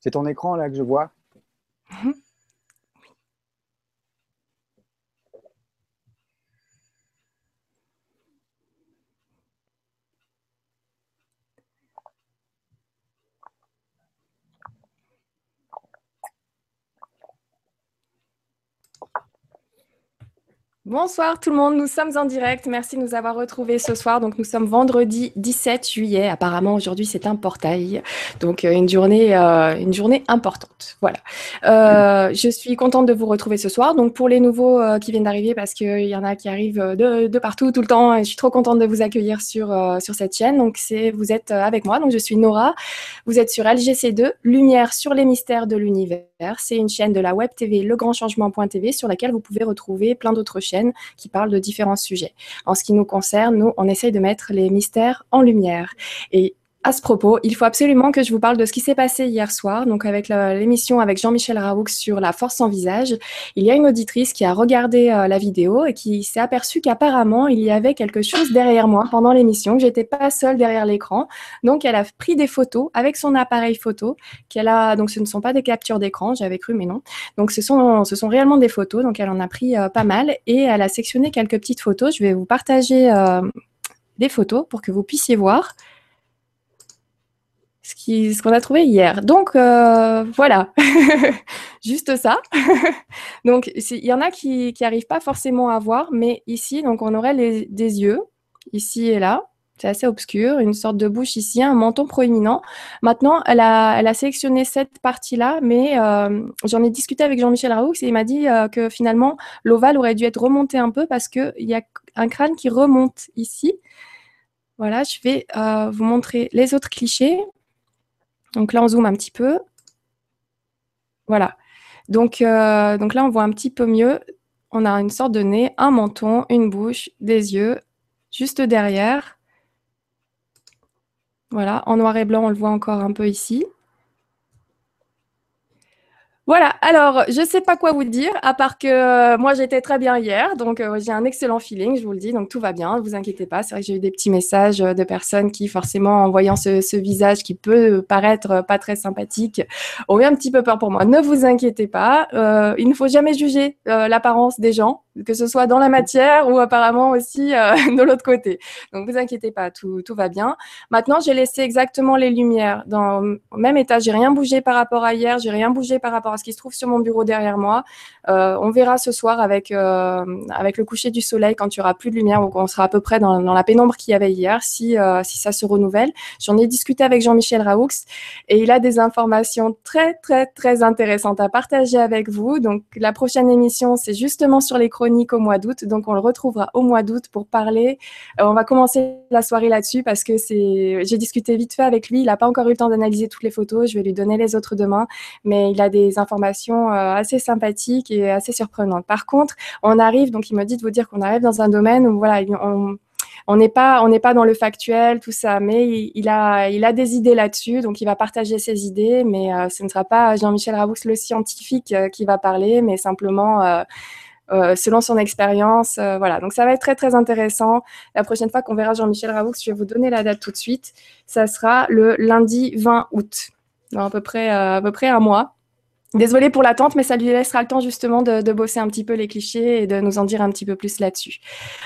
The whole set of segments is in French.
C'est ton écran là que je vois Bonsoir tout le monde, nous sommes en direct. Merci de nous avoir retrouvés ce soir. Donc nous sommes vendredi 17 juillet. Apparemment aujourd'hui c'est un portail, donc euh, une journée, euh, une journée importante. Voilà. Euh, je suis contente de vous retrouver ce soir. Donc pour les nouveaux qui viennent d'arriver, parce qu'il y en a qui arrivent de, partout tout le temps, et je suis trop contente de vous accueillir sur sur cette chaîne. Donc c'est vous êtes avec moi. Donc je suis Nora. Vous êtes sur LGC2, Lumière sur les mystères de l'univers. C'est une chaîne de la web TV legrandchangement.tv sur laquelle vous pouvez retrouver plein d'autres chaînes qui parlent de différents sujets. En ce qui nous concerne, nous, on essaye de mettre les mystères en lumière. Et à ce propos, il faut absolument que je vous parle de ce qui s'est passé hier soir, donc avec l'émission avec Jean-Michel Raoux sur la force en visage. Il y a une auditrice qui a regardé euh, la vidéo et qui s'est aperçue qu'apparemment il y avait quelque chose derrière moi pendant l'émission, que j'étais pas seule derrière l'écran. Donc elle a pris des photos avec son appareil photo qu'elle a. Donc ce ne sont pas des captures d'écran, j'avais cru, mais non. Donc ce sont ce sont réellement des photos. Donc elle en a pris euh, pas mal et elle a sectionné quelques petites photos. Je vais vous partager euh, des photos pour que vous puissiez voir ce qu'on a trouvé hier. Donc euh, voilà, juste ça. donc il y en a qui n'arrivent pas forcément à voir, mais ici, donc on aurait des yeux, ici et là. C'est assez obscur, une sorte de bouche ici, un menton proéminent. Maintenant, elle a, elle a sélectionné cette partie-là, mais euh, j'en ai discuté avec Jean-Michel Raoux et il m'a dit euh, que finalement, l'ovale aurait dû être remonté un peu parce qu'il y a un crâne qui remonte ici. Voilà, je vais vous montrer les autres clichés. Donc là, on zoome un petit peu. Voilà. Donc, euh, donc là, on voit un petit peu mieux. On a une sorte de nez, un menton, une bouche, des yeux, juste derrière. Voilà, en noir et blanc, on le voit encore un peu ici. Voilà, alors je ne sais pas quoi vous dire, à part que euh, moi j'étais très bien hier, donc euh, j'ai un excellent feeling, je vous le dis, donc tout va bien, ne vous inquiétez pas. C'est vrai que j'ai eu des petits messages euh, de personnes qui, forcément, en voyant ce, visage qui peut paraître pas très sympathique, ont eu un petit peu peur pour moi. Ne vous inquiétez pas, il ne faut jamais juger l'apparence des gens, que ce soit dans la matière ou apparemment aussi de l'autre côté. Donc vous inquiétez pas, tout, tout va bien. Maintenant, j'ai laissé exactement les lumières dans le même état, j'ai rien bougé par rapport à hier, j'ai rien bougé par rapport à ce qui se trouve sur mon bureau derrière moi. Euh, on verra ce soir avec, euh, avec le coucher du soleil quand il n'y aura plus de lumière ou qu'on sera à peu près dans, la pénombre qu'il y avait hier, si, euh, si ça se renouvelle. J'en ai discuté avec Jean-Michel Raoux et il a des informations très, très, très intéressantes à partager avec vous. Donc, la prochaine émission, c'est justement sur les chroniques au mois d'août. Donc, on le retrouvera au mois d'août pour parler. on va commencer la soirée là-dessus parce que c'est, j'ai discuté vite fait avec lui. Il n'a pas encore eu le temps d'analyser toutes les photos. Je vais lui donner les autres demain, mais il a des informations euh, assez sympathiques et assez surprenantes. Par contre, on arrive, donc il me dit de vous dire qu'on arrive dans un domaine où voilà, on n'est pas on n'est pas dans le factuel tout ça mais il, a il a des idées là-dessus donc il va partager ses idées mais euh, ce ne sera pas Jean-Michel Rabous le scientifique euh, qui va parler mais simplement selon son expérience voilà. Donc ça va être très très intéressant. La prochaine fois qu'on verra Jean-Michel Raoux je vais vous donner la date tout de suite. Ça sera le lundi 20 août. Dans à peu près à peu près un mois. Désolée pour l'attente, mais ça lui laissera le temps justement de, bosser un petit peu les clichés et de nous en dire un petit peu plus là-dessus.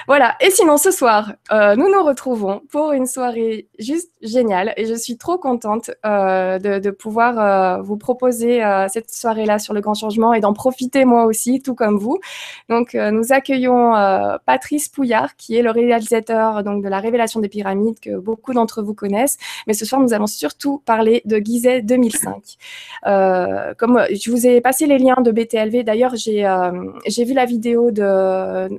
Voilà. Et sinon, ce soir, euh, nous nous retrouvons pour une soirée juste géniale et je suis trop contente euh, de, pouvoir euh, vous proposer cette soirée-là sur le grand changement et d'en profiter moi aussi, tout comme vous. Donc, nous accueillons Patrice Pouillard, qui est le réalisateur donc de la Révélation des pyramides que beaucoup d'entre vous connaissent. Mais ce soir, nous allons surtout parler de Gizeh 2005. comme je vous ai passé les liens de BTLV. D'ailleurs, j'ai euh, j'ai vu la vidéo de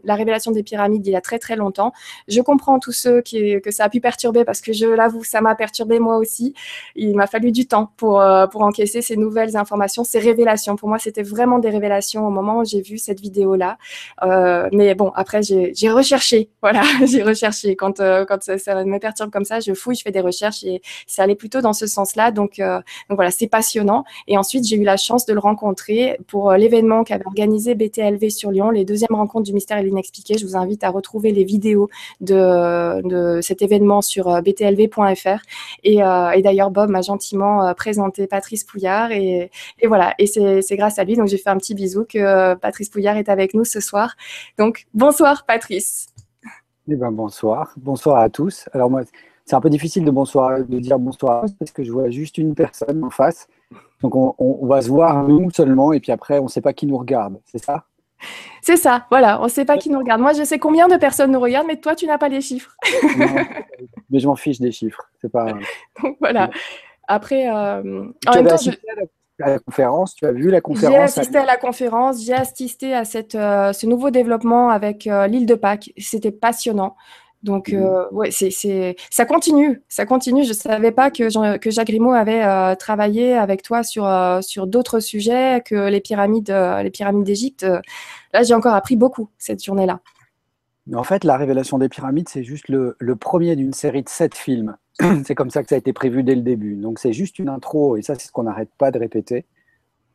la révélation des pyramides il y a très très longtemps. Je comprends tous ceux qui, que ça a pu perturber parce que je l'avoue, ça m'a perturbé moi aussi. Il m'a fallu du temps pour, euh, pour encaisser ces nouvelles informations, ces révélations. Pour moi, c'était vraiment des révélations au moment où j'ai vu cette vidéo-là. Euh, mais bon, après, j'ai recherché. Voilà, j'ai recherché. Quand, quand ça, me perturbe comme ça, je fouille, je fais des recherches et ça allait plutôt dans ce sens-là. Donc, donc voilà, c'est passionnant. Et ensuite, j'ai eu la chance de le rencontrer pour euh, l'événement qu'avait organisé BTLV sur Lyon, les deuxièmes rencontres du mystère et l'inexpliqué. Je vous invite à retrouver les vidéos de, cet événement sur euh, btlv.fr. Et, d'ailleurs, Bob m'a gentiment présenté Patrice Pouillard. Et, voilà, et c'est grâce à lui, donc j'ai fait un petit bisou que Patrice Pouillard est avec nous ce soir. Donc, bonsoir Patrice. Eh ben, bonsoir. Bonsoir à tous. Alors moi, c'est un peu difficile de, bonsoir, de dire bonsoir parce que je vois juste une personne en face. Donc on, va se voir nous seulement et puis après on ne sait pas qui nous regarde, c'est ça? C'est ça, voilà, on ne sait pas qui nous regarde. Moi je sais combien de personnes nous regardent, mais toi tu n'as pas les chiffres. mais je m'en fiche des chiffres, c'est pas. Donc voilà. Après, euh, en même temps, à la conférence, tu as vu la conférence J'ai assisté à la conférence, j'ai assisté à cette, euh, ce nouveau développement avec euh, l'île de Pâques. C'était passionnant. Donc, mmh. euh, ouais, c'est, ça continue, ça continue. Je ne savais pas que, que Jacques Grimaud avait euh, travaillé avec toi sur, euh, sur d'autres sujets que les pyramides, les pyramides d'Égypte. Là, j'ai encore appris beaucoup cette journée-là. En fait, la révélation des pyramides, c'est juste le, le premier d'une série de sept films. c'est comme ça que ça a été prévu dès le début. Donc, c'est juste une intro, et ça, c'est ce qu'on n'arrête pas de répéter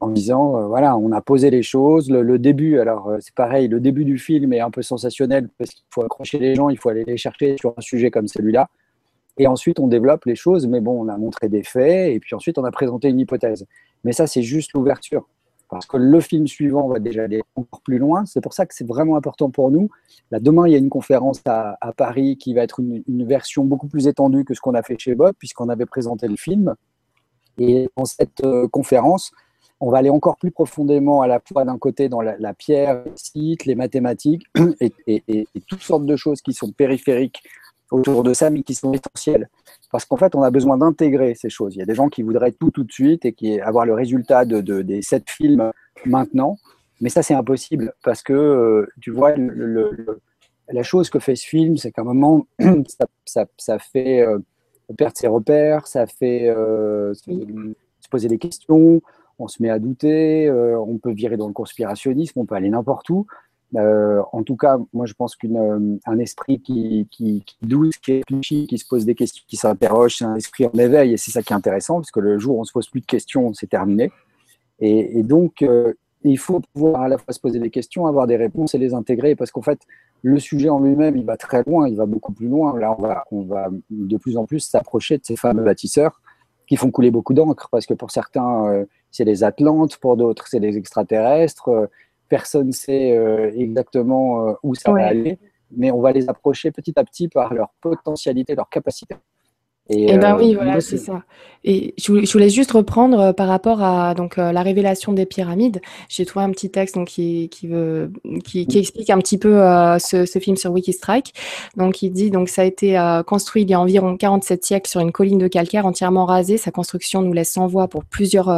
en disant euh, voilà, on a posé les choses. Le, début, alors euh, c'est pareil, le début du film est un peu sensationnel parce qu'il faut accrocher les gens, il faut aller les chercher sur un sujet comme celui-là. Et ensuite, on développe les choses, mais bon, on a montré des faits et puis ensuite, on a présenté une hypothèse. Mais ça, c'est juste l'ouverture. Parce que le film suivant va déjà aller encore plus loin. C'est pour ça que c'est vraiment important pour nous. Là, demain, il y a une conférence à, Paris qui va être une, version beaucoup plus étendue que ce qu'on a fait chez Bob, puisqu'on avait présenté le film. Et dans cette euh, conférence, on va aller encore plus profondément à la fois d'un côté dans la, pierre, les sites, les mathématiques et, toutes sortes de choses qui sont périphériques autour de ça, mais qui sont essentielles. Parce qu'en fait, on a besoin d'intégrer ces choses. Il y a des gens qui voudraient tout tout de suite et qui avoir le résultat de, des sept films maintenant, mais ça, c'est impossible parce que, euh, tu vois, la chose que fait ce film, c'est qu'à un moment, ça, fait euh, perdre ses repères, ça fait euh, se poser des questions, on se met à douter, euh, on peut virer dans le conspirationnisme, on peut aller n'importe où. Euh, en tout cas, moi je pense qu'un euh, esprit qui, qui, qui, qui réfléchit, qui se pose des questions, qui s'interroge, c'est un esprit en éveil et c'est ça qui est intéressant parce que le jour où on se pose plus de questions, c'est terminé. Et, donc, il faut pouvoir à la fois se poser des questions, avoir des réponses et les intégrer parce qu'en fait, le sujet en lui-même, il va très loin, il va beaucoup plus loin. Là, on va de plus en plus s'approcher de ces fameux bâtisseurs qui font couler beaucoup d'encre parce que pour certains, c'est les Atlantes, pour d'autres, c'est les extraterrestres. Euh, personne ne sait euh, exactement euh, où ça va aller, mais on va les approcher petit à petit par leur potentialité, leur capacité. Et, eh ben oui, voilà, c'est ça. Et je voulais, juste reprendre par rapport à donc la révélation des pyramides. J'ai trouvé un petit texte donc, qui, qui, veut, qui, explique un petit peu ce, ce, film sur Wikistrike. Donc il dit donc ça a été construit il y a environ 47 siècles sur une colline de calcaire entièrement rasée. Sa construction nous laisse sans voix pour plusieurs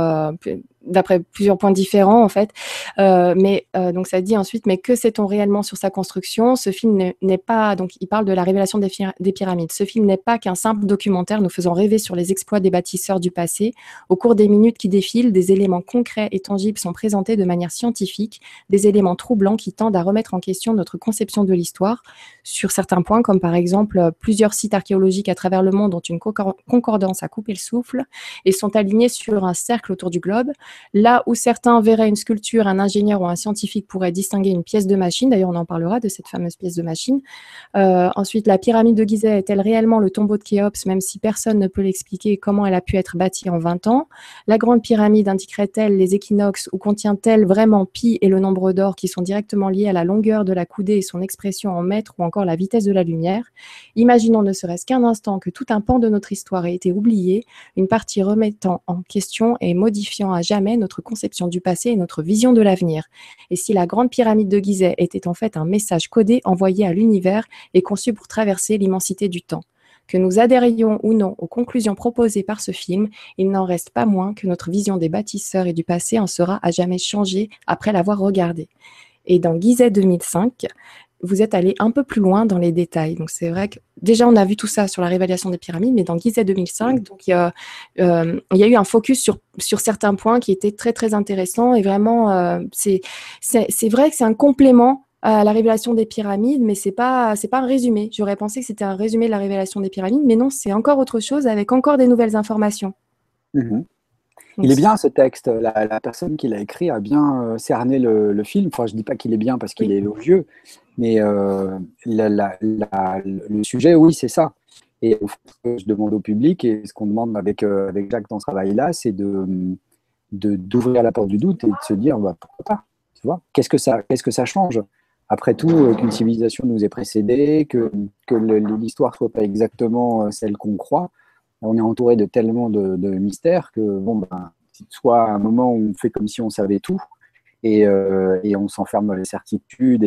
d'après plusieurs points différents en fait. Euh, mais euh, donc ça dit ensuite, mais que sait-on réellement sur sa construction? Ce film n'est pas donc il parle de la révélation des, des pyramides. Ce film n'est pas qu'un simple documentaire nous faisant rêver sur les exploits des bâtisseurs du passé. Au cours des minutes qui défilent, des éléments concrets et tangibles sont présentés de manière scientifique, des éléments troublants qui tendent à remettre en question notre conception de l'histoire sur certains points, comme par exemple plusieurs sites archéologiques à travers le monde ont une concordance à couper le souffle et sont alignés sur un cercle autour du globe. Là où certains verraient une sculpture, un ingénieur ou un scientifique pourrait distinguer une pièce de machine, d'ailleurs on en parlera de cette fameuse pièce de machine. Euh, ensuite, la pyramide de Gizeh est-elle réellement le tombeau de Khéops, même si personne ne peut l'expliquer comment elle a pu être bâtie en 20 ans? La grande pyramide indiquerait-elle les équinoxes ou contient-elle vraiment pi et le nombre d'or qui sont directement liés à la longueur de la coudée et son expression en mètres ou encore la vitesse de la lumière? Imaginons ne serait-ce qu'un instant que tout un pan de notre histoire ait été oublié, une partie remettant en question et modifiant à jamais notre conception du passé et notre vision de l'avenir. Et si la grande pyramide de Gizeh était en fait un message codé envoyé à l'univers et conçu pour traverser l'immensité du temps que nous adhérions ou non aux conclusions proposées par ce film, il n'en reste pas moins que notre vision des bâtisseurs et du passé en sera à jamais changée après l'avoir regardé. Et dans Gizeh 2005, vous êtes allé un peu plus loin dans les détails. Donc c'est vrai que déjà on a vu tout ça sur la révélation des pyramides, mais dans Gizeh 2005, donc il y a, euh, il y a eu un focus sur, sur certains points qui étaient très très intéressants et vraiment euh, c'est c'est vrai que c'est un complément à la révélation des pyramides, mais c'est pas c'est pas un résumé. J'aurais pensé que c'était un résumé de la révélation des pyramides, mais non, c'est encore autre chose avec encore des nouvelles informations. Mmh Il est bien ce texte. La, personne qui l'a écrit a bien cerné le, film. Enfin, je dis pas qu'il est bien parce qu'il est élogieux, mais le sujet, oui, c'est ça. Et ce que je demande au public et ce qu'on demande avec, avec Jacques dans ce travail-là, c'est de d'ouvrir la porte du doute et de se dire bah, pourquoi pas tu vois. Qu'est-ce que ça que ça change? Après tout euh, qu'une civilisation nous ait précédé que, que l'histoire soit pas exactement euh, celle qu'on croit. On est entouré de tellement de, mystères que bon ben soit à un moment où on fait comme si on savait tout et, euh, et on s'enferme les certitudes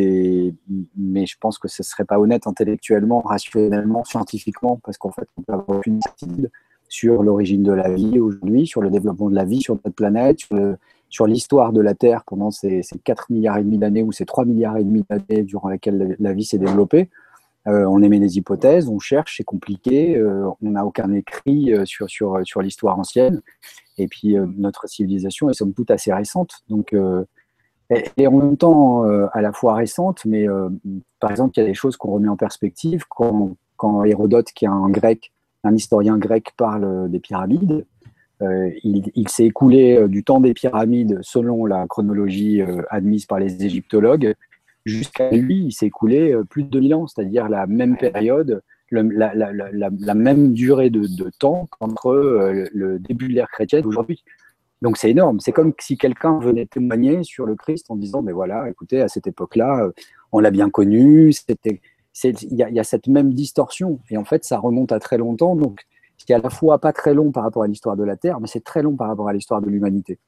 mais je pense que ce serait pas honnête intellectuellement rationnellement scientifiquement parce qu'en fait on peut avoir aucune certitude sur l'origine de la vie aujourd'hui, sur le développement de la vie sur notre planète, sur l'histoire de la Terre pendant ces, 4 milliards et demi d'années ou ces 3 milliards et demi d'années durant lesquelles la vie s'est développée. Euh, on émet des hypothèses, on cherche, c'est compliqué, euh, on n'a aucun écrit sur, sur, sur l'histoire ancienne. Et puis notre civilisation est somme toute assez récente. Donc, elle est en même temps à la fois récente, mais par exemple, il y a des choses qu'on remet en perspective. Quand, quand Hérodote, qui est un grec, un historien grec parle des pyramides. Euh, il, s'est écoulé euh, du temps des pyramides selon la chronologie euh, admise par les égyptologues. Jusqu'à lui, il s'est écoulé plus de 2000 ans, c'est-à-dire la même période, la, même durée de, temps qu'entre le début de l'ère chrétienne aujourd'hui. Donc c'est énorme. C'est comme si quelqu'un venait témoigner sur le Christ en disant, mais voilà, écoutez, à cette époque-là, on l'a bien connu, c'était il y, a cette même distorsion. Et en fait, ça remonte à très longtemps. Donc, c'est à la fois pas très long par rapport à l'histoire de la Terre, mais c'est très long par rapport à l'histoire de l'humanité.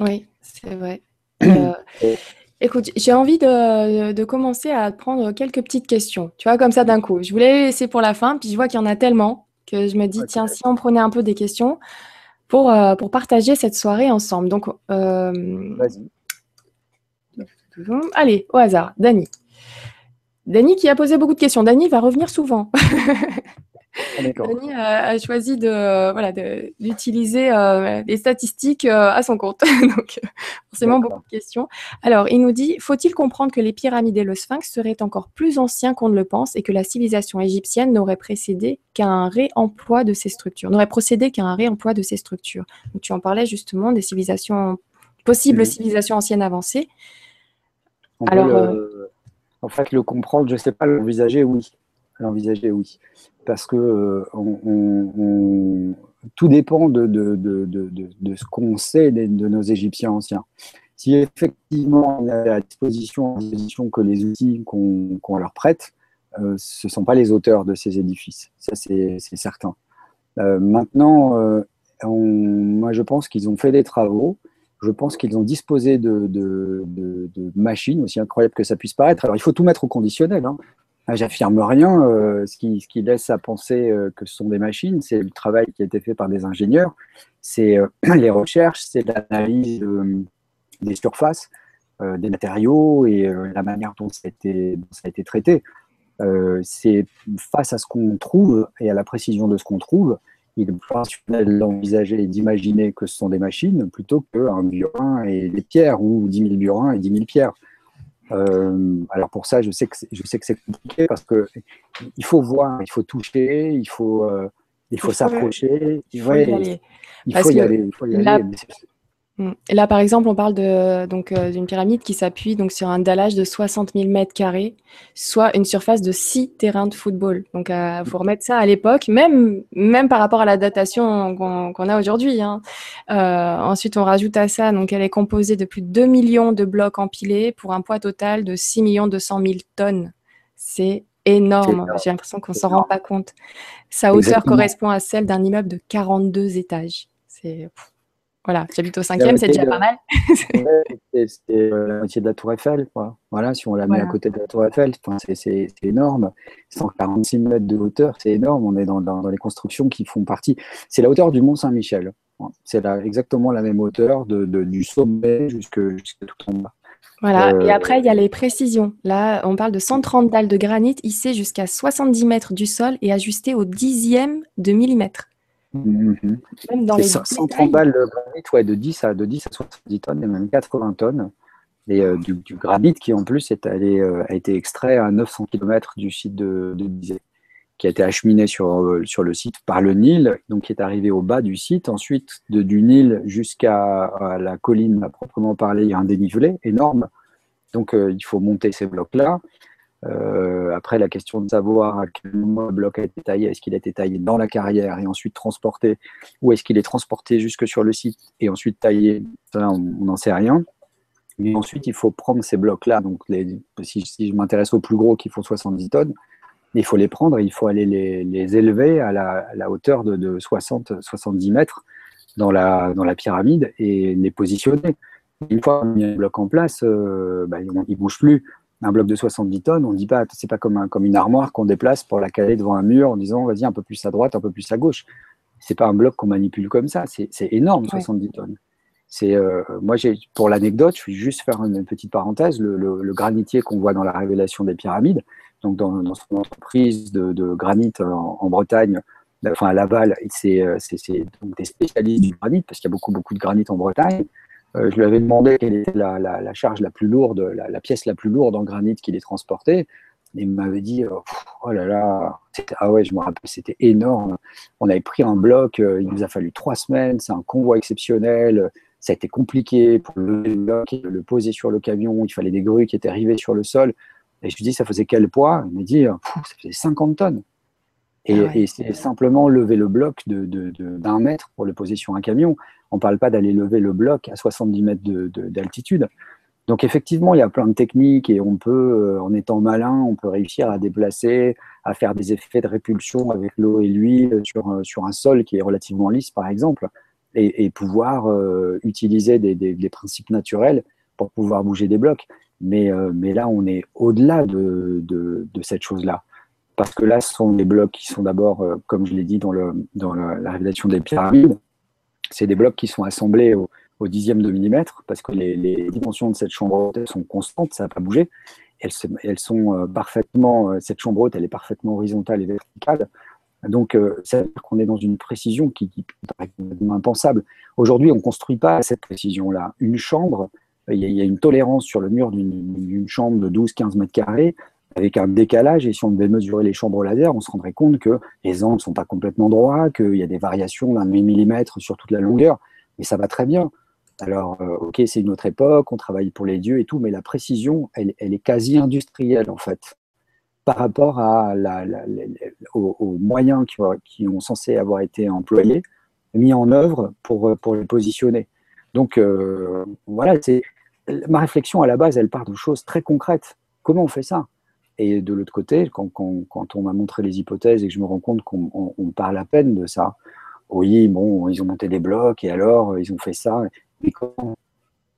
Oui, c'est vrai. Euh, écoute, j'ai envie de, commencer à prendre quelques petites questions. Tu vois, comme ça d'un coup. Je voulais laisser pour la fin, puis je vois qu'il y en a tellement que je me dis, tiens, si on prenait un peu des questions pour, euh, pour partager cette soirée ensemble. Donc, euh, Vas-y. Allez, au hasard, Dani. Dany qui a posé beaucoup de questions. Dany va revenir souvent. Ah, Dany a, choisi de, voilà, d'utiliser euh, les statistiques euh, à son compte. Donc, forcément, beaucoup de questions. Alors, il nous dit faut-il comprendre que les pyramides et le sphinx seraient encore plus anciens qu'on ne le pense et que la civilisation égyptienne n'aurait précédé qu'un réemploi de ces structures, n'aurait procédé qu'à un réemploi de ces structures? Donc, tu en parlais justement des civilisations, possibles civilisations anciennes avancées. Alors. Euh, en fait, le comprendre, je ne sais pas, l'envisager, oui. L'envisager, oui. Parce que euh, tout dépend de, ce qu'on sait de, nos Égyptiens anciens. Si effectivement on a à disposition, que les outils qu'on leur prête, euh, ce ne sont pas les auteurs de ces édifices. Ça, c'est certain. Euh, maintenant, moi, je pense qu'ils ont fait des travaux je pense qu'ils ont disposé de, machines, aussi incroyables que ça puisse paraître. Alors, il faut tout mettre au conditionnel. Hein. Ah, j'affirme rien. Euh, ce, qui, laisse à penser euh, que ce sont des machines, c'est le travail qui a été fait par des ingénieurs, c'est euh, les recherches, c'est l'analyse des surfaces, des matériaux et la manière dont ça a été, ça a été traité. c'est face à ce qu'on trouve et à la précision de ce qu'on trouve il est plus rationnel d'envisager et d'imaginer que ce sont des machines plutôt qu'un burin et des pierres ou 10 000 burins et 10 000 pierres. Euh, alors pour ça, je sais que je sais que c'est compliqué parce que il faut voir, il faut toucher, il faut euh, il faut s'approcher, il faut, y aller. Il faut y aller. Mm. Là, par exemple, on parle de, donc, euh, d'une pyramide qui s'appuie donc, sur un dallage de 60 000 mètres carrés, soit une surface de 6 terrains de football. Donc, il euh, faut remettre ça à l'époque, même, même par rapport à la datation qu'on, a aujourd'hui. Hein. Euh, ensuite, on rajoute à ça, donc, elle est composée de plus de 2 millions de blocs empilés pour un poids total de 6 200 000 tonnes. C'est énorme. J'ai l'impression qu'on ne s'en rend pas compte. Sa hauteur correspond à celle d'un immeuble de 42 étages. C'est voilà, j'habite au cinquième, c'est déjà pas mal. c'est euh, la moitié de la Tour Eiffel. Quoi. Voilà, si on la met à côté de la Tour Eiffel, c'est énorme. 146 mètres de hauteur, c'est énorme. On est dans, dans, les constructions qui font partie. C'est la hauteur du Mont Saint-Michel. C'est exactement la même hauteur de, du sommet jusqu'à tout en bas. Voilà, et euh, après, il y a les précisions. Là, on parle de 130 dalles de granit hissées jusqu'à 70 mètres du sol et ajustées au dixième de millimètre. C'est 130 balles de granit, ouais, de 10 à, de 10 à 70 tonnes et même 80 tonnes. Et euh, du, granit qui en plus est allé, euh, a été extrait à 900 km du site de, de qui a été acheminé sur, sur le site par le Nil, donc qui est arrivé au bas du site. Ensuite, de, du Nil jusqu'à la colline à proprement parler, il y a un dénivelé énorme. Donc, il faut monter ces blocs-là. Euh, après, la question de savoir à quel moment le bloc a été taillé, est-ce qu'il a été taillé dans la carrière et ensuite transporté, ou est-ce qu'il est transporté jusque sur le site et ensuite taillé, on n'en sait rien. Mais ensuite, il faut prendre ces blocs-là. Donc, les, si, je m'intéresse aux plus gros qui font 70 tonnes, il faut les prendre et il faut aller les, les élever à la, hauteur de, de 60-70 mètres dans la, pyramide et les positionner. Une fois qu'on a un bloc en place, euh, bah, il ne bouge plus un bloc de 70 tonnes, on ne dit pas, c'est pas comme, un, comme une armoire qu'on déplace pour la caler devant un mur en disant vas-y un peu plus à droite, un peu plus à gauche. C'est pas un bloc qu'on manipule comme ça, c'est énorme 70 tonnes. C'est euh, moi j'ai pour l'anecdote, je vais juste faire une, petite parenthèse, le, granitier qu'on voit dans la révélation des pyramides, donc dans, son entreprise de, granit en, Bretagne, enfin à Laval, c'est euh, des spécialistes du granit parce qu'il y a beaucoup beaucoup de granit en Bretagne. Euh, je lui avais demandé quelle était la, charge la plus lourde, la, pièce la plus lourde en granit qu'il ait transportée. Et il m'avait dit, oh, oh là là, ah ouais, je me rappelle, c'était énorme. On avait pris un bloc, euh, il nous a fallu trois semaines, c'est un convoi exceptionnel, ça a été compliqué pour le poser sur le camion, il fallait des grues qui étaient arrivées sur le sol. Et je lui dis, ça faisait quel poids? Il m'a dit, ça faisait 50 tonnes. Et, ah c'est simplement lever le bloc d'un de, mètre pour le poser sur un camion. On ne parle pas d'aller lever le bloc à 70 mètres d'altitude. Donc effectivement, il y a plein de techniques et on peut, euh, en étant malin, on peut réussir à déplacer, à faire des effets de répulsion avec l'eau et l'huile sur, euh, sur un sol qui est relativement lisse, par exemple, et, pouvoir euh, utiliser des, principes naturels pour pouvoir bouger des blocs. Mais, mais là, on est au-delà de, de cette chose-là parce que là, ce sont des blocs qui sont d'abord, euh, comme je l'ai dit dans, la révélation des pyramides, c'est des blocs qui sont assemblés au, dixième de millimètre, parce que les, dimensions de cette chambre haute sont constantes, ça n'a pas bougé. Elles, sont euh, parfaitement, euh, cette chambre haute, elle est parfaitement horizontale et verticale. Donc, ça veut dire qu'on est dans une précision qui, est impensable. Aujourd'hui, on ne construit pas cette précision-là. Une chambre, il y, a, il y, a, une tolérance sur le mur d'une chambre de 12-15 mètres carrés avec un décalage. Et si on devait mesurer les chambres laser, on se rendrait compte que les angles ne sont pas complètement droits, qu'il y a des variations d'un demi-millimètre sur toute la longueur. Mais ça va très bien. Alors, euh, ok, c'est une autre époque, on travaille pour les dieux et tout, mais la précision, elle, est quasi industrielle en fait, par rapport aux, moyens qui, ont censé avoir été employés, mis en œuvre pour, pour les positionner. Donc, euh, voilà, ma réflexion à la base, elle part de choses très concrètes. Comment on fait ça? Et de l'autre côté, quand, on m'a montré les hypothèses et que je me rends compte qu'on parle à peine de ça, oui, bon, ils ont monté des blocs et alors ils ont fait ça. Mais comment?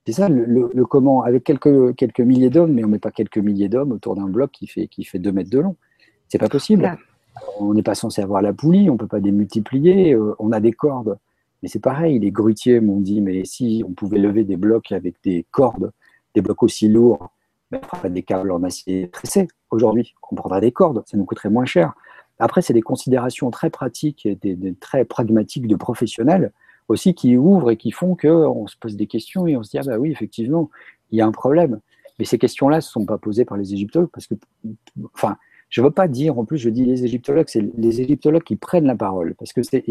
C'est ça le, comment, avec quelques, quelques milliers d'hommes, mais on ne met pas quelques milliers d'hommes autour d'un bloc qui fait, qui fait 2 mètres de long. C'est pas possible. On n'est pas censé avoir la poulie, on ne peut pas démultiplier, euh, on a des cordes. Mais c'est pareil, les grutiers m'ont dit, mais si on pouvait lever des blocs avec des cordes, des blocs aussi lourds, ben, on ferait des câbles en acier tressé aujourd'hui. On prendrait des cordes, ça nous coûterait moins cher. Après, c'est des considérations très pratiques et des, très pragmatiques de professionnels aussi qui ouvrent et qui font qu'on se pose des questions et on se dit, ah bah oui, effectivement, il y a un problème. Mais ces questions-là ne sont pas posées par les égyptologues parce que, enfin, je ne veux pas dire, en plus, je dis les égyptologues, c'est les égyptologues qui prennent la parole. Parce que c'est,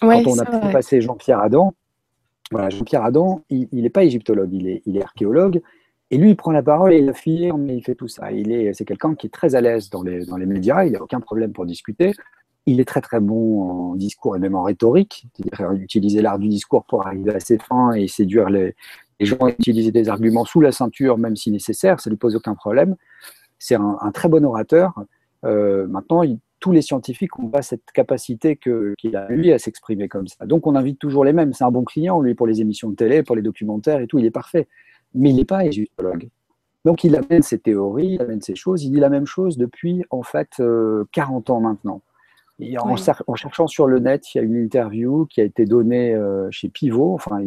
quand on a pu passer Jean-Pierre Adam, voilà, Jean-Pierre Adam, il n'est pas égyptologue, il est, il est archéologue, et lui, il prend la parole et il affirme, il fait tout ça. Il est, c'est quelqu'un qui est très à l'aise dans les, dans les médias, il n'a aucun problème pour discuter. Il est très très bon en discours et même en rhétorique, c'est-à-dire utiliser l'art du discours pour arriver à ses fins et séduire les, les gens, utiliser des arguments sous la ceinture, même si nécessaire, ça ne lui pose aucun problème. C'est un, très bon orateur. Euh, maintenant, tous les scientifiques n'ont pas cette capacité qu'il a, lui, à s'exprimer comme ça. Donc, on invite toujours les mêmes. C'est un bon client, lui, pour les émissions de télé, pour les documentaires et tout, il est parfait mais il n'est pas égyptologue. Donc il amène ses théories, il amène ses choses, il dit la même chose depuis en fait 40 euh, ans maintenant. Et en, cherchant sur le net, il y a une interview qui a été donnée euh, chez Pivot, enfin,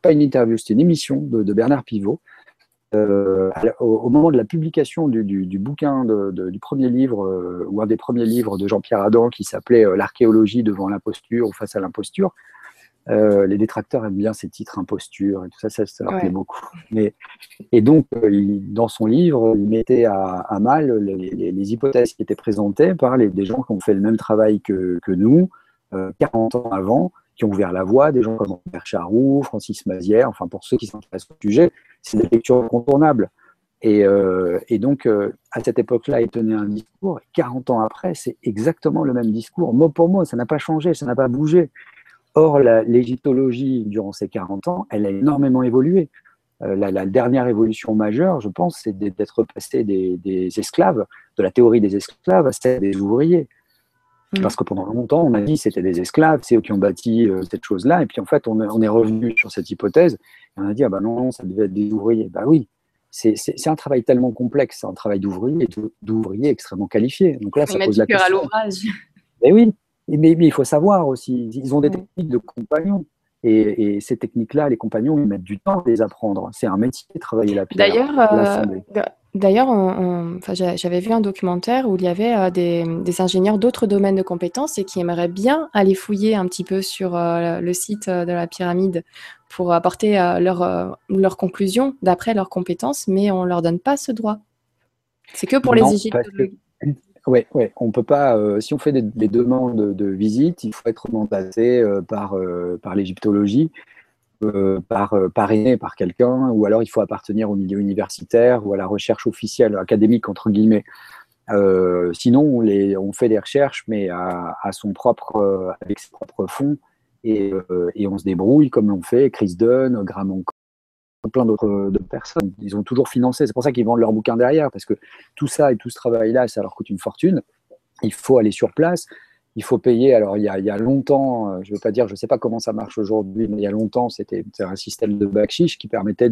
pas une interview, c'était une émission de, Bernard Pivot. Euh, au, moment de la publication du, bouquin du premier livre, ou un des premiers livres de Jean-Pierre Adam qui s'appelait L'archéologie devant l'imposture ou face à l'imposture, Euh, les détracteurs aiment bien ces titres imposture et tout ça, ça, ça leur plaît beaucoup. Mais, et donc, euh, dans son livre, il mettait à, mal les, hypothèses qui étaient présentées par les, des gens qui ont fait le même travail que, que nous, 40 ans avant, qui ont ouvert la voie, des gens comme Robert Charroux, Francis Mazière, enfin pour ceux qui s'intéressent au sujet, c'est des lectures incontournables. Et, euh, et donc, euh, à cette époque-là, il tenait un discours, 40 ans après, c'est exactement le même discours, mot pour mot, ça n'a pas changé, ça n'a pas bougé. Or, l'égyptologie, durant ces 40 ans, elle a énormément évolué. Euh, la, dernière évolution majeure, je pense, c'est d'être passé des, des, esclaves, de la théorie des esclaves à celle des ouvriers. Mm. Parce que pendant longtemps, on a dit que c'était des esclaves, c'est eux qui ont bâti euh, cette chose-là. Et puis en fait, on, est revenu sur cette hypothèse. Et on a dit, ah bah non, ça devait être des ouvriers. Bah oui, c'est un travail tellement complexe, un travail d'ouvrier, d'ouvriers extrêmement qualifiés. Donc là, ça pose la question. à l'ouvrage. Mais oui, mais, mais, il faut savoir aussi, ils ont des mm. techniques de compagnons. Et, ces techniques-là, les compagnons, ils mettent du temps à les apprendre. C'est un métier de travailler la pierre. D'ailleurs, D'ailleurs, j'avais vu un documentaire où il y avait euh, des, ingénieurs d'autres domaines de compétences et qui aimeraient bien aller fouiller un petit peu sur euh, le site euh, de la pyramide pour apporter leurs conclusions d'après leurs compétences, mais on ne leur donne pas ce droit. C'est que pour les égyptologues. Oui, ouais, on peut pas. si on fait des, demandes de, visite, il faut être mandaté par, par l'égyptologie. Euh, par, euh, parrainé par quelqu'un, ou alors il faut appartenir au milieu universitaire ou à la recherche officielle, académique, entre guillemets. Euh, sinon, on, fait des recherches, mais à, son propre, avec ses propres fonds, et, on se débrouille comme l'ont fait Chris Dunn, Graham plein d'autres personnes. Ils ont toujours financé. C'est pour ça qu'ils vendent leurs bouquins derrière, parce que tout ça et tout ce travail-là, ça leur coûte une fortune. Il faut aller sur place il faut payer. Alors, il y a, longtemps, euh, je ne veux pas dire, je ne sais pas comment ça marche aujourd'hui, mais il y a longtemps, c'était un système de backshish qui permettait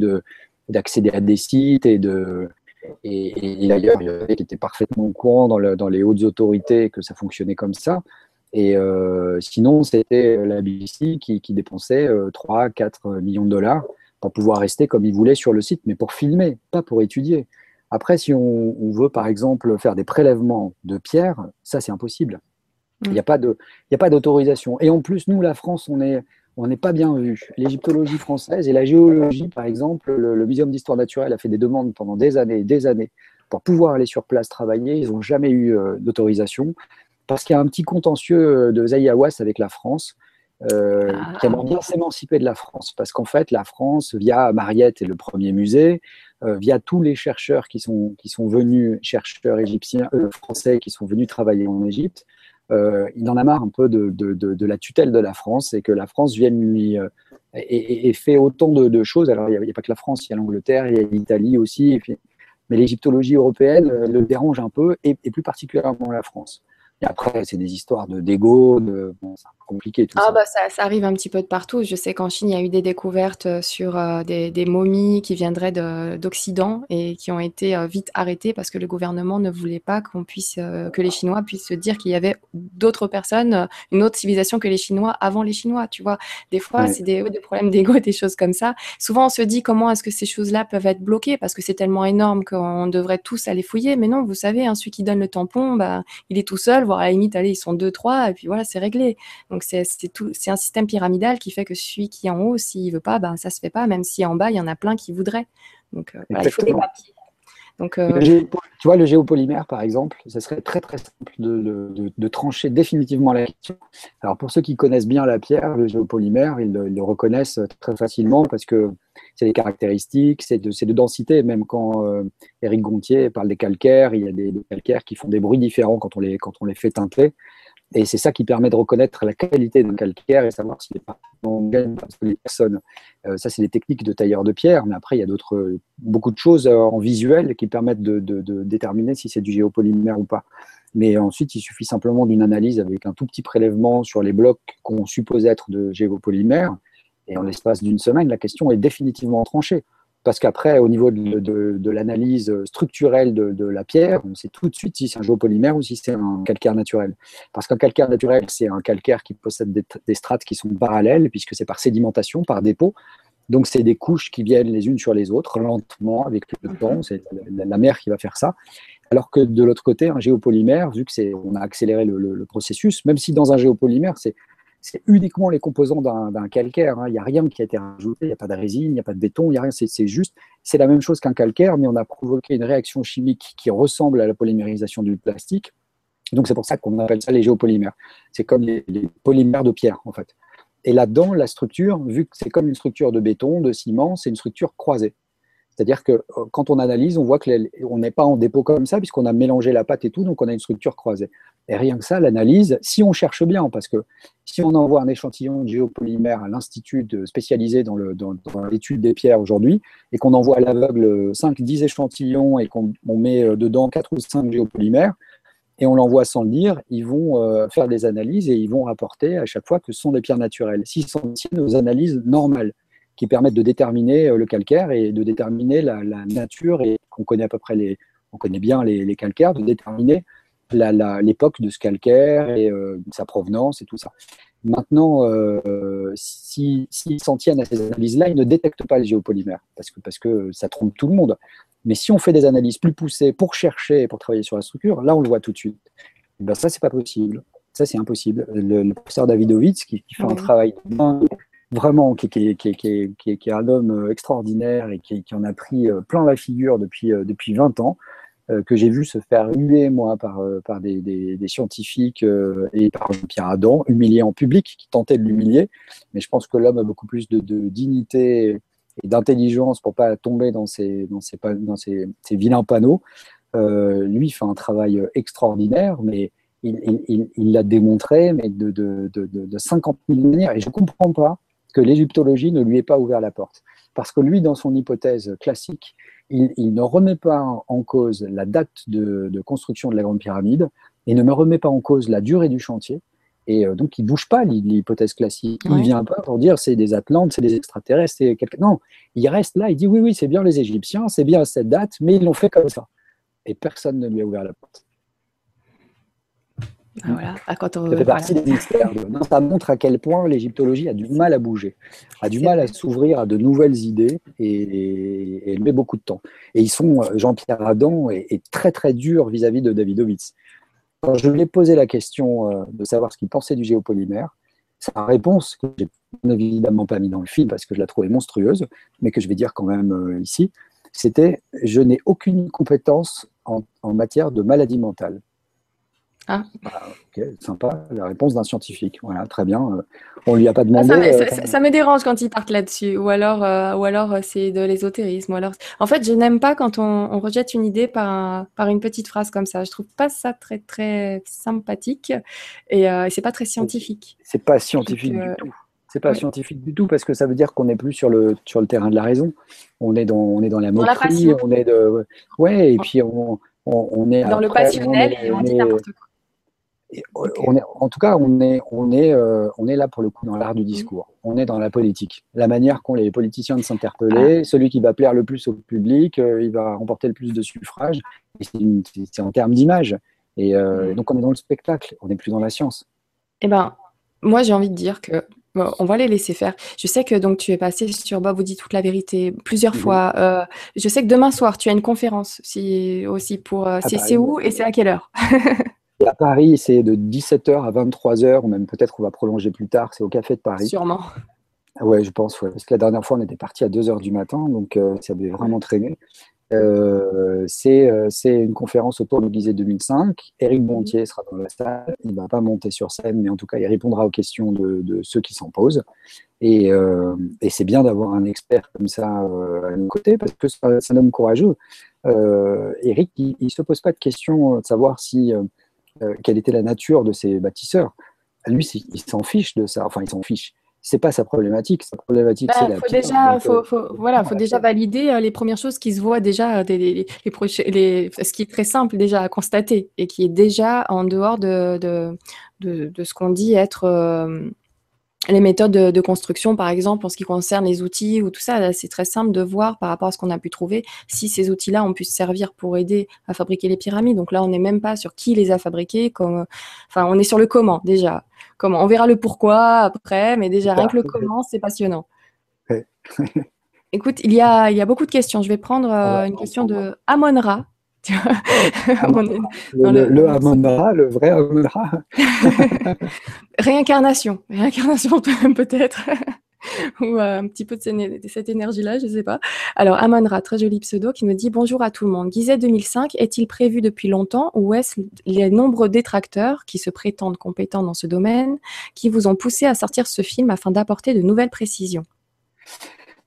d'accéder à des sites et d'ailleurs, il y avait qui étaient parfaitement au courant dans, les hautes autorités que ça fonctionnait comme ça. Et euh, sinon, c'était la BBC qui, dépensait 3, euh, 4 millions de dollars pour pouvoir rester comme ils voulaient sur le site, mais pour filmer, pas pour étudier. Après, si on, on veut, par exemple, faire des prélèvements de pierres, ça, c'est impossible. Il n'y a pas d'autorisation. Et en plus, nous, la France, on n'est on pas bien vu. L'égyptologie française et la géologie, par exemple, le, Muséum d'histoire naturelle a fait des demandes pendant des années et des années pour pouvoir aller sur place travailler. Ils n'ont jamais eu euh, d'autorisation parce qu'il y a un petit contentieux euh, de Zaïawas avec la France. Euh, ah. qui aimerait bien s'émanciper de la France, parce qu'en fait, la France, via Mariette et le premier musée, via tous les chercheurs qui sont, qui sont venus, chercheurs égyptiens, français qui sont venus travailler en Égypte, euh, il en a marre un peu de, la tutelle de la France et que la France vienne lui euh, et, fait autant de, choses. Alors il n'y a, pas que la France, il y a l'Angleterre, il y a l'Italie aussi, mais l'égyptologie européenne euh, le dérange un peu et, plus particulièrement la France. Et après, c'est des histoires de d'égo, de, c'est compliqué tout ah, ça. Bah, ça. arrive un petit peu de partout. Je sais qu'en Chine, il y a eu des découvertes euh, sur euh, des, momies qui viendraient d'Occident et qui ont été euh, vite arrêtées parce que le gouvernement ne voulait pas qu'on puisse, que les Chinois puissent se dire qu'il y avait d'autres personnes, une autre civilisation que les Chinois avant les Chinois. Tu vois, des fois, c'est des, des, problèmes d'égo, des choses comme ça. Souvent, on se dit comment est-ce que ces choses-là peuvent être bloquées parce que c'est tellement énorme qu'on devrait tous aller fouiller. Mais non, vous savez, hein, celui qui donne le tampon, bah, il est tout seul à la limite, allez, ils sont deux, trois, et puis voilà, c'est réglé. Donc c'est un système pyramidal qui fait que celui qui est en haut, s'il veut pas, ben ça se fait pas, même si en bas il y en a plein qui voudraient. Donc euh, il faut des papiers. Donc, euh, tu vois, le géopolymère, par exemple, ce serait très très simple de, trancher définitivement la question. Alors pour ceux qui connaissent bien la pierre, le géopolymère, ils le, reconnaissent très facilement parce que c'est des caractéristiques, c'est de, de, densité. Même quand euh, Éric Gontier parle des calcaires, il y a des, calcaires qui font des bruits différents quand on les, quand on les fait teinter. Et c'est ça qui permet de reconnaître la qualité d'un calcaire et savoir s'il est parfaitement gagne parce les. Euh, ça, c'est des techniques de tailleur de pierre, mais après, il y a d'autres, beaucoup de choses euh, en visuel qui permettent de, déterminer si c'est du géopolymère ou pas. Mais ensuite, il suffit simplement d'une analyse avec un tout petit prélèvement sur les blocs qu'on suppose être de géopolymère. Et en l'espace d'une semaine, la question est définitivement tranchée. Parce qu'après, au niveau de, l'analyse structurelle de, la pierre, on sait tout de suite si c'est un géopolymère ou si c'est un calcaire naturel. Parce qu'un calcaire naturel, c'est un calcaire qui possède des, strates qui sont parallèles, puisque c'est par sédimentation, par dépôt. Donc, c'est des couches qui viennent les unes sur les autres, lentement, avec le mhm. temps. C'est la, mer qui va faire ça. Alors que de l'autre côté, un géopolymère, vu que c'est, on a accéléré le, processus, même si dans un géopolymère, c'est c'est uniquement les composants d'un calcaire. Hein. Il n'y a rien qui a été rajouté, il n'y a pas de résine, il n'y a pas de béton, il n'y a rien. C'est juste, c'est la même chose qu'un calcaire, mais on a provoqué une réaction chimique qui ressemble à la polymérisation du plastique. Donc c'est pour ça qu'on appelle ça les géopolymères. C'est comme les, polymères de pierre, en fait. Et là-dedans, la structure, vu que c'est comme une structure de béton, de ciment, c'est une structure croisée. C'est-à-dire que euh, quand on analyse, on voit qu'on n'est pas en dépôt comme ça, puisqu'on a mélangé la pâte et tout, donc on a une structure croisée. Et rien que ça, l'analyse, si on cherche bien, parce que si on envoie un échantillon de géopolymère à l'institut spécialisé dans l'étude des pierres aujourd'hui, et qu'on envoie à l'aveugle 5-10 échantillons et qu'on met euh, dedans 4 ou 5 géopolymères, et on l'envoie sans le dire, ils vont euh, faire des analyses et ils vont rapporter à chaque fois que ce sont des pierres naturelles. S'ils s'en tiennent aux analyses normales, qui permettent de déterminer euh, le calcaire et de déterminer la, nature, et qu'on connaît à peu près les, on connaît bien les, calcaires, de déterminer l'époque de ce calcaire et euh, sa provenance et tout ça. Maintenant, euh, s'ils s'en tiennent à ces analyses-là, ils ne détectent pas le géopolymère parce que, parce que ça trompe tout le monde. Mais si on fait des analyses plus poussées pour chercher et pour travailler sur la structure, là, on le voit tout de suite. Et ben ça, c'est pas possible. Ça, c'est impossible. Le, professeur Davidovitz, qui, qui fait un travail vraiment, qui, est un homme euh, extraordinaire et qui, en a pris euh, plein la figure depuis, euh, depuis 20 ans, que j'ai vu se faire huer, moi, par, des, scientifiques et par Jean-Pierre Adam, humilié en public, qui tentait de l'humilier. Mais je pense que l'homme a beaucoup plus de, dignité et d'intelligence pour pas tomber dans ces, vilains panneaux. lui fait un travail extraordinaire, mais il l'a démontré, mais de, de, 50 000 manières. Et je ne comprends pas que l'égyptologie ne lui ait pas ouvert la porte. Parce que lui, dans son hypothèse classique, il, ne remet pas en cause la date de, construction de la Grande Pyramide et ne me remet pas en cause la durée du chantier. Et euh, donc, il ne bouge pas l'hypothèse classique. Il ne vient pas pour dire c'est des Atlantes, c'est des extraterrestres, c'est quelque... Non, il reste là, il dit oui, oui, c'est bien les Égyptiens, c'est bien cette date, mais ils l'ont fait comme ça. Et personne ne lui a ouvert la porte. Ah, voilà. Ah, quand on... Ça fait partie des mystères. ça montre à quel point l'égyptologie a du mal à bouger, a du mal à s'ouvrir à de nouvelles idées et, elle met beaucoup de temps. Et ils sont, euh, Jean-Pierre Adam est, très très dur vis-à-vis de Davidovitz. Quand je lui ai posé la question euh, de savoir ce qu'il pensait du géopolymère, sa réponse, que j'ai évidemment pas mis dans le film parce que je la trouvais monstrueuse, mais que je vais dire quand même euh, ici, c'était Je n'ai aucune compétence en, en matière de maladie mentale. Ah. Bah, ok, sympa, la réponse d'un scientifique. Voilà, très bien. Euh, on lui a pas demandé. Ah, ça, me, dérange quand ils partent là-dessus, ou alors, euh, ou alors euh, c'est de l'ésotérisme. alors, en fait, je n'aime pas quand on, rejette une idée par, par une petite phrase comme ça. Je trouve pas ça très très sympathique et c'est pas très scientifique. C'est pas scientifique du tout. C'est pas scientifique du tout parce que ça veut dire qu'on n'est plus sur le sur le terrain de la raison. On est dans on est dans la moquerie, on est de ouais et puis on, on, est dans le passionnel et on dit n'importe quoi en tout cas, on est, on, est, euh, on est là pour le coup dans l'art du discours. On est dans la politique. La manière qu'ont les politiciens de s'interpeller, ah. celui qui va plaire le plus au public, euh, il va remporter le plus de suffrages. C'est en termes d'image. Et euh, donc, on est dans le spectacle, on n'est plus dans la science. Eh ben, moi, j'ai envie de dire que on va les laisser faire. Je sais que donc tu es passé sur Bob vous dit toute la vérité plusieurs mhm. fois. je sais que demain soir tu as une conférence aussi, aussi pour. c'est où et c'est à quelle heure? à Paris, c'est de 17h à 23h, ou même peut-être on va prolonger plus tard, c'est au Café de Paris. Sûrement. Ouais, je pense, parce que la dernière fois, on était parti à 2h du matin, donc euh, ça avait vraiment traîné. Euh, euh, c'est une conférence autour de l'Élysée 2005. Éric Bontier sera dans la salle. Il ne va pas monter sur scène, mais en tout cas, il répondra aux questions de, ceux qui s'en posent. Et, c'est bien d'avoir un expert comme ça à nos côtés, parce que c'est un homme courageux. Éric, il ne se pose pas de questions de savoir si euh, quelle était la nature de ces bâtisseurs? Lui, il s'en fiche de ça. Enfin, il s'en fiche. C'est pas sa problématique. Sa problématique, bah, c'est la faut déjà, faut, voilà, faut déjà valider euh, les premières choses qui se voient déjà, les, les, les, ce qui est très simple déjà à constater et qui est déjà en dehors de, de, de, ce qu'on dit être euh, les méthodes de, construction, par exemple, en ce qui concerne les outils ou tout ça, c'est très simple de voir par rapport à ce qu'on a pu trouver si ces outils-là ont pu se servir pour aider à fabriquer les pyramides. Donc là, on n'est même pas sur qui les a fabriqués, comme, enfin, on est sur le comment déjà. Comment On verra le pourquoi après, mais déjà rien que le comment, c'est passionnant. Écoute, il y, a, il y a beaucoup de questions. Je vais prendre euh, une question de Amon-Ra le, le, Amon-Ra, le vrai Amon-Ra. Réincarnation, réincarnation peut-être. ou euh, un petit peu de cette énergie-là, je ne sais pas. Alors, Amon-Ra, très joli pseudo, qui me dit Bonjour à tout le monde. Gizet 2005 est-il prévu depuis longtemps ou est-ce les nombreux détracteurs qui se prétendent compétents dans ce domaine qui vous ont poussé à sortir ce film afin d'apporter de nouvelles précisions?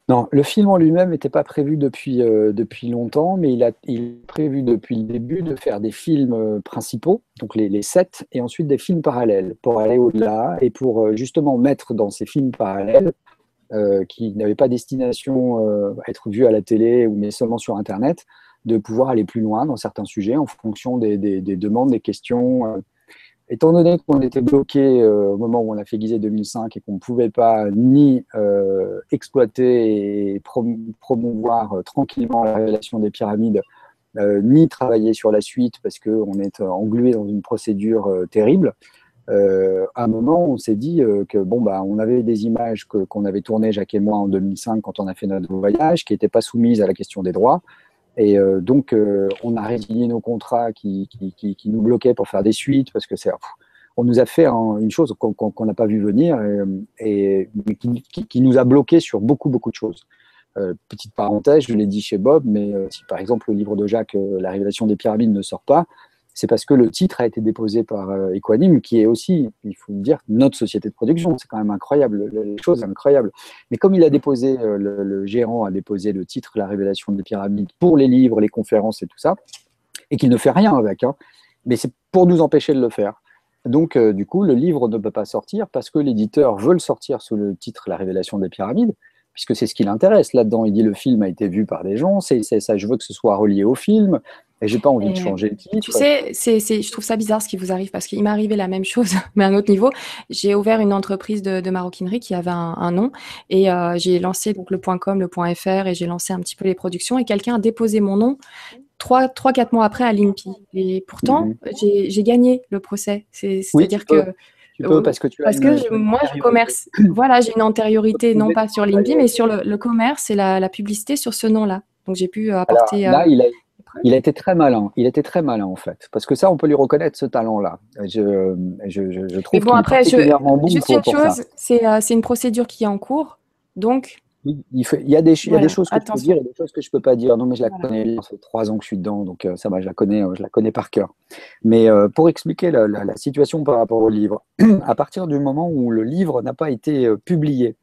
Non, le film en lui-même n'était pas prévu depuis, euh, depuis longtemps, mais il, a, il est prévu depuis le début de faire des films euh, principaux, donc les, les, sept, et ensuite des films parallèles pour aller au-delà et pour justement mettre dans ces films parallèles euh, qui n'avaient pas destination euh, à être vus à la télé ou mais seulement sur Internet, de pouvoir aller plus loin dans certains sujets en fonction des, demandes, des questions. Euh. Étant donné qu'on était bloqué au moment où on a fait Gizet 2005 et qu'on ne pouvait pas ni exploiter et promouvoir tranquillement la révélation des pyramides, ni travailler sur la suite parce qu'on est englué dans une procédure terrible, euh, à un moment, on s'est dit euh, que bon, bah, on avait des images qu'on avait tournées, Jacques et moi, en 2005, quand on a fait notre voyage, qui n'étaient pas soumises à la question des droits. Et euh, donc, on a résilié nos contrats qui, qui, qui, nous bloquaient pour faire des suites, parce que c'est. On nous a fait une chose qu'on n'a pas vu venir et, qui, nous a bloqués sur beaucoup, beaucoup de choses. petite parenthèse, je l'ai dit chez Bob, mais si par exemple le livre de Jacques, La révélation des pyramides, ne sort pas, c'est parce que le titre a été déposé par euh, Equanim, qui est aussi, il faut le dire, notre société de production. C'est quand même incroyable, les choses incroyables. Mais comme il a déposé, euh, le, gérant a déposé le titre La révélation des pyramides pour les livres, les conférences et tout ça, et qu'il ne fait rien avec, hein, mais c'est pour nous empêcher de le faire. Donc, euh, du coup, le livre ne peut pas sortir parce que l'éditeur veut le sortir sous le titre La révélation des pyramides, puisque c'est ce qui l'intéresse. Là-dedans, il dit le film a été vu par des gens, c'est ça, je veux que ce soit relié au film. Et j'ai pas envie de changer titre. Tu sais, c'est, je trouve ça bizarre ce qui vous arrive parce qu'il m'est arrivé la même chose, mais à un autre niveau. J'ai ouvert une entreprise de, maroquinerie qui avait un, nom et euh, j'ai lancé donc le .com, le .fr et j'ai lancé un petit peu les productions et quelqu'un a déposé mon nom trois, trois, quatre mois après à l'INPI. Et pourtant, mhm. j'ai, gagné le procès. C'est, à dire que tu peux parce que tu as parce que moi je commerce. voilà, j'ai une antériorité non pas sur l'INPI mais sur le, commerce et la, publicité sur ce nom-là. Donc j'ai pu apporter. là, euh, il a il a été très malin. Il était très malin en fait, parce que ça, on peut lui reconnaître ce talent-là. Je, je, je, trouve. Mais bon, après, je, juste une chose, euh, c'est une procédure qui est en cours, donc. Il, il, y a des, il y a des choses que je peux dire et des choses que je peux pas dire. Non, mais je la connais. Ça fait trois ans que je suis dedans, donc euh, ça va, je la connais, euh, je la connais par cœur. Mais pour expliquer la, la, situation par rapport au livre, à partir du moment où le livre n'a pas été publié,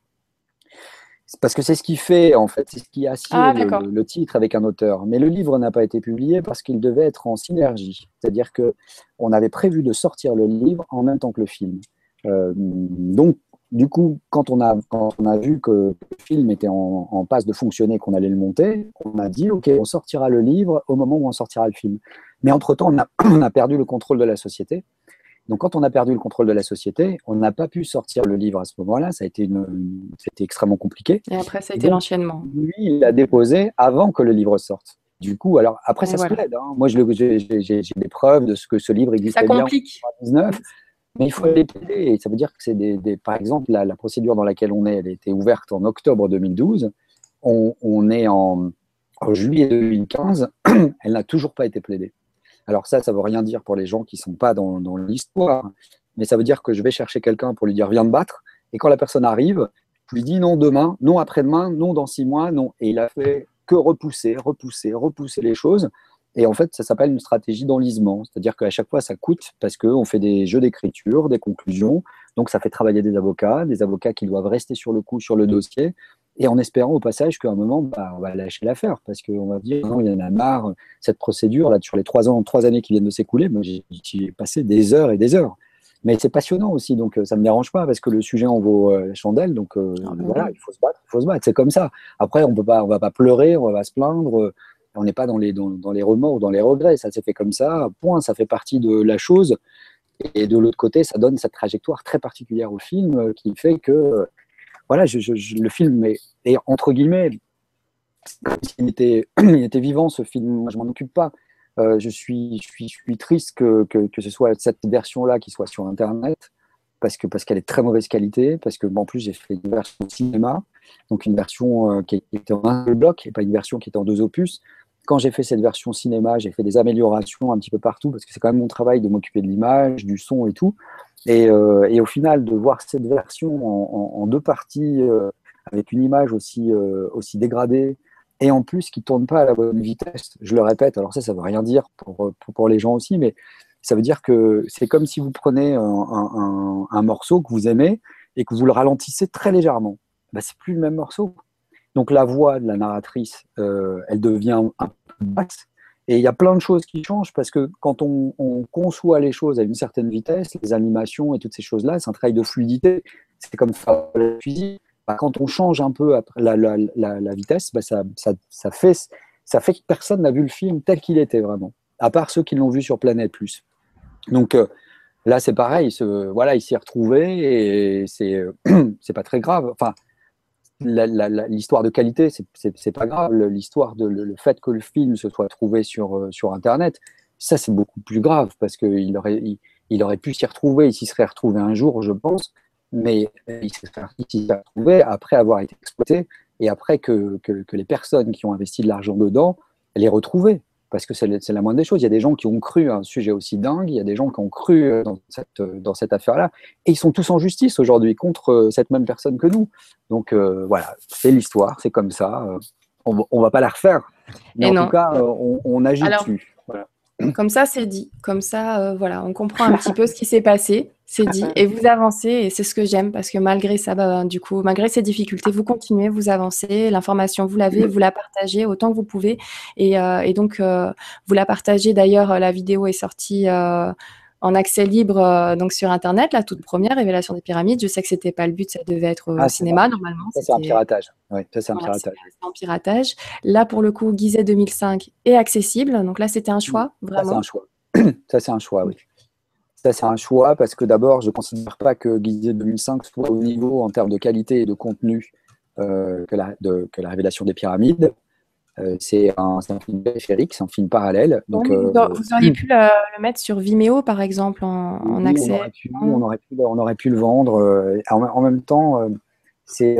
parce que c'est ce qui fait, en fait, c'est ce qui a ah, le, titre avec un auteur. Mais le livre n'a pas été publié parce qu'il devait être en synergie. C'est-à-dire que on avait prévu de sortir le livre en même temps que le film. Euh, donc, du coup, quand on, a, quand on a vu que le film était en, en passe de fonctionner, qu'on allait le monter, on a dit, OK, on sortira le livre au moment où on sortira le film. Mais entre-temps, on a, on a perdu le contrôle de la société. Donc, quand on a perdu le contrôle de la société, on n'a pas pu sortir le livre à ce moment-là. Ça a été une, c'était extrêmement compliqué. Et après, ça a été l'enchaînement. Lui, il l'a déposé avant que le livre sorte. Du coup, alors après, ça se plaide. Hein. Moi, j'ai des preuves de ce que ce livre existait bien en 2019. Mais il faut les plaider. ça veut dire que c'est des, Par exemple, la, procédure dans laquelle on est, elle a été ouverte en octobre 2012. On, on est en, en juillet 2015. elle n'a toujours pas été plaidée. Alors ça, ça veut rien dire pour les gens qui ne sont pas dans, l'histoire, mais ça veut dire que je vais chercher quelqu'un pour lui dire viens me battre, et quand la personne arrive, je lui dis non demain, non après-demain, non dans six mois, non. Et il a fait que repousser, repousser, repousser les choses. Et en fait, ça s'appelle une stratégie d'enlisement. C'est-à-dire qu'à chaque fois, ça coûte parce qu'on fait des jeux d'écriture, des conclusions. Donc, ça fait travailler des avocats, des avocats qui doivent rester sur le coup, sur le dossier et en espérant au passage qu'à un moment, bah, on va lâcher l'affaire, parce qu'on va dire, non, il y en a marre, cette procédure, là, sur les trois, ans, trois années qui viennent de s'écouler, moi, j'ai passé des heures et des heures. Mais c'est passionnant aussi, donc euh, ça ne me dérange pas, parce que le sujet en vaut euh, la chandelle, donc euh, ah, voilà, il faut se battre, il faut se battre, c'est comme ça. Après, on peut pas, on va pas pleurer, on va pas se plaindre, on n'est pas dans les, dans, dans, les remords, dans les regrets, ça s'est fait comme ça, point, ça fait partie de la chose. Et de l'autre côté, ça donne cette trajectoire très particulière au film qui fait que voilà, le film est, entre guillemets, il était, il était vivant ce film, moi je m'en occupe pas. Euh, je, suis, je, je triste que, que, ce soit cette version-là qui soit sur Internet, parce que parce qu'elle est très mauvaise qualité, parce que en plus j'ai fait une version cinéma, donc une version euh, qui était en un bloc et pas une version qui était en deux opus. quand j'ai fait cette version cinéma, j'ai fait des améliorations un petit peu partout parce que c'est quand même mon travail de m'occuper de l'image, du son et tout. Et, euh, et, au final, de voir cette version en, deux parties euh, avec une image aussi, euh, aussi dégradée et en plus qui tourne pas à la bonne vitesse, je le répète, alors ça, ça veut rien dire pour, pour, pour les gens aussi, mais ça veut dire que c'est comme si vous prenez un, un, un, morceau que vous aimez et que vous le ralentissez très légèrement. Ben, c'est plus le même morceau. Donc la voix de la narratrice, euh, elle devient un peu basse et il y a plein de choses qui changent parce que quand on, on, conçoit les choses à une certaine vitesse, les animations et toutes ces choses-là, c'est un travail de fluidité. C'est comme faire la cuisine. Bah, quand on change un peu la, vitesse, bah, ça, ça, ça, fait, ça que personne n'a vu le film tel qu'il était vraiment, à part ceux qui l'ont vu sur Planète Plus. Donc euh, là, c'est pareil. Voilà, il s'y est retrouvé et c'est euh, pas très grave. Enfin, l'histoire de qualité, c'est pas grave. L'histoire de le, fait que le film se soit trouvé sur, euh, Internet, ça c'est beaucoup plus grave parce qu'il aurait, il, aurait pu s'y retrouver, il s'y serait retrouvé un jour, je pense, mais il s'y serait retrouvé après avoir été exploité et après que, que, que les personnes qui ont investi de l'argent dedans les retrouvaient parce que c'est la moindre des choses. Il y a des gens qui ont cru à un sujet aussi dingue, il y a des gens qui ont cru euh, dans cette, euh, dans cette affaire-là, et ils sont tous en justice aujourd'hui contre euh, cette même personne que nous. Donc voilà, c'est l'histoire, c'est comme ça. on ne va pas la refaire, mais en tout cas, on, on agit dessus. Voilà. Comme ça, c'est dit. Comme ça, voilà, on comprend un petit peu ce qui s'est passé c'est dit. Et vous avancez, et c'est ce que j'aime, parce que malgré ça, bah, du coup, malgré ces difficultés, vous continuez, vous avancez, l'information, vous l'avez, vous la partagez autant que vous pouvez. Et, euh, donc, euh, vous la partagez. D'ailleurs, la vidéo est sortie euh, en accès libre donc sur Internet, la toute première, Révélation des pyramides. Je sais que ce n'était pas le but, ça devait être au ah, cinéma, normalement. Ça, c'est un piratage. Oui, ça, c'est un piratage. C'est un piratage. Là, pour le coup, Gizet 2005 est accessible. Donc là, c'était un choix, vraiment. Ça, c'est un choix. ça, c'est un choix, oui. Ça, c'est un choix parce que d'abord, je ne considère pas que Gizet 2005 soit au niveau en termes de qualité et de contenu euh, que, la, de, que, la, révélation des pyramides. Euh, c'est un, un, film périphérique, c'est un film parallèle. Donc, euh, vous auriez pu le, le, mettre sur Vimeo, par exemple, en, en accès. On aurait, pu, on, aurait pu, on aurait pu, le vendre. Euh, en, en, même temps, c'est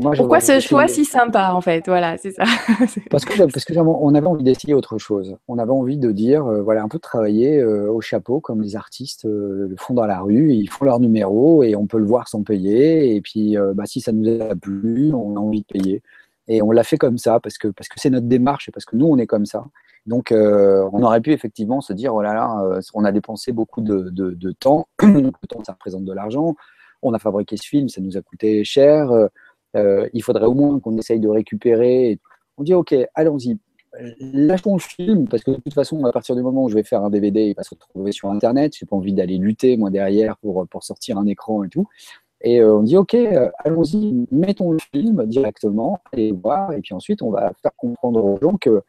pourquoi ce choix si sympa en fait? Voilà, c'est ça. parce que parce que on avait envie d'essayer autre chose. On avait envie de dire euh, voilà un peu de travailler euh, au chapeau comme les artistes euh, le font dans la rue. Ils font leur numéro et on peut le voir sans payer. Et puis bah, si ça nous a plu, on a envie de payer. Et on l'a fait comme ça parce que parce que c'est notre démarche et parce que nous on est comme ça. Donc on aurait pu effectivement se dire oh là là, on a dépensé beaucoup de, de, de temps. le temps ça représente de l'argent. On a fabriqué ce film, ça nous a coûté cher euh, il faudrait au moins qu'on essaye de récupérer. On dit, OK, allons-y, lâchons le film, parce que de toute façon, à partir du moment où je vais faire un DVD, il va se retrouver sur Internet. Je n'ai pas envie d'aller lutter, moi, derrière, pour, pour sortir un écran et tout. Et euh, on dit, OK, euh, allons-y, mettons le film directement et voir. Et puis ensuite, on va faire comprendre aux gens qu'on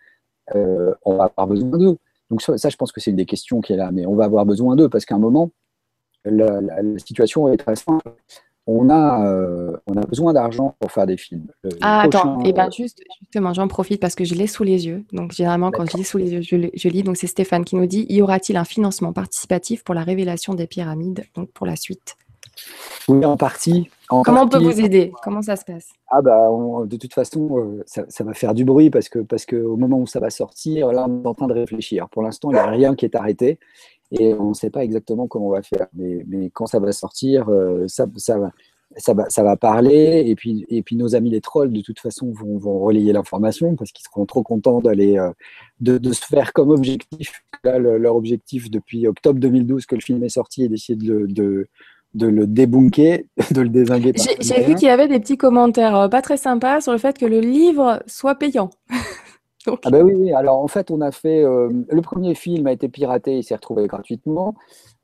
euh, va avoir besoin d'eux. Donc ça, je pense que c'est une des questions qui est là. Mais on va avoir besoin d'eux parce qu'à un moment, la, la, la, situation est très simple on a, euh, on a besoin d'argent pour faire des films. ah, attends, et eh ben juste, justement, j'en profite parce que je l'ai sous les yeux. Donc, généralement, quand je l'ai sous les yeux, je, lis. Donc, c'est Stéphane qui nous dit Y aura-t-il un financement participatif pour la révélation des pyramides, donc pour la suite? Oui, en partie. Comment on peut vous aider? Comment ça se passe? Ah, bah, de toute façon, euh, ça, ça, va faire du bruit parce que, parce qu'au moment où ça va sortir, là, on est en train de réfléchir. Pour l'instant, il n'y a rien qui est arrêté et on ne sait pas exactement comment on va faire. Mais, mais quand ça va sortir, euh, ça, ça, va, ça, va, ça va parler. Et puis, et puis nos amis les trolls, de toute façon, vont, vont relayer l'information parce qu'ils seront trop contents d'aller euh, de, de, se faire comme objectif. Là, le, leur objectif depuis octobre 2012 que le film est sorti est d'essayer de, de le débunker, de le désinguer. J'ai vu qu'il y avait des petits commentaires euh, pas très sympas sur le fait que le livre soit payant. Ah ben oui, oui, alors en fait, on a fait. Euh, le premier film a été piraté, il s'est retrouvé gratuitement.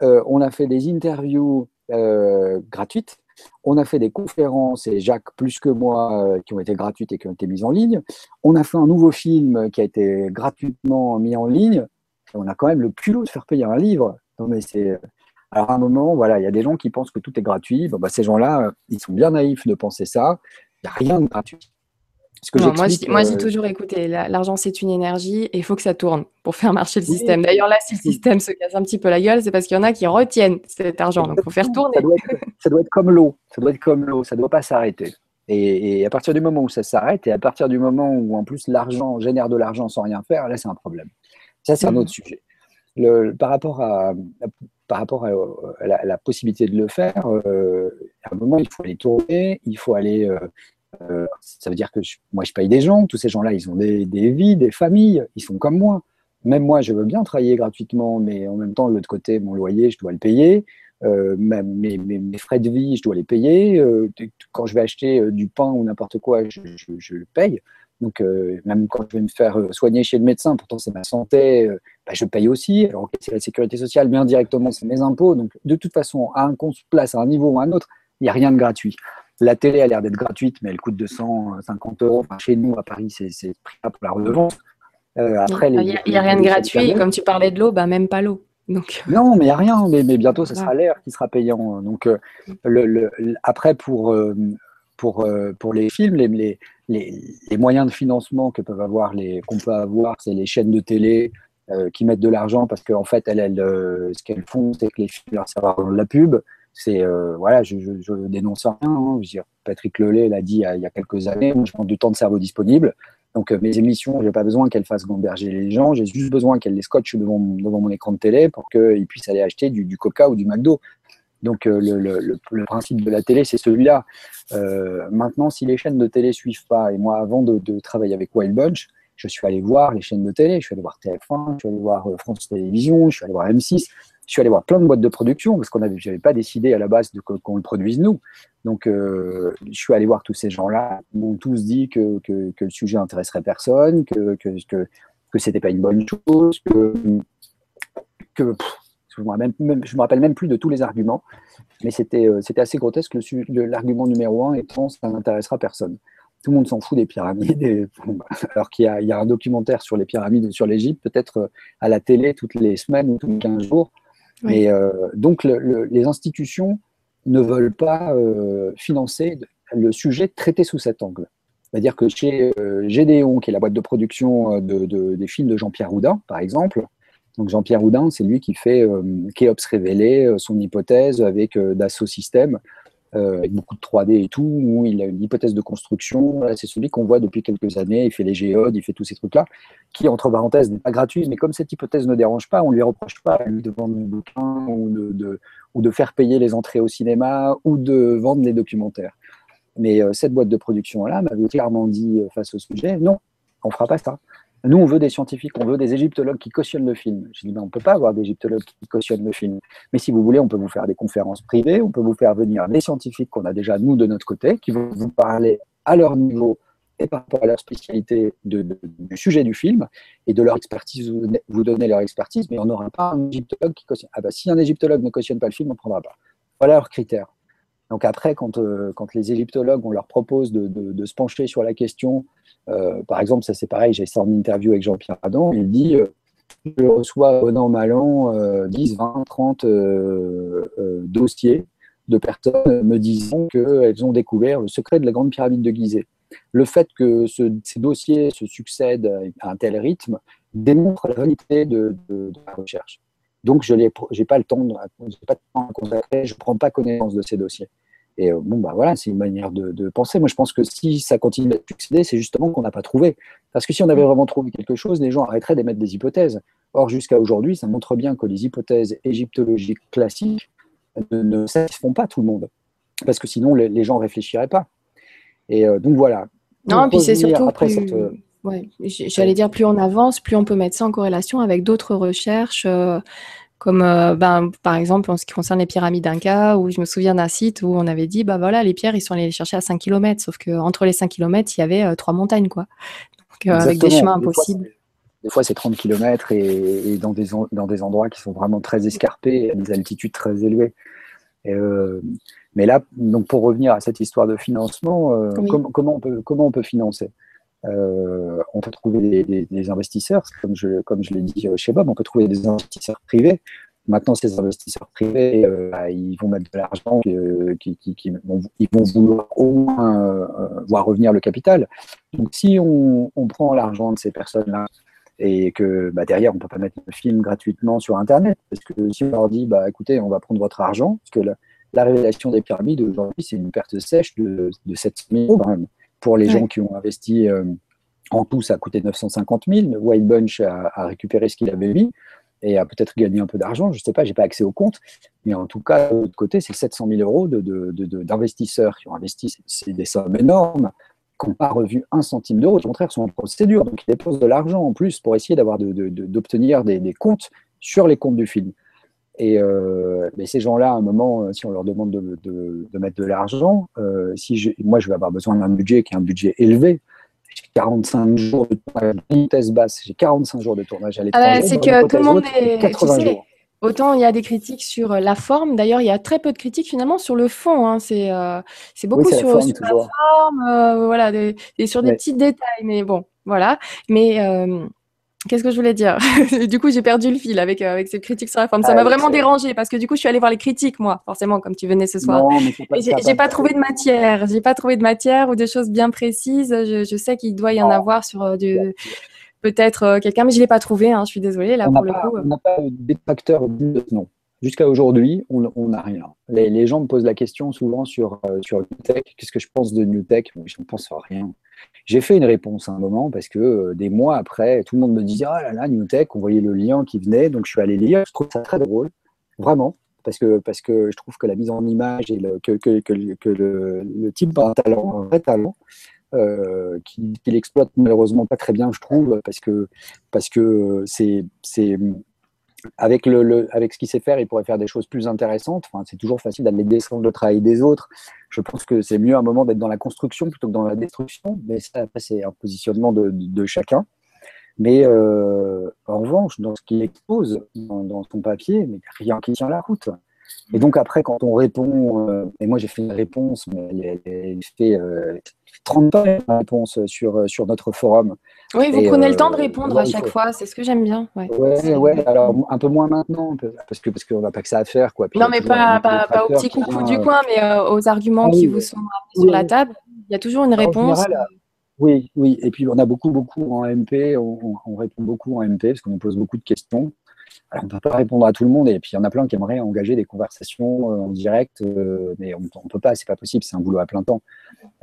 Euh, on a fait des interviews euh, gratuites. On a fait des conférences, et Jacques plus que moi, qui ont été gratuites et qui ont été mises en ligne. On a fait un nouveau film qui a été gratuitement mis en ligne. Et on a quand même le culot de faire payer un livre. Non, mais c'est. Alors à un moment, voilà, il y a des gens qui pensent que tout est gratuit. Bon, bah, ces gens-là, ils sont bien naïfs de penser ça. Il n'y a rien de gratuit moi, je, moi, euh, toujours, écoutez, l'argent, c'est une énergie et il faut que ça tourne pour faire marcher le système. D'ailleurs, là, si le système se casse un petit peu la gueule, c'est parce qu'il y en a qui retiennent cet argent. Donc, il faut faire tourner. Ça doit, être, comme l'eau. Ça doit être comme l'eau. Ça ne doit pas s'arrêter. Et, à partir du moment où ça s'arrête, et à partir du moment où en plus l'argent génère de l'argent sans rien faire, là c'est un problème. Ça c'est un mmh. autre sujet. Le, par rapport à, par rapport à, la, possibilité de le faire, euh, à un moment il faut aller tourner, il faut aller. Euh, euh, ça veut dire que moi je paye des gens, tous ces gens-là ils ont des, vies, des familles, ils sont comme moi. Même moi je veux bien travailler gratuitement, mais en même temps de l'autre côté mon loyer je dois le payer. Euh, mes, frais de vie, je dois les payer. Euh, quand je vais acheter euh, du pain ou n'importe quoi, je, le paye. Donc, même quand je vais me faire soigner chez le médecin, pourtant c'est ma santé, bah, je paye aussi. Alors, c'est la sécurité sociale, mais indirectement, c'est mes impôts. Donc, de toute façon, à un compte place, à un niveau ou à un autre, il n'y a rien de gratuit. La télé a l'air d'être gratuite, mais elle coûte 250 euros. chez nous, à Paris, c'est prix pour la redevance. après, il n'y a, rien de gratuit. Comme tu parlais de l'eau, bah, même pas l'eau. Non, mais il n'y a rien, mais, bientôt, ce sera l'air qui sera payant. Donc, euh, le, après, pour, euh, pour, euh, pour les films, les, les, moyens de financement que peuvent avoir les, qu'on peut avoir, c'est les chaînes de télé qui mettent de l'argent parce qu'en fait, elles, ce qu'elles font, c'est que les films leur servent de la pub. C'est, voilà, je, je, dénonce rien. Hein. Patrick Lelay l'a dit il y, a, quelques années, je prends du temps de cerveau disponible. Donc euh, mes émissions, je n'ai pas besoin qu'elles fassent gamberger les gens, j'ai juste besoin qu'elles les scotchent devant, devant mon écran de télé pour qu'ils puissent aller acheter du, Coca ou du McDo. Donc euh, le, principe de la télé, c'est celui-là. Euh, maintenant, si les chaînes de télé suivent pas, et moi avant de, travailler avec Wild Bunch, je suis allé voir les chaînes de télé, je suis allé voir TF1, je suis allé voir France Télévisions, je suis allé voir M6, je suis allé voir plein de boîtes de production parce qu'on avait, j'avais pas décidé à la base de qu'on le produise nous. Donc, euh, je suis allé voir tous ces gens-là. Ils m'ont tous dit que, que, le sujet intéresserait personne, que que, que, c'était pas une bonne chose, que je me rappelle même plus de tous les arguments, mais c'était euh, assez grotesque. L'argument numéro un étant ça n'intéressera personne. Tout le monde s'en fout des pyramides, bah, alors qu'il y, y, a un documentaire sur les pyramides sur l'Égypte, peut-être euh, à la télé toutes les semaines ou tous les 15 jours. Et euh, donc, les institutions ne veulent pas euh, financer le sujet traité sous cet angle. C'est-à-dire que chez euh, Gédéon, qui est la boîte de production des films de Jean-Pierre Houdin, par exemple, donc Jean-Pierre Houdin, c'est lui qui fait Kéops révélé, son hypothèse avec Dassault Systèmes, euh, avec beaucoup de 3D et tout, où il a une hypothèse de construction. C'est celui qu'on voit depuis quelques années. Il fait les géodes, il fait tous ces trucs-là, qui, entre parenthèses, n'est pas gratuit. Mais comme cette hypothèse ne dérange pas, on ne lui reproche pas de vendre des bouquins ou de, faire payer les entrées au cinéma ou de vendre des documentaires. Mais euh, cette boîte de production-là m'avait clairement dit euh, face au sujet, non, on ne fera pas ça. Nous, on veut des scientifiques, on veut des égyptologues qui cautionnent le film. Je dis, ben, on ne peut pas avoir d'égyptologues qui cautionnent le film. Mais si vous voulez, on peut vous faire des conférences privées, on peut vous faire venir des scientifiques qu'on a déjà, nous, de notre côté, qui vont vous parler à leur niveau et par rapport à leur spécialité du sujet du film et de leur expertise, vous donner leur expertise, mais on n'aura pas un égyptologue qui cautionne. Ah bah, si un égyptologue ne cautionne pas le film, on ne prendra pas. Voilà leurs critères. Donc après, quand, euh, les égyptologues, on leur propose de, se pencher sur la question, euh, par exemple, ça c'est pareil, j'ai ça en interview avec Jean-Pierre Adam, il dit, euh, je reçois bon an, mal an, 10, 20, 30 dossiers de personnes me disant qu'elles ont découvert le secret de la grande pyramide de Gizeh. Le fait que ce, ces dossiers se succèdent à un tel rythme démontre la réalité de la recherche. Donc, je n'ai pas le temps, de, pas de temps à consacrer, je ne prends pas connaissance de ces dossiers. Et euh, bon, bah voilà, c'est une manière de, penser. Moi, je pense que si ça continue à succéder, c'est justement qu'on n'a pas trouvé. Parce que si on avait vraiment trouvé quelque chose, les gens arrêteraient d'émettre des hypothèses. Or, jusqu'à aujourd'hui, ça montre bien que les hypothèses égyptologiques classiques ne, satisfont pas tout le monde. Parce que sinon, les, gens ne réfléchiraient pas. Et euh, donc voilà. Non, puis c'est surtout. Après cette, euh, Ouais, j'allais dire plus on avance, plus on peut mettre ça en corrélation avec d'autres recherches, euh, comme euh, ben, par exemple en ce qui concerne les pyramides Inca, où je me souviens d'un site où on avait dit, bah voilà, les pierres, ils sont allés les chercher à 5 km, sauf qu'entre les 5 km, il y avait euh, trois montagnes, quoi. Donc, avec des chemins impossibles. Des fois, c'est 30 km et, dans, des, dans des endroits qui sont vraiment très escarpés, à des altitudes très élevées. mais là, donc pour revenir à cette histoire de financement, comment, on peut, comment on peut financer? Euh, on peut trouver des, investisseurs, comme je, l'ai dit chez Bob, on peut trouver des investisseurs privés. Maintenant, ces investisseurs privés, euh, bah, ils vont mettre de l'argent, ils vont vouloir au moins euh, voir revenir le capital. Donc, si on, prend l'argent de ces personnes-là et que bah, derrière, on ne peut pas mettre le film gratuitement sur Internet, parce que si on leur dit, bah, écoutez, on va prendre votre argent, parce que la révélation des pyramides aujourd'hui, c'est une perte sèche de, de 700 000 euros quand même. Pour les gens qui ont investi euh, en tout, ça a coûté 950 000. White Bunch a, a récupéré ce qu'il avait mis et a peut-être gagné un peu d'argent. Je ne sais pas, j'ai pas accès au compte. Mais en tout cas, de l'autre côté, c'est 700 000 euros d'investisseurs de, de, qui ont investi. C'est des sommes énormes qui n'ont pas revu un centime d'euro. Au contraire, sont en procédure. Donc, ils dépensent de l'argent en plus pour essayer d'avoir d'obtenir des, des, comptes sur les comptes du film. Et euh, mais ces gens-là, à un moment, euh, si on leur demande de, de, de mettre de l'argent, euh, si je, moi je vais avoir besoin d'un budget qui est un budget élevé, j'ai 45 jours de tournage, vitesse basse, j'ai 45 jours de tournage à l'étranger. Ah c'est que tout le monde est. 80 jours. Autant il y a des critiques sur la forme, d'ailleurs il y a très peu de critiques finalement sur le fond. Hein. C'est euh, beaucoup oui, sur, la forme, sur la forme, voilà, des, et sur des ouais. petits détails. Mais bon, voilà. Mais Qu'est-ce que je voulais dire? Du coup, j'ai perdu le fil avec, euh, avec ces critiques sur la forme. Ça m'a ah, vraiment dérangé parce que du coup, je suis allée voir les critiques, moi, forcément, comme tu venais ce soir. J'ai pas, pas trouvé de matière. J'ai pas trouvé de matière ou de choses bien précises. Je, je sais qu'il doit y en avoir sur euh, du peut-être euh, quelqu'un, mais je l'ai pas trouvé. Hein, je suis désolée là on pour le pas, coup. On n'a pas des facteurs non. Jusqu'à aujourd'hui, on n'a rien. Les, gens me posent la question souvent sur, euh, sur Newtech. Qu'est-ce que je pense de Newtech Je ne pense à rien. J'ai fait une réponse à un moment parce que euh, des mois après, tout le monde me disait Ah là là, Newtech, on voyait le lien qui venait. Donc je suis allé lire. Je trouve ça très drôle, vraiment. Parce que, parce que je trouve que la mise en image et que, le, type a un talent, un vrai talent, euh, qu'il qu exploite malheureusement pas très bien, je trouve, parce que parce que c'est avec, le, le, avec ce qu'il sait faire, il pourrait faire des choses plus intéressantes. Enfin, c'est toujours facile d'aller descendre le travail des autres. Je pense que c'est mieux à un moment d'être dans la construction plutôt que dans la destruction. Mais ça, c'est un positionnement de, chacun. Mais euh, en revanche, dans ce qu'il expose dans, dans, son papier, mais rien qui tient la route. Et donc après, quand on répond, euh, et moi j'ai fait une réponse, mais elle, elle fait euh, 30 pages de réponse sur, sur notre forum. Oui, vous et prenez euh, le temps de répondre ouais, à chaque fois, c'est ce que j'aime bien. Ouais, ouais, ouais, alors un peu moins maintenant, parce que parce qu'on n'a pas que ça à faire. Quoi. Puis non, mais pas, pas, pas au petit coucou du coin, mais euh, aux arguments ah, qui oui, vous sont oui. sur la table. Il y a toujours une réponse. Général, oui, oui, et puis on a beaucoup, beaucoup en MP, on, on répond beaucoup en MP, parce qu'on nous pose beaucoup de questions. Alors, on ne peut pas répondre à tout le monde, et puis il y en a plein qui aimeraient engager des conversations euh, en direct, euh, mais on ne peut pas, c'est pas possible, c'est un boulot à plein temps.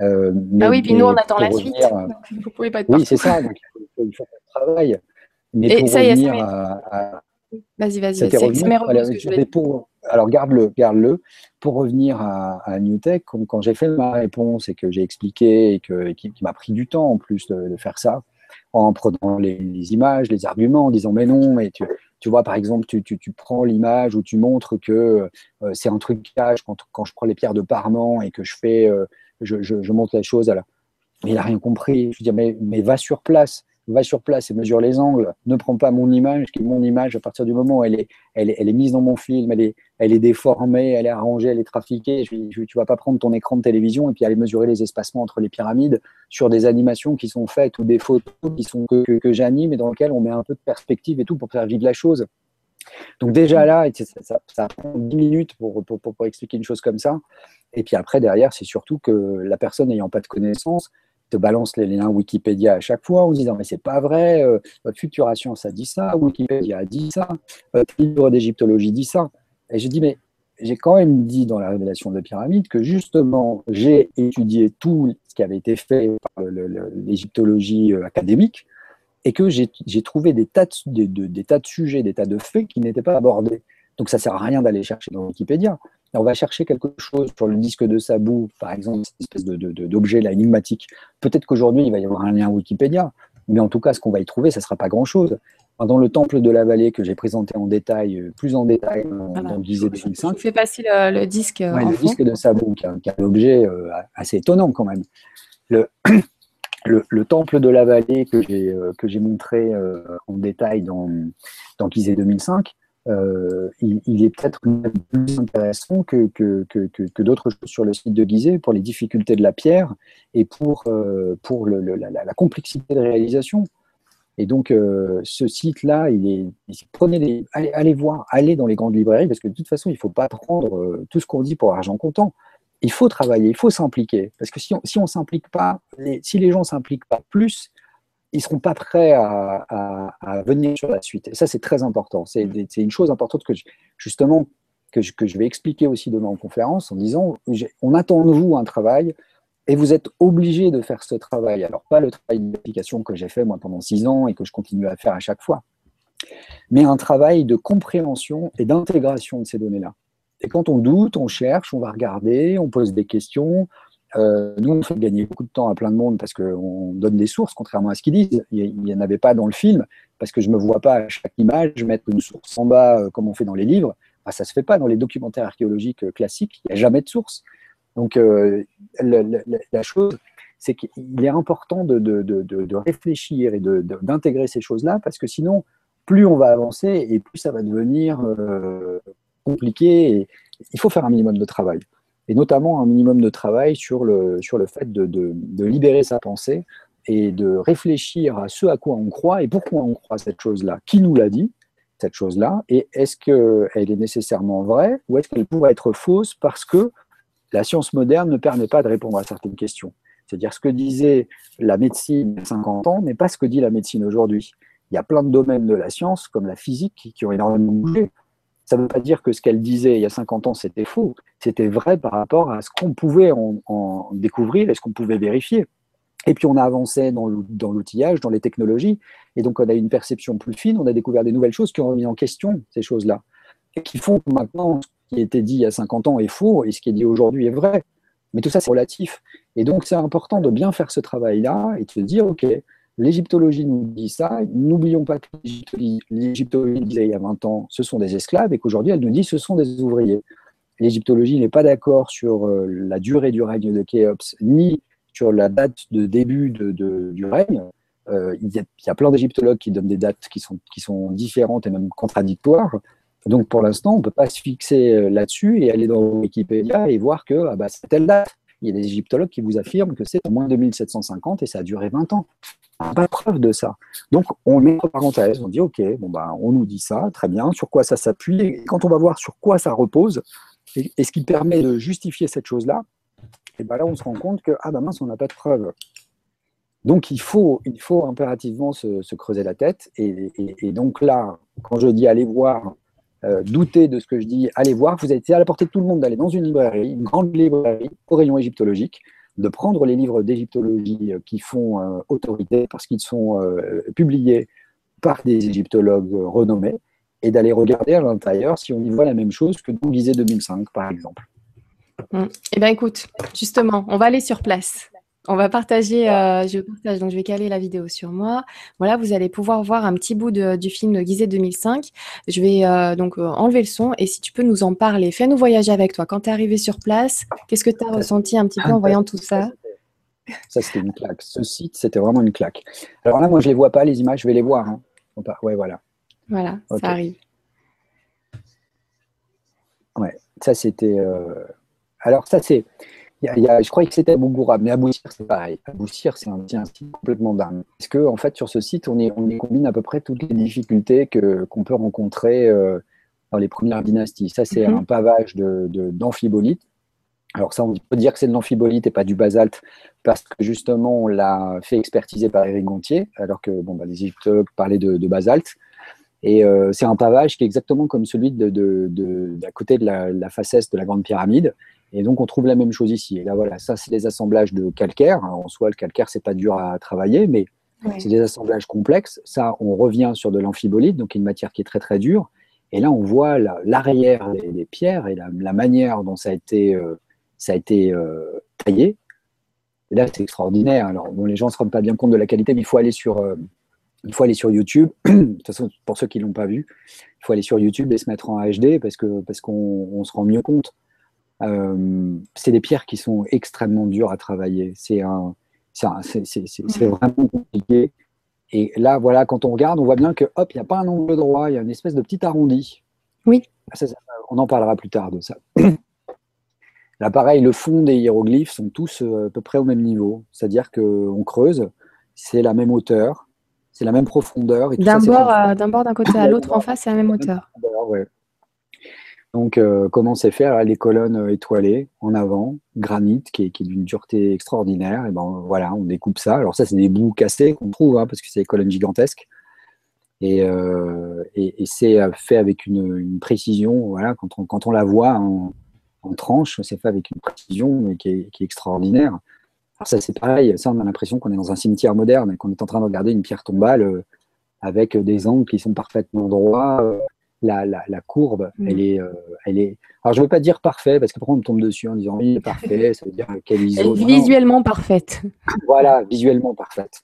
Euh, mais, ah oui, puis nous, on attend la revenir, suite. Donc vous pouvez pas être Oui, c'est ça, donc il faut, il faut qu'on travaille. Mais et pour ça revenir y est, à, à... Vas-y, vas-y, c'est. Alors, garde-le, garde-le. Pour revenir à, à Newtech, quand, quand j'ai fait ma réponse et que j'ai expliqué et, que, et qui, qui m'a pris du temps en plus de, de faire ça, en prenant les, images, les arguments, en disant mais non, mais tu, vois, par exemple, tu, tu, prends l'image où tu montres que euh, c'est un trucage quand, je prends les pierres de Parment et que je fais, euh, je, je, montre la chose. Mais il n'a rien compris. Je dis mais, mais va sur place va sur place et mesure les angles, ne prends pas mon image, qui mon image à partir du moment où elle est, elle elle est mise dans mon film, elle est, elle est déformée, elle est arrangée, elle est trafiquée. Je, je, tu vas pas prendre ton écran de télévision et puis aller mesurer les espacements entre les pyramides sur des animations qui sont faites ou des photos qui sont que j'anime et dans lesquelles on met un peu de perspective et tout pour faire vivre la chose. Donc déjà là, ça, ça, ça prend 10 minutes pour, pour, pour, pour expliquer une chose comme ça. Et puis après, derrière, c'est surtout que la personne n'ayant pas de connaissances, te balance les liens Wikipédia à chaque fois en disant mais c'est pas vrai, euh, votre Futuration ça dit ça, Wikipédia a dit ça, votre livre d'égyptologie dit ça. Et je dis mais j'ai quand même dit dans la révélation de pyramides que justement j'ai étudié tout ce qui avait été fait par l'égyptologie euh, académique et que j'ai trouvé des tas de, des, de, des tas de sujets, des tas de faits qui n'étaient pas abordés. Donc ça sert à rien d'aller chercher dans Wikipédia. On va chercher quelque chose sur le disque de Sabou, par exemple, cette espèce d'objet énigmatique. Peut-être qu'aujourd'hui il va y avoir un lien Wikipédia, mais en tout cas ce qu'on va y trouver, ça ne sera pas grand-chose. Dans le temple de la vallée que j'ai présenté en détail, euh, plus en détail dans, le 2005. Je fais passer le, le disque. Ouais, le fond. disque de Sabou, qui a un objet euh, assez étonnant quand même. Le, le, le, temple de la vallée que j'ai euh, montré euh, en détail dans dans Gizeh 2005, euh, il, est peut-être plus intéressant que, que, que, que d'autres choses sur le site de Gizeh pour les difficultés de la pierre et pour, euh, pour le, la, complexité de réalisation. Et donc, euh, ce site-là, il est, prenez allez, voir, allez dans les grandes librairies, parce que de toute façon, il ne faut pas prendre tout ce qu'on dit pour argent comptant. Il faut travailler, il faut s'impliquer. Parce que si on si ne s'implique pas, si les gens ne s'impliquent pas plus, ils ne seront pas prêts à, à, venir sur la suite. Et ça, c'est très important. C'est une chose importante que, justement, que je, que je vais expliquer aussi demain en conférence en disant on attend de vous un travail et vous êtes obligé de faire ce travail. Alors, pas le travail d'application que j'ai fait moi pendant six ans et que je continue à faire à chaque fois, mais un travail de compréhension et d'intégration de ces données-là. Et quand on doute, on cherche, on va regarder, on pose des questions. Euh, nous, on fait gagner beaucoup de temps à plein de monde parce qu'on donne des sources, contrairement à ce qu'ils disent. Il n'y en avait pas dans le film, parce que je ne me vois pas à chaque image mettre une source en bas, euh, comme on fait dans les livres. Ça ne se fait pas dans les documentaires archéologiques euh, classiques, il n'y a jamais de source. Donc, la chose, c'est qu'il est important de, réfléchir et d'intégrer ces choses-là, parce que sinon, plus on va avancer et plus ça va devenir compliqué. Il faut faire un minimum de travail. Et notamment un minimum de travail sur le, sur le fait de, de, libérer sa pensée et de réfléchir à ce à quoi on croit et pourquoi on croit cette chose-là. Qui nous l'a dit, cette chose-là Et est-ce qu'elle est nécessairement vraie ou est-ce qu'elle pourrait être fausse parce que la science moderne ne permet pas de répondre à certaines questions? C'est-à-dire ce que disait la médecine il y a 50 ans n'est pas ce que dit la médecine aujourd'hui. Il y a plein de domaines de la science, comme la physique, qui ont énormément bougé. Ça ne veut pas dire que ce qu'elle disait il y a 50 ans, c'était faux. C'était vrai par rapport à ce qu'on pouvait en, découvrir et ce qu'on pouvait vérifier. Et puis on a avancé dans l'outillage, dans les technologies, et donc on a une perception plus fine, on a découvert des nouvelles choses qui ont remis en question ces choses-là, et qui font que maintenant ce qui était dit il y a 50 ans est faux, et ce qui est dit aujourd'hui est vrai. Mais tout ça, c'est relatif. Et donc c'est important de bien faire ce travail-là et de se dire, OK, L'égyptologie nous dit ça. N'oublions pas que l'égyptologie disait il y a 20 ans, ce sont des esclaves, et qu'aujourd'hui, elle nous dit ce sont des ouvriers. L'égyptologie n'est pas d'accord sur euh, la durée du règne de Khéops, ni sur la date de début de, du règne. Euh, il, y a, plein d'égyptologues qui donnent des dates qui sont, qui sont différentes et même contradictoires. Donc pour l'instant, on ne peut pas se fixer euh, là-dessus et aller dans Wikipédia et voir que ah bah, c'est telle date. Il y a des égyptologues qui vous affirment que c'est au moins 2750 et ça a duré 20 ans pas preuve de ça. Donc, on met entre parenthèses, on dit, OK, bon, bah, on nous dit ça, très bien, sur quoi ça s'appuie? Et quand on va voir sur quoi ça repose, et, ce qui permet de justifier cette chose-là, et ben là, on se rend compte que, ah ben mince, on n'a pas de preuve. Donc, il faut, il faut impérativement se, creuser la tête. Et, donc là, quand je dis aller voir, euh, douter de ce que je dis, allez voir, vous été à la portée de tout le monde d'aller dans une librairie, une grande librairie au rayon égyptologique, de prendre les livres d'égyptologie euh, qui font euh, autorité parce qu'ils sont publiés par des égyptologues renommés et d'aller regarder à l'intérieur si on y voit la même chose que dans Gizeh 2005, par exemple. Mmh. Eh bien, écoute, justement, on va aller sur place. On va partager, euh, je partage, donc je vais caler la vidéo sur moi. Voilà, vous allez pouvoir voir un petit bout du film de Gizet 2005. Je vais euh, donc euh, enlever le son et si tu peux nous en parler, fais-nous voyager avec toi. Quand tu es arrivé sur place, qu'est-ce que tu as ressenti un petit peu en voyant tout ça? Ça, c'était une claque. Ce site, c'était vraiment une claque. Alors là, moi, je ne les vois pas, les images, je vais les voir. Hein. Ouais, voilà. Voilà, ça arrive. Ouais, ça, c'était. Alors, ça, c'est je crois que c'était à Bougoura, mais à Boussir, c'est pareil. À Boussir, c'est un, site complètement dingue. Parce que, en fait, sur ce site, on y, on combine à peu près toutes les difficultés qu'on peut rencontrer euh, dans les premières dynasties. Ça, c'est mhm. un pavage d'amphibolite. De, Alors ça, on peut dire que c'est de l'amphibolite et pas du basalte, parce que justement, on l'a fait expertiser par Éric Gontier, alors que bon, bah, les égyptologues parlaient de, basalte. Et euh, c'est un pavage qui est exactement comme celui de, de, d'à côté de la, la, face est de la Grande Pyramide. Et donc, on trouve la même chose ici. Et là, voilà, ça, c'est des assemblages de calcaire. En soi, le calcaire, c'est pas dur à travailler, mais c'est des assemblages complexes. Ça, on revient sur de l'amphibolite, donc une matière qui est très, très dure. Et là, on voit l'arrière des, pierres et la, manière dont ça a été, euh, ça a été euh, taillé. Et là, c'est extraordinaire. Alors, bon, les gens ne se rendent pas bien compte de la qualité, mais il faut aller sur, euh, il faut aller sur YouTube. de toute façon, pour ceux qui ne l'ont pas vu, il faut aller sur YouTube et se mettre en HD parce qu'on parce qu'on se rend mieux compte c'est des pierres qui sont extrêmement dures à travailler. C'est un, c'est vraiment compliqué. Et là, voilà, quand on regarde, on voit bien que hop, il n'y a pas un angle droit, il y a une espèce de petit arrondi. Oui. Ah, on en parlera plus tard de ça. Là, pareil, le fond des hiéroglyphes sont tous euh, à peu près au même niveau. C'est-à-dire qu'on creuse, c'est la même hauteur, c'est la même profondeur. D'un bord, d'un bord d'un côté à l'autre en face, c'est la même hauteur. Ouais. Donc, euh, comment c'est faire? Les colonnes euh, étoilées en avant, granit, qui est, d'une dureté extraordinaire. Et ben voilà, on découpe ça. Alors ça, c'est des bouts cassés qu'on trouve, hein, parce que c'est des colonnes gigantesques. Et, euh, c'est fait avec une, précision. Voilà, quand on, quand on la voit en, tranche, c'est fait avec une précision qui est, qui est extraordinaire. Alors ça, c'est pareil. Ça, on a l'impression qu'on est dans un cimetière moderne et qu'on est en train de regarder une pierre tombale avec des angles qui sont parfaitement droits. La, la, la courbe, mm. elle, est, elle est. Alors, je ne veux pas dire parfait, parce qu'après, on me tombe dessus en disant oui, parfait, ça veut dire quelle ISO. Visuellement parfaite. Voilà, visuellement parfaite.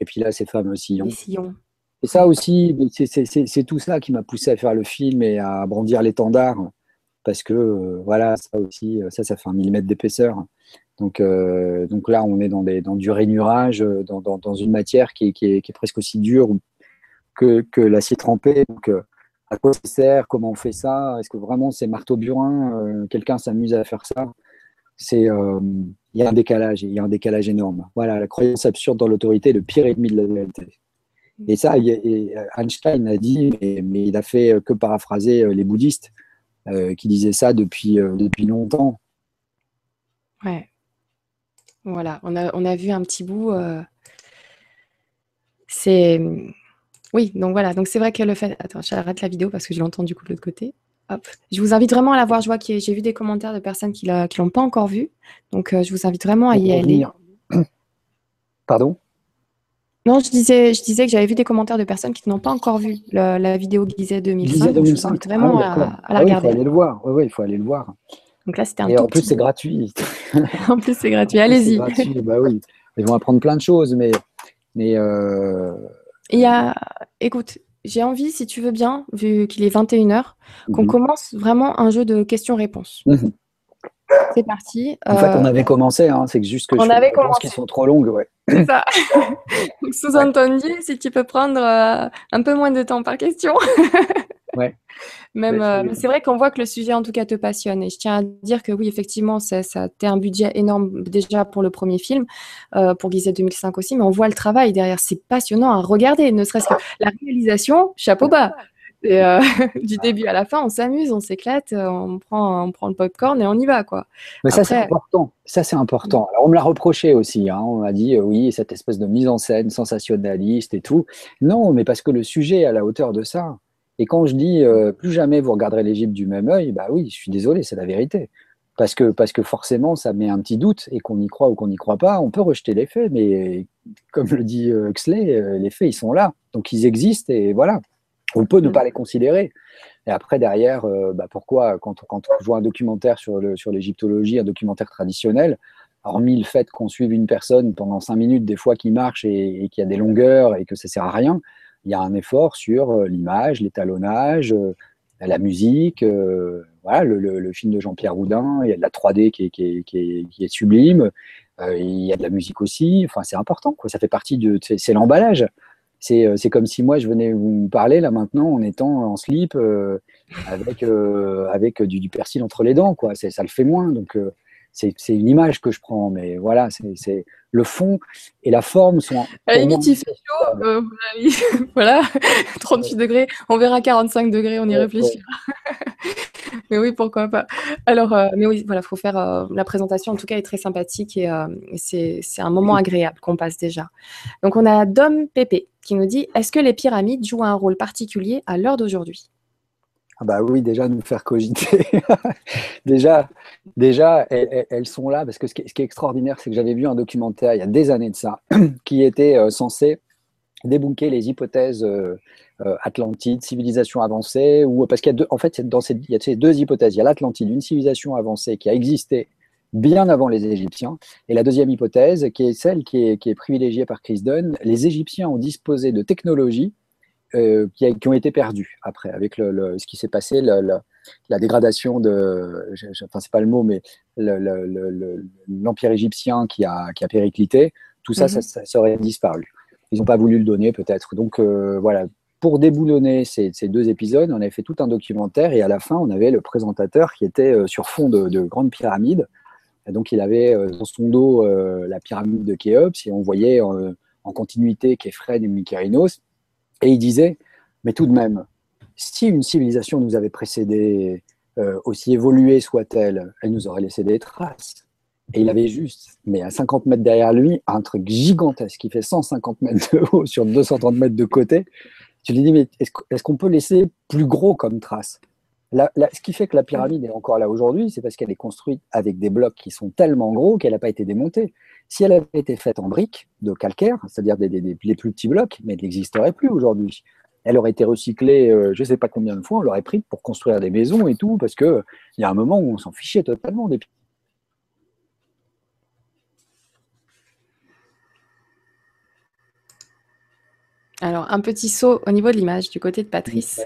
Et puis là, ces fameux sillons. sillons. Et ça aussi, c'est tout ça qui m'a poussé à faire le film et à brandir l'étendard. Parce que, euh, voilà, ça aussi, ça, ça fait un millimètre d'épaisseur. Donc, euh, donc là, on est dans, des, dans du rainurage, dans, dans, dans une matière qui est, qui, est, qui est, presque aussi dure que, que l'acier trempé. Donc, euh, à quoi ça sert Comment on fait ça Est-ce que vraiment c'est marteau burin Quelqu'un s'amuse à faire ça? C'est il y a un décalage, il y a un décalage énorme. Voilà, la croyance absurde dans l'autorité est le pire ennemi de la réalité. Et ça, Einstein a dit, mais, il a fait que paraphraser euh, les bouddhistes euh, qui disaient ça depuis, euh, depuis longtemps. Ouais. Voilà, on a, on a vu un petit bout. C'est. Oui, donc voilà, donc c'est vrai que le fait. Attends, j'arrête la vidéo parce que je l'entends du coup de l'autre côté. Je vous invite vraiment à la voir. Je vois que j'ai vu des commentaires de personnes qui ne l'ont pas encore vu. Donc, euh, je vous invite vraiment à y aller. Pardon? Non, je disais, je disais que j'avais vu des commentaires de personnes qui n'ont pas encore vu la, vidéo Gizet 2005. 2005. je vous invite vraiment ah à, la regarder. il faut aller le voir. Oui, il faut aller le voir. Donc là, c'était un Et en plus, c'est gratuit. en plus, c'est gratuit. Allez-y. bah oui. Ils vont apprendre plein de choses, mais. mais euh, Il y a. Écoute, j'ai envie, si tu veux bien, vu qu'il est 21h, qu'on mhm. commence vraiment un jeu de questions-réponses. Mhm. C'est parti. En fait, on euh, avait commencé, hein, c'est juste que on je, avait pense qu'ils sont trop longues. Ouais. Ça. Sous-entendu, si tu peux prendre euh, un peu moins de temps par question. ouais. Même, euh, c'est vrai qu'on voit que le sujet, en tout cas, te passionne. Et je tiens à dire que oui, effectivement, ça, a un budget énorme déjà pour le premier film, euh, pour Gizet 2005 aussi, mais on voit le travail derrière. C'est passionnant à regarder, ne serait-ce que la réalisation, chapeau bas. Et, euh, du début à la fin, on s'amuse, on s'éclate, on prend, on prend le popcorn et on y va, quoi. Mais ça, c'est important. Ça, c'est important. Alors, on me l'a reproché aussi. Hein. On m'a dit, oui, cette espèce de mise en scène sensationnaliste et tout. Non, mais parce que le sujet est à la hauteur de ça. Et quand je dis euh, plus jamais vous regarderez l'Égypte du même œil, bah oui, je suis désolé, c'est la vérité. Parce que, parce que forcément, ça met un petit doute, et qu'on y croit ou qu'on n'y croit pas, on peut rejeter les faits, mais comme le dit euh, Huxley, euh, les faits, ils sont là. Donc ils existent, et voilà. On peut ne mm. pas les considérer. Et après, derrière, bah pourquoi, quand, quand on voit un documentaire sur l'égyptologie, sur un documentaire traditionnel, hormis le fait qu'on suive une personne pendant cinq minutes, des fois qui marche et, et qui a des longueurs et que ça sert à rien, il y a un effort sur euh, l'image, l'étalonnage, euh, la musique, euh, voilà, le, film de Jean-Pierre Houdin, il y a de la 3D qui est, sublime, il y a de la musique aussi, enfin c'est important, ça fait partie de, c'est l'emballage. C'est comme si moi je venais vous parler là maintenant en étant en slip avec, avec du, persil entre les dents. Ça le fait moins. Donc c'est une image que je prends, mais voilà, c'est le fond et la forme sont. À la limite, il fait chaud, euh, voilà, 38 degrés, on verra 45 degrés, on y réfléchira. mais oui, pourquoi pas. Alors, euh, mais oui, voilà, faut faire. Euh, la présentation, en tout cas, est très sympathique et, c'est un moment agréable qu'on passe déjà. Donc, on a Dom Pépé qui nous dit Est-ce que les pyramides jouent un rôle particulier à l'heure d'aujourd'hui? Ah bah oui, déjà nous faire cogiter. déjà, déjà elles, sont là parce que ce qui, est, extraordinaire, c'est que j'avais vu un documentaire il y a des années de ça qui était euh, censé débunker les hypothèses euh, euh, Atlantide, civilisation avancée, ou parce qu'il y a deux, en fait, dans il y a ces deux hypothèses. Il y a l'Atlantide, une civilisation avancée qui a existé bien avant les Égyptiens, et la deuxième hypothèse, qui est celle qui est, qui est privilégiée par Chris Dunn, les Égyptiens ont disposé de technologies euh, qui, ont été perdus après, avec le, ce qui s'est passé, la dégradation de, enfin c'est pas le mot, mais l'empire égyptien qui a, qui a périclité, tout ça, ça, mhm. ça, aurait disparu. Ils n'ont pas voulu le donner peut-être. Donc euh, voilà, pour déboulonner ces, ces, deux épisodes, on avait fait tout un documentaire et à la fin, on avait le présentateur qui était euh, sur fond de, de grandes pyramides. Et donc il avait dans son dos la pyramide de Khéops et on voyait en continuité Képhren et Mykérinos et il disait, mais tout de même, si une civilisation nous avait précédé, euh, aussi évoluée soit-elle, elle nous aurait laissé des traces. Et il avait juste, mais à 50 mètres derrière lui, un truc gigantesque qui fait 150 mètres de haut sur 230 mètres de côté. Je lui dit, mais est-ce qu'on peut laisser plus gros comme trace? Ce qui fait que la pyramide est encore là aujourd'hui, c'est parce qu'elle est construite avec des blocs qui sont tellement gros qu'elle n'a pas été démontée. Si elle avait été faite en briques de calcaire, c'est-à-dire des, les plus petits blocs, mais elle n'existerait plus aujourd'hui. Elle aurait été recyclée, euh, je ne sais pas combien de fois, on l'aurait pris pour construire des maisons et tout, parce qu'il y a un moment où on s'en fichait totalement des Alors, un petit saut au niveau de l'image du côté de Patrice.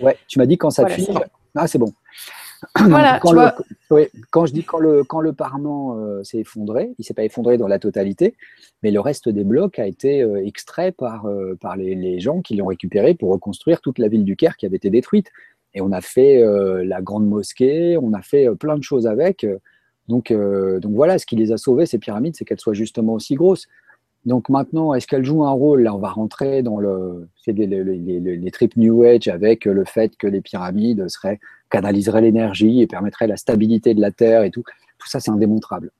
Ouais, tu m'as dit quand ça voilà, ah, c'est bon. Voilà, quand, quand, je dis quand le, quand le parement euh, s'est effondré, il ne s'est pas effondré dans la totalité, mais le reste des blocs a été euh, extrait par, euh, par les, gens qui l'ont récupéré pour reconstruire toute la ville du Caire qui avait été détruite. Et on a fait la grande mosquée, on a fait plein de choses avec. Donc, donc voilà, ce qui les a sauvés, ces pyramides, c'est qu'elles soient justement aussi grosses. Donc maintenant, est-ce qu'elle joue un rôle? Là, on va rentrer dans le, les, les, New Age avec le fait que les pyramides seraient, canaliseraient l'énergie et permettraient la stabilité de la Terre et tout. Tout ça, c'est indémontrable.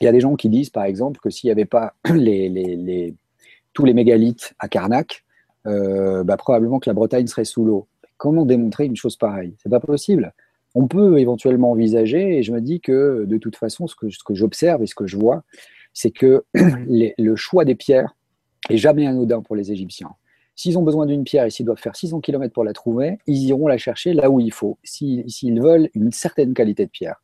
Il y a des gens qui disent, par exemple, que s'il n'y avait pas tous les mégalithes à Karnak, euh, bah, probablement que la Bretagne serait sous l'eau. Comment démontrer une chose pareille? C'est pas possible. On peut éventuellement envisager, et je me dis que de toute façon, ce que j'observe et ce que je vois, c'est que le choix des pierres est jamais anodin pour les Égyptiens. S'ils ont besoin d'une pierre et s'ils doivent faire 600 km pour la trouver, ils iront la chercher là où il faut, s'ils veulent une certaine qualité de pierre.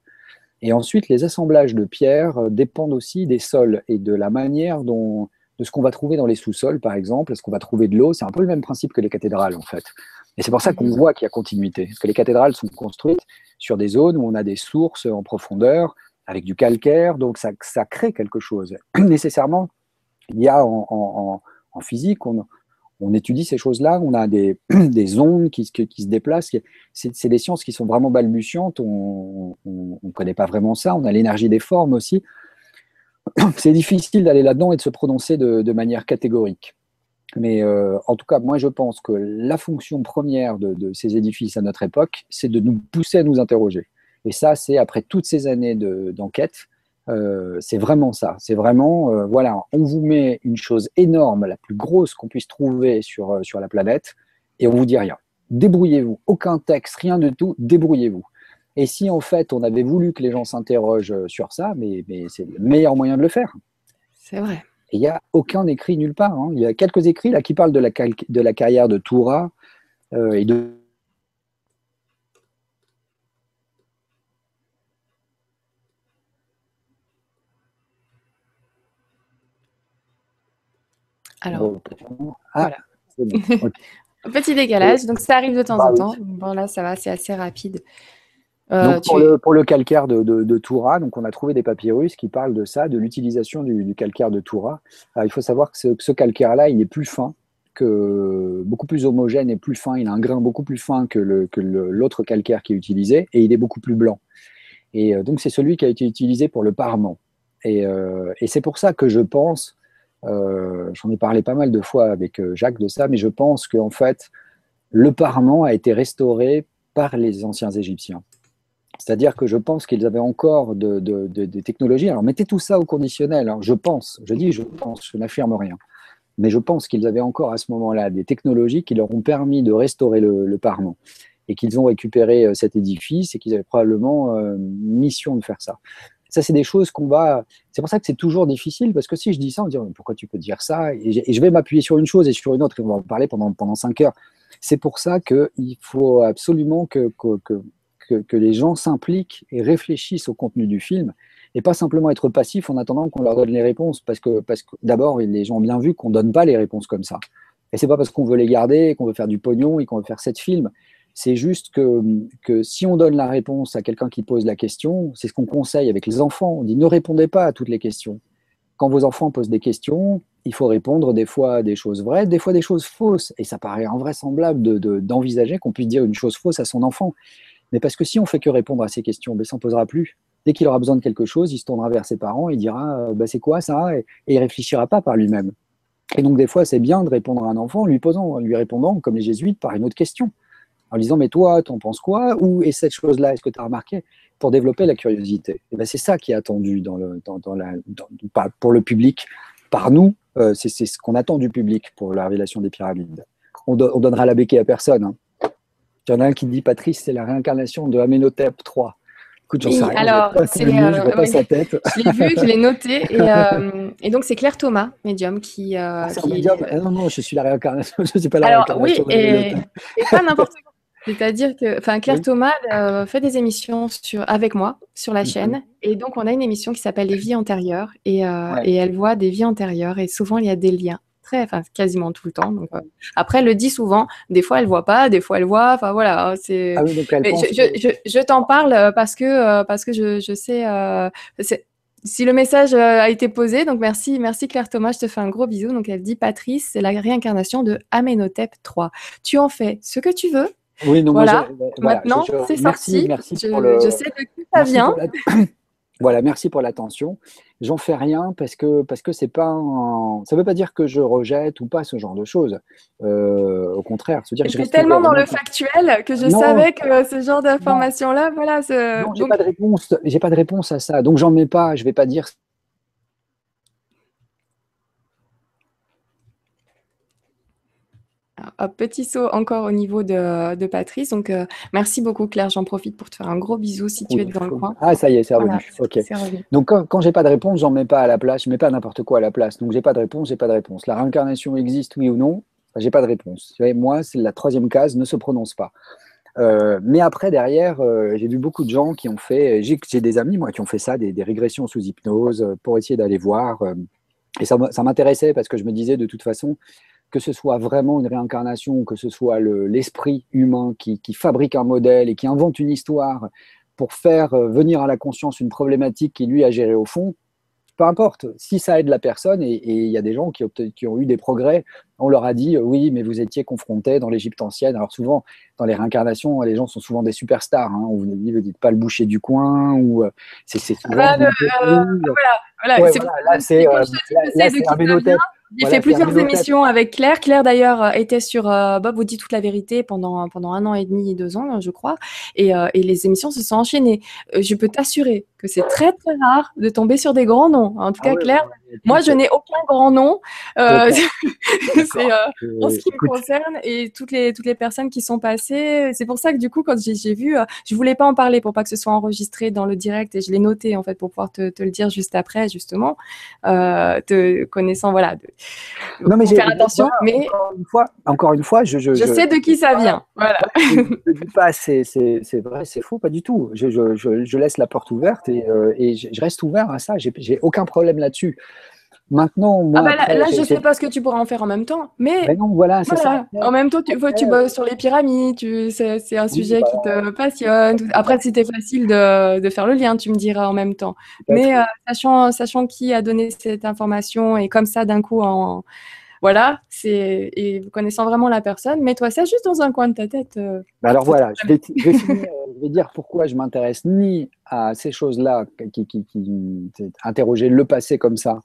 Et ensuite, les assemblages de pierres euh, dépendent aussi des sols et de la manière dont, de ce qu'on va trouver dans les sous-sols, par exemple, est-ce qu'on va trouver de l'eau? C'est un peu le même principe que les cathédrales, en fait. Et c'est pour ça qu'on voit qu'il y a continuité. Parce que les cathédrales sont construites sur des zones où on a des sources en profondeur, avec du calcaire, donc ça, crée quelque chose. Nécessairement, il y a en, physique, on, étudie ces choses-là, on a des, des ondes qui, se déplacent, c'est des sciences qui sont vraiment balbutiantes, on ne connaît pas vraiment ça, on a l'énergie des formes aussi. C'est difficile d'aller là-dedans et de se prononcer de, de manière catégorique. Mais euh, en tout cas, moi je pense que la fonction première de, de ces édifices à notre époque, c'est de nous pousser à nous interroger. Et ça, c'est après toutes ces années d'enquête, euh, c'est vraiment ça. C'est vraiment, euh, voilà, on vous met une chose énorme, la plus grosse qu'on puisse trouver sur, euh, sur la planète, et on vous dit rien. Débrouillez-vous. Aucun texte, rien de tout, débrouillez-vous. Et si en fait on avait voulu que les gens s'interrogent sur ça, mais, mais c'est le meilleur moyen de le faire. C'est vrai. il n'y a aucun écrit nulle part. Hein. Il y a quelques écrits là qui parlent de la, de la carrière de Toura et de Alors, ah, voilà. Petit décalage, donc ça arrive de temps bah en temps. Bon, là, ça va, c'est assez rapide. Euh, pour, le, calcaire de, de, Toura, donc on a trouvé des papyrus qui parlent de ça, de l'utilisation du, calcaire de Toura. il faut savoir que ce, calcaire-là, il est plus fin, que beaucoup plus homogène et plus fin. Il a un grain beaucoup plus fin que l'autre calcaire qui est utilisé et il est beaucoup plus blanc. Et euh, donc c'est celui qui a été utilisé pour le parement. Et, euh, et c'est pour ça que je pense j'en ai parlé pas mal de fois avec euh, Jacques de ça, mais je pense qu'en fait, le parement a été restauré par les anciens Égyptiens. C'est-à-dire que je pense qu'ils avaient encore des de, technologies. Alors mettez tout ça au conditionnel. Hein. Je pense, je dis je pense, je n'affirme rien. Mais je pense qu'ils avaient encore à ce moment-là des technologies qui leur ont permis de restaurer le, parement et qu'ils ont récupéré euh, cet édifice et qu'ils avaient probablement mission de faire ça. Ça, c'est des choses qu'on va. C'est pour ça que c'est toujours difficile, parce que si je dis ça, on dit pourquoi tu peux dire ça? Et, je vais m'appuyer sur une chose et sur une autre, et on va en parler pendant, pendant cinq heures. C'est pour ça qu'il faut absolument que, que, que, les gens s'impliquent et réfléchissent au contenu du film et pas simplement être passifs en attendant qu'on leur donne les réponses. Parce que, parce que d'abord, les gens ont bien vu qu'on ne donne pas les réponses comme ça. Et c'est pas parce qu'on veut les garder, qu'on veut faire du pognon et qu'on veut faire sept films c'est juste que, si on donne la réponse à quelqu'un qui pose la question, c'est ce qu'on conseille avec les enfants. On dit ne répondez pas à toutes les questions. Quand vos enfants posent des questions, il faut répondre des fois des choses vraies, des fois des choses fausses. Et ça paraît invraisemblable d'envisager qu'on puisse dire une chose fausse à son enfant. Mais parce que si on fait que répondre à ces questions, ben, ça ne posera plus. Dès qu'il aura besoin de quelque chose, il se tournera vers ses parents, il dira ben, c'est quoi ça? Et, et il réfléchira pas par lui-même. Et donc des fois, c'est bien de répondre à un enfant en lui posant, en lui répondant comme les jésuites par une autre question en disant mais toi, t'en penses quoi? Ou est cette chose-là, est-ce que tu as remarqué? Pour développer la curiosité. Et ben, c'est ça qui est attendu dans le, dans, la, pour le public, par nous, euh, c'est ce qu'on attend du public pour la révélation des pyramides. on, donnera la béquille à personne. Hein. Il y en a un qui dit Patrice, c'est la réincarnation de Amenhotep III. Écoute, j'en sais rien. Alors, c'est, euh, sa tête. Je l'ai vu, je l'ai noté. Et, euh, et, donc, c'est Claire Thomas, médium, qui. Euh, ah, qui... Médium? Ah, non, non, je suis la réincarnation. Je ne suis pas la Alors, réincarnation. Oui, et, et pas n'importe quoi. C'est-à-dire que, enfin, Claire Thomas euh, fait des émissions sur, avec moi sur la chaîne, et donc on a une émission qui s'appelle Les vies antérieures, et, euh, et, elle voit des vies antérieures, et souvent il y a des liens, très, enfin quasiment tout le temps. Donc, euh, après, elle le dit souvent. Des fois, elle voit pas, des fois, elle voit. Enfin voilà, c'est. Ah oui, je, je, je, t'en parle parce que parce que je, je sais. si le message a été posé, donc merci, merci Claire Thomas, je te fais un gros bisou. Donc elle dit Patrice, c'est la réincarnation de Amenhotep III. Tu en fais ce que tu veux, oui, donc voilà. Maintenant, c'est sorti. Merci je, le... je, sais de qui ça vient. voilà, merci pour l'attention. J'en fais rien parce que parce que c'est pas ça veut pas dire que je rejette ou pas ce genre de choses. Euh, au contraire, se dire. Je tellement dans le factuel que je savais que ce genre d'informations là, voilà. Ce... j'ai pas de réponse. J'ai pas de réponse à ça, donc j'en mets pas. Je vais pas dire petit saut encore au niveau de, Patrice. Donc, euh, merci beaucoup, Claire. J'en profite pour te faire un gros bisou si tu es dans le coin. Ah, ça y est, c'est revenu. ok. Donc, quand, quand j'ai pas de réponse, j'en mets pas à la place. Je mets pas n'importe quoi à la place. Donc, j'ai pas de réponse, j'ai pas de réponse. La réincarnation existe, oui ou non? J'ai pas de réponse. Moi, c'est la troisième case, ne se prononce pas. Euh, mais après, derrière, euh, j'ai vu beaucoup de gens qui ont fait, j'ai des amis, moi, qui ont fait ça, des, régressions sous hypnose, pour essayer d'aller voir. et ça, ça m'intéressait parce que je me disais, de toute façon, que ce soit vraiment une réincarnation, que ce soit l'esprit humain qui, fabrique un modèle et qui invente une histoire pour faire euh, venir à la conscience une problématique qui lui a géré au fond, peu importe, si ça aide la personne, et il y a des gens qui, qui, ont eu des progrès, on leur a dit, euh, oui, mais vous étiez confronté dans l'Égypte ancienne. Alors souvent, dans les réincarnations, les gens sont souvent des superstars. Hein. On vous dit, vous dites pas le boucher du coin, ou euh, c'est souvent... Ah, voilà, voilà, c'est là, c'est un j'ai fait plusieurs émissions avec Claire. Claire, d'ailleurs, euh, était sur euh, Bob vous dit toute la vérité pendant, pendant un an et demi, deux ans, je crois. Et, euh, et les émissions se sont enchaînées. je peux t'assurer que c'est très, très rare de tomber sur des grands noms. En tout ah cas, Claire, moi, je n'ai aucun grand nom. c'est en ce qui me concerne et toutes les, toutes les personnes qui sont passées. C'est pour ça que, du coup, quand j'ai vu, je voulais pas en parler pour pas que ce soit enregistré dans le direct et je l'ai noté, en fait, pour pouvoir te, te, le dire juste après, justement, te connaissant, voilà. De, non, mais faire attention. mais encore une fois, encore une fois je, je, je, sais de qui ça vient. Voilà. je ne dis pas c'est vrai, c'est faux, pas du tout. Je, laisse la porte ouverte et, euh, et je reste ouvert à ça. J'ai aucun problème là-dessus. Maintenant, moi, ah bah là, je ne sais pas ce que tu pourras en faire en même temps, mais, non, voilà, c'est ça. En même temps, tu, tu bosses sur les pyramides, c'est un sujet qui te bah, passionne. Après, c'était facile de, de, faire le lien, tu me diras en même temps. Mais euh, sachant, sachant qui a donné cette information et comme ça, d'un coup, en voilà, c'est et connaissant vraiment la personne, mets-toi ça juste dans un coin de ta tête. Euh, bah alors voilà, je vais, je, vais euh, je vais, dire pourquoi je m'intéresse ni à ces choses-là qui, qui, qui, interroger le passé comme ça,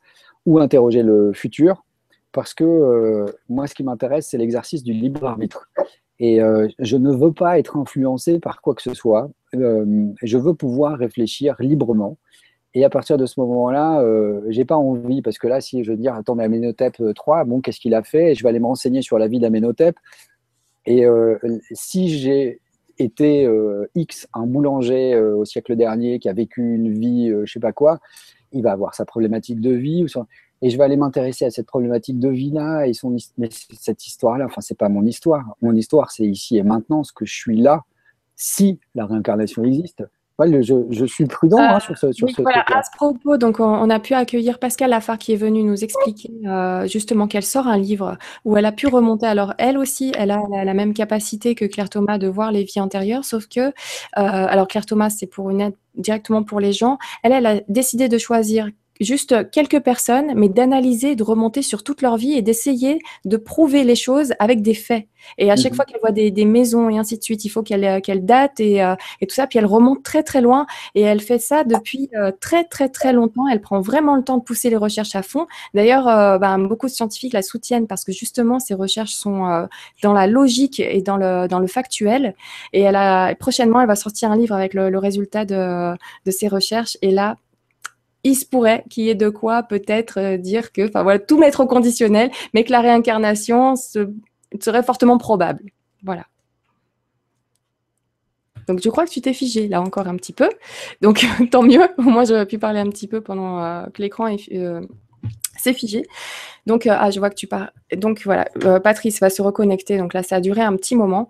ou interroger le futur, parce que euh, moi, ce qui m'intéresse, c'est l'exercice du libre arbitre. Et euh, je ne veux pas être influencé par quoi que ce soit. Euh, je veux pouvoir réfléchir librement. Et à partir de ce moment-là, j'ai pas envie, parce que là, si je veux dire, attends, mais Amenhotep 3, bon, qu'est-ce qu'il a fait? Et je vais aller me renseigner sur la vie d'Amenhotep. Et si j'ai été X, un boulanger au siècle dernier qui a vécu une vie, je sais pas quoi, il va avoir sa problématique de vie, et je vais aller m'intéresser à cette problématique de vie-là, et son, mais cette histoire-là, enfin, c'est pas mon histoire. Mon histoire, c'est ici et maintenant, ce que je suis là, si la réincarnation existe. Je, suis prudent hein, euh, sur ce, sur voilà, À ce propos, donc on, a pu accueillir Pascal Lafar qui est venu nous expliquer euh, justement qu'elle sort un livre où elle a pu remonter. Alors elle aussi, elle a, la même capacité que Claire Thomas de voir les vies antérieures, sauf que euh, alors Claire Thomas c'est pour une aide directement pour les gens. Elle, elle a décidé de choisir juste quelques personnes, mais d'analyser, de remonter sur toute leur vie et d'essayer de prouver les choses avec des faits. Et à chaque mhm. fois qu'elle voit des, maisons et ainsi de suite, il faut qu'elle qu'elle date et, euh, et, tout ça. Puis elle remonte très très loin et elle fait ça depuis euh, très très très longtemps. Elle prend vraiment le temps de pousser les recherches à fond. D'ailleurs, euh, ben, beaucoup de scientifiques la soutiennent parce que justement ces recherches sont dans la logique et dans le dans le factuel. Et elle a prochainement, elle va sortir un livre avec le, le résultat de, de ses recherches. Et là, il se pourrait qu'il y ait de quoi peut-être euh, dire que, enfin tout mettre au conditionnel, mais que la réincarnation, serait fortement probable. Voilà. Donc je crois que tu t'es figé là encore un petit peu. Donc tant mieux. Moi j'aurais pu parler un petit peu pendant euh, que l'écran s'est figé. Donc ah je vois que tu pars. Donc voilà, Patrice va se reconnecter. Donc là ça a duré un petit moment.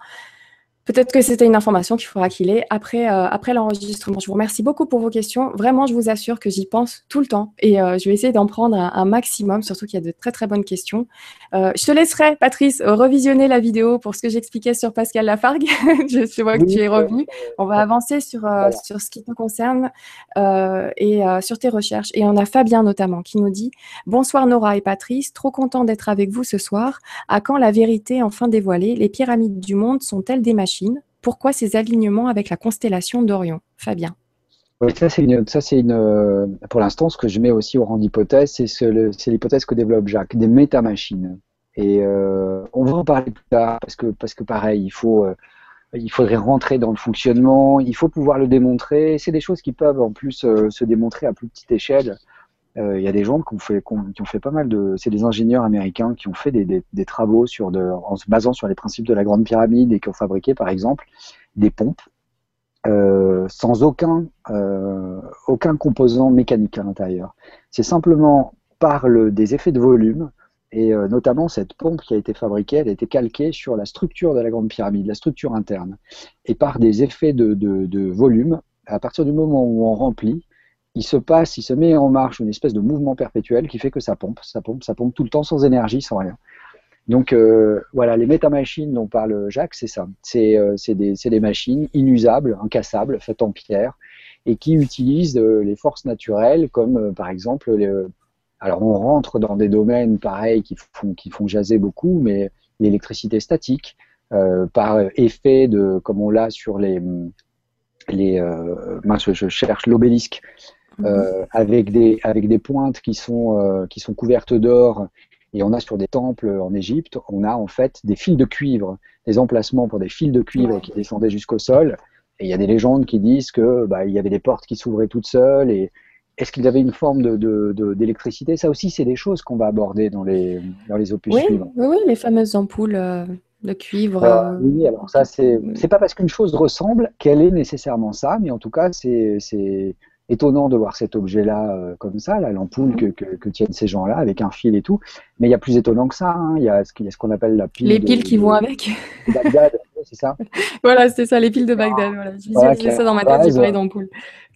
Peut-être que c'était une information qu'il faudra qu'il ait après, euh, après l'enregistrement. Je vous remercie beaucoup pour vos questions. Vraiment, je vous assure que j'y pense tout le temps et euh, je vais essayer d'en prendre un, maximum, surtout qu'il y a de très très bonnes questions. Euh, je te laisserai, Patrice, revisionner la vidéo pour ce que j'expliquais sur Pascal Lafargue. je, vois que tu es revenu. On va avancer sur, sur ce qui te concerne et sur tes recherches. Et on a Fabien notamment qui nous dit Bonsoir Nora et Patrice, trop content d'être avec vous ce soir. À quand la vérité enfin dévoilée? Les pyramides du monde sont-elles des machines? Pourquoi ces alignements avec la constellation d'Orion? Fabien ça c'est une, ça c'est une, euh, pour l'instant ce que je mets aussi au rang d'hypothèse, c'est l'hypothèse que développe Jacques, des métamachines. Et euh, on va en parler plus tard parce que parce que pareil, il faut, euh, il faudrait rentrer dans le fonctionnement, il faut pouvoir le démontrer. C'est des choses qui peuvent en plus se démontrer à plus petite échelle. Il y a des gens qui ont fait, pas mal de, c'est des ingénieurs américains qui ont fait des, travaux sur en se basant sur les principes de la Grande Pyramide et qui ont fabriqué par exemple des pompes euh, sans aucun, euh, aucun composant mécanique à l'intérieur. C'est simplement par le, des effets de volume, et euh, notamment cette pompe qui a été fabriquée, elle a été calquée sur la structure de la grande pyramide, la structure interne. Et par des effets de volume, à partir du moment où on remplit, il se passe, il se met en marche une espèce de mouvement perpétuel qui fait que ça pompe, ça pompe, ça pompe tout le temps sans énergie, sans rien. Donc euh, voilà, les métamachines dont parle Jacques, c'est ça. C'est euh, des, des, machines inusables, incassables, faites en pierre, et qui utilisent euh, les forces naturelles, comme par exemple, alors on rentre dans des domaines pareils qui font, jaser beaucoup, mais l'électricité statique, par effet de, comme on l'a sur les, les je cherche l'obélisque, euh, avec, des, avec des pointes qui sont, qui sont couvertes d'or et on a sur des temples en Égypte, on a en fait des fils de cuivre, des emplacements pour des fils de cuivre qui descendaient jusqu'au sol. Et il y a des légendes qui disent que bah, il y avait des portes qui s'ouvraient toutes seules. Et est-ce qu'il y avait une forme d'électricité de, de, Ça aussi, c'est des choses qu'on va aborder dans les, dans les opus oui, suivants. Oui, les fameuses ampoules euh, de cuivre. Euh, oui, alors ça, c'est pas parce qu'une chose ressemble qu'elle est nécessairement ça, mais en tout cas, c'est étonnant de voir cet objet-là euh, comme ça, l'ampoule que, que, tiennent ces gens-là avec un fil et tout. Mais il y a plus étonnant que ça. Hein. Il y a ce, qu'on appelle la pile. Les piles qui vont avec. Bagdad, c'est ça Voilà, c'est ça, les piles de Bagdad. Voilà. Je visualisais ça dans ma tête, j'ai d'ampoule.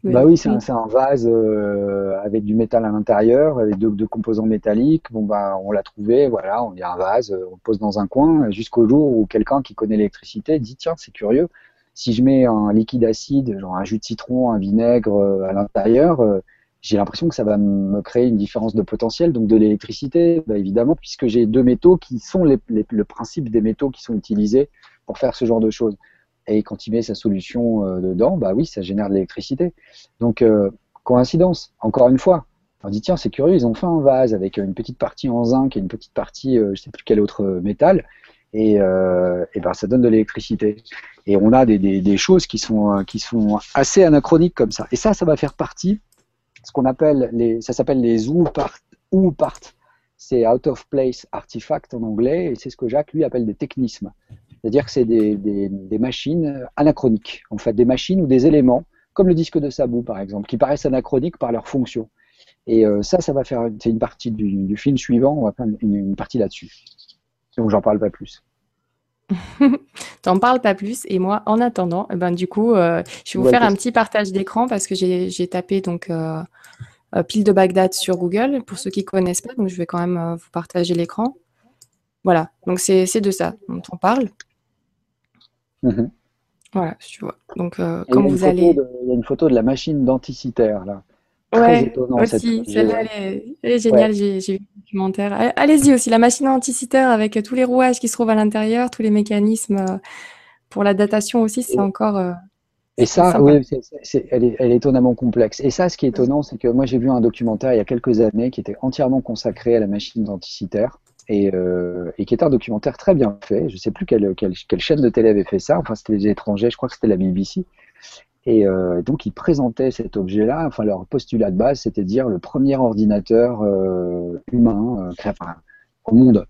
Bah oui, c'est un, un, vase euh, avec du métal à l'intérieur, avec deux, composants métalliques. Bon bah, on l'a trouvé, voilà, on y a un vase, on le pose dans un coin, jusqu'au jour où quelqu'un qui connaît l'électricité dit tiens, c'est curieux, si je mets un liquide acide, genre un jus de citron, un vinaigre euh, à l'intérieur, euh, j'ai l'impression que ça va me créer une différence de potentiel, donc de l'électricité, bah, évidemment, puisque j'ai deux métaux qui sont les, le principe des métaux qui sont utilisés pour faire ce genre de choses. Et quand il met sa solution euh, dedans, bah oui, ça génère de l'électricité. Donc, coïncidence, encore une fois. On dit, tiens, c'est curieux, ils ont fait un vase avec une petite partie en zinc et une petite partie, je sais plus quel autre métal et, euh, et ben ça donne de l'électricité. Et on a des, des, choses qui sont, euh, qui sont assez anachroniques comme ça. Et ça, ça va faire partie, ce qu'on appelle les, ça s'appelle les ou part. C'est out of place artifact en anglais, et c'est ce que Jacques lui appelle des technismes. C'est-à-dire que c'est des, des, machines anachroniques, en fait, des machines ou des éléments, comme le disque de Sabou par exemple, qui paraissent anachroniques par leur fonction. Et euh, ça, ça va faire, c'est une partie du, film suivant, on va faire une partie là-dessus. Donc j'en parle pas plus. T'en parles pas plus. Et moi en attendant eh ben du coup euh, je vais vous faire un petit partage d'écran parce que j'ai tapé donc euh, euh, pile de Bagdad sur Google pour ceux qui connaissent pas. Donc je vais quand même vous partager l'écran. Voilà. Donc c'est de ça dont on parle. Mhm. voilà tu vois. Donc comme vous allez il y a une photo de la machine d'anticitaire là ouais, aussi, celle-là, elle, est géniale, j'ai vu le documentaire. Allez-y aussi, la machine anticitaire avec tous les rouages qui se trouvent à l'intérieur, tous les mécanismes euh, pour la datation aussi, c'est encore. Euh, et ça, oui, elle, est, étonnamment complexe. Et ça, ce qui est étonnant, c'est que moi, j'ai vu un documentaire il y a quelques années qui était entièrement consacré à la machine anticitaire et, euh, et qui était un documentaire très bien fait. Je ne sais plus quelle, quelle, quelle, chaîne de télé avait fait ça. Enfin, c'était les étrangers, je crois que c'était la BBC. Et euh, donc, ils présentaient cet objet-là. Enfin, leur postulat de base, c'était de dire le premier ordinateur euh, humain euh, créé, au monde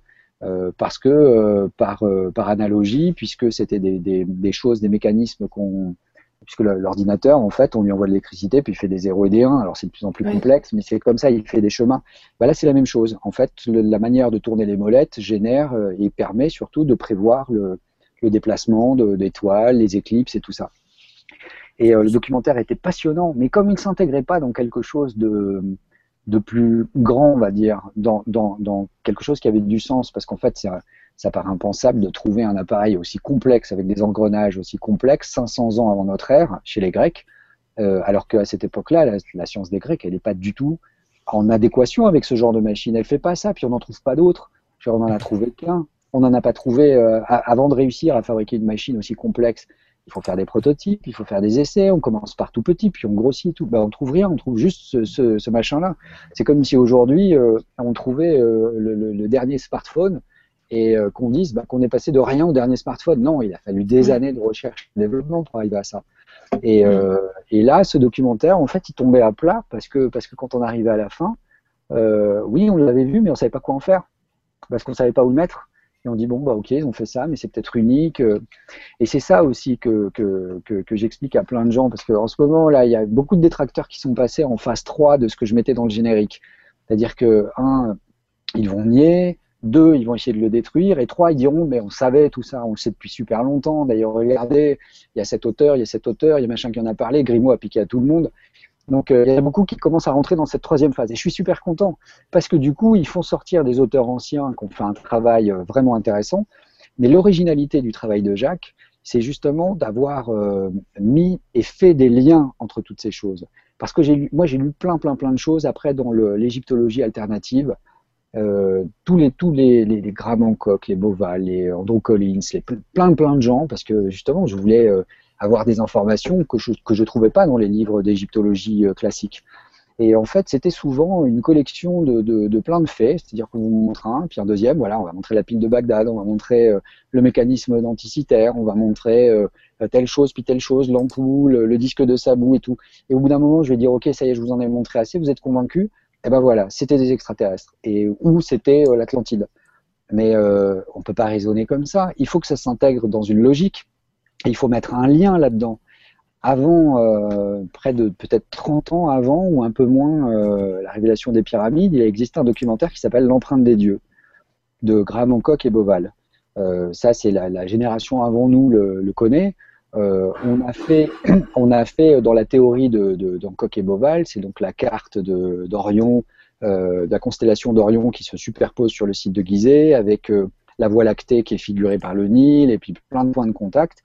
parce que par, par analogie, puisque c'était des, des, des, choses, des mécanismes qu'on puisque l'ordinateur, en fait, on lui envoie de l'électricité, puis il fait des 0 et des 1. Alors c'est de plus en plus complexe, mais c'est comme ça, il fait des chemins. Bah là, c'est la même chose. En fait, la manière de tourner les molettes génère euh, et permet surtout de prévoir le, déplacement d'étoiles, les éclipses et tout ça. Et euh, le documentaire était passionnant, mais comme il ne s'intégrait pas dans quelque chose de, plus grand, on va dire, dans, quelque chose qui avait du sens, parce qu'en fait, ça paraît impensable de trouver un appareil aussi complexe, avec des engrenages aussi complexes, 500 ans avant notre ère, chez les Grecs, euh, alors qu'à cette époque-là, la, science des Grecs, elle n'est pas du tout en adéquation avec ce genre de machine. Elle ne fait pas ça, puis on n'en trouve pas d'autres. On en a trouvé qu'un. On n'en a pas trouvé euh, avant de réussir à fabriquer une machine aussi complexe. Il faut faire des prototypes, il faut faire des essais. On commence par tout petit, puis on grossit tout. Ben, on trouve rien, on trouve juste ce, ce, machin-là. C'est comme si aujourd'hui euh, on trouvait le, le, dernier smartphone et euh, qu'on dise bah, qu'on est passé de rien au dernier smartphone. Non, il a fallu des années de recherche et de développement pour arriver à ça. Et, euh, et, là, ce documentaire, en fait, il tombait à plat parce que, parce que quand on arrivait à la fin, euh, oui, on l'avait vu, mais on savait pas quoi en faire parce qu'on savait pas où le mettre. Et on dit bon bah ok, ils ont fait ça, mais c'est peut-être unique. Et c'est ça aussi que j'explique à plein de gens parce qu'en ce moment là, il y a beaucoup de détracteurs qui sont passés en phase 3 de ce que je mettais dans le générique. C'est-à-dire que un, ils vont nier, deux, ils vont essayer de le détruire. Et trois, ils diront, mais on savait tout ça, on le sait depuis super longtemps. D'ailleurs, regardez, il y a cet auteur, il y a cet auteur, il y a machin qui en a parlé, Grimaud a piqué à tout le monde. Donc euh, il y a beaucoup qui commencent à rentrer dans cette troisième phase. Et je suis super content, parce que du coup, ils font sortir des auteurs anciens qui ont fait un travail euh, vraiment intéressant. Mais l'originalité du travail de Jacques, c'est justement d'avoir euh, mis et fait des liens entre toutes ces choses. Parce que moi, j'ai lu plein, plein, plein de choses après dans l'égyptologie alternative, tous les tous les, les, les les Boval, les Andrew Collins, les, plein plein de gens, parce que justement, je voulais avoir des informations que je que je trouvais pas dans les livres d'égyptologie euh, classiques. Et en fait, c'était souvent une collection de, de, plein de faits, c'est-à-dire qu'on vous montre un, puis un deuxième, voilà, on va montrer la pile de Bagdad, on va montrer le mécanisme d'anticitaire, on va montrer telle chose, puis telle chose, l'ampoule, le disque de sabou et tout. Et au bout d'un moment, je vais dire, ok, ça y est, je vous en ai montré assez, vous êtes convaincu et eh ben voilà, c'était des extraterrestres. Et où c'était euh, l'Atlantide. Mais euh, on ne peut pas raisonner comme ça. Il faut que ça s'intègre dans une logique. Il faut mettre un lien là-dedans. Avant, euh, près de peut-être 30 ans avant, ou un peu moins, la révélation des pyramides, il a existé un documentaire qui s'appelle L'empreinte des dieux, de Graham Hancock et Boval. ça, c'est la, génération avant nous le, connaît. Euh, on, a fait, dans la théorie de, et Boval, c'est donc la carte d'Orion, euh, la constellation d'Orion qui se superpose sur le site de Gizeh, avec euh, la Voie lactée qui est figurée par le Nil, et puis plein de points de contact.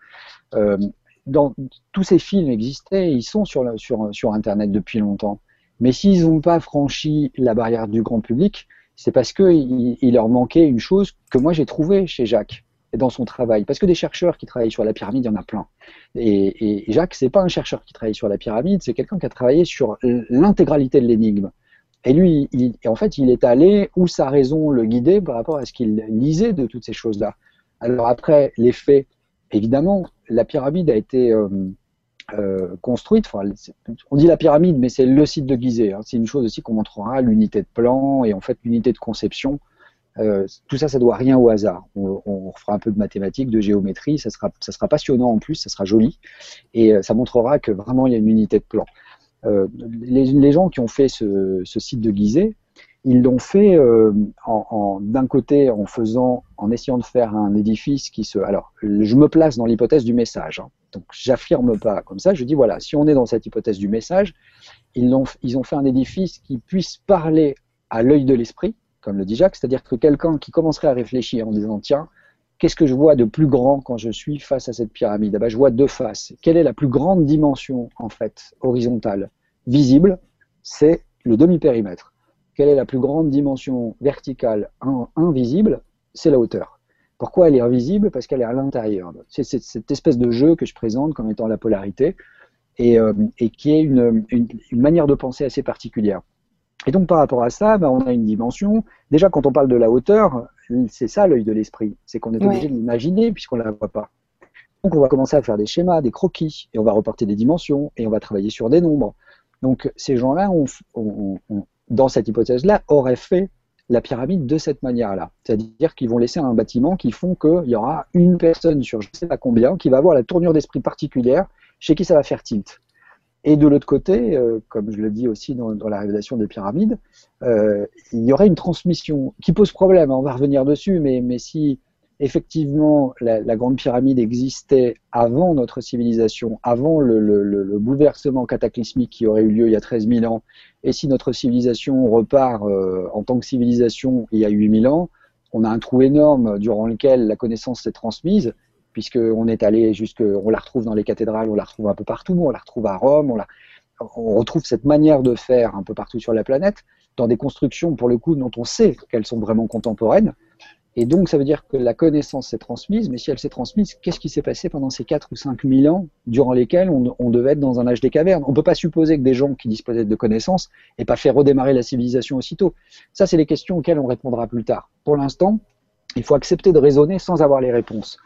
dans, tous ces films existaient, ils sont sur, Internet depuis longtemps. Mais s'ils n'ont pas franchi la barrière du grand public, c'est parce qu'il il leur manquait une chose que moi j'ai trouvée chez Jacques dans son travail. Parce que des chercheurs qui travaillent sur la pyramide, il y en a plein. Et, et Jacques, c'est pas un chercheur qui travaille sur la pyramide, c'est quelqu'un qui a travaillé sur l'intégralité de l'énigme. Et lui, en fait, il est allé où sa raison le guidait par rapport à ce qu'il lisait de toutes ces choses-là. Alors après, les faits, évidemment, la pyramide a été euh, euh, construite. On dit la pyramide, mais c'est le site de Gizeh. Hein. C'est une chose aussi qu'on montrera, l'unité de plan et en fait l'unité de conception euh, tout ça, ça doit rien au hasard. On, on, fera un peu de mathématiques, de géométrie, ça sera, ça sera passionnant en plus, ça sera joli, et ça montrera que vraiment il y a une unité de plan. Euh, les, gens qui ont fait ce, site de Gizeh, ils l'ont fait euh, d'un côté en faisant, en essayant de faire un édifice qui se. Alors, je me place dans l'hypothèse du message. Hein. Donc, j'affirme pas comme ça. Je dis voilà, si on est dans cette hypothèse du message, ils ont, ils ont fait un édifice qui puisse parler à l'œil de l'esprit, comme le dit Jacques, c'est-à-dire que quelqu'un qui commencerait à réfléchir en disant tiens, qu'est-ce que je vois de plus grand quand je suis face à cette pyramide? Eh ben, Je vois deux faces. Quelle est la plus grande dimension, en fait, horizontale, visible C'est le demi-périmètre. Quelle est la plus grande dimension verticale, invisible? C'est la hauteur. Pourquoi elle est invisible? Parce qu'elle est à l'intérieur. C'est cette espèce de jeu que je présente comme étant la polarité et, euh, qui est une, manière de penser assez particulière. Et donc par rapport à ça, bah, on a une dimension. Déjà, quand on parle de la hauteur, c'est ça l'œil de l'esprit. C'est qu'on est obligé de l'imaginer puisqu'on ne la voit pas. Donc on va commencer à faire des schémas, des croquis, et on va reporter des dimensions, et on va travailler sur des nombres. Donc ces gens-là, dans cette hypothèse-là, auraient fait la pyramide de cette manière-là. C'est-à-dire qu'ils vont laisser un bâtiment qui font qu'il y aura une personne sur je ne sais pas combien qui va avoir la tournure d'esprit particulière chez qui ça va faire tilt. Et de l'autre côté, euh, comme je le dis aussi dans, la révélation des pyramides, euh, il y aurait une transmission qui pose problème. Hein, on va revenir dessus, mais, mais si effectivement la, grande pyramide existait avant notre civilisation, avant le, bouleversement cataclysmique qui aurait eu lieu il y a 13 000 ans, et si notre civilisation repart euh, en tant que civilisation il y a 8 000 ans, on a un trou énorme durant lequel la connaissance s'est transmise, puisqu'on est allé jusque, on la retrouve dans les cathédrales, on la retrouve un peu partout, on la retrouve à Rome, on, on retrouve cette manière de faire un peu partout sur la planète, dans des constructions pour le coup dont on sait qu'elles sont vraiment contemporaines, et donc, ça veut dire que la connaissance s'est transmise, mais si elle s'est transmise, qu'est-ce qui s'est passé pendant ces 4 ou 5 000 ans durant lesquels on, devait être dans un âge des cavernes? On ne peut pas supposer que des gens qui disposaient de connaissances n'aient pas fait redémarrer la civilisation aussitôt. Ça, c'est les questions auxquelles on répondra plus tard. Pour l'instant, il faut accepter de raisonner sans avoir les réponses.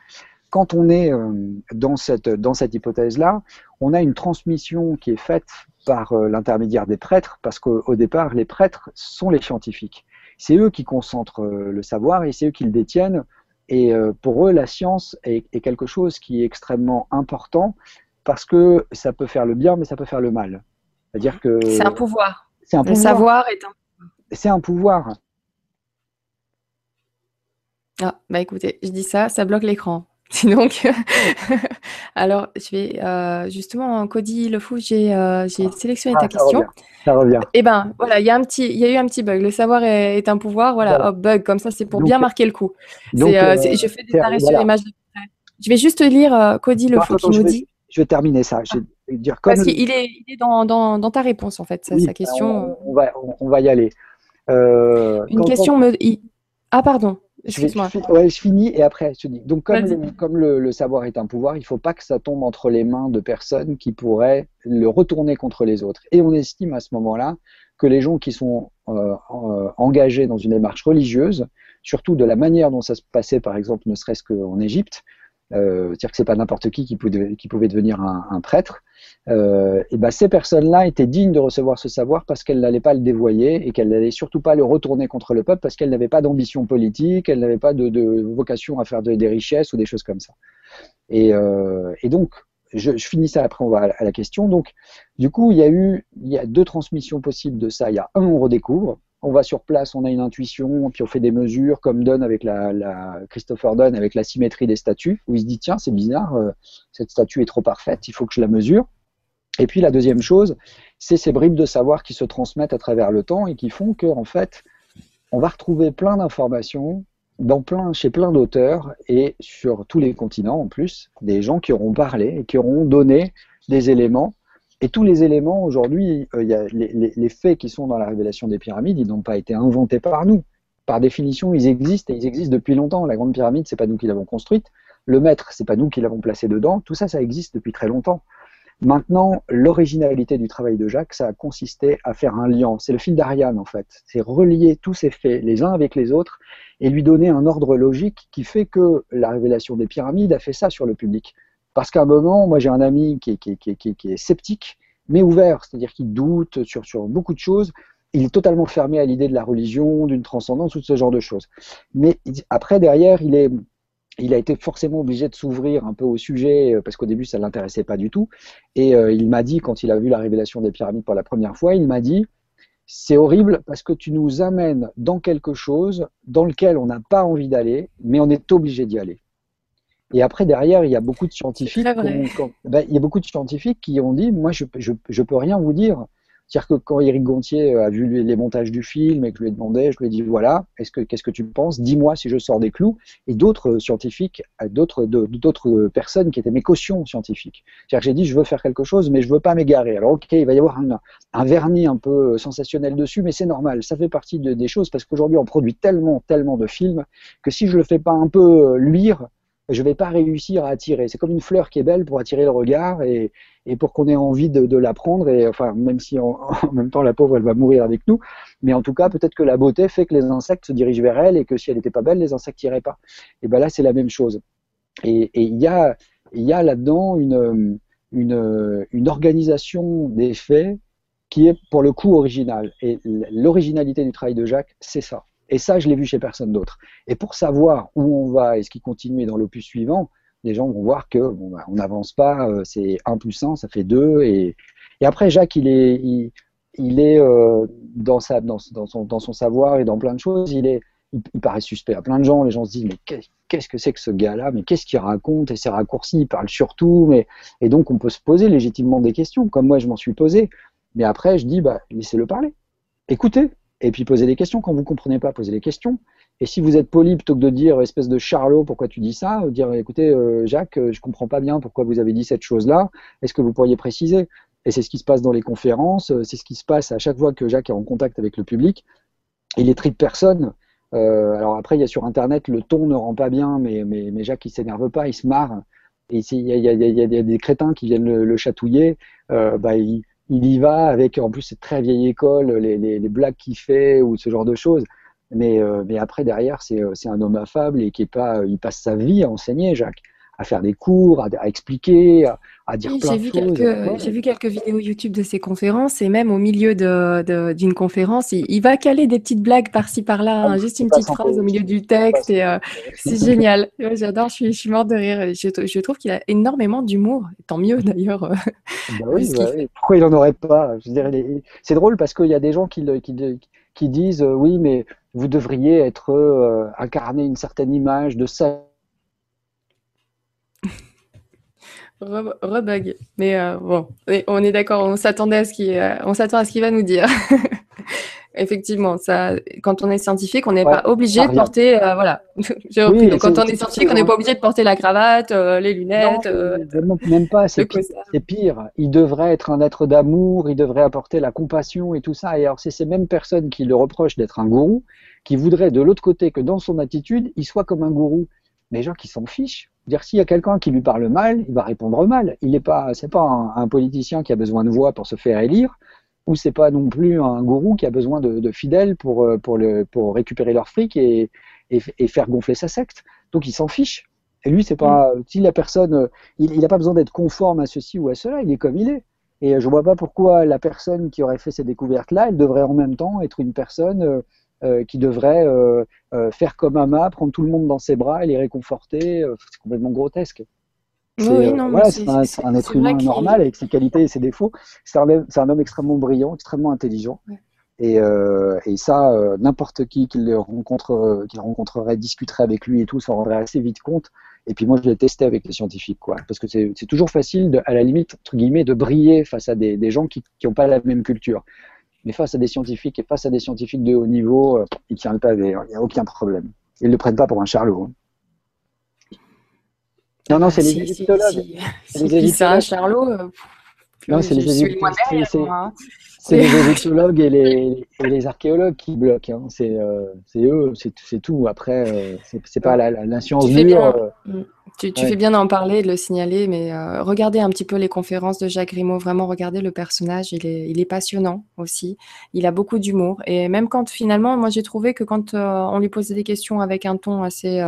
Quand on est euh, dans cette, dans cette hypothèse-là, on a une transmission qui est faite par euh, l'intermédiaire des prêtres, parce qu'au départ, les prêtres sont les scientifiques c'est eux qui concentrent euh, le savoir et c'est eux qui le détiennent. Et euh, pour eux, la science est, quelque chose qui est extrêmement important parce que ça peut faire le bien, mais ça peut faire le mal. C'est-à-dire que c'est un pouvoir. C'est un Le savoir est un. C'est un pouvoir. Ah, bah écoutez, je dis ça, ça bloque l'écran. Donc, alors, je vais euh, justement, Cody Le Fou, j'ai euh, sélectionné ta ah, question. ça revient. Et eh ben, voilà, il y a un petit, il y a eu un petit bug. Le savoir est, un pouvoir. Voilà, bug comme ça, c'est pour bien marquer le coup. Donc, euh, je fais des arrêts sur l'image. Je vais juste lire Cody Le Fou qui nous dit. Je vais terminer ça. Je vais dire comme. Parce qu'il est, il est dans, dans, dans, ta réponse en fait, sa, sa question. On, va, on, va y aller. Une question me. Ah pardon. Je, ouais, je finis et après je dis. Donc comme, le, comme le, savoir est un pouvoir, il ne faut pas que ça tombe entre les mains de personnes qui pourraient le retourner contre les autres. Et on estime à ce moment-là que les gens qui sont euh, engagés dans une démarche religieuse, surtout de la manière dont ça se passait par exemple ne serait-ce qu'en Égypte, c'est-à-dire que c'est pas n'importe qui qui pouvait, devenir un, prêtre, euh, et ben ces personnes-là étaient dignes de recevoir ce savoir parce qu'elles n'allaient pas le dévoyer et qu'elles n'allaient surtout pas le retourner contre le peuple parce qu'elles n'avaient pas d'ambition politique, elles n'avaient pas de, de, vocation à faire des richesses ou des choses comme ça. Et, euh, et donc, je, je, finis ça, après on va à la question. Donc, du coup, il y a eu il y a deux transmissions possibles de ça. Il y a un, on redécouvre, on va sur place, on a une intuition, puis on fait des mesures, comme Dunn avec la, Christopher Dunn avec la symétrie des statues, où il se dit tiens, c'est bizarre, euh, cette statue est trop parfaite, il faut que je la mesure. Et puis la deuxième chose, c'est ces bribes de savoir qui se transmettent à travers le temps et qui font que en fait, on va retrouver plein d'informations dans plein, chez plein d'auteurs et sur tous les continents en plus, des gens qui auront parlé et qui auront donné des éléments. Et tous les éléments aujourd'hui, euh, les, faits qui sont dans la révélation des pyramides, ils n'ont pas été inventés par nous. Par définition, ils existent et ils existent depuis longtemps. La grande pyramide, c'est pas nous qui l'avons construite. Le maître, c'est pas nous qui l'avons placé dedans. Tout ça, ça existe depuis très longtemps. Maintenant, l'originalité du travail de Jacques, ça a consisté à faire un lien. C'est le fil d'Ariane, en fait. C'est relier tous ces faits les uns avec les autres et lui donner un ordre logique qui fait que la révélation des pyramides a fait ça sur le public. Parce qu'à un moment, moi j'ai un ami qui est, sceptique, mais ouvert, c'est-à-dire qu'il doute sur, beaucoup de choses. Il est totalement fermé à l'idée de la religion, d'une transcendance, tout ce genre de choses. Mais après, derrière, il est, il a été forcément obligé de s'ouvrir un peu au sujet euh, parce qu'au début ça l'intéressait pas du tout. Et euh, il m'a dit, quand il a vu la révélation des pyramides pour la première fois, il m'a dit c'est horrible parce que tu nous amènes dans quelque chose dans lequel on n'a pas envie d'aller, mais on est obligé d'y aller. Et après, derrière, il y a beaucoup de scientifiques, ben, il y a beaucoup de scientifiques qui ont dit, moi, je ne peux rien vous dire. C'est-à-dire que quand Eric Gontier a vu les montages du film et que je lui ai demandé, je lui ai dit voilà, est-ce que qu'est-ce que tu penses? Dis-moi si je sors des clous. Et d'autres scientifiques, d'autres d'autres personnes qui étaient mes cautions scientifiques. C'est-à-dire que j'ai dit je veux faire quelque chose, mais je veux pas m'égarer. Alors ok, il va y avoir un, un vernis un peu sensationnel dessus, mais c'est normal. Ça fait partie des choses parce qu'aujourd'hui on produit tellement tellement de films que si je le fais pas un peu luire, je vais pas réussir à attirer. C'est comme une fleur qui est belle pour attirer le regard et, pour qu'on ait envie de, la prendre. Et enfin, même si en, même temps la pauvre elle va mourir avec nous, mais en tout cas peut-être que la beauté fait que les insectes se dirigent vers elle et que si elle n'était pas belle, les insectes n'iraient pas. Et ben là c'est la même chose. Et il y a là-dedans une une organisation des faits qui est pour le coup originale. Et l'originalité du travail de Jacques, c'est ça. Et ça, je l'ai vu chez personne d'autre. Et pour savoir où on va et ce qui continue dans l'opus suivant, les gens vont voir que bon, bah, on n'avance pas, euh, c'est 1 plus 1, ça fait 2. Et, après, Jacques, il est, euh, dans, son, dans son savoir et dans plein de choses, il est il, paraît suspect à plein de gens. Les gens se disent, mais qu'est-ce que c'est que ce gars-là? Mais qu'est-ce qu'il raconte? Et c'est raccourci, il parle surtout. Mais... Et donc, on peut se poser légitimement des questions, comme moi, je m'en suis posé. Mais après, je dis, bah, laissez-le parler. Écoutez. Et puis, posez des questions. Quand vous ne comprenez pas, posez des questions. Et si vous êtes poli, plutôt que de dire, espèce de charlot, pourquoi tu dis ça Dire, écoutez, euh, Jacques, je ne comprends pas bien pourquoi vous avez dit cette chose-là. Est-ce que vous pourriez préciser? Et c'est ce qui se passe dans les conférences. C'est ce qui se passe à chaque fois que Jacques est en contact avec le public. Il est de personne euh, alors après, il y a sur Internet, le ton ne rend pas bien, mais, mais, mais Jacques, il s'énerve pas, il se marre. Il y, a, des crétins qui viennent le, chatouiller, euh, bah, il, il, y va avec, en plus, c'est très vieille école, les, les, blagues qu'il fait ou ce genre de choses. Mais, euh, mais après, derrière, c'est un homme affable et qui est pas, il passe sa vie à enseigner, Jacques à faire des cours, à, expliquer, à, dire plein de choses. J'ai vu quelques vidéos YouTube de ses conférences et même au milieu d'une conférence, il, va caler des petites blagues par-ci par-là, hein, juste une petite phrase au milieu du texte et euh, c'est génial. J'adore, je suis, je suis morte de rire. Je, trouve qu'il a énormément d'humour, tant mieux d'ailleurs. Euh, bah oui, bah Pourquoi il n'en aurait pas? C'est drôle parce qu'il y a des gens qui, qui, disent euh, oui, mais vous devriez être incarné une certaine image de ça rebug. Mais euh, bon, on est d'accord, on s'attendait à ce qu'il, euh, on s'attend à ce qu'il va nous dire. Effectivement, ça, quand on est scientifique, on n'est pas obligé de porter, euh, voilà. Repris. Donc, quand on est scientifique, on n'est pas obligé de porter la cravate, les lunettes. Non, même pas. C'est pire, Il devrait être un être d'amour. Il devrait apporter la compassion et tout ça. Et alors, c'est ces mêmes personnes qui le reprochent d'être un gourou, qui voudraient de l'autre côté que dans son attitude, il soit comme un gourou. Mais les gens qui s'en fichent, dire s'il y a quelqu'un qui lui parle mal, il va répondre mal. Il n'est pas, c'est pas un, politicien qui a besoin de voix pour se faire élire, ou c'est pas non plus un gourou qui a besoin de, fidèles pour euh, pour le pour récupérer leur fric et, et, faire gonfler sa secte. Donc il s'en fiche. Et lui, c'est pas mm. si la personne, il n'a pas besoin d'être conforme à ceci ou à cela. Il est comme il est. Et je vois pas pourquoi la personne qui aurait fait ces découvertes-là, elle devrait en même temps être une personne euh, qui devrait euh, euh, faire comme Ama, prendre tout le monde dans ses bras et les réconforter. c'est complètement grotesque. C'est un, être humain normal avec ses qualités et ses défauts. C'est un, homme extrêmement brillant, extrêmement intelligent. Et, ça, n'importe qui qu'il rencontre, rencontrerait, discuterait avec lui et tout, s'en rendrait assez vite compte. Et puis moi, je l'ai testé avec les scientifiques, quoi. Parce que c'est toujours facile, à la limite, entre guillemets, de briller face à des, gens qui n'ont pas la même culture. Mais face à des scientifiques et face à des scientifiques de haut niveau, euh, ils ne tiennent pas, il n'y a aucun problème. Ils ne le prennent pas pour un charlot. Hein. Non, non, c'est les égyptologues. c'est un charlot. Euh, non, c'est les égyptologues. C'est les égyptologues et les, et les, archéologues qui bloquent. Hein. C'est euh, eux, c'est tout. Après, euh, c'est pas la, la, science dure. Euh. Tu, fais bien d'en parler, de le signaler, mais regardez un petit peu les conférences de Jacques Grimaud. Vraiment, regardez le personnage. Il est, il est passionnant aussi. Il a beaucoup d'humour. Et même quand finalement, moi j'ai trouvé que quand on lui posait des questions avec un ton assez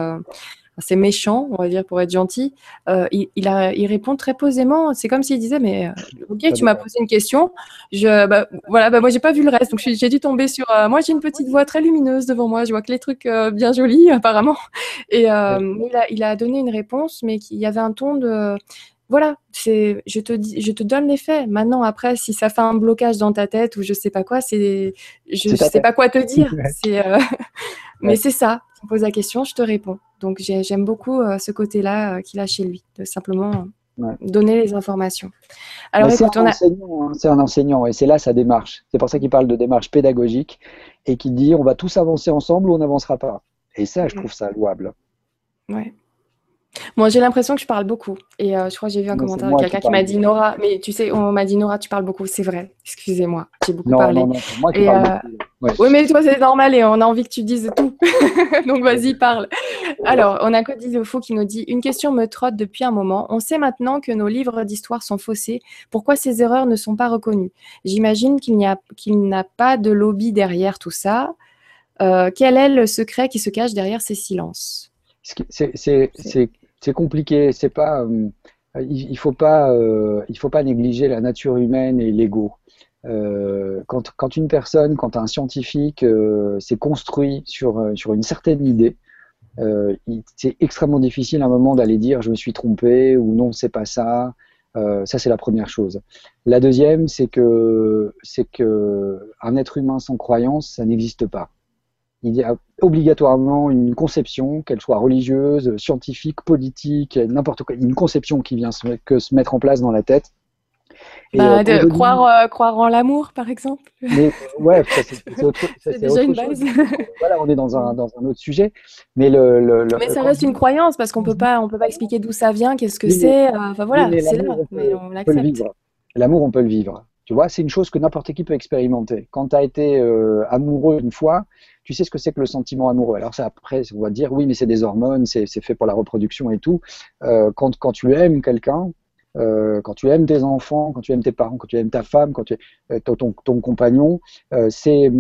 c'est méchant, on va dire, pour être gentil, euh, il, il, répond très posément. C'est comme s'il disait, mais euh, ok, tu m'as posé une question, je, bah, voilà, bah, moi j'ai pas vu le reste, donc j'ai dû tomber sur. Euh, moi j'ai une petite voix très lumineuse devant moi, je vois que les trucs bien jolis apparemment, et il a, il, a, donné une réponse, mais il y avait un ton de voilà, c'est, je te dis, je te donne les faits. Maintenant, après, si ça fait un blocage dans ta tête ou je sais pas quoi, c'est, je, sais pas quoi te dire. c'est, mais c'est ça. Poses la question, je te réponds. Donc j'aime beaucoup euh, ce côté-là euh, qu'il a chez lui, de simplement euh, donner les informations. Alors, c'est un, enseignant, hein, c'est un enseignant et c'est là sa démarche. C'est pour ça qu'il parle de démarche pédagogique et qu'il dit on va tous avancer ensemble ou on n'avancera pas. Et ça, je trouve ça louable. Ouais. Moi, j'ai l'impression que je parle beaucoup. Et euh, je crois que j'ai vu un commentaire de quelqu'un qui, m'a dit Nora, mais tu sais, on m'a dit Nora, tu parles beaucoup. C'est vrai. Excusez-moi, j'ai beaucoup parlé. Non, non, moi qui parle euh, Oui, mais toi, c'est normal et on a envie que tu dises tout. Donc, vas-y, parle. Alors, on a Cody Faux qui nous dit Une question me trotte depuis un moment. On sait maintenant que nos livres d'histoire sont faussés. Pourquoi ces erreurs ne sont pas reconnues? J'imagine qu'il n'y a, qu'il n'a pas de lobby derrière tout ça. Euh, quel est le secret qui se cache derrière ces silences? C'est c'est compliqué. C'est pas, euh, il, faut pas, euh, il faut pas négliger la nature humaine et l'ego. quand, quand, une personne, quand un scientifique s'est construit sur, sur une certaine idée, c'est extrêmement difficile à un moment d'aller dire je me suis trompé ou non, c'est pas ça. ça, c'est la première chose. La deuxième, c'est que, c'est que un être humain sans croyance, ça n'existe pas il y a obligatoirement une conception, qu'elle soit religieuse, scientifique, politique, n'importe quoi, une conception qui vient se, que se mettre en place dans la tête. Bah, euh, de croire, euh, croire en l'amour, par exemple. Mais, ouais, c'est déjà une base. voilà, on est dans un, dans un autre sujet. Mais, le, le, mais ça reste une croyance, parce qu'on ne peut pas expliquer d'où ça vient, qu'est-ce que c'est. Euh, enfin voilà, c'est là, mais on l'accepte. L'amour, on peut le vivre. Tu vois, c'est une chose que n'importe qui peut expérimenter. Quand tu as été euh, amoureux une fois, tu sais ce que c'est que le sentiment amoureux. Alors ça, après, on va dire, oui, mais c'est des hormones, c'est fait pour la reproduction et tout. Euh, quand, quand tu aimes quelqu'un, euh, quand tu aimes tes enfants, quand tu aimes tes parents, quand tu aimes ta femme, quand tu euh, ton, ton compagnon, euh, c'est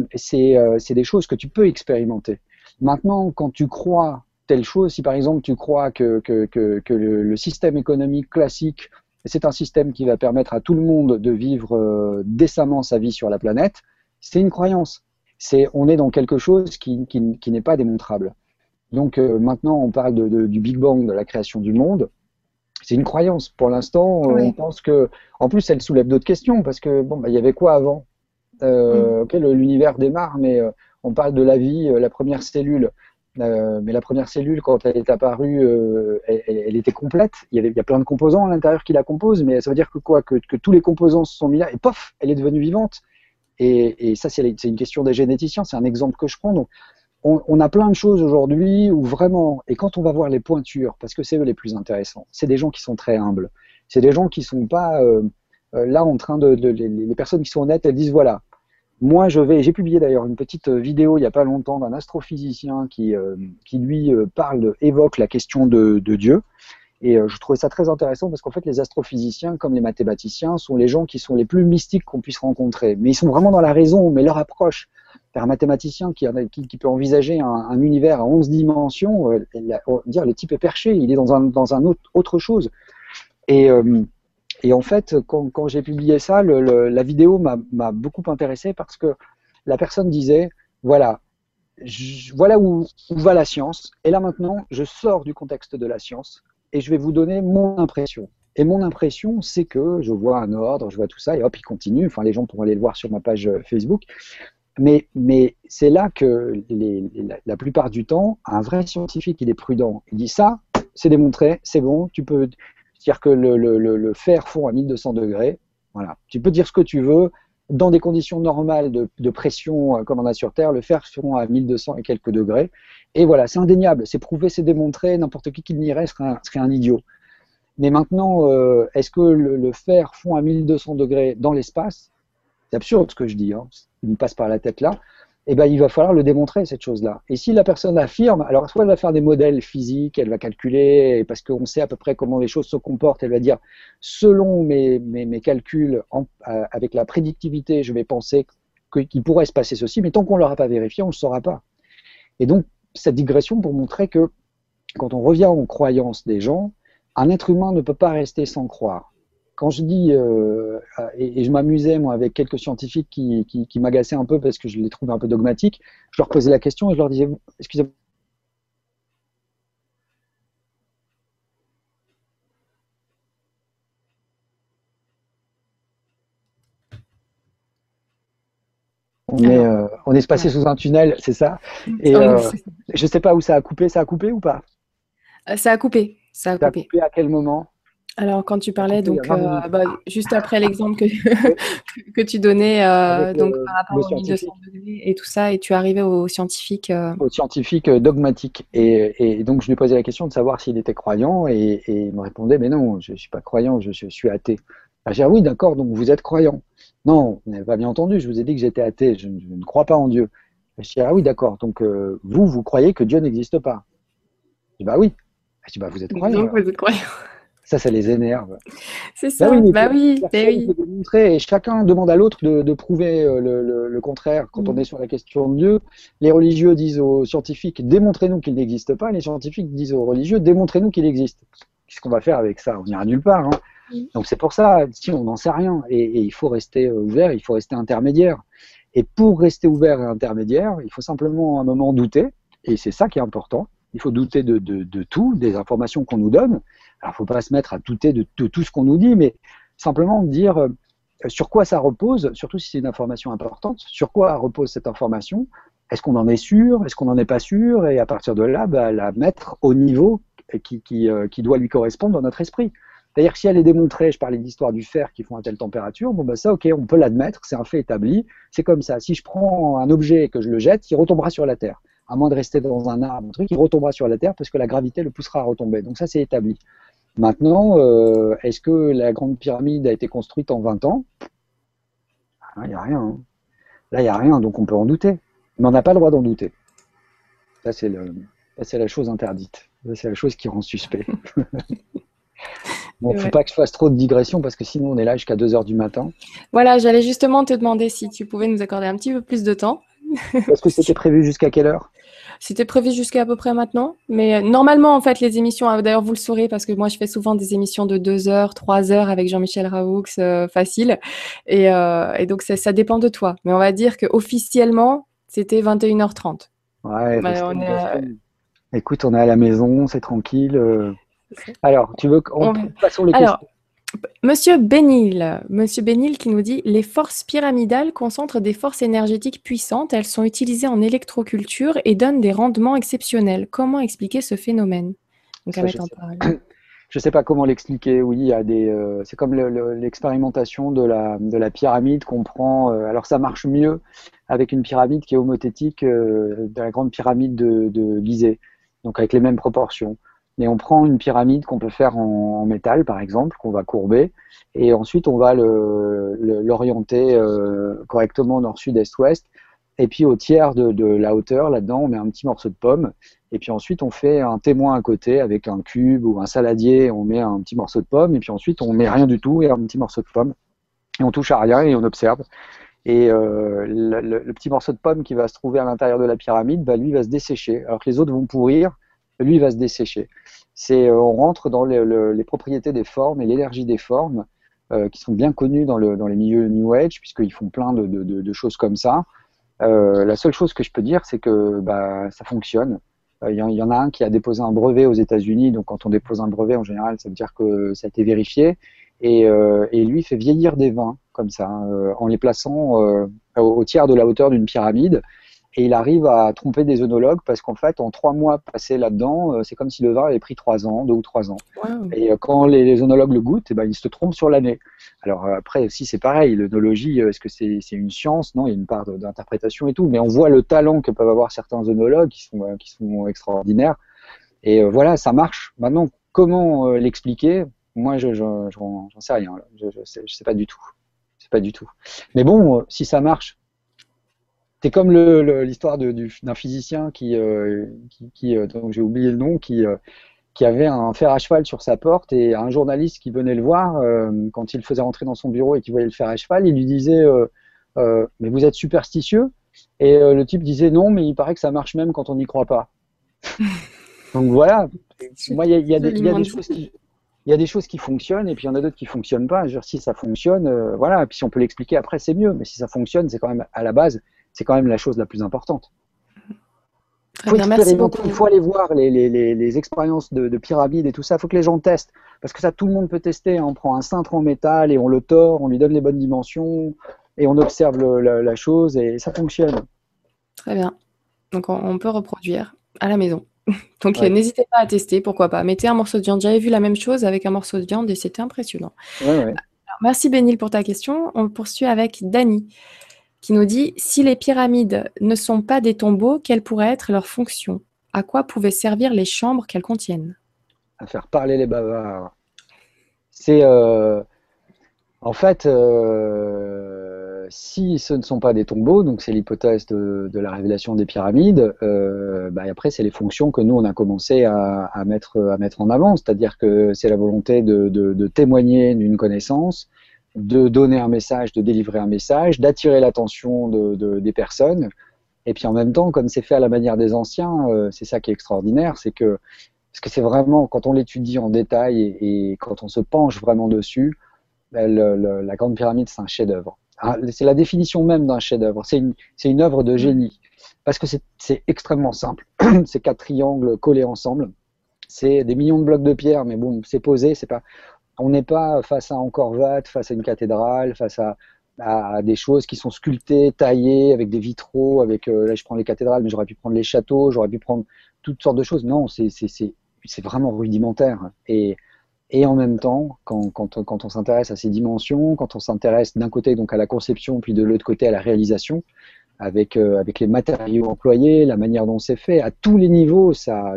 euh, des choses que tu peux expérimenter. Maintenant, quand tu crois telle chose, si par exemple tu crois que, que, que, que le, le, système économique classique c'est un système qui va permettre à tout le monde de vivre euh, décemment sa vie sur la planète, c'est une croyance. C'est, on est dans quelque chose qui, qui, qui n'est pas démontrable. Donc euh, maintenant, on parle de, de, du Big Bang, de la création du monde. C'est une croyance. Pour l'instant, on pense que, en plus, elle soulève d'autres questions parce que bon, bah, il y avait quoi avant? Euh, mm. L'univers démarre, mais on parle de la vie, la première cellule. Euh, mais la première cellule, quand elle est apparue, euh, elle, était complète. Il y, avait, a plein de composants à l'intérieur qui la composent, mais ça veut dire que quoi que, tous les composants se sont mis là, et pof, elle est devenue vivante. Et, ça, c'est une question des généticiens, c'est un exemple que je prends. On, a plein de choses aujourd'hui où vraiment, et quand on va voir les pointures, parce que c'est eux les plus intéressants, c'est des gens qui sont très humbles. C'est des gens qui sont pas euh, là en train de, les, personnes qui sont honnêtes, elles disent voilà, moi, je vais. J'ai publié d'ailleurs une petite euh, vidéo il n'y a pas longtemps d'un astrophysicien qui, euh, qui lui euh, parle, évoque la question de, Dieu. Et je trouvais ça très intéressant parce qu'en fait, les astrophysiciens, comme les mathématiciens, sont les gens qui sont les plus mystiques qu'on puisse rencontrer. Mais ils sont vraiment dans la raison, mais leur approche. Un mathématicien qui, peut envisager un, un, univers à 11 dimensions, dire le type est perché, il est dans un, dans un autre, autre chose. Et, et en fait, quand, j'ai publié ça, la vidéo m'a beaucoup intéressé parce que la personne disait, voilà, voilà où, va la science. Et là maintenant, je sors du contexte de la science et je vais vous donner mon impression. Et mon impression, c'est que je vois un ordre, je vois tout ça, et hop, il continue. Enfin, les gens pourront aller le voir sur ma page Facebook. Mais, c'est là que la, plupart du temps, un vrai scientifique, il est prudent. Il dit ça, c'est démontré, c'est bon, tu peux, c'est-à-dire que le, fer fond à 1200 degrés. Voilà. Tu peux dire ce que tu veux. Dans des conditions normales de, pression euh, comme on a sur Terre, le fer fond à 1200 et quelques degrés. Et voilà, c'est indéniable, c'est prouvé, c'est démontré. N'importe qui qui nierait serait un, serait un idiot. Mais maintenant, euh, est-ce que le, le, fer fond à 1200 degrés dans l'espace? C'est absurde ce que je dis, hein, il me passe par la tête là eh ben, il va falloir le démontrer, cette chose-là. Et si la personne affirme, alors soit elle va faire des modèles physiques, elle va calculer, parce qu'on sait à peu près comment les choses se comportent, elle va dire, selon mes, calculs, euh, avec la prédictivité, je vais penser qu'il pourrait se passer ceci, mais tant qu'on ne l'aura pas vérifié, on ne le saura pas. Et donc, cette digression pour montrer que quand on revient aux croyances des gens, un être humain ne peut pas rester sans croire quand je dis, euh, et, et, je m'amusais moi avec quelques scientifiques qui, qui, qui m'agaçaient un peu parce que je les trouvais un peu dogmatiques, je leur posais la question et je leur disais, excusez-moi. On est, euh, on est passé sous un tunnel, c'est ça Et euh, je ne sais pas où ça a coupé. Ça a coupé ou pas? Euh, Ça a coupé. Ça a, ça coupé. a coupé à quel moment? Alors, quand tu parlais, donc, euh, bah, juste après l'exemple que, que tu donnais, euh, donc, par rapport aux 1200 degrés et tout ça, et tu arrivais au scientifique. Euh... Au scientifique euh, dogmatique. Et, et, donc, je lui posais la question de savoir s'il était croyant, et, et, il me répondait, mais non, je ne suis pas croyant, je, je suis athée. J'ai dit, ah oui, d'accord, donc vous êtes croyant. Non, vous n'avez pas bien entendu, je vous ai dit que j'étais athée, je, je, ne crois pas en Dieu. Je dis, ah oui, d'accord, donc vous, vous croyez que Dieu n'existe pas Je dis, bah oui. Je dis, bah vous êtes croyant. Donc, vous êtes croyant. Ça, ça les énerve. C'est ça. Bah oui, bah oui, bah oui. et chacun demande à l'autre de, de, prouver euh, le, le, le contraire. Quand mmh. on est sur la question de Dieu, les religieux disent aux scientifiques démontrez-nous qu'il n'existe pas. Et les scientifiques disent aux religieux démontrez-nous qu'il existe. Qu'est-ce qu'on va faire avec ça? On n'ira nulle part. Hein. Donc c'est pour ça, si on n'en sait rien, et, il faut rester ouvert, il faut rester intermédiaire. Et pour rester ouvert et intermédiaire, il faut simplement à un moment douter, et c'est ça qui est important. Il faut douter de, de, tout, des informations qu'on nous donne. Alors, faut pas se mettre à douter de, tout ce qu'on nous dit, mais simplement dire euh, sur quoi ça repose, surtout si c'est une information importante, sur quoi repose cette information, est-ce qu'on en est sûr, est-ce qu'on n'en est pas sûr, et à partir de là, bah, la mettre au niveau qui, qui, euh, qui, doit lui correspondre dans notre esprit. C'est-à-dire si elle est démontrée, je parlais d'histoire du fer qui font à telle température, bon bah ça ok, on peut l'admettre, c'est un fait établi, c'est comme ça. Si je prends un objet et que je le jette, il retombera sur la Terre à moins de rester dans un arbre, un truc, il retombera sur la Terre parce que la gravité le poussera à retomber. Donc ça, c'est établi. Maintenant, euh, est-ce que la grande pyramide a été construite en 20 ans? Ah, Il n'y a rien. Hein. Là, il n'y a rien, donc on peut en douter. Mais on n'a pas le droit d'en douter. Ça, c'est la chose interdite. C'est la chose qui rend suspect. Bon, il ne faut pas que je fasse trop de digressions parce que sinon on est là jusqu'à 2 heures du matin. Voilà, j'allais justement te demander si tu pouvais nous accorder un petit peu plus de temps. Est-ce que c'était prévu jusqu'à quelle heure? C'était prévu jusqu'à à peu près maintenant. Mais euh, normalement, en fait, les émissions, euh, d'ailleurs, vous le saurez parce que moi, je fais souvent des émissions de 2 heures, 3 heures avec Jean-Michel Raoux, euh, facile. Et, donc, ça, dépend de toi. Mais on va dire qu'officiellement, c'était 21h30. Ouais, Écoute, on est à la maison, c'est tranquille. Alors, tu veux qu'on passe les questions Monsieur Bénil, Monsieur Bénil qui nous dit les forces pyramidales concentrent des forces énergétiques puissantes. Elles sont utilisées en électroculture et donnent des rendements exceptionnels. Comment expliquer ce phénomène? Je ne sais pas comment l'expliquer. Oui, il y a des. Euh, c'est comme l'expérimentation de la, de la pyramide qu'on prend. Euh, alors ça marche mieux avec une pyramide qui est homothétique euh, de la grande pyramide de, de Gizeh, donc avec les mêmes proportions mais on prend une pyramide qu'on peut faire en, métal, par exemple, qu'on va courber, et ensuite on va l'orienter euh, correctement nord, sud, est, ouest. Et puis au tiers de, la hauteur, là-dedans, on met un petit morceau de pomme. Et puis ensuite, on fait un témoin à côté avec un cube ou un saladier. On met un petit morceau de pomme. Et puis ensuite, on met rien du tout et un petit morceau de pomme. Et on touche à rien et on observe. Et euh, le, petit morceau de pomme qui va se trouver à l'intérieur de la pyramide, bah, lui, va se dessécher. Alors que les autres vont pourrir lui va se dessécher. C'est, euh, on rentre dans les propriétés des formes et l'énergie des formes euh, qui sont bien connues dans, le, dans les milieux New Age puisqu'ils font plein de, de, choses comme ça. Euh, la seule chose que je peux dire, c'est que bah, ça fonctionne. Il y, en a un qui a déposé un brevet aux États-Unis, donc quand on dépose un brevet, en général, ça veut dire que ça a été vérifié. Et, et lui fait vieillir des vins comme ça, en les plaçant au tiers de la hauteur d'une pyramide et il arrive à tromper des œnologues parce qu'en fait, en trois mois passés là-dedans, euh, c'est comme si le vin avait pris trois ans, deux ou trois ans. Et euh, quand les, les, œnologues le goûtent, eh ben, ils se trompent sur l'année. Alors euh, après, si c'est pareil, l'œnologie, est-ce que c'est une science? Non, il y a une part d'interprétation et tout, mais on voit le talent que peuvent avoir certains œnologues qui sont, qui sont extraordinaires. Et voilà, ça marche. Maintenant, comment l'expliquer? Moi, je j'en sais rien. Je, je, sais, sais pas du tout. Pas du tout. Mais bon, si ça marche, c'est comme l'histoire d'un physicien qui, euh, euh, j'ai oublié le nom, qui, euh, qui avait un fer à cheval sur sa porte et un journaliste qui venait le voir quand il faisait rentrer dans son bureau et qui voyait le fer à cheval, il lui disait mais vous êtes superstitieux? Et le type disait non mais il paraît que ça marche même quand on n'y croit pas. Donc voilà, moi il y, a, des choses qui fonctionnent et puis il y en a d'autres qui fonctionnent pas. si ça fonctionne, voilà. Et puis si on peut l'expliquer après, c'est mieux. Mais si ça fonctionne, c'est quand même à la base, c'est quand même la chose la plus importante. Il faut, il faut aller voir les, expériences de, de, pyramide et tout ça. Il faut que les gens testent. Parce que ça, tout le monde peut tester. On prend un cintre en métal et on le tord, on lui donne les bonnes dimensions et on observe la, chose et ça fonctionne. Très bien. Donc on, peut reproduire à la maison. Donc n'hésitez pas à tester, pourquoi pas. Mettez un morceau de viande. J'avais vu la même chose avec un morceau de viande et c'était impressionnant. merci Bénil pour ta question. On poursuit avec Dani qui nous dit si les pyramides ne sont pas des tombeaux, quelle pourrait être leur fonction? À quoi pouvaient servir les chambres qu'elles contiennent? À faire parler les bavards. C'est euh, en fait euh, si ce ne sont pas des tombeaux, donc c'est l'hypothèse de, la révélation des pyramides. Euh, bah, après, c'est les fonctions que nous on a commencé à, mettre à mettre en avant, c'est-à-dire que c'est la volonté de témoigner d'une connaissance de donner un message, de délivrer un message, d'attirer l'attention de, des personnes. Et puis en même temps, comme c'est fait à la manière des anciens, euh, c'est ça qui est extraordinaire, c'est que parce que c'est vraiment, quand on l'étudie en détail et, quand on se penche vraiment dessus, ben, la Grande Pyramide, c'est un chef-d'œuvre. Ah, c'est la définition même d'un chef-d'œuvre. C'est une, une œuvre de génie. Parce que c'est extrêmement simple. c'est quatre triangles collés ensemble. C'est des millions de blocs de pierre, mais bon, c'est posé. C'est pas, on n'est pas face à Angkor Wat, face à une cathédrale, face à, des choses qui sont sculptées, taillées, avec des vitraux, avec, euh, là je prends les cathédrales, mais j'aurais pu prendre les châteaux, j'aurais pu prendre toutes sortes de choses. Non, c'est vraiment rudimentaire. Et, en même temps, quand, on s'intéresse à ces dimensions, quand on s'intéresse d'un côté donc à la conception, puis de l'autre côté à la réalisation, avec, euh, les matériaux employés, la manière dont c'est fait, à tous les niveaux, ça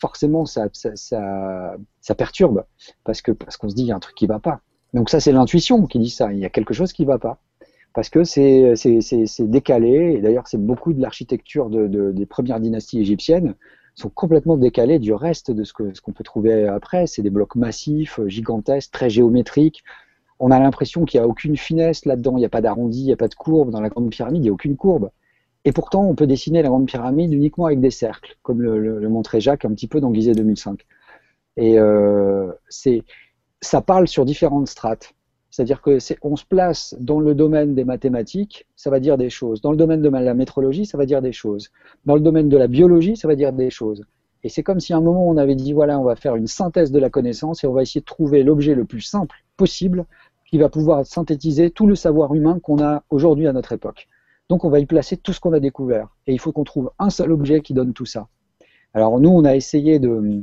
forcément, ça, ça, ça, perturbe, parce qu'on parce qu'on se dit, il y a un truc qui va pas. Donc ça, c'est l'intuition qui dit ça, il y a quelque chose qui va pas. Parce que c'est décalé, et d'ailleurs c'est beaucoup de l'architecture de, de, des premières dynasties égyptiennes, sont complètement décalés du reste de ce qu'on ce qu'on peut trouver après. C'est des blocs massifs, gigantesques, très géométriques. On a l'impression qu'il n'y a aucune finesse là-dedans, il n'y a pas d'arrondi, il n'y a pas de courbe. Dans la grande pyramide, il n'y a aucune courbe. Et pourtant, on peut dessiner la grande pyramide uniquement avec des cercles, comme le, montrait Jacques un petit peu dans Gizeh 2005. Et euh, ça parle sur différentes strates. C'est-à-dire que on se place dans le domaine des mathématiques, ça va dire des choses. Dans le domaine de la métrologie, ça va dire des choses. Dans le domaine de la biologie, ça va dire des choses. Et c'est comme si à un moment on avait dit voilà, on va faire une synthèse de la connaissance et on va essayer de trouver l'objet le plus simple possible qui va pouvoir synthétiser tout le savoir humain qu'on a aujourd'hui à notre époque. Donc on va y placer tout ce qu'on a découvert. Et il faut qu'on trouve un seul objet qui donne tout ça. Alors nous, on a essayé de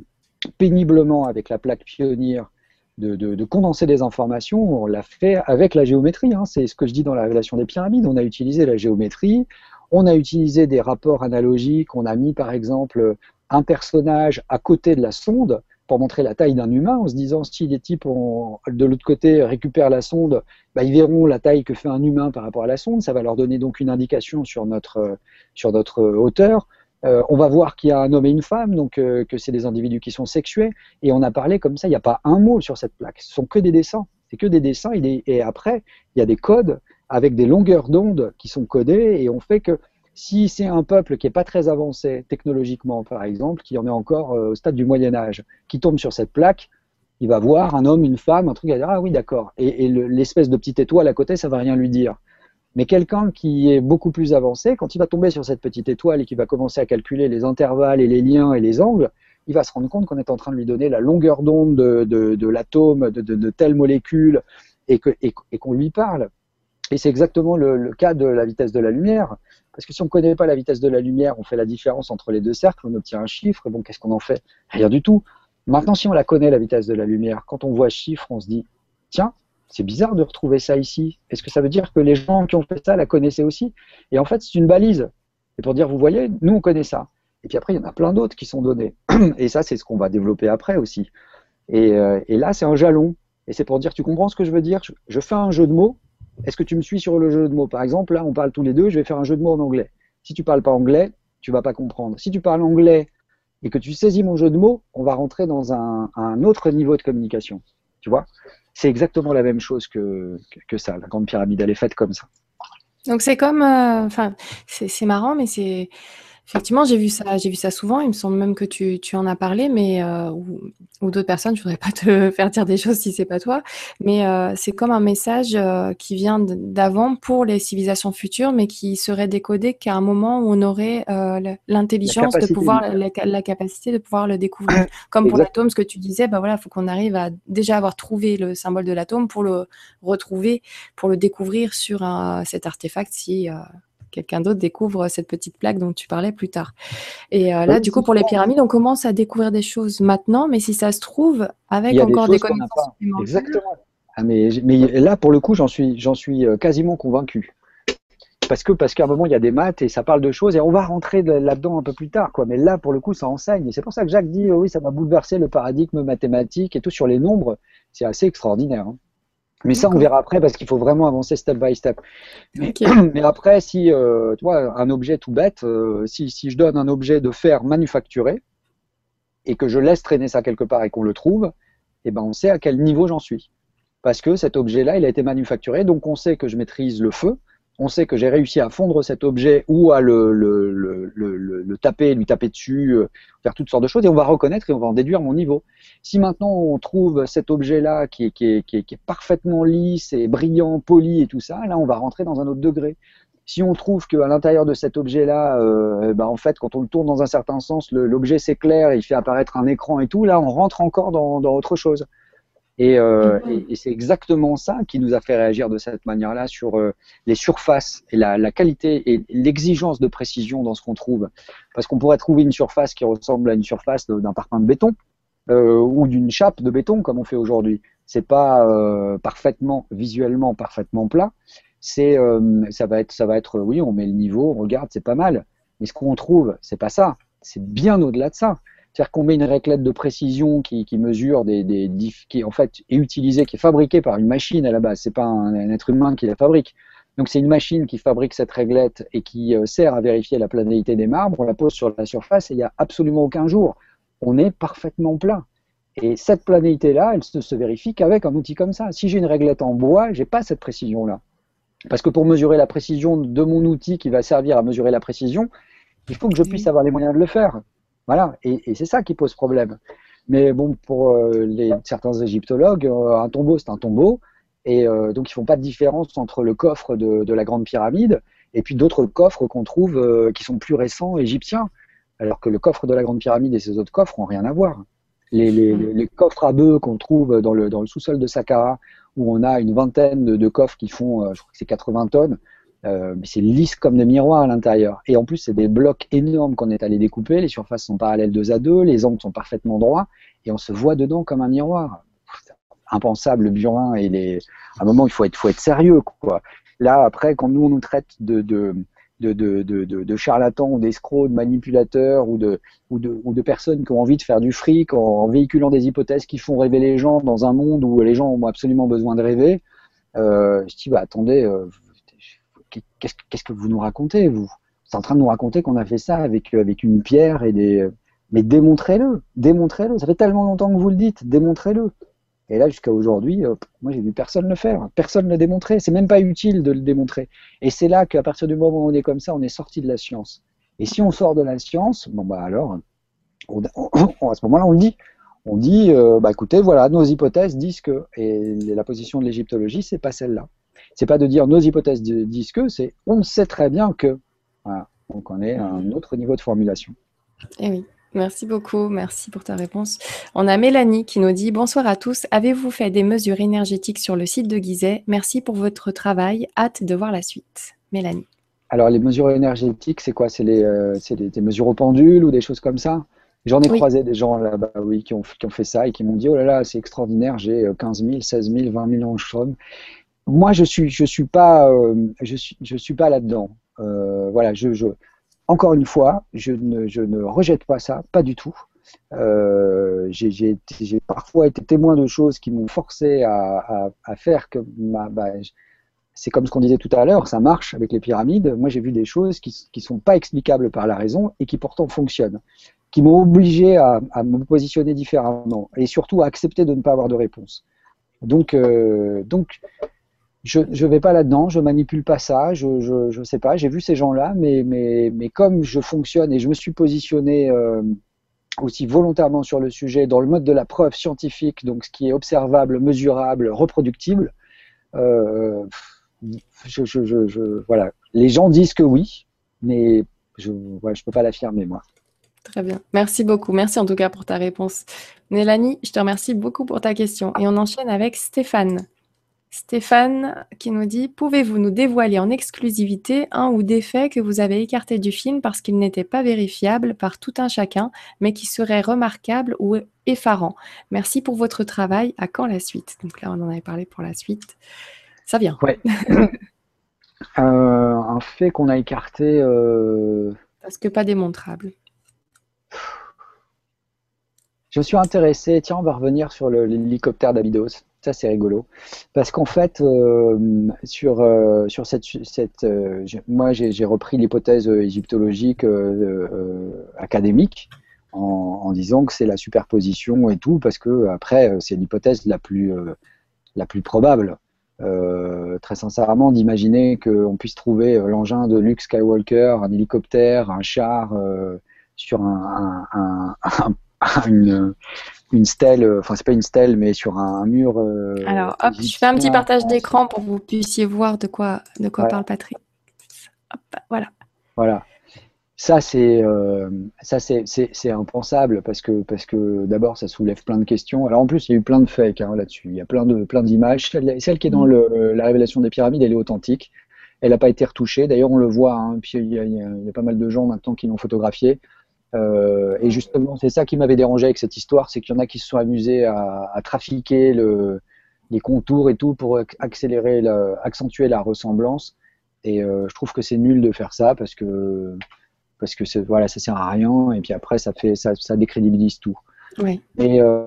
péniblement avec la plaque pionnière de, condenser des informations, on l'a fait avec la géométrie. Hein. C'est ce que je dis dans la révélation des pyramides. On a utilisé la géométrie, on a utilisé des rapports analogiques, on a mis par exemple un personnage à côté de la sonde pour montrer la taille d'un humain, en se disant si les types de l'autre côté récupèrent la sonde, bah, ils verront la taille que fait un humain par rapport à la sonde, ça va leur donner donc une indication sur notre, sur notre hauteur. Euh, on va voir qu'il y a un homme et une femme, donc euh, que c'est des individus qui sont sexués, et on a parlé comme ça, il n'y a pas un mot sur cette plaque, ce sont que des dessins, c'est que des dessins, et, après, il y a des codes avec des longueurs d'onde qui sont codées, et on fait que si c'est un peuple qui n'est pas très avancé technologiquement, par exemple, qui en est encore euh, au stade du Moyen Âge, qui tombe sur cette plaque, il va voir un homme, une femme, un truc, il va dire, ah oui, d'accord, et, l'espèce de petite étoile à côté, ça va rien lui dire. Mais quelqu'un qui est beaucoup plus avancé, quand il va tomber sur cette petite étoile et qui va commencer à calculer les intervalles et les liens et les angles, il va se rendre compte qu'on est en train de lui donner la longueur d'onde de, l'atome, de, telle molécule, et qu'on lui parle. Et c'est exactement le, cas de la vitesse de la lumière. Parce que si on ne connaît pas la vitesse de la lumière, on fait la différence entre les deux cercles, on obtient un chiffre, et bon, qu'est-ce qu'on en fait? Rien du tout. Maintenant, si on la connaît, la vitesse de la lumière, quand on voit chiffre, on se dit, tiens, c'est bizarre de retrouver ça ici. Est-ce que ça veut dire que les gens qui ont fait ça la connaissaient aussi? Et en fait, c'est une balise. Et pour dire, vous voyez, nous, on connaît ça. Et puis après, il y en a plein d'autres qui sont donnés. Et ça, c'est ce qu'on va développer après aussi. Et, euh, là, c'est un jalon. Et c'est pour dire, tu comprends ce que je veux dire? Je, fais un jeu de mots. Est-ce que tu me suis sur le jeu de mots? Par exemple, là, on parle tous les deux, je vais faire un jeu de mots en anglais. Si tu parles pas anglais, tu vas pas comprendre. Si tu parles anglais et que tu saisis mon jeu de mots, on va rentrer dans un, autre niveau de communication. Tu vois? C'est exactement la même chose que, que, ça. La grande pyramide, elle est faite comme ça. Donc c'est comme, euh, enfin, c'est marrant, mais c'est Effectivement, j'ai vu ça, j'ai vu ça souvent. Il me semble même que tu, tu en as parlé, mais euh, ou, d'autres personnes. Je voudrais pas te faire dire des choses si c'est pas toi, mais euh, c'est comme un message euh, qui vient d'avant pour les civilisations futures, mais qui serait décodé qu'à un moment où on aurait l'intelligence de pouvoir, la, capacité de pouvoir le découvrir. Comme pour l'atome, ce que tu disais, bah voilà, faut qu'on arrive à déjà avoir trouvé le symbole de l'atome pour le retrouver, pour le découvrir sur cet artefact si quelqu'un d'autre découvre cette petite plaque dont tu parlais plus tard. Et euh, là, du coup, pour les pyramides, on commence à découvrir des choses maintenant, mais si ça se trouve, avec encore des, connaissances Exactement. Ah, mais, mais, là, pour le coup, j'en suis, j'en suis euh, quasiment convaincu. Parce que parce qu'à un moment il y a des maths et ça parle de choses et on va rentrer là-dedans un peu plus tard quoi. Mais là pour le coup ça enseigne et c'est pour ça que Jacques dit oui ça va bouleverser le paradigme mathématique et tout sur les nombres c'est assez extraordinaire. Hein. Mais ça, on verra après parce qu'il faut vraiment avancer step by step. Mais, après, si euh, tu vois, un objet tout bête, euh, si, si, je donne un objet de fer manufacturé et que je laisse traîner ça quelque part et qu'on le trouve, eh ben on sait à quel niveau j'en suis. Parce que cet objet-là, il a été manufacturé, donc on sait que je maîtrise le feu, on sait que j'ai réussi à fondre cet objet ou à le, taper, lui taper dessus, euh, faire toutes sortes de choses, et on va reconnaître et on va en déduire mon niveau. Si maintenant on trouve cet objet-là qui est, parfaitement lisse et brillant, poli et tout ça, là on va rentrer dans un autre degré. Si on trouve qu'à l'intérieur de cet objet-là, euh, ben en fait, quand on le tourne dans un certain sens, l'objet s'éclaire, il fait apparaître un écran et tout, là on rentre encore dans autre chose. Euh, et, et, c'est exactement ça qui nous a fait réagir de cette manière-là sur euh, les surfaces et la, la qualité et l'exigence de précision dans ce qu'on trouve. Parce qu'on pourrait trouver une surface qui ressemble à une surface d'un parpaing de béton euh, ou d'une chape de béton comme on fait aujourd'hui. C'est pas parfaitement visuellement parfaitement plat. C'est ça va être ça va être oui on met le niveau, on regarde c'est pas mal. Mais ce qu'on trouve c'est pas ça. C'est bien au-delà de ça. C'est-à-dire qu'on met une réclette de précision qui, mesure des, des qui en fait est utilisée, qui est fabriquée par une machine à la base. C'est pas un, être humain qui la fabrique. Donc c'est une machine qui fabrique cette réglette et qui euh, sert à vérifier la planalité des marbres. On la pose sur la surface et il n'y a absolument aucun jour. On est parfaitement plat. Et cette planéité-là, elle ne se vérifie qu'avec un outil comme ça. Si j'ai une réglette en bois, j'ai pas cette précision-là. Parce que pour mesurer la précision de mon outil qui va servir à mesurer la précision, il faut que je puisse avoir les moyens de le faire. Voilà, et, c'est ça qui pose problème. Mais bon, pour euh, les, certains égyptologues, euh, un tombeau, c'est un tombeau, et euh, donc ils font pas de différence entre le coffre de, la Grande Pyramide et puis d'autres coffres qu'on trouve qui sont plus récents égyptiens, alors que le coffre de la Grande Pyramide et ces autres coffres n'ont rien à voir. Les, coffres à bœufs qu'on trouve dans le, sous-sol de Saqqara, où on a une vingtaine de, de coffres qui font, je crois que c'est 80 tonnes, euh, c'est lisse comme des miroirs à l'intérieur. Et en plus, c'est des blocs énormes qu'on est allé découper. Les surfaces sont parallèles deux à deux, les angles sont parfaitement droits, et on se voit dedans comme un miroir. Impensable, le burin. Et les... À un moment, il faut être, faut être sérieux. Quoi. Là, après, quand nous, on nous traite de, de, de, de, de, charlatans ou d'escrocs, de manipulateurs ou de personnes qui ont envie de faire du fric en, véhiculant des hypothèses qui font rêver les gens dans un monde où les gens ont absolument besoin de rêver, euh, je dis, bah, attendez, euh, qu'est-ce que vous nous racontez, vous? C'est en train de nous raconter qu'on a fait ça avec, euh, avec une pierre et des. Mais démontrez-le, démontrez-le. Ça fait tellement longtemps que vous le dites, démontrez-le. Et là, jusqu'à aujourd'hui, euh, moi, j'ai vu personne le faire. Personne ne le démontrer. C'est même pas utile de le démontrer. Et c'est là qu'à partir du moment où on est comme ça, on est sorti de la science. Et si on sort de la science, bon, bah alors, à ce moment-là, on le dit. On dit, euh, bah écoutez, voilà, nos hypothèses disent que. Et la position de l'égyptologie, c'est pas celle-là c'est pas de dire nos hypothèses disent que, c'est on sait très bien que. Donc on est à un autre niveau de formulation. Eh oui. Merci beaucoup, merci pour ta réponse. On a Mélanie qui nous dit Bonsoir à tous. Avez-vous fait des mesures énergétiques sur le site de Gizet Merci pour votre travail. Hâte de voir la suite. Mélanie. Alors, les mesures énergétiques, c'est quoi? C'est euh, des, mesures au pendule ou des choses comme ça? J'en ai croisé des gens là-bas, oui, qui ont, qui ont, fait ça et qui m'ont dit Oh là là, c'est extraordinaire, j'ai 15 000, 16 000, 20 000 angstroms moi, je suis, je suis pas, euh, je suis, je suis pas là-dedans. Euh, voilà, je, encore une fois, je ne, je ne rejette pas ça, pas du tout. Euh, j'ai parfois été témoin de choses qui m'ont forcé à, à, à, faire que ma, bah, c'est comme ce qu'on disait tout à l'heure, ça marche avec les pyramides. Moi, j'ai vu des choses qui ne sont pas explicables par la raison et qui pourtant fonctionnent, qui m'ont obligé à, à, me positionner différemment et surtout à accepter de ne pas avoir de réponse. Donc, euh, donc je ne vais pas là-dedans, je manipule pas ça, je ne sais pas, j'ai vu ces gens-là, mais, comme je fonctionne et je me suis positionné euh, aussi volontairement sur le sujet dans le mode de la preuve scientifique, donc ce qui est observable, mesurable, reproductible, euh, voilà. les gens disent que oui, mais je ne peux pas l'affirmer moi. Très bien. Merci beaucoup. Merci en tout cas pour ta réponse. Mélanie, je te remercie beaucoup pour ta question. Et on enchaîne avec Stéphane. Stéphane qui nous dit Pouvez-vous nous dévoiler en exclusivité un ou des faits que vous avez écartés du film parce qu'ils n'étaient pas vérifiables par tout un chacun, mais qui seraient remarquables ou effarants? Merci pour votre travail. À quand la suite? Donc là, on en avait parlé pour la suite. Ça vient. Ouais. Euh, un fait qu'on a écarté. Euh, parce que pas démontrable. Je me suis intéressé, tiens, on va revenir sur l'hélicoptère d'Abydos. Ça, c'est rigolo. Parce qu'en fait, euh, sur, euh, sur cette. cette euh, moi, j'ai repris l'hypothèse égyptologique académique en, en, disant que c'est la superposition et tout, parce que après, c'est l'hypothèse la plus, la plus probable. très sincèrement, d'imaginer qu'on puisse trouver l'engin de Luke Skywalker, un hélicoptère, un char sur un, une, une stèle, enfin c'est pas une stèle, mais sur un, mur. Alors hop, je fais un petit partage d'écran pour que vous puissiez voir de quoi, de quoi parle Patrick. Hop, voilà. Voilà. Ça, c'est euh, ça c'est, impensable parce que, parce que d'abord, ça soulève plein de questions. Alors en plus, il y a eu plein de fakes hein, là-dessus. Il y a plein, de, plein d'images. Celle, qui est dans mm. le, la révélation des pyramides, elle est authentique. Elle n'a pas été retouchée. D'ailleurs, on le voit. Hein, puis il y, a, il, y a, pas mal de gens maintenant qui l'ont photographiée. Euh, et justement, c'est ça qui m'avait dérangé avec cette histoire, c'est qu'il y en a qui se sont amusés à, à trafiquer le, les contours et tout pour accélérer, la, accentuer la ressemblance. Et euh, je trouve que c'est nul de faire ça parce que parce que voilà, ça sert à rien et puis après ça fait ça, ça décrédibilise tout. Oui. Et euh,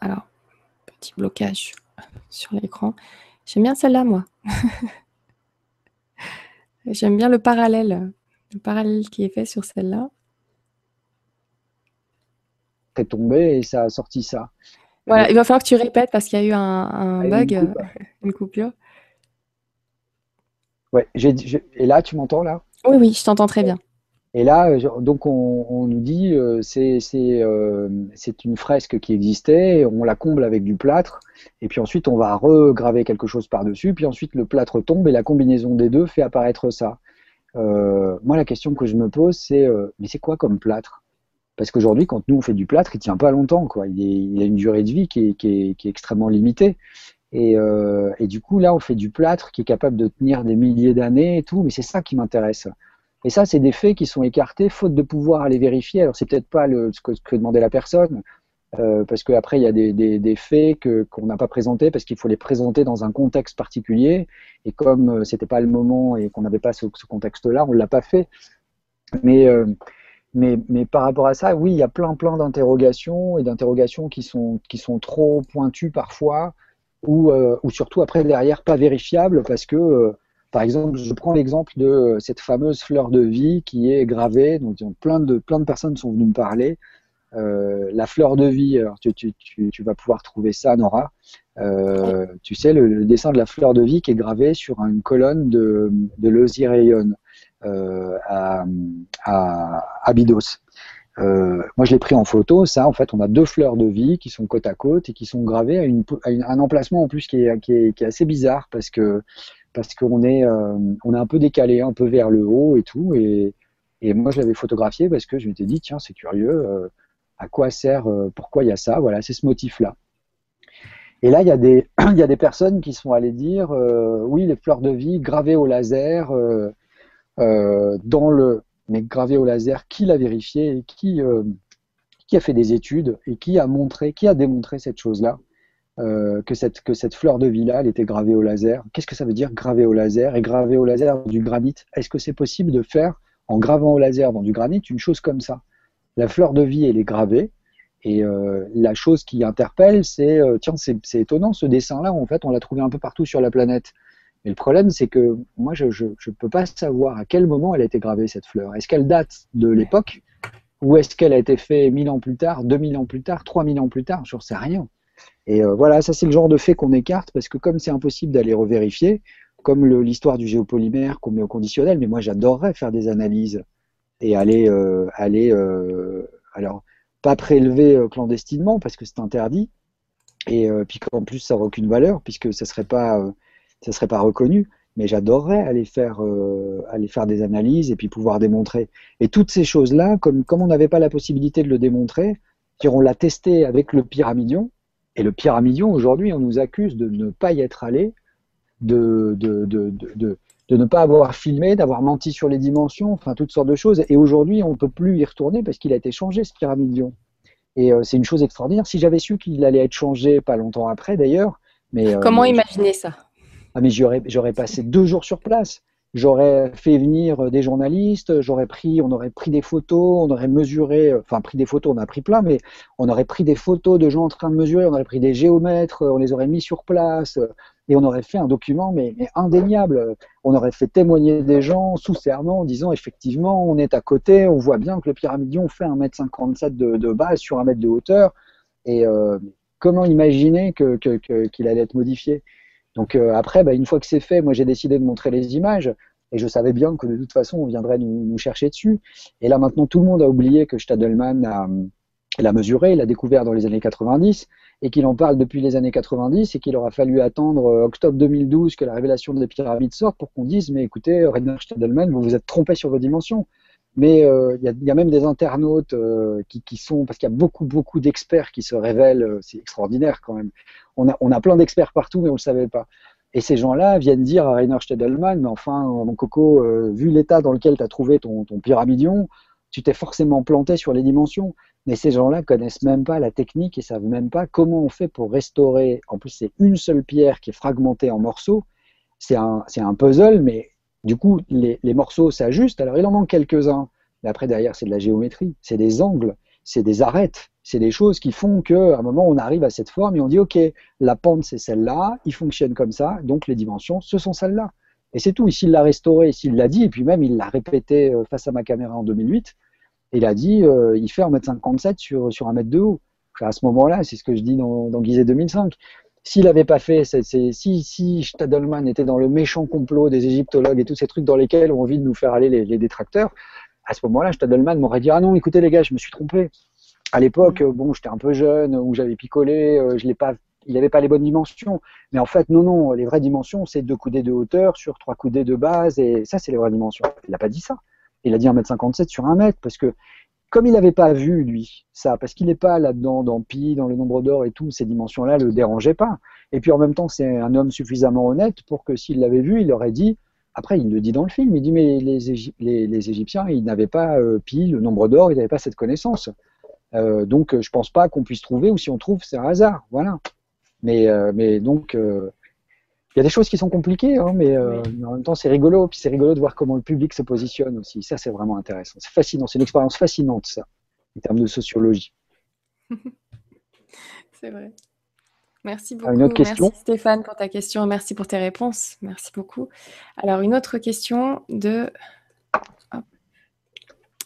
Alors, petit blocage sur l'écran. J'aime bien celle-là, moi. J'aime bien le parallèle, le parallèle qui est fait sur celle-là. C'est tombé et ça a sorti ça. Voilà, il va falloir que tu répètes parce qu'il y a eu un, ah, bug, une coupure. Ouais, et là, tu m'entends là? Oui, oui, je t'entends très bien. Et là, euh, donc on, nous dit euh, c'est euh, c'est une fresque qui existait, on la comble avec du plâtre, et puis ensuite on va regraver quelque chose par-dessus, puis ensuite le plâtre tombe et la combinaison des deux fait apparaître ça. moi, la question que je me pose, c'est mais c'est quoi comme plâtre? Parce qu'aujourd'hui, quand nous on fait du plâtre, il tient pas longtemps, quoi. Il, il a une durée de vie qui est, qui est, qui est extrêmement limitée. Et, euh, et, du coup, là, on fait du plâtre qui est capable de tenir des milliers d'années et tout, mais c'est ça qui m'intéresse. Et ça, c'est des faits qui sont écartés, faute de pouvoir aller vérifier. Alors, c'est peut-être pas ce, que, demandait la personne, euh, parce qu'après, il y a des, faits que, qu'on n'a pas présentés, parce qu'il faut les présenter dans un contexte particulier. Et comme euh, c'était pas le moment et qu'on n'avait pas ce, contexte-là, on l'a pas fait. Mais, euh, mais, mais, par rapport à ça, oui, il y a plein, plein d'interrogations et d'interrogations qui sont, qui sont trop pointues parfois ou, euh, ou surtout après derrière pas vérifiable parce que euh, par exemple, je prends l'exemple de cette fameuse fleur de vie qui est gravée. Donc, plein de, plein de personnes sont venues me parler. Euh, la fleur de vie, tu, vas pouvoir trouver ça, Nora. Euh, tu sais, le, dessin de la fleur de vie qui est gravé sur une colonne de, de euh, à, à. Euh, moi, je l'ai pris en photo. Ça, en fait, on a deux fleurs de vie qui sont côte à côte et qui sont gravées à, une, un emplacement en plus qui est, qui est, qui est, assez bizarre parce que parce qu'on est euh, on est un peu décalé, un peu vers le haut et tout. Et, moi, je l'avais photographié parce que je m'étais dit tiens, c'est curieux. Euh, à quoi sert Pourquoi il y a ça? Voilà, c'est ce motif-là. Et là, il y, a des, y a des personnes qui sont allées dire oui, les fleurs de vie gravées au laser dans le mais gravé au laser, qui l'a vérifié et qui, euh, qui a fait des études et qui a montré, qui a démontré cette chose-là, euh, que, cette, que cette fleur de vie-là, elle était gravée au laser. Qu'est-ce que ça veut dire gravé au laser? Et gravé au laser du granit Est-ce que c'est possible de faire, en gravant au laser dans du granit, une chose comme ça? La fleur de vie, elle est gravée. Et euh, la chose qui interpelle, c'est tiens, c'est étonnant ce dessin-là. En fait, on l'a trouvé un peu partout sur la planète. Mais le problème, c'est que moi, je ne peux pas savoir à quel moment elle a été gravée, cette fleur. Est-ce qu'elle date de l'époque ou est-ce qu'elle a été faite 1000 ans plus tard, 2000 ans plus tard, 3000 ans plus tard? Je ne sais rien. Et euh, voilà, ça c'est le genre de fait qu'on écarte parce que comme c'est impossible d'aller revérifier, comme l'histoire du géopolymère qu'on met au conditionnel, mais moi j'adorerais faire des analyses et aller, euh, aller euh, alors pas prélever clandestinement parce que c'est interdit, et puis qu'en plus ça n'aurait aucune valeur puisque ça serait pas serait pas reconnu, mais j'adorerais aller faire, aller faire des analyses et puis pouvoir démontrer. Et toutes ces choses-là, comme, comme on n'avait pas la possibilité de le démontrer, on l'a testé avec le pyramidion, et le pyramidion, aujourd'hui, on nous accuse de ne pas y être allé, de, de, de, de, de ne pas avoir filmé, d'avoir menti sur les dimensions, enfin toutes sortes de choses. Et aujourd'hui, on ne peut plus y retourner parce qu'il a été changé, ce pyramidion. Et euh, c'est une chose extraordinaire. Si j'avais su qu'il allait être changé pas longtemps après, d'ailleurs. Mais, euh, Comment imaginer ça? Ah, mais j'aurais passé deux jours sur place. J'aurais fait venir des journalistes, j'aurais pris, on aurait pris des photos, on aurait mesuré, enfin pris des photos, on a pris plein, mais on aurait pris des photos de gens en train de mesurer, on aurait pris des géomètres, on les aurait mis sur place, et on aurait fait un document mais, indéniable. On aurait fait témoigner des gens sous serment en disant effectivement on est à côté, on voit bien que le pyramidion fait 1m57 de, de base sur un mètre de hauteur, Et comment imaginer qu'il que, allait être modifié? Donc après, bah, une fois que c'est fait, moi j'ai décidé de montrer les images. Et je savais bien que de toute façon, on viendrait nous, chercher dessus. Et là, maintenant, tout le monde a oublié que Stadelman l'a mesuré, l'a découvert dans les années 90, et qu'il en parle depuis les années 90, et qu'il aura fallu attendre euh, octobre 2012 que la révélation des pyramides sorte pour qu'on dise, mais écoutez, Rainer Stadelman, vous vous êtes trompé sur vos dimensions. Mais euh, il y, a même des internautes euh, qui, sont, parce qu'il y a beaucoup, beaucoup d'experts qui se révèlent, c'est extraordinaire quand même. On a, on a plein d'experts partout, mais on ne le savait pas. Et ces gens-là viennent dire à Rainer Stedelman, mais enfin, mon coco, euh, vu l'état dans lequel tu as trouvé ton, ton pyramidion, tu t'es forcément planté sur les dimensions. Mais ces gens-là connaissent même pas la technique et savent même pas comment on fait pour restaurer. En plus, c'est une seule pierre qui est fragmentée en morceaux. C'est un, un, puzzle, mais du coup, les, morceaux s'ajustent. Alors, il en manque quelques-uns. Mais après, derrière, c'est de la géométrie, c'est des angles, c'est des arêtes, c'est des choses qui font qu'à un moment, on arrive à cette forme et on dit, OK, la pente, c'est celle-là, il fonctionne comme ça, donc les dimensions, ce sont celles-là. Et c'est tout. Ici, il l'a restauré, s'il l'a dit, et puis même, il l'a répété euh, face à ma caméra en 2008. Il a dit, euh, il fait 1m57 sur, sur 1 mètre de haut. à ce moment-là, c'est ce que je dis dans, dans Gizet 2005. S'il n'avait pas fait, si, si Stadelman était dans le méchant complot des égyptologues et tous ces trucs dans lesquels on a envie de nous faire aller les, les détracteurs, à ce moment-là, Stadelman m'aurait dit, ah non, écoutez les gars, je me suis trompé à l'époque, mm. bon, j'étais un peu jeune, ou j'avais picolé, euh, je l'ai pas, il n'avait pas les bonnes dimensions. Mais en fait, non, non, les vraies dimensions, c'est deux coudées de hauteur sur trois coudées de base, et ça, c'est les vraies dimensions. Il n'a pas dit ça. Il a dit 1m57 sur 1 mètre, parce que comme il n'avait pas vu, lui, ça, parce qu'il n'est pas là-dedans, dans Pi, dans le nombre d'or et tout, ces dimensions-là ne le dérangeaient pas. Et puis en même temps, c'est un homme suffisamment honnête pour que s'il l'avait vu, il aurait dit, après, il le dit dans le film, il dit, mais les, Égyptiens, ils n'avaient pas euh, Pi, le nombre d'or, ils n'avaient pas cette connaissance. Euh, donc, je pense pas qu'on puisse trouver, ou si on trouve, c'est un hasard. Voilà. Mais, euh, mais donc, euh, il y a des choses qui sont compliquées, hein, mais, en même temps, c'est rigolo. Puis c'est rigolo de voir comment le public se positionne aussi. Ça, c'est vraiment intéressant. C'est fascinant. C'est une expérience fascinante, ça, en termes de sociologie. c'est vrai. Merci beaucoup. Une autre question merci Stéphane pour ta question. Merci pour tes réponses. Merci beaucoup. Alors, une autre question de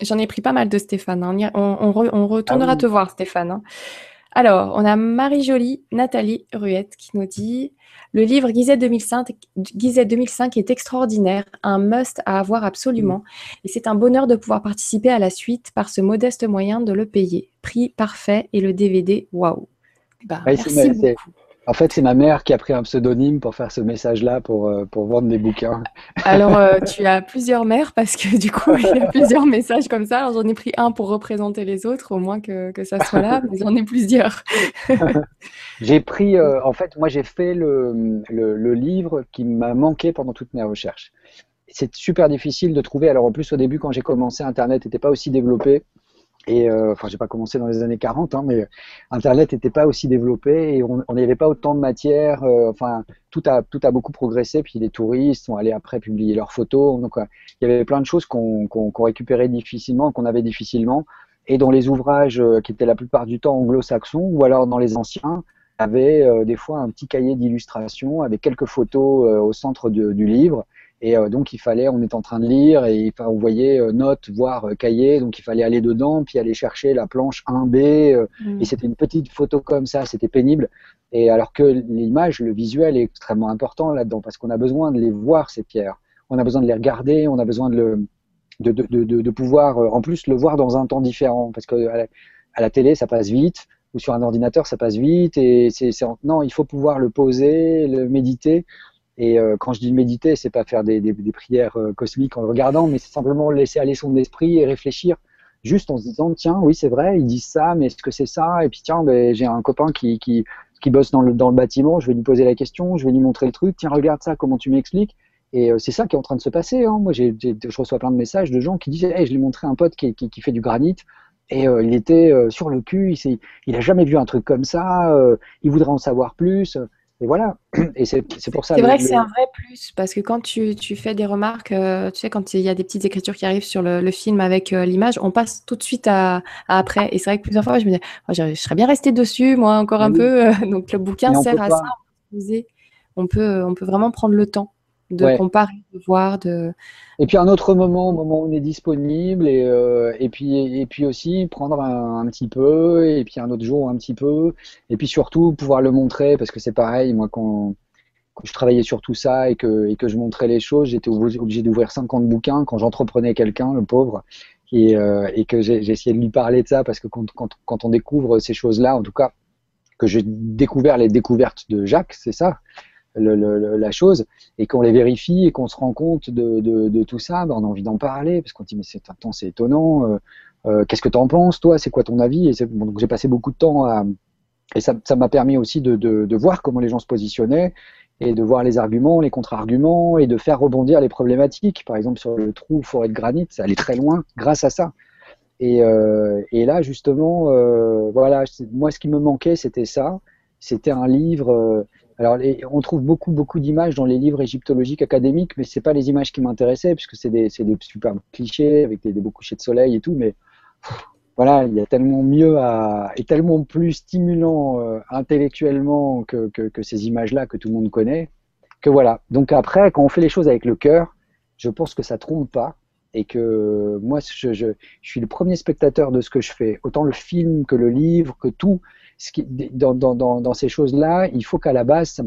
J'en ai pris pas mal de Stéphane. Hein. On, retournera ah te voir, Stéphane. Hein. Alors, on a Marie-Jolie Nathalie Ruette qui nous dit Le livre Guizet 2005, 2005 est extraordinaire, un must à avoir absolument. Et c'est un bonheur de pouvoir participer à la suite par ce modeste moyen de le payer. Prix parfait et le DVD, waouh. Bah, merci beaucoup. En fait, c'est ma mère qui a pris un pseudonyme pour faire ce message-là, pour, euh, pour vendre des bouquins. Alors, euh, tu as plusieurs mères parce que du coup, il y a plusieurs messages comme ça. Alors, j'en ai pris un pour représenter les autres, au moins que, que ça soit là, mais j'en ai plusieurs. j'ai pris, euh, en fait, moi, j'ai fait le, le, le livre qui m'a manqué pendant toutes mes recherches. C'est super difficile de trouver. Alors, en plus, au début, quand j'ai commencé, Internet n'était pas aussi développé. Et euh, enfin, j'ai pas commencé dans les années 40, hein, mais Internet n'était pas aussi développé et on n'y avait pas autant de matière. Euh, enfin, tout a tout a beaucoup progressé. Puis les touristes sont allés après publier leurs photos. Donc, euh, il y avait plein de choses qu'on qu'on récupérait difficilement, qu'on avait difficilement. Et dans les ouvrages euh, qui étaient la plupart du temps anglo-saxons ou alors dans les anciens, avait des fois un petit cahier d'illustration avec quelques photos au centre du livre et euh, donc il fallait, on est en train de lire et on voyait euh, notes, voire euh, cahier, donc il fallait aller dedans, puis aller chercher la planche 1B. Mm. Et c'était une petite photo comme ça, c'était pénible. Et alors que l'image, le visuel est extrêmement important là-dedans, parce qu'on a besoin de les voir, ces pierres. On a besoin de les regarder, on a besoin de, le, de, de, de, de pouvoir, en plus, le voir dans un temps différent. Parce que à la, à la télé, ça passe vite, ou sur un ordinateur, ça passe vite. Et c'est, non, il faut pouvoir le poser, le méditer. Et euh, quand je dis méditer, c'est pas faire des, prières euh, cosmiques en le regardant, mais c'est simplement laisser aller son esprit et réfléchir, juste en se disant tiens, oui c'est vrai, ils disent ça, mais est-ce que c'est ça? Et puis tiens, ben, j'ai un copain qui, qui, qui bosse dans le, dans le bâtiment, je vais lui poser la question, je vais lui montrer le truc, tiens regarde ça, comment tu m'expliques? Et euh, c'est ça qui est en train de se passer. Hein. Moi, j'ai, je reçois plein de messages de gens qui disent hey, je l'ai montré un pote qui, qui, qui, fait du granit et il était sur le cul, il, il a jamais vu un truc comme ça, il voudrait en savoir plus. Et voilà. Et c'est pour ça. C'est vrai que c'est un vrai plus parce que quand tu, tu fais des remarques, euh, tu sais, quand il y a des petites écritures qui arrivent sur le, film avec euh, l'image, on passe tout de suite à, après. Et c'est vrai que plusieurs fois, je me dis, oh, je, serais bien resté dessus, moi, encore un peu. donc le bouquin sert à ça. On peut, on peut vraiment prendre le temps. De comparer, de voir, de. Et puis un autre moment, au moment où on est disponible, et, euh, et puis et puis aussi prendre un, petit peu, et puis un autre jour un petit peu, et puis surtout pouvoir le montrer, parce que c'est pareil, moi quand, je travaillais sur tout ça et que, et que je montrais les choses, j'étais obligé d'ouvrir 50 bouquins quand j'entreprenais quelqu'un, le pauvre, et, euh, et que j'ai essayé de lui parler de ça, parce que quand, quand, quand on découvre ces choses-là, en tout cas, que j'ai découvert les découvertes de Jacques, c'est ça, la chose, et qu'on les vérifie et qu'on se rend compte de, tout ça, ben on a envie d'en parler, parce qu'on dit mais c'est c'est étonnant, euh, euh, qu'est-ce que tu en penses toi, c'est quoi ton avis et donc j'ai passé beaucoup de temps à, et ça m'a permis aussi de, voir comment les gens se positionnaient et de voir les arguments, les contre-arguments et de faire rebondir les problématiques. Par exemple sur le trou forêt de granit, ça allait très loin grâce à ça. Et, euh, là justement, voilà, moi ce qui me manquait c'était ça, c'était un livre alors, on trouve beaucoup, beaucoup d'images dans les livres égyptologiques académiques, mais ce pas les images qui m'intéressaient, puisque c'est des, des super clichés avec des, beaux couchers de soleil et tout, mais voilà, il y a tellement mieux et tellement plus stimulant euh, intellectuellement que, ces images-là que tout le monde connaît, que voilà. Donc après, quand on fait les choses avec le cœur, je pense que ça trompe pas et que moi, je, suis le premier spectateur de ce que je fais, autant le film que le livre, que tout dans, ces choses-là, il faut qu'à la base,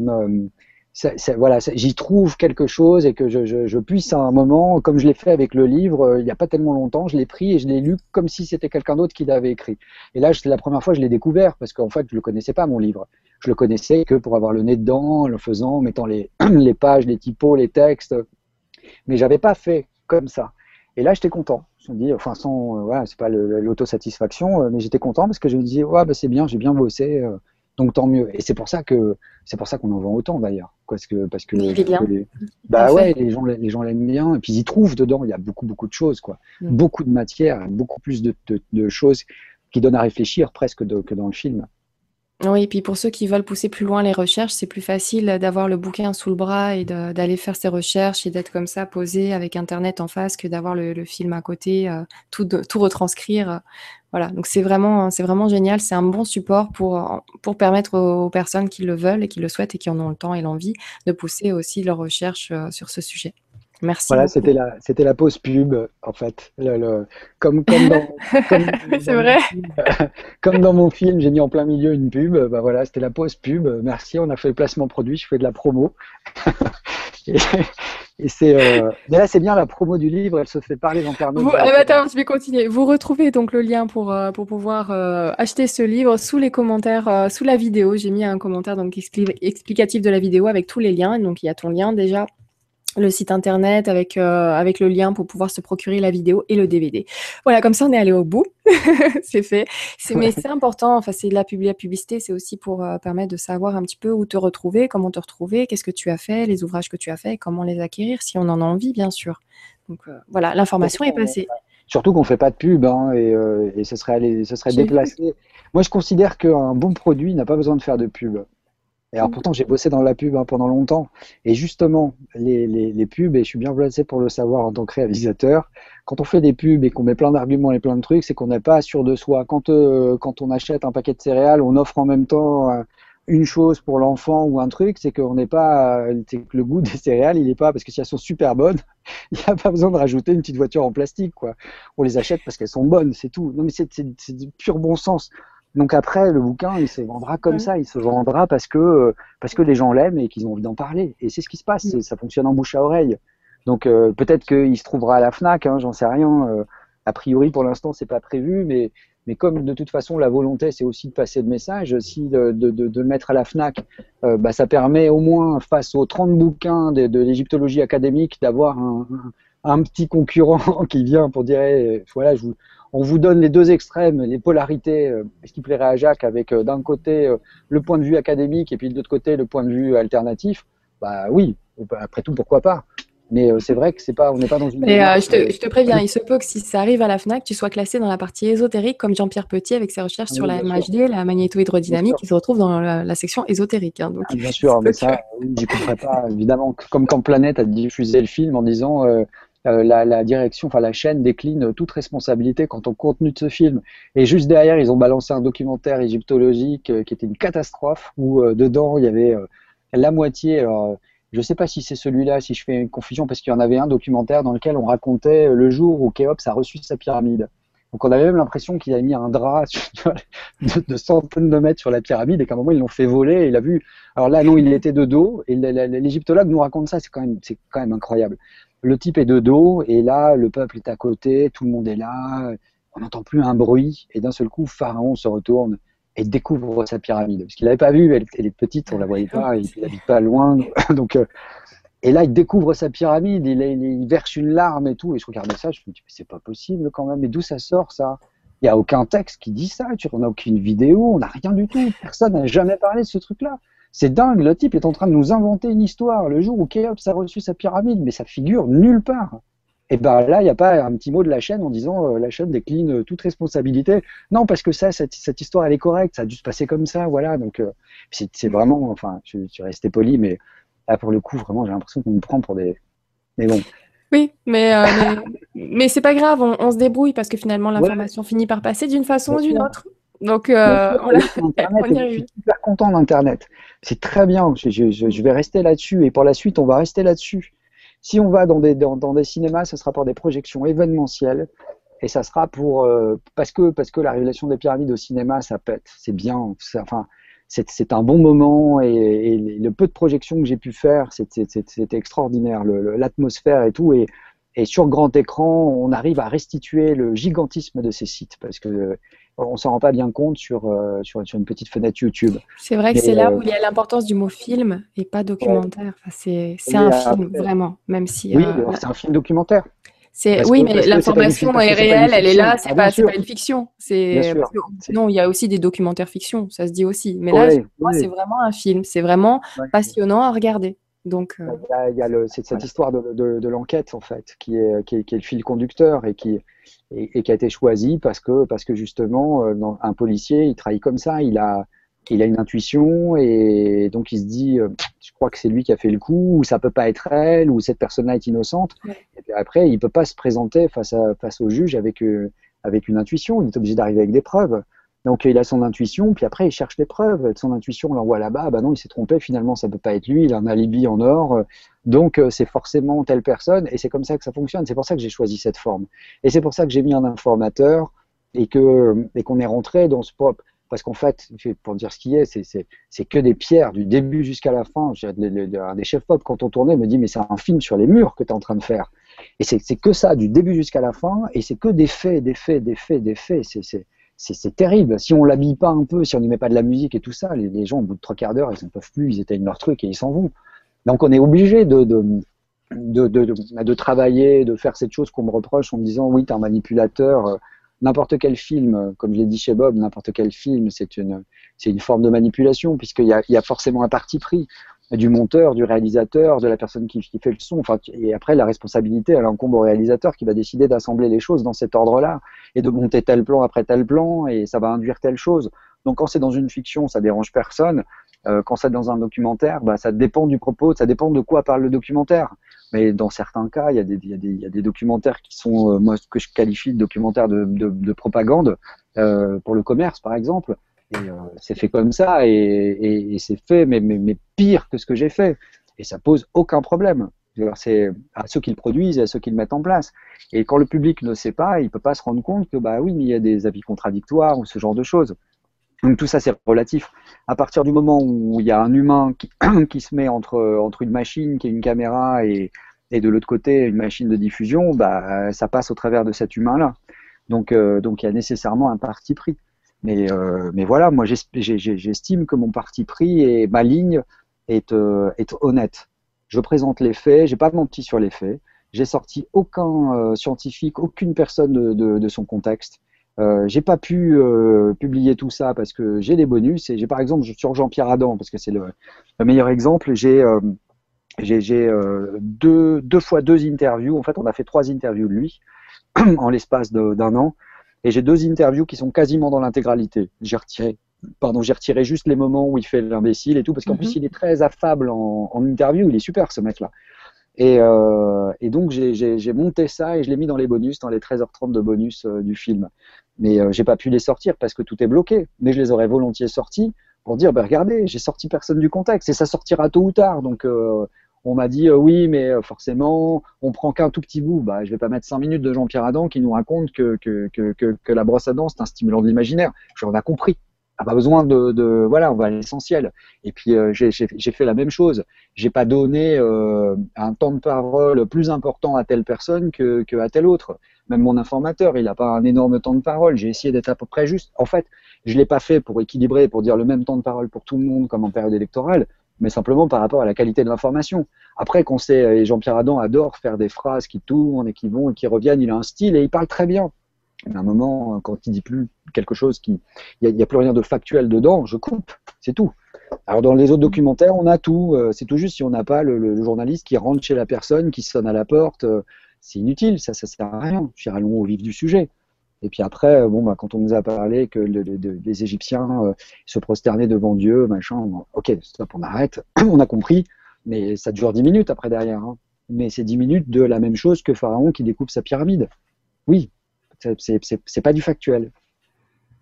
voilà, j'y trouve quelque chose et que je, puisse à un moment, comme je l'ai fait avec le livre, euh, il n'y a pas tellement longtemps, je l'ai pris et je l'ai lu comme si c'était quelqu'un d'autre qui l'avait écrit. Et là, c'est la première fois que je l'ai découvert parce qu'en fait, je le connaissais pas mon livre. Je le connaissais que pour avoir le nez dedans, en le faisant, en mettant les, les pages, les typos, les textes, mais j'avais pas fait comme ça. Et là, j'étais content. Je me dis, enfin, sans, euh, voilà, c'est pas l'autosatisfaction, euh, mais j'étais content parce que je me disais, ouais, bah, c'est bien, j'ai bien bossé, euh, donc tant mieux. Et c'est pour ça que c'est pour ça qu'on en vend autant d'ailleurs, parce que parce que, est bien. bah ouais, les gens les gens l'aiment bien, et puis ils y trouvent dedans, il y a beaucoup beaucoup de choses, quoi, mm. beaucoup de matière, beaucoup plus de, de, choses qui donnent à réfléchir presque que dans le film. Oui, et puis pour ceux qui veulent pousser plus loin les recherches, c'est plus facile d'avoir le bouquin sous le bras et d'aller faire ses recherches et d'être comme ça posé avec Internet en face que d'avoir le, film à côté, euh, tout, tout retranscrire. voilà, donc c'est vraiment, c'est vraiment génial. C'est un bon support pour, pour permettre aux, personnes qui le veulent et qui le souhaitent et qui en ont le temps et l'envie de pousser aussi leurs recherches euh, sur ce sujet. Merci. Voilà, c'était la, c'était la pause pub, en fait. Le, comme, comme dans, c'est vrai. comme dans mon film, j'ai mis en plein milieu une pub. Bah voilà, c'était la pause pub. Merci, on a fait le placement produit, je fais de la promo. et, c'est, euh, mais là, c'est bien la promo du livre, elle se fait parler dans Vous, euh, attends, je vais continuer. Vous retrouvez donc le lien pour, euh, pour pouvoir acheter ce livre sous les commentaires, sous la vidéo. J'ai mis un commentaire donc explicatif de la vidéo avec tous les liens. Donc il y a ton lien déjà le site internet avec, euh, avec le lien pour pouvoir se procurer la vidéo et le DVD. Voilà, comme ça on est allé au bout, c'est fait. Mais c'est important, enfin c'est de la, publicité, c'est aussi pour euh, permettre de savoir un petit peu où te retrouver, comment te retrouver, qu'est-ce que tu as fait, les ouvrages que tu as fait, comment les acquérir, si on en a envie bien sûr. Donc euh, voilà, l'information est passée. Surtout qu'on ne fait pas de pub hein, et, et, ce serait, ce serait déplacé. Moi je considère qu'un bon produit n'a pas besoin de faire de pub. Alors pourtant j'ai bossé dans la pub hein, pendant longtemps. Et justement, les, les, les, pubs, et je suis bien placé pour le savoir en tant que réalisateur, quand on fait des pubs et qu'on met plein d'arguments et plein de trucs, c'est qu'on n'est pas sûr de soi. Quand, euh, quand on achète un paquet de céréales, on offre en même temps euh, une chose pour l'enfant ou un truc, c'est qu'on n'est pas, euh, que le goût des céréales, il n'est pas, parce que si elles sont super bonnes, il n'y a pas besoin de rajouter une petite voiture en plastique, quoi. On les achète parce qu'elles sont bonnes, c'est tout. Non mais c'est du pur bon sens. Donc après, le bouquin, il se vendra comme ça, il se vendra parce que, parce que les gens l'aiment et qu'ils ont envie d'en parler. Et c'est ce qui se passe, mm. ça fonctionne en bouche à oreille. Donc euh, peut-être qu'il se trouvera à la FNAC, hein, j'en sais rien. Euh, a priori, pour l'instant, c'est pas prévu, mais, mais comme de toute façon, la volonté, c'est aussi de passer le message, si de, de, de, le mettre à la FNAC, euh, bah, ça permet au moins, face aux 30 bouquins de, de l'égyptologie académique, d'avoir un, un, petit concurrent qui vient pour dire, eh, voilà, je vous on vous donne les deux extrêmes, les polarités, euh, ce qui plairait à Jacques, avec euh, d'un côté euh, le point de vue académique et puis de l'autre côté le point de vue alternatif, bah oui, après tout, pourquoi pas mais c'est vrai que c'est pas, on n'est pas dans une. Et je, te, je, te, préviens, il se peut que si ça arrive à la Fnac, tu sois classé dans la partie ésotérique, comme Jean-Pierre Petit avec ses recherches sur la MHD, la magnétohydrodynamique, qui se retrouve dans la, section ésotérique. Hein, donc, ah, bien sûr, mais ça, j'y comprends pas. Évidemment, comme quand Planète a diffusé le film en disant euh, la, direction, enfin la chaîne décline toute responsabilité quant au contenu de ce film. Et juste derrière, ils ont balancé un documentaire égyptologique euh, qui était une catastrophe où euh, dedans il y avait la moitié. Alors, Je ne sais pas si c'est celui-là, si je fais une confusion, parce qu'il y en avait un documentaire dans lequel on racontait le jour où Khéops a reçu sa pyramide. Donc on avait même l'impression qu'il avait mis un drap de, centaines de mètres sur la pyramide et qu'à un moment ils l'ont fait voler et il a vu. Alors là non, il était de dos et l'égyptologue nous raconte ça, c'est c'est quand même incroyable. Le type est de dos et là le peuple est à côté, tout le monde est là, on n'entend plus un bruit et d'un seul coup Pharaon se retourne et découvre sa pyramide parce qu'il l'avait pas vue, elle, est petite, on la voyait pas, il n'habite pas loin, donc euh, et là, il découvre sa pyramide, il, verse une larme et tout. Et je regardais ça, je me dis, mais c'est pas possible quand même. Mais d'où ça sort ça? Il n'y a aucun texte qui dit ça. On n'a aucune vidéo, on n'a rien du tout. Personne n'a jamais parlé de ce truc-là. C'est dingue, le type est en train de nous inventer une histoire le jour où Khéops a reçu sa pyramide, mais ça figure nulle part. Et ben là, il n'y a pas un petit mot de la chaîne en disant euh, la chaîne décline toute responsabilité. Non, parce que ça, cette, histoire, elle est correcte, ça a dû se passer comme ça, voilà. Donc euh, c'est vraiment, enfin, je, je suis resté poli, mais Là, pour le coup, vraiment, j'ai l'impression qu'on me prend pour des. Mais bon. Oui, mais, euh, mais, c'est pas grave, on, se débrouille parce que finalement, l'information finit par passer d'une façon ou d'une autre. Donc, euh, on, je suis super content d'Internet. C'est très bien. Je, je, vais rester là-dessus et pour la suite, on va rester là-dessus. Si on va dans des, dans, des cinémas, ce sera pour des projections événementielles et ça sera pour euh, parce que parce que la révélation des pyramides au cinéma, ça pète. C'est bien. Enfin, c'est un bon moment et, le peu de projections que j'ai pu faire, c'était extraordinaire, l'atmosphère et tout. Et, sur grand écran, on arrive à restituer le gigantisme de ces sites parce que on s'en rend pas bien compte sur, euh, sur, une petite fenêtre YouTube. C'est vrai que c'est là où euh, il y a l'importance du mot film et pas documentaire. c'est un film, vraiment, même si. Oui, c'est un film documentaire oui, mais l'information est, réelle, elle est là, c'est pas, pas, une fiction. Non, il y a aussi des documentaires fiction, ça se dit aussi. Mais là, moi, c'est vraiment un film, c'est vraiment passionnant à regarder. Donc, euh, il y a, cette histoire de, l'enquête en fait, qui est, qui est, le fil conducteur et qui et, qui a été choisi parce que parce que justement, euh, un policier, il travaille comme ça, il a il a une intuition et donc il se dit euh, je crois que c'est lui qui a fait le coup ou ça peut pas être elle ou cette personne-là est innocente. Et puis après il peut pas se présenter face à face au juge avec avec une intuition il est obligé d'arriver avec des preuves donc il a son intuition puis après il cherche les preuves son intuition l'envoie là-bas bah non il s'est trompé finalement ça peut pas être lui il a un alibi en or donc euh, c'est forcément telle personne et c'est comme ça que ça fonctionne c'est pour ça que j'ai choisi cette forme et c'est pour ça que j'ai mis un informateur et que et qu'on est rentré dans ce propre parce qu'en fait, pour dire ce qui est, c'est que des pierres du début jusqu'à la fin. Un des chefs pop, quand on tournait, me dit Mais c'est un film sur les murs que tu es en train de faire. Et c'est que ça, du début jusqu'à la fin, et c'est que des faits, des faits, des faits, des faits. C'est terrible. Si on l'habille pas un peu, si on n'y met pas de la musique et tout ça, les, gens, au bout de trois quarts d'heure, ils ne peuvent plus, ils éteignent leur truc et ils s'en vont. Donc on est obligé de, de de, de, de, travailler, de faire cette chose qu'on me reproche en me disant oui, tu es un manipulateur, n'importe quel film, comme je l'ai dit chez Bob, n'importe quel film, c'est une, c'est une forme de manipulation, puisqu'il y a forcément un parti pris du monteur, du réalisateur, de la personne qui, qui fait le son. Enfin, et après, la responsabilité, elle incombe au réalisateur qui va décider d'assembler les choses dans cet ordre-là et de monter tel plan après tel plan et ça va induire telle chose. Donc, quand c'est dans une fiction, ça dérange personne. Euh, quand c'est dans un documentaire, bah, ça dépend du propos, ça dépend de quoi parle le documentaire. Mais dans certains cas, il y a des, y y a des documentaires qui sont, euh, moi, ce que je qualifie de documentaires de, de, de propagande euh, pour le commerce, par exemple. Et euh, c'est fait comme ça, et, c'est fait, mais, pire que ce que j'ai fait. Et ça pose aucun problème. C'est à ceux qui le produisent et à ceux qui le mettent en place. Et quand le public ne sait pas, il peut pas se rendre compte que, bah oui, mais il y a des avis contradictoires ou ce genre de choses. Donc tout ça c'est relatif. À partir du moment où il y a un humain qui, se met entre, une machine qui est une caméra et, et de l'autre côté une machine de diffusion, bah, ça passe au travers de cet humain-là. Donc, euh, donc il y a nécessairement un parti pris. Mais, euh, mais voilà, moi j'estime que mon parti pris et ma ligne est, euh, est honnête. Je présente les faits, j'ai pas menti sur les faits, j'ai sorti aucun euh, scientifique, aucune personne de, son contexte. Euh, j'ai pas pu publier tout ça parce que j'ai des bonus j'ai par exemple sur Jean-Pierre Adam parce que c'est le, meilleur exemple. J'ai deux, deux fois deux interviews. En fait, on a fait trois interviews de lui en l'espace d'un an et j'ai deux interviews qui sont quasiment dans l'intégralité. J'ai retiré pardon, j'ai retiré juste les moments où il fait l'imbécile et tout, parce qu'en plus, mhm. il est très affable en, en, interview, il est super ce mec-là. Et, euh, et, donc, j'ai monté ça et je l'ai mis dans les bonus, dans les 13h30 de bonus du film. Mais euh, j'ai pas pu les sortir parce que tout est bloqué. Mais je les aurais volontiers sortis pour dire, bah, regardez, j'ai sorti personne du contexte et ça sortira tôt ou tard. Donc euh, on m'a dit oui, mais forcément, on prend qu'un tout petit bout. Bah, je vais pas mettre cinq minutes de Jean-Pierre Adam qui nous raconte que, que, que, que, la brosse à dents, c'est un stimulant de l'imaginaire. J'en ai compris a pas besoin de, de, voilà, on va à l'essentiel. Et puis euh, j'ai fait la même chose. J'ai pas donné euh, un temps de parole plus important à telle personne que, que à telle autre. Même mon informateur, il n'a pas un énorme temps de parole. J'ai essayé d'être à peu près juste. En fait, je l'ai pas fait pour équilibrer, pour dire le même temps de parole pour tout le monde comme en période électorale, mais simplement par rapport à la qualité de l'information. Après, qu'on sait, et Jean-Pierre Adam adore faire des phrases qui tournent et qui vont et qui reviennent. Il a un style et il parle très bien. À un moment, quand il dit plus quelque chose qui, il n'y a, plus rien de factuel dedans, je coupe, c'est tout. Alors dans les autres documentaires, on a tout. Euh, c'est tout juste si on n'a pas le, journaliste qui rentre chez la personne, qui sonne à la porte, euh, c'est inutile, ça, ça sert à rien. Allons au vif du sujet. Et puis après, euh, bon, bah, quand on nous a parlé que les Égyptiens se prosternaient devant Dieu, machin, ok, stop, on arrête, on a compris, mais ça dure dix minutes après derrière. Hein. Mais c'est dix minutes de la même chose que Pharaon qui découpe sa pyramide. Oui, c'est pas du factuel.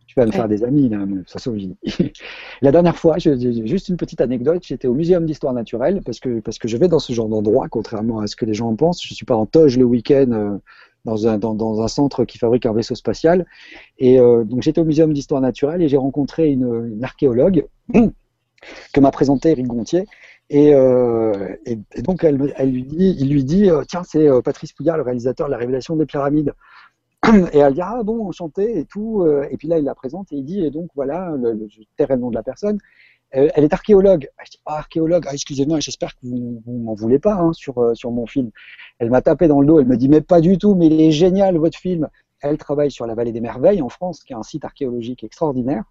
Tu vas me faire des amis, là, ça La dernière fois, juste une petite anecdote, j'étais au Muséum d'histoire naturelle parce que, parce que je vais dans ce genre d'endroit, contrairement à ce que les gens en pensent. Je suis pas en toge le week-end euh, dans, un, centre qui fabrique un vaisseau spatial. Et euh, donc j'étais au Muséum d'histoire naturelle et j'ai rencontré une, archéologue que m'a présenté Eric Gontier. Et, euh, donc elle, lui dit, il lui dit, tiens, c'est Patrice Pouillard, le réalisateur de la révélation des pyramides. Et elle dit ah bon enchanté et tout. Euh, et puis là il la présente et il dit et donc voilà le, le, le nom de la personne. Euh, elle est archéologue. Ah, je dis ah, archéologue. Ah, excusez-moi, j'espère que vous, vous m'en voulez pas hein, sur euh, sur mon film. Elle m'a tapé dans le dos. Elle me dit mais pas du tout. Mais il est génial votre film. Elle travaille sur la vallée des merveilles en France, qui est un site archéologique extraordinaire.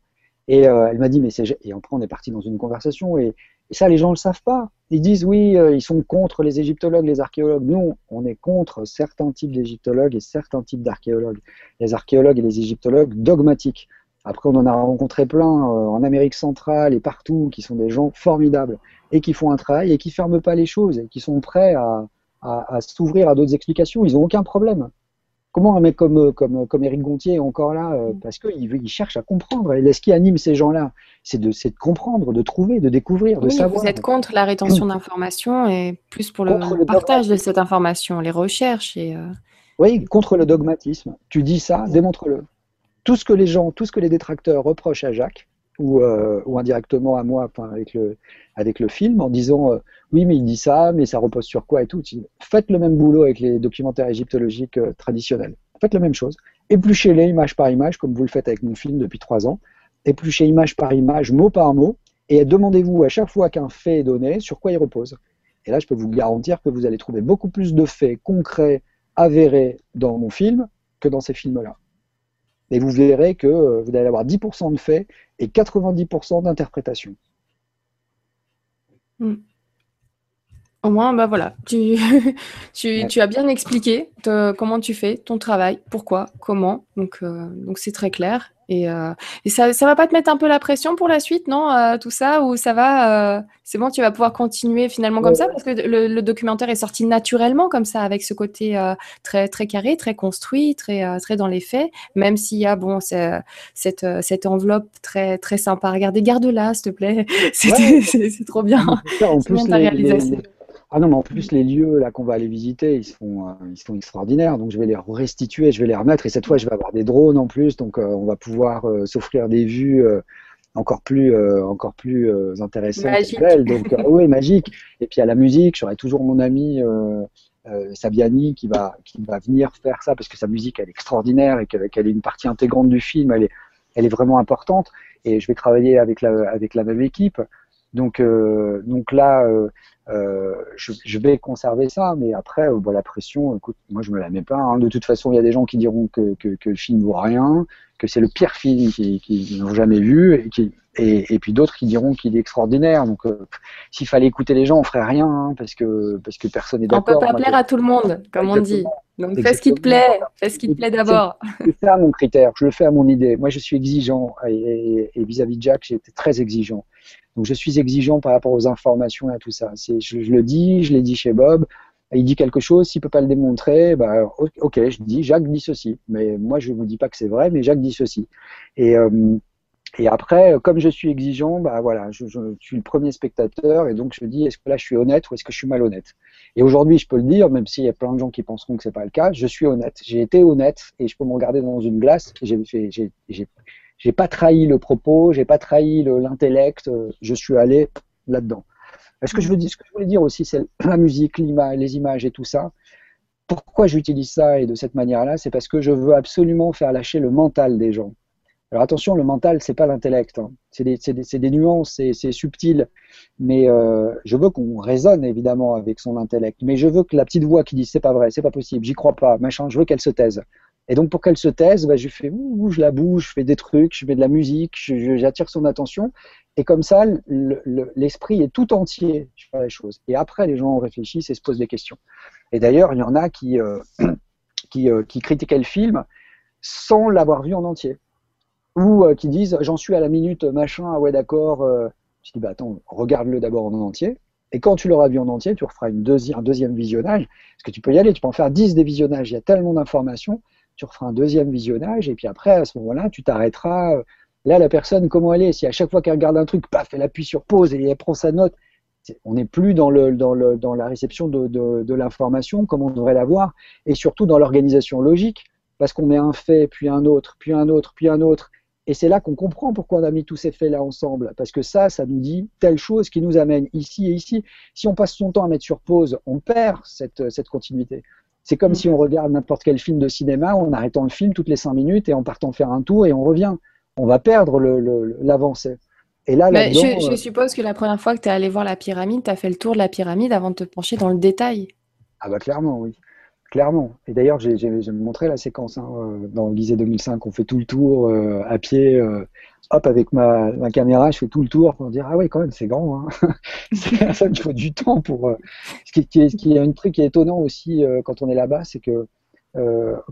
Et elle m'a dit mais c'est et après on est parti dans une conversation et ça, les gens ne le savent pas. Ils disent oui, euh, ils sont contre les égyptologues, les archéologues. Non, on est contre certains types d'égyptologues et certains types d'archéologues. Les archéologues et les égyptologues dogmatiques. Après, on en a rencontré plein euh, en Amérique centrale et partout, qui sont des gens formidables et qui font un travail et qui ferment pas les choses et qui sont prêts à, à s'ouvrir à d'autres explications. Ils n'ont aucun problème. Comment un mec comme, comme, comme Eric Gontier est encore là euh, mm. Parce qu'il il cherche à comprendre. Et ce qui anime ces gens-là, c'est de, de, comprendre, de trouver, de découvrir, de savoir. Vous êtes contre la rétention d'informations et plus pour le, partage de cette information, les recherches. Et, euh, Oui, contre le dogmatisme. Tu dis ça, démontre-le. Tout ce que les gens, tout ce que les détracteurs reprochent à Jacques, ou, ou indirectement à moi, enfin, avec le, avec le film en disant euh, oui mais il dit ça, mais ça repose sur quoi et tout. Faites le même boulot avec les documentaires égyptologiques euh, traditionnels. Faites la même chose. Épluchez-les image par image comme vous le faites avec mon film depuis trois ans. Épluchez image par image, mot par mot, et demandez-vous à chaque fois qu'un fait est donné sur quoi il repose. Et là, je peux vous garantir que vous allez trouver beaucoup plus de faits concrets, avérés dans mon film que dans ces films-là. Et vous verrez que euh, vous allez avoir 10% de faits et 90% d'interprétations. Mm. Au moins, bah voilà, tu, tu, as bien expliqué comment tu fais ton travail, pourquoi, comment. Donc, euh, donc c'est très clair. Et, euh, ça, ne va pas te mettre un peu la pression pour la suite, non euh, Tout ça, ou ça va C'est bon, tu vas pouvoir continuer finalement comme ça? parce que le, documentaire est sorti naturellement comme ça, avec ce côté très très carré, très construit, très très dans les faits. Même s'il y a bon cette cette enveloppe très très sympa. Regardez, garde-la, s'il te plaît. C'est trop bien. En plus, ah non, mais en plus, les lieux là qu'on va aller visiter, ils sont, euh, ils sont extraordinaires. Donc, je vais les restituer, je vais les remettre. Et cette fois, je vais avoir des drones en plus. Donc, euh, on va pouvoir euh, s'offrir des vues encore plus, encore plus intéressantes. Magique. Donc, oui, magique. Et puis, à la musique, j'aurai toujours mon ami Sabiani qui va, qui va venir faire ça parce que sa musique, elle est extraordinaire et qu'elle est une partie intégrante du film. Elle est, elle est vraiment importante. Et je vais travailler avec la, avec la même équipe. Donc, donc là, euh, je, je, vais conserver ça, mais après, euh, la pression, écoute, moi je me la mets pas. Hein. De toute façon, il y a des gens qui diront que, que, que le film vaut rien, que c'est le pire film qu'ils qui n'ont jamais vu, et, qui, et, et puis d'autres qui diront qu'il est extraordinaire. Donc, euh, s'il fallait écouter les gens, on ferait rien, hein, parce que parce que personne n'est d'accord. On peut pas plaire à tout le monde, comme on dit. Donc, fais ce qui te plaît, fais ce qui te plaît d'abord. C'est ça mon critère. Je le fais à mon idée. Moi, je suis exigeant, et vis-à-vis -vis de Jack, j'étais très exigeant. Donc je suis exigeant par rapport aux informations et à tout ça. Je, je le dis, je l'ai dit chez Bob. Il dit quelque chose, s'il peut pas le démontrer, bah, ok, je dis, Jacques dit ceci. Mais moi, je ne vous dis pas que c'est vrai, mais Jacques dit ceci. Et, euh, Et après, comme je suis exigeant, bah voilà, je, suis le premier spectateur et donc je me dis est-ce que là je suis honnête ou est-ce que je suis malhonnête? Et aujourd'hui, je peux le dire, même s'il y a plein de gens qui penseront que c'est pas le cas, je suis honnête. J'ai été honnête et je peux me regarder dans une glace. J'ai pas trahi le propos, j'ai pas trahi l'intellect. Je suis allé là-dedans. Ce que je veux dire, ce que je voulais dire aussi, c'est la musique, les images et tout ça. Pourquoi j'utilise ça et de cette manière-là, c'est parce que je veux absolument faire lâcher le mental des gens. Alors attention, le mental, c'est pas l'intellect. Hein. C'est des, nuances, c'est subtil. Mais euh, je veux qu'on raisonne évidemment avec son intellect. Mais je veux que la petite voix qui dit c'est pas vrai, c'est pas possible, j'y crois pas, machin, je veux qu'elle se taise. Et donc pour qu'elle se taise, bah, je fais ouh, je la bouge, je fais des trucs, je fais de la musique, j'attire son attention. Et comme ça, l'esprit est tout entier sur les choses. Et après, les gens réfléchissent et se posent des questions. Et d'ailleurs, il y en a qui, euh, euh, qui critiquaient le film sans l'avoir vu en entier ou euh, qui disent j'en suis à la minute machin, ah ouais d'accord. Euh. Je dis bah attends, regarde-le d'abord en entier. Et quand tu l'auras vu en entier, tu referas une un deuxième visionnage. Parce que tu peux y aller, tu peux en faire 10 des visionnages. Il y a tellement d'informations. Tu referas un deuxième visionnage. Et puis après, à ce moment-là, tu t'arrêteras. Euh. Là, la personne, comment elle est? Si à chaque fois qu'elle regarde un truc, paf, elle appuie sur pause et elle prend sa note. On n'est plus dans, le, dans, le, dans la réception de, de l'information comme on devrait l'avoir. Et surtout dans l'organisation logique. Parce qu'on met un fait, puis un autre, puis un autre, puis un autre et c'est là qu'on comprend pourquoi on a mis tous ces faits-là ensemble, parce que ça, ça nous dit telle chose qui nous amène ici et ici. Si on passe son temps à mettre sur pause, on perd cette, cette continuité. C'est comme si on regarde n'importe quel film de cinéma en arrêtant le film toutes les cinq minutes et en partant faire un tour et on revient. On va perdre l'avancée. et là, Mais je, je, euh, suppose que la première fois que tu es allé voir la pyramide, tu as fait le tour de la pyramide avant de te pencher dans le détail. Ah bah clairement, oui. Clairement. Et d'ailleurs, j'ai montré la séquence hein, euh, dans l'Elysée 2005. On fait tout le tour euh, à pied. Euh, hop, avec ma, caméra, je fais tout le tour pour dire Ah oui, quand même, c'est grand. Hein. ça, il faut du temps pour. Ce qui, qui, est, ce qui est un truc qui est étonnant aussi quand on est là-bas, c'est que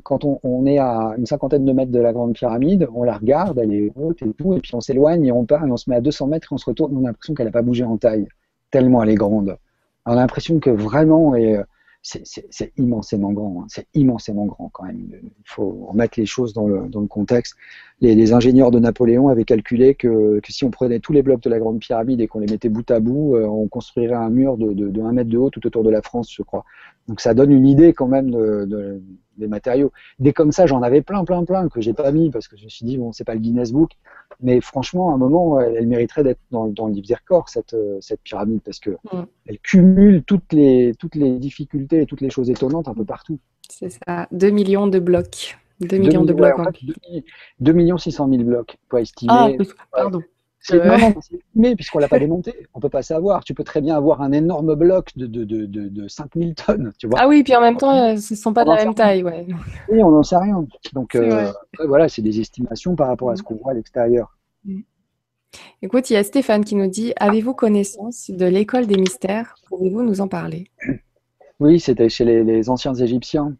quand on, est à une cinquantaine de mètres de la grande pyramide, on la regarde, elle est haute et tout, et puis on s'éloigne et on part et on se met à 200 mètres et on se retourne. On a l'impression qu'elle n'a pas bougé en taille, tellement elle est grande. On a l'impression que vraiment. Et, c'est immensément grand. Hein. C'est immensément grand quand même. Il faut remettre les choses dans le, dans le contexte. Les, ingénieurs de Napoléon avaient calculé que, que, si on prenait tous les blocs de la Grande Pyramide et qu'on les mettait bout à bout, euh, on construirait un mur de, de, de 1 mètre de haut tout autour de la France, je crois. Donc ça donne une idée quand même de, de des matériaux. Des comme ça, j'en avais plein, plein, plein que j'ai pas mis parce que je me suis dit bon, c'est pas le Guinness Book, mais franchement, à un moment, elle, mériterait d'être dans, dans, le livre des records cette, euh, cette pyramide parce que elle cumule toutes les toutes les difficultés et toutes les choses étonnantes un peu partout. C'est ça, 2 millions de blocs. 2 millions de blocs. 2, millions 600 000 blocs, pour estimer. Ah, pardon. C'est euh... mais puisqu'on l'a pas démonté, on peut pas savoir. Tu peux très bien avoir un énorme bloc de, de, de, de, 5000 tonnes, tu vois. Ah oui, puis en même temps, euh, ce ne sont pas de la même taille, ouais. Oui, on n'en sait rien. Donc euh, voilà, c'est des estimations par rapport à ce qu'on voit à l'extérieur. Mm. Écoute, il y a Stéphane qui nous dit Avez-vous connaissance de l'école des mystères? Pouvez-vous nous en parler? Oui, c'était chez les, anciens Égyptiens.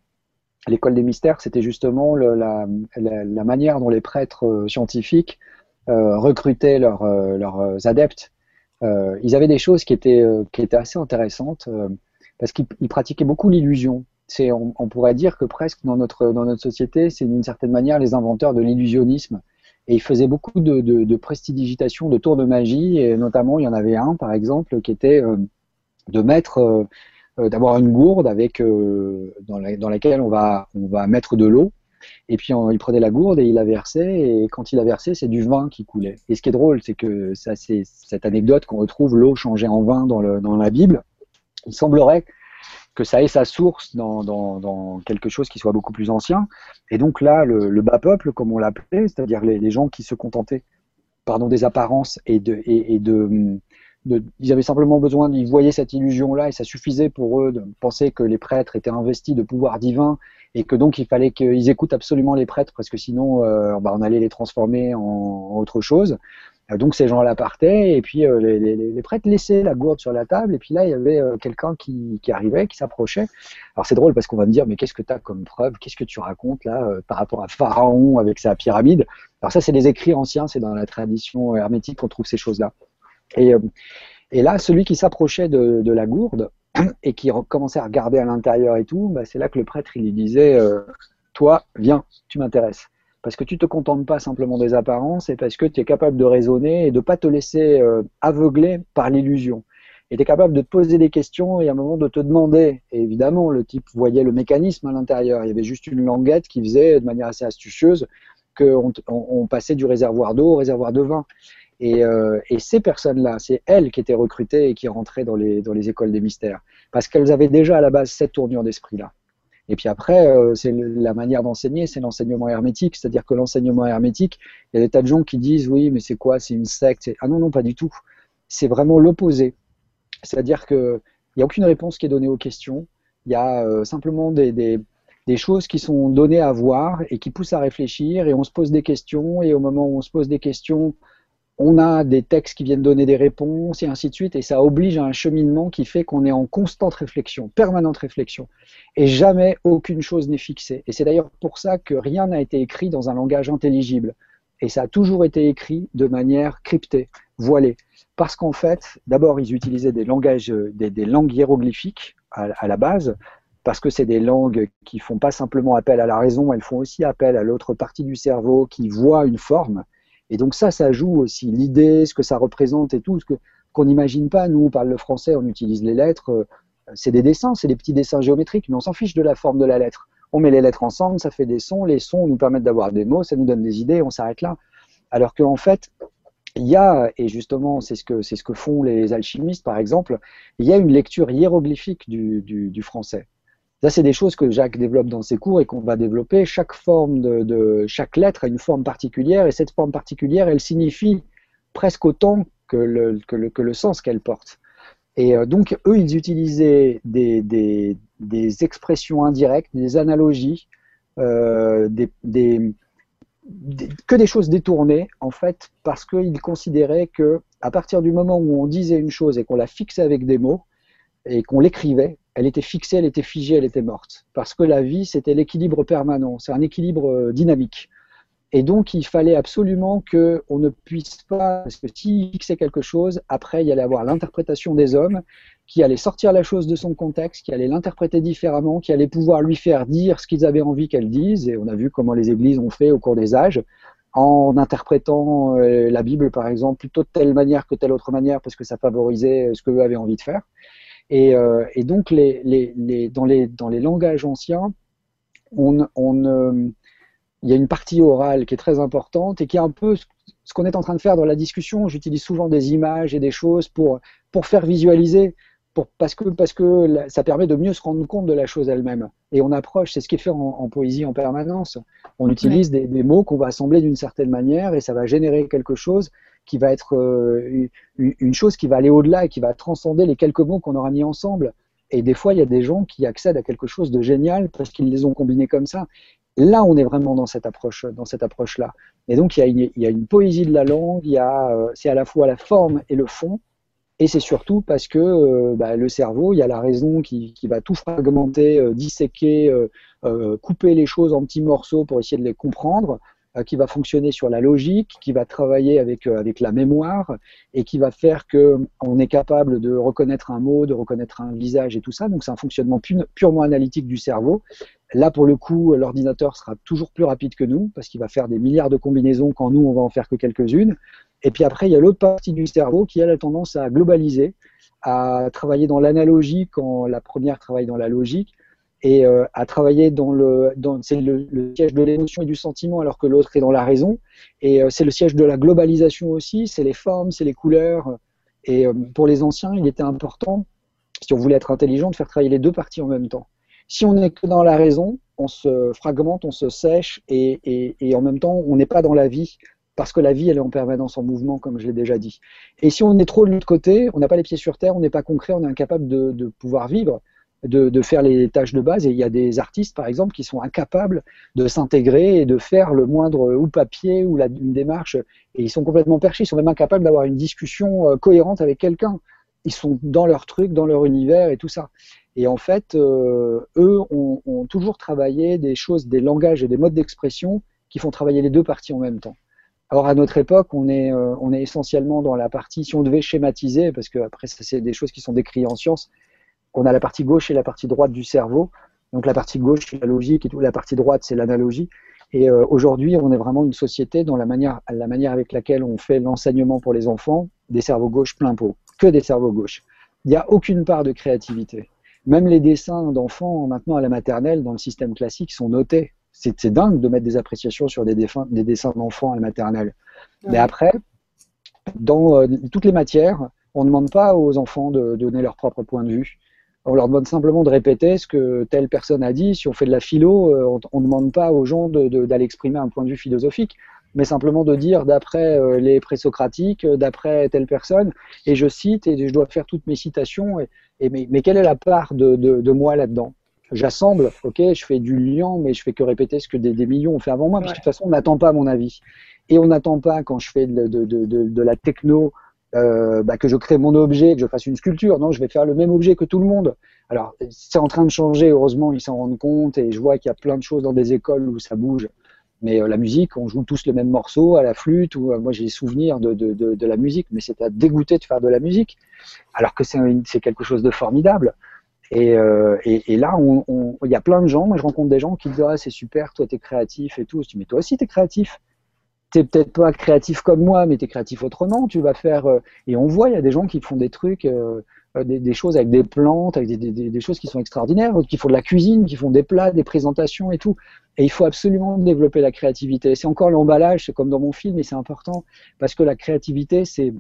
L'école des mystères, c'était justement la, la, manière dont les prêtres euh, scientifiques recrutaient leurs, euh, adeptes. Euh, ils avaient des choses qui étaient, assez intéressantes parce qu'ils pratiquaient beaucoup l'illusion. On, pourrait dire que presque dans notre, société, c'est d'une certaine manière les inventeurs de l'illusionnisme. Et ils faisaient beaucoup de, de, de prestidigitation, de tours de magie, et notamment il y en avait un par exemple qui était de mettre, d'avoir une gourde avec dans, la, dans, laquelle on va mettre de l'eau et puis il prenait la gourde et il la versait. Et quand il a versé, c'est du vin qui coulait. Et ce qui est drôle, c'est que ça, c'est cette anecdote qu'on retrouve l'eau changée en vin dans, la Bible. Il semblerait que ça ait sa source dans, quelque chose qui soit beaucoup plus ancien. Et donc là, le, bas peuple, comme on l'appelait, c'est-à-dire les, gens qui se contentaient pardon, des apparences et de, de, ils avaient simplement besoin, ils voyaient cette illusion-là et ça suffisait pour eux de penser que les prêtres étaient investis de pouvoir divin et que donc il fallait qu'ils écoutent absolument les prêtres parce que sinon euh, bah, on allait les transformer en, autre chose. Euh, donc ces gens-là partaient et puis euh, les, prêtres laissaient la gourde sur la table et puis là il y avait quelqu'un qui, qui, arrivait, qui s'approchait. Alors c'est drôle parce qu'on va me dire mais qu'est-ce que tu as comme preuve, qu'est-ce que tu racontes là par rapport à Pharaon avec sa pyramide? Alors ça c'est des écrits anciens, c'est dans la tradition hermétique qu'on trouve ces choses-là. Et, et là celui qui s'approchait de, la gourde, et qui commençait à regarder à l'intérieur et tout, bah, c'est là que le prêtre lui disait euh, Toi, viens, tu m'intéresses. parce que tu te contentes pas simplement des apparences, et parce que tu es capable de raisonner et de pas te laisser euh, aveugler par l'illusion. Et tu es capable de te poser des questions et à un moment de te demander. Et évidemment, le type voyait le mécanisme à l'intérieur. Il y avait juste une languette qui faisait de manière assez astucieuse qu'on on, passait du réservoir d'eau au réservoir de vin. Et, euh, et ces personnes-là, c'est elles qui étaient recrutées et qui rentraient dans les, écoles des mystères. Parce qu'elles avaient déjà à la base cette tournure d'esprit-là. Et puis après, euh, c'est la manière d'enseigner, c'est l'enseignement hermétique. C'est-à-dire que l'enseignement hermétique, il y a des tas de gens qui disent oui, mais c'est quoi C'est une secte Ah non, non, pas du tout. C'est vraiment l'opposé. C'est-à-dire qu'il n'y a aucune réponse qui est donnée aux questions. Il y a euh, simplement des, choses qui sont données à voir et qui poussent à réfléchir. Et on se pose des questions. Et au moment où on se pose des questions, on a des textes qui viennent donner des réponses et ainsi de suite. Et ça oblige à un cheminement qui fait qu'on est en constante réflexion, permanente réflexion. Et jamais aucune chose n'est fixée. Et c'est d'ailleurs pour ça que rien n'a été écrit dans un langage intelligible. Et ça a toujours été écrit de manière cryptée, voilée. Parce qu'en fait, d'abord, ils utilisaient des langages, des, langues hiéroglyphiques à, la base, parce que c'est des langues qui font pas simplement appel à la raison, elles font aussi appel à l'autre partie du cerveau qui voit une forme. Et donc ça, ça joue aussi l'idée, ce que ça représente et tout, ce que qu'on n'imagine pas. Nous, on parle le français, on utilise les lettres. Euh, c'est des dessins, c'est des petits dessins géométriques, mais on s'en fiche de la forme de la lettre. On met les lettres ensemble, ça fait des sons. Les sons nous permettent d'avoir des mots, ça nous donne des idées, on s'arrête là. Alors qu'en fait, il y a, et justement, c'est ce que c'est ce que font les alchimistes, par exemple, il y a une lecture hiéroglyphique du, du, français. Ça, c'est des choses que Jacques développe dans ses cours et qu'on va développer. Chaque forme de, chaque lettre a une forme particulière, et cette forme particulière, elle signifie presque autant que le, que le, que le sens qu'elle porte. Et euh, donc, eux, ils utilisaient des, des, des expressions indirectes, des analogies, euh, des, des que des choses détournées, en fait, parce qu'ils considéraient que à partir du moment où on disait une chose et qu'on la fixait avec des mots et qu'on l'écrivait, elle était fixée, elle était figée, elle était morte. Parce que la vie, c'était l'équilibre permanent, c'est un équilibre euh, dynamique. Et donc, il fallait absolument qu'on ne puisse pas, parce que s'il fixait quelque chose, après, il y allait avoir l'interprétation des hommes, qui allait sortir la chose de son contexte, qui allait l'interpréter différemment, qui allait pouvoir lui faire dire ce qu'ils avaient envie qu'elle dise. Et on a vu comment les églises ont fait au cours des âges, en interprétant euh, la Bible, par exemple, plutôt de telle manière que telle autre manière, parce que ça favorisait ce qu'eux avaient envie de faire. Et, euh, et donc, les, les, les, dans, les, dans les langages anciens, on, on euh, il y a une partie orale qui est très importante et qui est un peu ce qu'on est en train de faire dans la discussion. J'utilise souvent des images et des choses pour, pour faire visualiser parce, que, parce que ça permet de mieux se rendre compte de la chose elle-même. Et on approche, c'est ce qui est fait en, poésie en permanence. On utilise des, mots qu'on va assembler d'une certaine manière et ça va générer quelque chose qui va être euh, une chose qui va aller au-delà et qui va transcender les quelques mots qu'on aura mis ensemble. Et des fois, il y a des gens qui accèdent à quelque chose de génial parce qu'ils les ont combinés comme ça. Là, on est vraiment dans cette approche, dans cette approche-là. Et donc, il y, a une, il y, a une, poésie de la langue. Il y a, euh, c'est à la fois la forme et le fond. Et c'est surtout parce que euh, bah, le cerveau, il y a la raison qui, va tout fragmenter, disséquer, couper les choses en petits morceaux pour essayer de les comprendre, qui va fonctionner sur la logique, qui va travailler avec, avec la mémoire et qui va faire qu'on est capable de reconnaître un mot, de reconnaître un visage et tout ça. Donc c'est un fonctionnement purement analytique du cerveau. Là, pour le coup, l'ordinateur sera toujours plus rapide que nous parce qu'il va faire des milliards de combinaisons quand nous, on va en faire que quelques-unes. Et puis après, il y a l'autre partie du cerveau qui a la tendance à globaliser, à travailler dans l'analogie quand la première travaille dans la logique, et euh, à travailler dans le, dans, c'est le, siège de l'émotion et du sentiment, alors que l'autre est dans la raison. Et euh, c'est le siège de la globalisation aussi, c'est les formes, c'est les couleurs. Et euh, pour les anciens, il était important, si on voulait être intelligent, de faire travailler les deux parties en même temps. Si on n'est que dans la raison, on se fragmente, on se sèche, et, et, et en même temps, on n'est pas dans la vie parce que la vie, elle est en permanence en mouvement, comme je l'ai déjà dit. Et si on est trop de l'autre côté, on n'a pas les pieds sur terre, on n'est pas concret, on est incapable de, pouvoir vivre, de, faire les tâches de base. Et il y a des artistes, par exemple, qui sont incapables de s'intégrer et de faire le moindre ou papier ou une démarche. Et ils sont complètement perchés, ils sont même incapables d'avoir une discussion euh, cohérente avec quelqu'un. Ils sont dans leur truc, dans leur univers et tout ça. Et en fait, euh, eux ont, toujours travaillé des choses, des langages et des modes d'expression qui font travailler les deux parties en même temps. Alors à notre époque, on est, euh, on est essentiellement dans la partie, si on devait schématiser, parce que après c'est des choses qui sont décrites en science, on a la partie gauche et la partie droite du cerveau. Donc la partie gauche c'est la logique et tout, la partie droite c'est l'analogie. Et euh, aujourd'hui, on est vraiment une société dont la manière, la manière avec laquelle on fait l'enseignement pour les enfants, des cerveaux gauches plein pot, que des cerveaux gauches. Il n'y a aucune part de créativité. Même les dessins d'enfants maintenant à la maternelle dans le système classique sont notés. C'est dingue de mettre des appréciations sur des, des dessins d'enfants à la maternelle. Mais après, dans euh, toutes les matières, on ne demande pas aux enfants de, donner leur propre point de vue. On leur demande simplement de répéter ce que telle personne a dit. Si on fait de la philo, euh, on ne demande pas aux gens d'aller exprimer un point de vue philosophique, mais simplement de dire d'après euh, les présocratiques, d'après telle personne, et je cite, et je dois faire toutes mes citations, et, mais, quelle est la part de, moi là-dedans? J'assemble, ok, je fais du lien, mais je fais que répéter ce que des, millions ont fait avant moi, parce que de toute façon, on n'attend pas mon avis. Et on n'attend pas, quand je fais de, la techno, euh, bah, que je crée mon objet, que je fasse une sculpture. Non, je vais faire le même objet que tout le monde. Alors, c'est en train de changer, heureusement, ils s'en rendent compte, et je vois qu'il y a plein de choses dans des écoles où ça bouge. Mais euh, la musique, on joue tous le même morceau à la flûte, ou euh, moi j'ai des souvenirs de, la musique, mais c'est à dégoûter de faire de la musique, alors que c'est quelque chose de formidable. Et, et, là, il y a plein de gens, moi je rencontre des gens qui disent ah, c'est super, toi tu es créatif et tout. Je dis mais toi aussi tu es créatif t'es peut-être pas créatif comme moi, mais tu es créatif autrement. Tu vas faire. Euh, et on voit, il y a des gens qui font des trucs, euh, euh, des, choses avec des plantes, avec des, choses qui sont extraordinaires, qui font de la cuisine, qui font des plats, des présentations et tout. Et il faut absolument développer la créativité. C'est encore l'emballage, c'est comme dans mon film, et c'est important parce que la créativité, c'est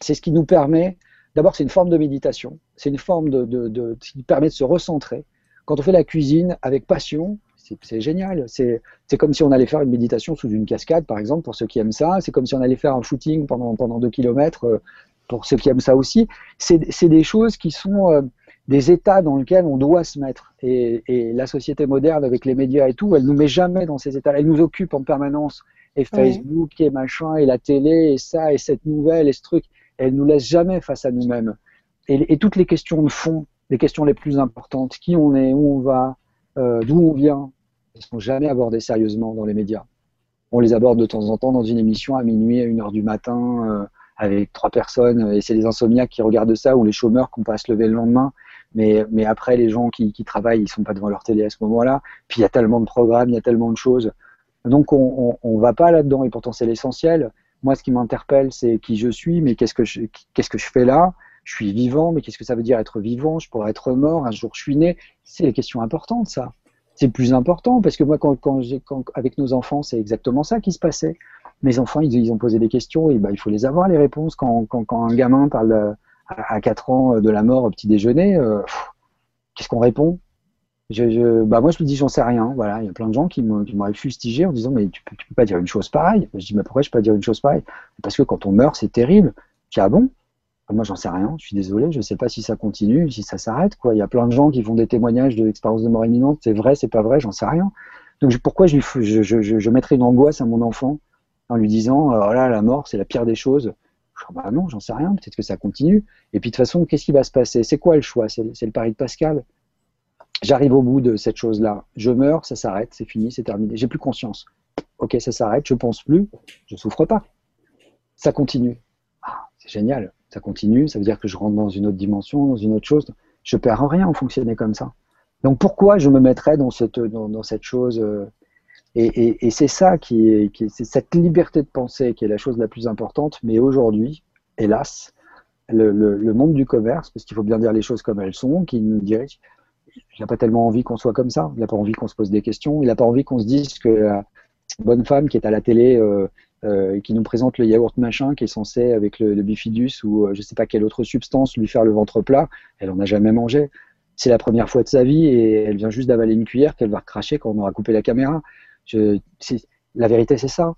c'est ce qui nous permet. D'abord, c'est une forme de méditation. C'est une forme de, qui permet de se recentrer. Quand on fait la cuisine avec passion, c'est génial. C'est comme si on allait faire une méditation sous une cascade, par exemple, pour ceux qui aiment ça. C'est comme si on allait faire un footing pendant, pendant deux kilomètres, euh, pour ceux qui aiment ça aussi. C'est des choses qui sont euh, des états dans lesquels on doit se mettre. Et, la société moderne, avec les médias et tout, elle nous met jamais dans ces états. Elle nous occupe en permanence. Et Facebook, et machin, et la télé, et ça, et cette nouvelle, et ce truc. Elle nous laisse jamais face à nous-mêmes. Et, et toutes les questions de fond, les questions les plus importantes, qui on est, où on va, euh, d'où on vient, ne sont jamais abordés sérieusement dans les médias. On les aborde de temps en temps dans une émission à minuit, à 1h du matin, euh, avec trois personnes, et c'est les insomniaques qui regardent ça, ou les chômeurs qu'on passe lever le lendemain. Mais, après, les gens qui, qui travaillent, ils sont pas devant leur télé à ce moment-là. Puis il y a tellement de programmes, il y a tellement de choses. Donc on ne va pas là-dedans, et pourtant c'est l'essentiel. Moi, ce qui m'interpelle, c'est qui je suis, mais qu'est-ce que qu'est-ce que je fais là? Je suis vivant, mais qu'est-ce que ça veut dire être vivant? Je pourrais être mort, un jour je suis né. C'est les questions importantes, ça c'est plus important parce que moi, quand, quand, quand, avec nos enfants, c'est exactement ça qui se passait. Mes enfants, ils, ils ont posé des questions et bah, il faut les avoir, les réponses. Quand, quand un gamin parle à, 4 ans de la mort au petit déjeuner, euh, qu'est-ce qu'on répond? Je, je, bah moi, je lui dis, j'en sais rien. Voilà, il y a plein de gens qui m'auraient fustigé en disant, mais tu peux, tu peux pas dire une chose pareille. Je dis, mais pourquoi je peux pas dire une chose pareille? Parce que quand on meurt, c'est terrible. Je dis, ah bon? Moi, j'en sais rien. Je suis désolé. Je ne sais pas si ça continue, si ça s'arrête. Il y a plein de gens qui font des témoignages de l'expérience de mort imminente. C'est vrai, c'est pas vrai, j'en sais rien. Donc, pourquoi je, mettrais une angoisse à mon enfant en lui disant, oh là, la mort, c'est la pire des choses. Dis, bah non, j'en sais rien. Peut-être que ça continue. Et puis, de toute façon, qu'est-ce qui va se passer? C'est quoi le choix? C'est le pari de Pascal. J'arrive au bout de cette chose-là. Je meurs, ça s'arrête, c'est fini, c'est terminé. J'ai plus conscience. Ok, ça s'arrête, je pense plus, je souffre pas. Ça continue. Ah, c'est génial ça continue, ça veut dire que je rentre dans une autre dimension, dans une autre chose. Je perds rien en fonctionner comme ça. Donc pourquoi je me mettrais dans cette, dans, cette chose euh, Et, c'est ça qui est, c'est cette liberté de penser qui est la chose la plus importante. Mais aujourd'hui, hélas, le, monde du commerce, parce qu'il faut bien dire les choses comme elles sont, qui nous dirige, il n'a pas tellement envie qu'on soit comme ça. Il n'a pas envie qu'on se pose des questions. Il n'a pas envie qu'on se dise que euh, cette bonne femme qui est à la télé euh, euh, qui nous présente le yaourt machin qui est censé, avec le, bifidus ou euh, je sais pas quelle autre substance, lui faire le ventre plat. Elle en a jamais mangé. C'est la première fois de sa vie et elle vient juste d'avaler une cuillère qu'elle va recracher quand on aura coupé la caméra. Je, la vérité, c'est ça.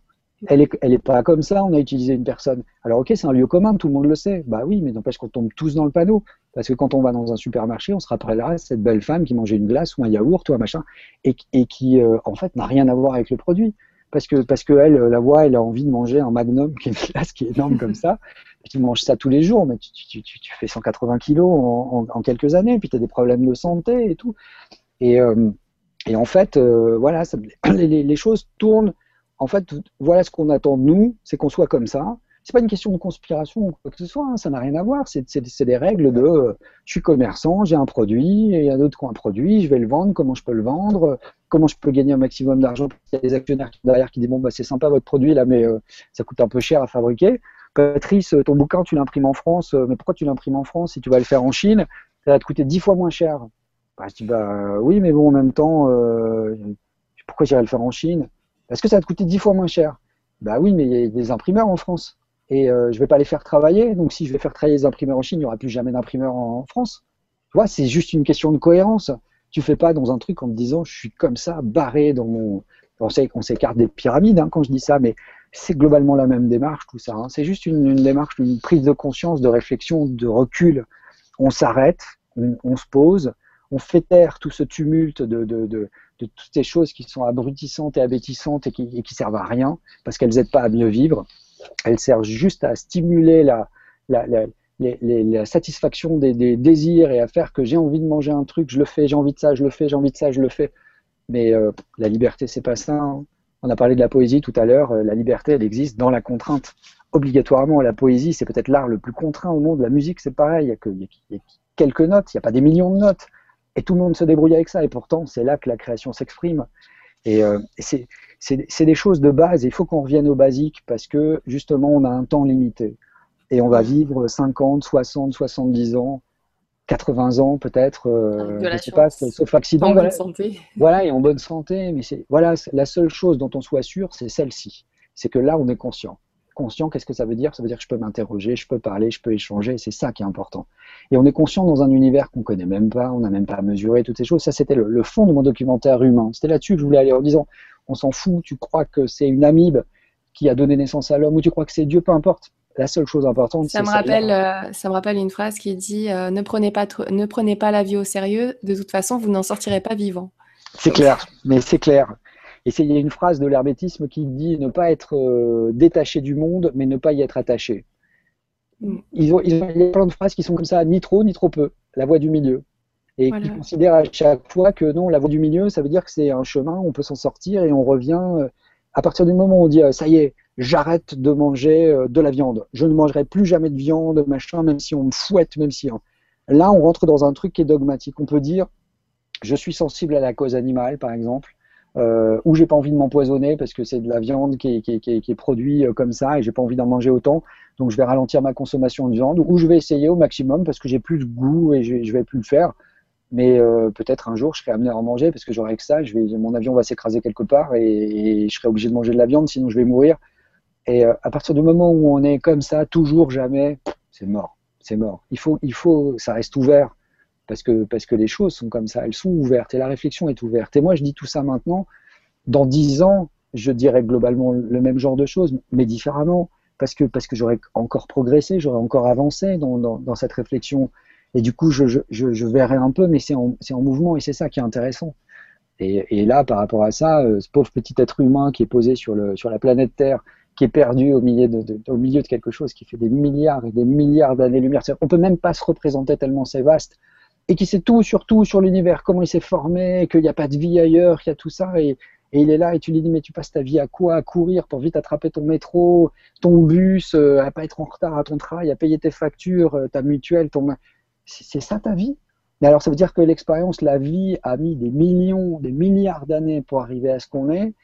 Elle est, pas comme ça, on a utilisé une personne. Alors ok, c'est un lieu commun, tout le monde le sait. Bah oui, mais n'empêche qu'on tombe tous dans le panneau. Parce que quand on va dans un supermarché, on se rappellera cette belle femme qui mangeait une glace ou un yaourt ou un machin, et, et qui euh, en fait n'a rien à voir avec le produit parce que parce que elle la voix elle a envie de manger un magnum qui est une glace qui est énorme comme ça. Et tu manges ça tous les jours mais tu, tu, tu, tu fais 180 kilos en, en, quelques années puis tu as des problèmes de santé et tout. Et, euh, et en fait euh, voilà ça, les, les, choses tournent. En fait voilà ce qu'on attend de nous c'est qu'on soit comme ça. C'est pas une question de conspiration ou quoi que ce soit, hein, ça n'a rien à voir. C'est des règles de euh, je suis commerçant, j'ai un produit, il y a d'autres qui ont un produit, je vais le vendre, comment je peux le vendre, comment je peux gagner un maximum d'argent Il y a des actionnaires derrière qui disent bon bah c'est sympa votre produit là, mais ça coûte un peu cher à fabriquer. Patrice, ton bouquin tu l'imprimes en France, mais pourquoi tu l'imprimes en France si tu vas le faire en Chine? Ça va te coûter dix fois moins cher. Bah, je dis bah oui, mais bon en même temps, pourquoi j'irais le faire en Chine? Parce que ça va te coûter dix fois moins cher. Bah oui, mais il y a des imprimeurs en France et euh, je ne vais pas les faire travailler. Donc si je vais faire travailler les imprimeurs en Chine, il n'y aura plus jamais d'imprimeurs en, France. Tu vois, c'est juste une question de cohérence. Tu fais pas dans un truc en te disant je suis comme ça, barré dans mon. On sait qu'on s'écarte des pyramides hein, quand je dis ça, mais c'est globalement la même démarche, tout ça. Hein. C'est juste une, démarche, une prise de conscience, de réflexion, de recul. On s'arrête, on, se pose, on fait taire tout ce tumulte de, de, toutes ces choses qui sont abrutissantes et abétissantes et qui, et servent à rien parce qu'elles n'aident pas à mieux vivre. Elles servent juste à stimuler la, la satisfaction des, désirs et à faire que j'ai envie de manger un truc, je le fais, j'ai envie de ça, je le fais, j'ai envie de ça, je le fais. Mais euh, la liberté, c'est pas ça. Hein. On a parlé de la poésie tout à l'heure. Euh, la liberté, elle existe dans la contrainte. Obligatoirement, la poésie, c'est peut-être l'art le plus contraint au monde. La musique, c'est pareil. Il y, a a quelques notes, il n'y a pas des millions de notes. Et tout le monde se débrouille avec ça. Et pourtant, c'est là que la création s'exprime. Et, euh, c'est c'est des choses de base. Il faut qu'on revienne aux basiques parce que justement, on a un temps limité. Et on va vivre 50, 60, 70 ans, 80 ans peut-être, euh, je sais pas, sauf accident. En voilà. bonne santé. Voilà, et en bonne santé. Mais c'est voilà, la seule chose dont on soit sûr, c'est celle-ci. C'est que là, on est conscient conscient, qu'est-ce que ça veut dire? Ça veut dire que je peux m'interroger, je peux parler, je peux échanger, c'est ça qui est important. Et on est conscient dans un univers qu'on connaît même pas, on n'a même pas mesuré toutes ces choses. Ça, c'était le, fond de mon documentaire humain. C'était là-dessus que je voulais aller en disant, on s'en fout, tu crois que c'est une amibe qui a donné naissance à l'homme, ou tu crois que c'est Dieu, peu importe. La seule chose importante, ça me rappelle, euh, ça me rappelle une phrase qui dit euh, ne prenez pas ne prenez pas la vie au sérieux. De toute façon, vous n'en sortirez pas vivant. C'est clair, mais c'est clair. Et il y a une phrase de l'hermétisme qui dit ne pas être euh, détaché du monde, mais ne pas y être attaché. Mm. Ils ont, il y a plein de phrases qui sont comme ça, ni trop, ni trop peu, la voie du milieu. Et qui considèrent à chaque fois que non, la voie du milieu, ça veut dire que c'est un chemin, on peut s'en sortir et on revient. Euh, à partir du moment où on dit euh, ça y est, j'arrête de manger de la viande, je ne mangerai plus jamais de viande, machin, même si on me fouette, même si. Hein. Là, on rentre dans un truc qui est dogmatique. On peut dire je suis sensible à la cause animale, par exemple euh, ou j'ai pas envie de m'empoisonner parce que c'est de la viande qui est, qui, euh, comme ça et j'ai pas envie d'en manger autant, donc je vais ralentir ma consommation de viande, ou je vais essayer au maximum parce que j'ai plus de goût et je, je vais plus le faire. Mais euh, peut-être un jour je serai amené à en manger parce que j'aurai que ça, je vais, mon avion va s'écraser quelque part et, je serai obligé de manger de la viande, sinon je vais mourir. Et euh, à partir du moment où on est comme ça, toujours, jamais, c'est mort, c'est mort. Il faut, il faut, ça reste ouvert parce que, parce que les choses sont comme ça, elles sont ouvertes et la réflexion est ouverte. Et moi, je dis tout ça maintenant. Dans dix ans, je dirais globalement le même genre de choses, mais différemment, parce que, parce que j'aurais encore progressé, j'aurais encore avancé dans, dans, dans, cette réflexion. Et du coup, je, je, verrai un peu, mais c'est en, en, mouvement et c'est ça qui est intéressant. Et, là, par rapport à ça, euh, ce pauvre petit être humain qui est posé sur, la planète Terre, qui est perdu au milieu de, quelque chose qui fait des milliards et des milliards d'années-lumière. On peut même pas se représenter tellement c'est vaste et qui sait tout sur tout, sur l'univers, comment il s'est formé, qu'il n'y a pas de vie ailleurs, qu'il y a tout ça, et, il est là, et tu lui dis, mais tu passes ta vie à quoi? À courir pour vite attraper ton métro, ton bus, euh, à pas être en retard à ton travail, à payer tes factures, euh, ta mutuelle, ton... C'est ça ta vie? Mais alors ça veut dire que l'expérience, la vie a mis des millions, des milliards d'années pour arriver à ce qu'on est,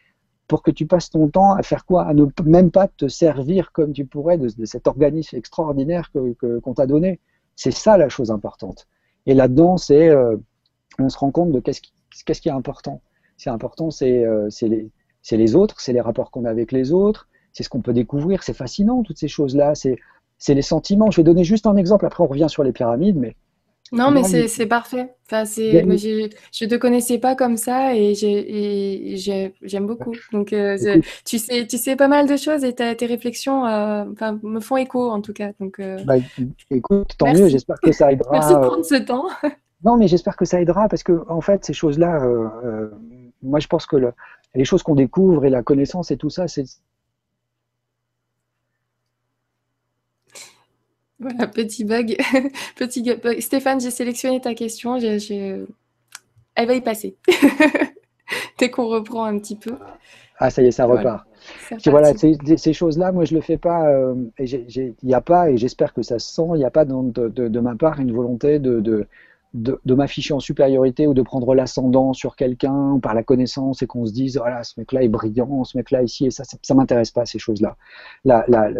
pour que tu passes ton temps à faire quoi? À ne même pas te servir comme tu pourrais de, cet organisme extraordinaire qu'on que, t'a donné. C'est ça la chose importante. Et là-dedans, c'est, euh, on se rend compte de qu'est-ce qui, qu'est-ce qui est important. C'est important, c'est, euh, les, les autres, c'est les rapports qu'on a avec les autres, c'est ce qu'on peut découvrir, c'est fascinant toutes ces choses-là, c'est, c'est les sentiments. Je vais donner juste un exemple, après on revient sur les pyramides, mais non, mais c'est parfait. Enfin, c'est, je te connaissais pas comme ça et j'aime beaucoup. Donc, euh, tu sais, tu sais pas mal de choses et tes réflexions euh, me font écho en tout cas. Donc, euh, bah, écoute, tant mieux. J'espère que ça aidera. Merci de prendre ce temps. non, mais j'espère que ça aidera parce que en fait, ces choses-là, moi, je pense que les choses qu'on découvre et la connaissance et tout ça, c'est Voilà, petit bug. petit bug. Stéphane, j'ai sélectionné ta question. Elle va y passer. Dès qu'on reprend un petit peu. Ah, ça y est, ça repart. Voilà, ces, choses-là, moi, je le fais pas. Il n'y a pas, et j'espère que ça se sent, il n'y a pas de, de, ma part une volonté de, de, m'afficher en supériorité ou de prendre l'ascendant sur quelqu'un par la connaissance et qu'on se dise voilà ce mec-là est brillant, ce mec-là ici et ça, ça, ça m'intéresse pas ces choses-là.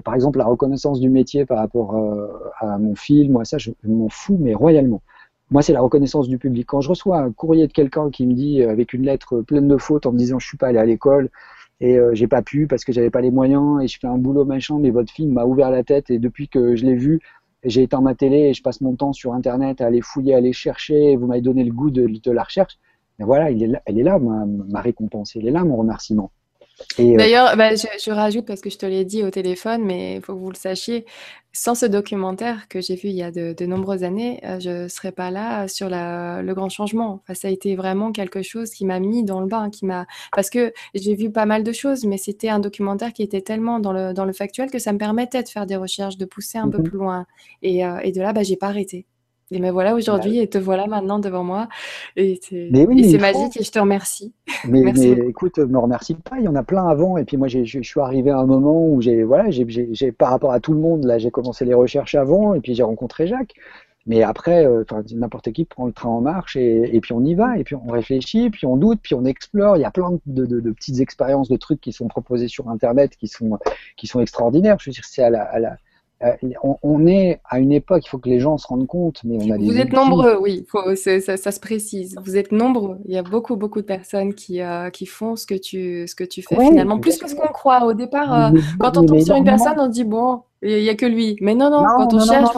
Par exemple la reconnaissance du métier par rapport euh, à mon film, moi ça je, m'en fous mais royalement. Moi c'est la reconnaissance du public. Quand je reçois un courrier de quelqu'un qui me dit euh, avec une lettre pleine de fautes en me disant je suis pas allé à l'école et euh, j'ai pas pu parce que j'avais pas les moyens et je fais un boulot machin mais votre film m'a ouvert la tête et depuis que je l'ai vu j'ai éteint ma télé et je passe mon temps sur Internet à aller fouiller, à aller chercher, vous m'avez donné le goût de, la recherche. Mais voilà, elle est là, ma récompense, elle est là, mon remerciement. Euh, D'ailleurs, bah, je, rajoute parce que je te l'ai dit au téléphone, mais il faut que vous le sachiez, sans ce documentaire que j'ai vu il y a de, nombreuses années, euh, je ne serais pas là sur le grand changement. ça a été vraiment quelque chose qui m'a mis dans le bain, qui m'a parce que j'ai vu pas mal de choses, mais c'était un documentaire qui était tellement dans le, dans le factuel que ça me permettait de faire des recherches, de pousser un peu mmh plus loin. Et, euh, et de là, bah, j'ai pas arrêté. Et me voilà aujourd'hui et te voilà maintenant devant moi. Et c'est magique et je te remercie. Mais, Merci mais écoute, me remercie pas, il y en a plein avant. Et puis moi, je suis arrivé à un moment où j'ai, voilà, j'ai, par rapport à tout le monde, là, j'ai commencé les recherches avant et puis j'ai rencontré Jacques. Mais après, euh, n'importe qui prend le train en marche et, et, puis on y va, et puis on réfléchit, puis on doute, puis on explore. Il y a plein de, de, de petites expériences, de trucs qui sont proposés sur Internet qui sont, qui sont extraordinaires. Je veux dire, c'est à la, à la euh, on, est à une époque, il faut que les gens se rendent compte, mais on a Vous êtes nombreux, oui, ça, se précise. Vous êtes nombreux. Il y a beaucoup, beaucoup de personnes qui, euh, qui font ce que tu, ce que tu fais finalement, plus que ce qu'on croit. Au départ, euh, quand on tombe sur une personne, on dit bon, il n'y a que lui. Mais non, non, quand on cherche.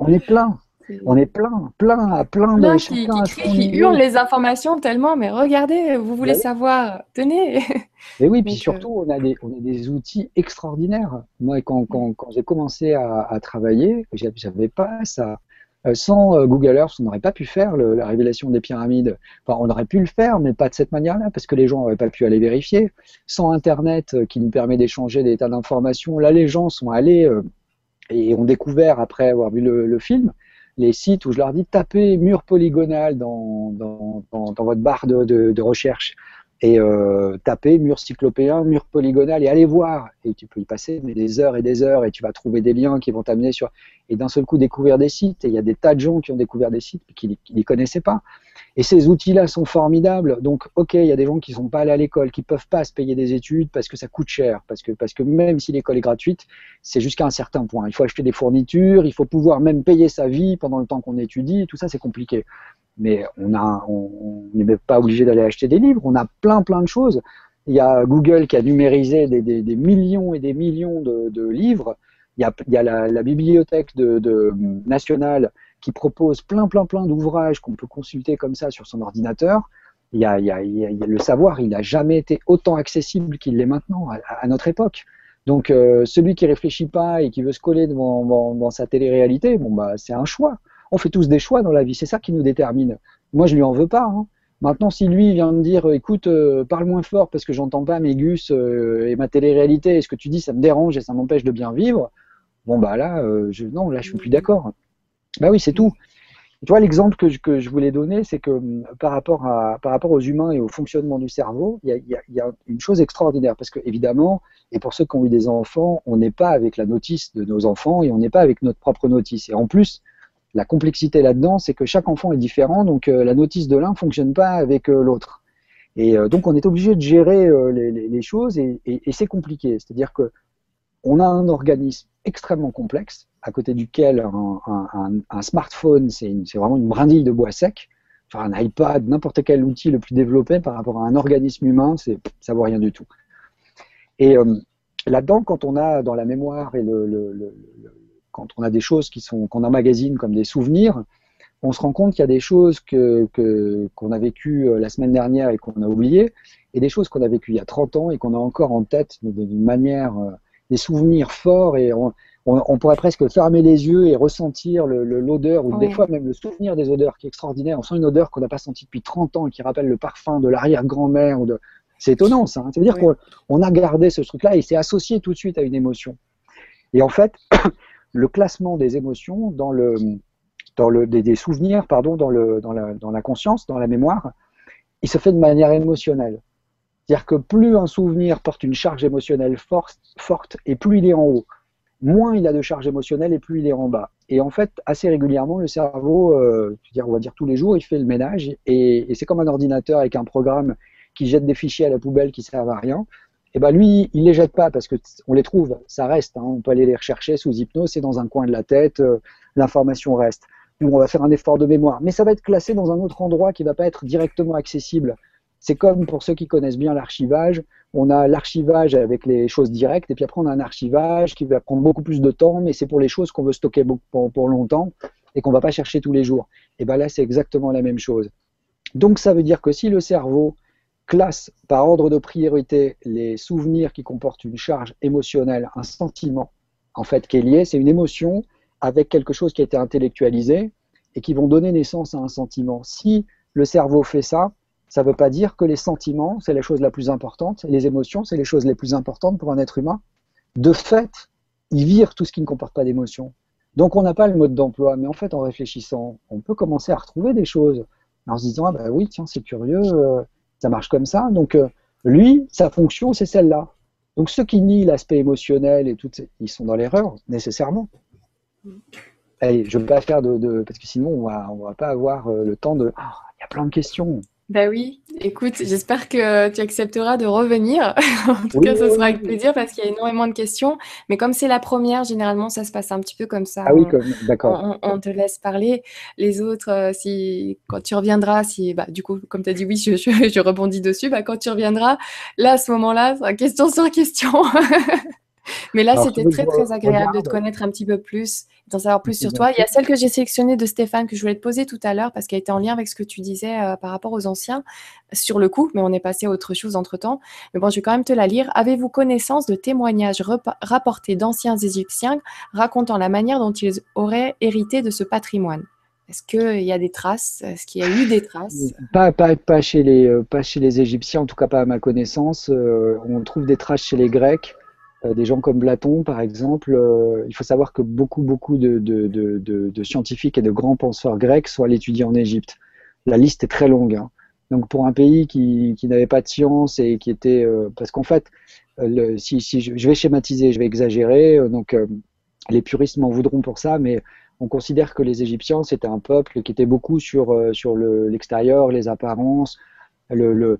On est plein. On est plein, plein, plein de qui, qui, qui hurlent les informations tellement, mais regardez, vous voulez bah savoir, tenez. Et oui, puis surtout, on a, des, on a des outils extraordinaires. Moi, quand, quand, quand j'ai commencé à, à travailler, j'avais pas ça. Euh, sans euh, Google Earth, on n'aurait pas pu faire la révélation des pyramides. Enfin, on aurait pu le faire, mais pas de cette manière-là, parce que les gens n'auraient pas pu aller vérifier. Sans Internet, euh, qui nous permet d'échanger des tas d'informations, là, les gens sont allés et ont découvert, après avoir vu le, le film, les sites où je leur dis tapez mur polygonal dans, dans, dans, votre barre de, recherche et euh, tapez mur cyclopéen, mur polygonal et allez voir. Et tu peux y passer des heures et des heures et tu vas trouver des liens qui vont t'amener sur. Et d'un seul coup découvrir des sites. Et il y a des tas de gens qui ont découvert des sites qui ne connaissaient pas. Et ces outils-là sont formidables. Donc, ok, il y a des gens qui ne sont pas allés à l'école, qui ne peuvent pas se payer des études parce que ça coûte cher. Parce que, parce que même si l'école est gratuite, c'est jusqu'à un certain point. Il faut acheter des fournitures, il faut pouvoir même payer sa vie pendant le temps qu'on étudie. Tout ça, c'est compliqué mais on on n'est même pas obligé d'aller acheter des livres. On a plein, plein de choses. Il y a Google qui a numérisé des, millions et des millions de, livres. Il y a, la, bibliothèque de, nationale qui propose plein, plein, plein d'ouvrages qu'on peut consulter comme ça sur son ordinateur. Il y a, le savoir, il n'a jamais été autant accessible qu'il l'est maintenant à, notre époque. Donc euh, celui qui réfléchit pas et qui veut se coller devant sa télé-réalité, bon bah c'est un choix on fait tous des choix dans la vie, c'est ça qui nous détermine. Moi, je lui en veux pas. Hein. Maintenant, si lui vient me dire, écoute, euh, parle moins fort parce que j'entends pas mes gus euh, et ma télé-réalité, et ce que tu dis, ça me dérange et ça m'empêche de bien vivre, bon, bah là, euh, je, non, là, je suis plus d'accord. Bah oui, c'est tout. Tu vois, l'exemple que je, voulais donner, c'est que hum, par rapport, aux humains et au fonctionnement du cerveau, il y a, une chose extraordinaire. Parce que, évidemment, et pour ceux qui ont eu des enfants, on n'est pas avec la notice de nos enfants et on n'est pas avec notre propre notice. Et en plus, la complexité là-dedans, c'est que chaque enfant est différent, donc euh, la notice de l'un fonctionne pas avec euh, l'autre. Et euh, donc on est obligé de gérer les, choses et, c'est compliqué. C'est-à-dire que on a un organisme extrêmement complexe, à côté duquel un, smartphone, c'est vraiment une brindille de bois sec. Enfin, un iPad, n'importe quel outil le plus développé par rapport à un organisme humain, c'est ça vaut rien du tout. Et là-dedans, quand on a dans la mémoire et le quand on a des choses qui sont qu'on emmagasine comme des souvenirs, on se rend compte qu'il y a des choses que qu'on a vécues euh, la semaine dernière et qu'on a oubliées, et des choses qu'on a vécues il y a 30 ans et qu'on a encore en tête, mais d'une manière, euh, des souvenirs forts, et on, on, pourrait presque fermer les yeux et ressentir l'odeur, ou des fois même le souvenir des odeurs qui est extraordinaire. On sent une odeur qu'on n'a pas sentie depuis 30 ans et qui rappelle le parfum de l'arrière-grand-mère. De... C'est étonnant ça. Hein. Ça veut dire qu'on a gardé ce truc-là et c'est associé tout de suite à une émotion. Et en fait, le classement des émotions dans le, dans le, des, souvenirs pardon, dans, le, dans, la, conscience, dans la mémoire, il se fait de manière émotionnelle. C'est-à-dire que plus un souvenir porte une charge émotionnelle forte, forte et plus il est en haut. moins il a de charge émotionnelle et plus il est en bas. Et en fait, assez régulièrement, le cerveau, euh, on va dire tous les jours, il fait le ménage et, c'est comme un ordinateur avec un programme qui jette des fichiers à la poubelle qui servent à rien. Et ben lui, il les jette pas parce que on les trouve, ça reste. Hein. on peut aller les rechercher sous hypnose, c'est dans un coin de la tête, euh, l'information reste. on va faire un effort de mémoire, mais ça va être classé dans un autre endroit qui va pas être directement accessible. C'est comme pour ceux qui connaissent bien l'archivage, on a l'archivage avec les choses directes, et puis après on a un archivage qui va prendre beaucoup plus de temps, mais c'est pour les choses qu'on veut stocker pour, pour, longtemps et qu'on va pas chercher tous les jours. Et bien là, c'est exactement la même chose. Donc ça veut dire que si le cerveau classe par ordre de priorité les souvenirs qui comportent une charge émotionnelle, un sentiment, en fait, qui est lié, c'est une émotion avec quelque chose qui a été intellectualisé et qui vont donner naissance à un sentiment. Si le cerveau fait ça, ça ne veut pas dire que les sentiments, c'est la chose la plus importante, les émotions, c'est les choses les plus importantes pour un être humain. De fait, ils virent tout ce qui ne comporte pas d'émotions. Donc on n'a pas le mode d'emploi, mais en fait, en réfléchissant, on peut commencer à retrouver des choses en se disant, ah bah oui, tiens, c'est curieux, euh, ça marche comme ça. Donc euh, lui, sa fonction, c'est celle-là. Donc ceux qui nient l'aspect émotionnel et tout, ils sont dans l'erreur, nécessairement. Allez, je ne veux pas faire de, Parce que sinon, on va, ne va pas avoir euh, le temps de... Ah, il y a plein de questions. Bah oui, écoute, j'espère que tu accepteras de revenir. en tout cas, ce sera avec plaisir parce qu'il y a énormément de questions. Mais comme c'est la première, généralement, ça se passe un petit peu comme ça. Ah oui, d'accord. On, te laisse parler. Les autres, euh, si quand tu reviendras, si bah, du coup, comme tu as dit oui, je, je, rebondis dessus, bah, quand tu reviendras, là, à ce moment-là, question sur question. Mais là, c'était très, très agréable de te connaître un petit peu plus, d'en savoir plus sur toi. Il y a celle que j'ai sélectionnée de Stéphane que je voulais te poser tout à l'heure parce qu'elle était en lien avec ce que tu disais euh, par rapport aux anciens sur le coup, mais on est passé à autre chose entre-temps. Mais bon, je vais quand même te la lire. Avez-vous connaissance de témoignages rapportés d'anciens Égyptiens racontant la manière dont ils auraient hérité de ce patrimoine? Est-ce qu'il y a des traces? Est-ce qu'il y a eu des traces? Pas, pas, pas, chez les, euh, pas chez les Égyptiens, en tout cas pas à ma connaissance. Euh, on trouve des traces chez les Grecs. Euh, des gens comme Platon, par exemple, euh, il faut savoir que beaucoup, beaucoup de, scientifiques et de grands penseurs grecs sont allés étudier en Égypte. La liste est très longue. Hein. Donc pour un pays qui, n'avait pas de science et qui était... Euh, parce qu'en fait, si, je, vais schématiser, je vais exagérer, donc les puristes m'en voudront pour ça, mais on considère que les Égyptiens, c'était un peuple qui était beaucoup sur, l'extérieur, les apparences, le,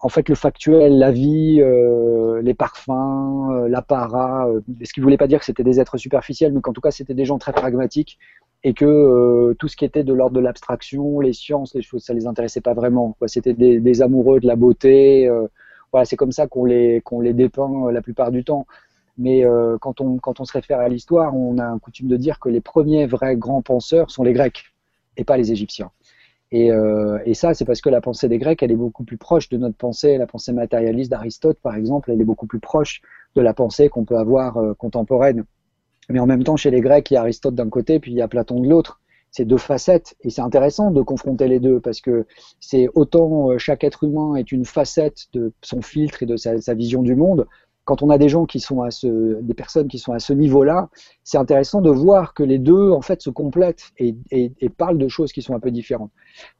en fait, le factuel, la vie, euh, les parfums, euh, l'apparat, euh, ce qui ne voulait pas dire que c'était des êtres superficiels, mais qu'en tout cas, c'était des gens très pragmatiques et que tout ce qui était de l'ordre de l'abstraction, les sciences, les choses, ça les intéressait pas vraiment. C'était des, amoureux de la beauté. voilà, c'est comme ça qu'on les, les dépeint la plupart du temps. Mais quand, on, quand on se réfère à l'histoire, on a un coutume de dire que les premiers vrais grands penseurs sont les Grecs et pas les Égyptiens. Euh, et, ça, c'est parce que la pensée des Grecs, elle est beaucoup plus proche de notre pensée. La pensée matérialiste d'Aristote, par exemple, elle est beaucoup plus proche de la pensée qu'on peut avoir euh, contemporaine. Mais en même temps, chez les Grecs, il y a Aristote d'un côté, puis il y a Platon de l'autre. C'est deux facettes, et c'est intéressant de confronter les deux, parce que c'est autant euh, chaque être humain est une facette de son filtre et de sa vision du monde, quand on a des gens qui sont à ce, personnes qui sont à ce niveau-là, c'est intéressant de voir que les deux en fait se complètent et, parlent de choses qui sont un peu différentes.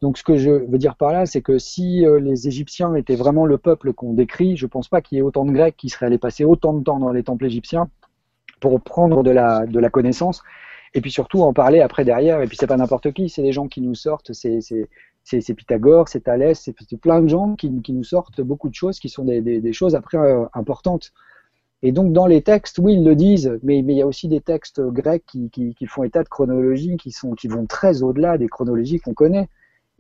Donc ce que je veux dire par là, c'est que si euh, les Égyptiens étaient vraiment le peuple qu'on décrit, je ne pense pas qu'il y ait autant de Grecs qui seraient allés passer autant de temps dans les temples égyptiens pour prendre de la, de la connaissance et puis surtout en parler après derrière. Et puis c'est pas n'importe qui, c'est des gens qui nous sortent, c'est Pythagore, c'est Thalès, c'est plein de gens qui, nous sortent beaucoup de choses qui sont des, choses après euh, importantes. Et donc dans les textes, oui, ils le disent, mais, il y a aussi des textes grecs qui, font état de chronologie, qui, sont, qui vont très au-delà des chronologies qu'on connaît,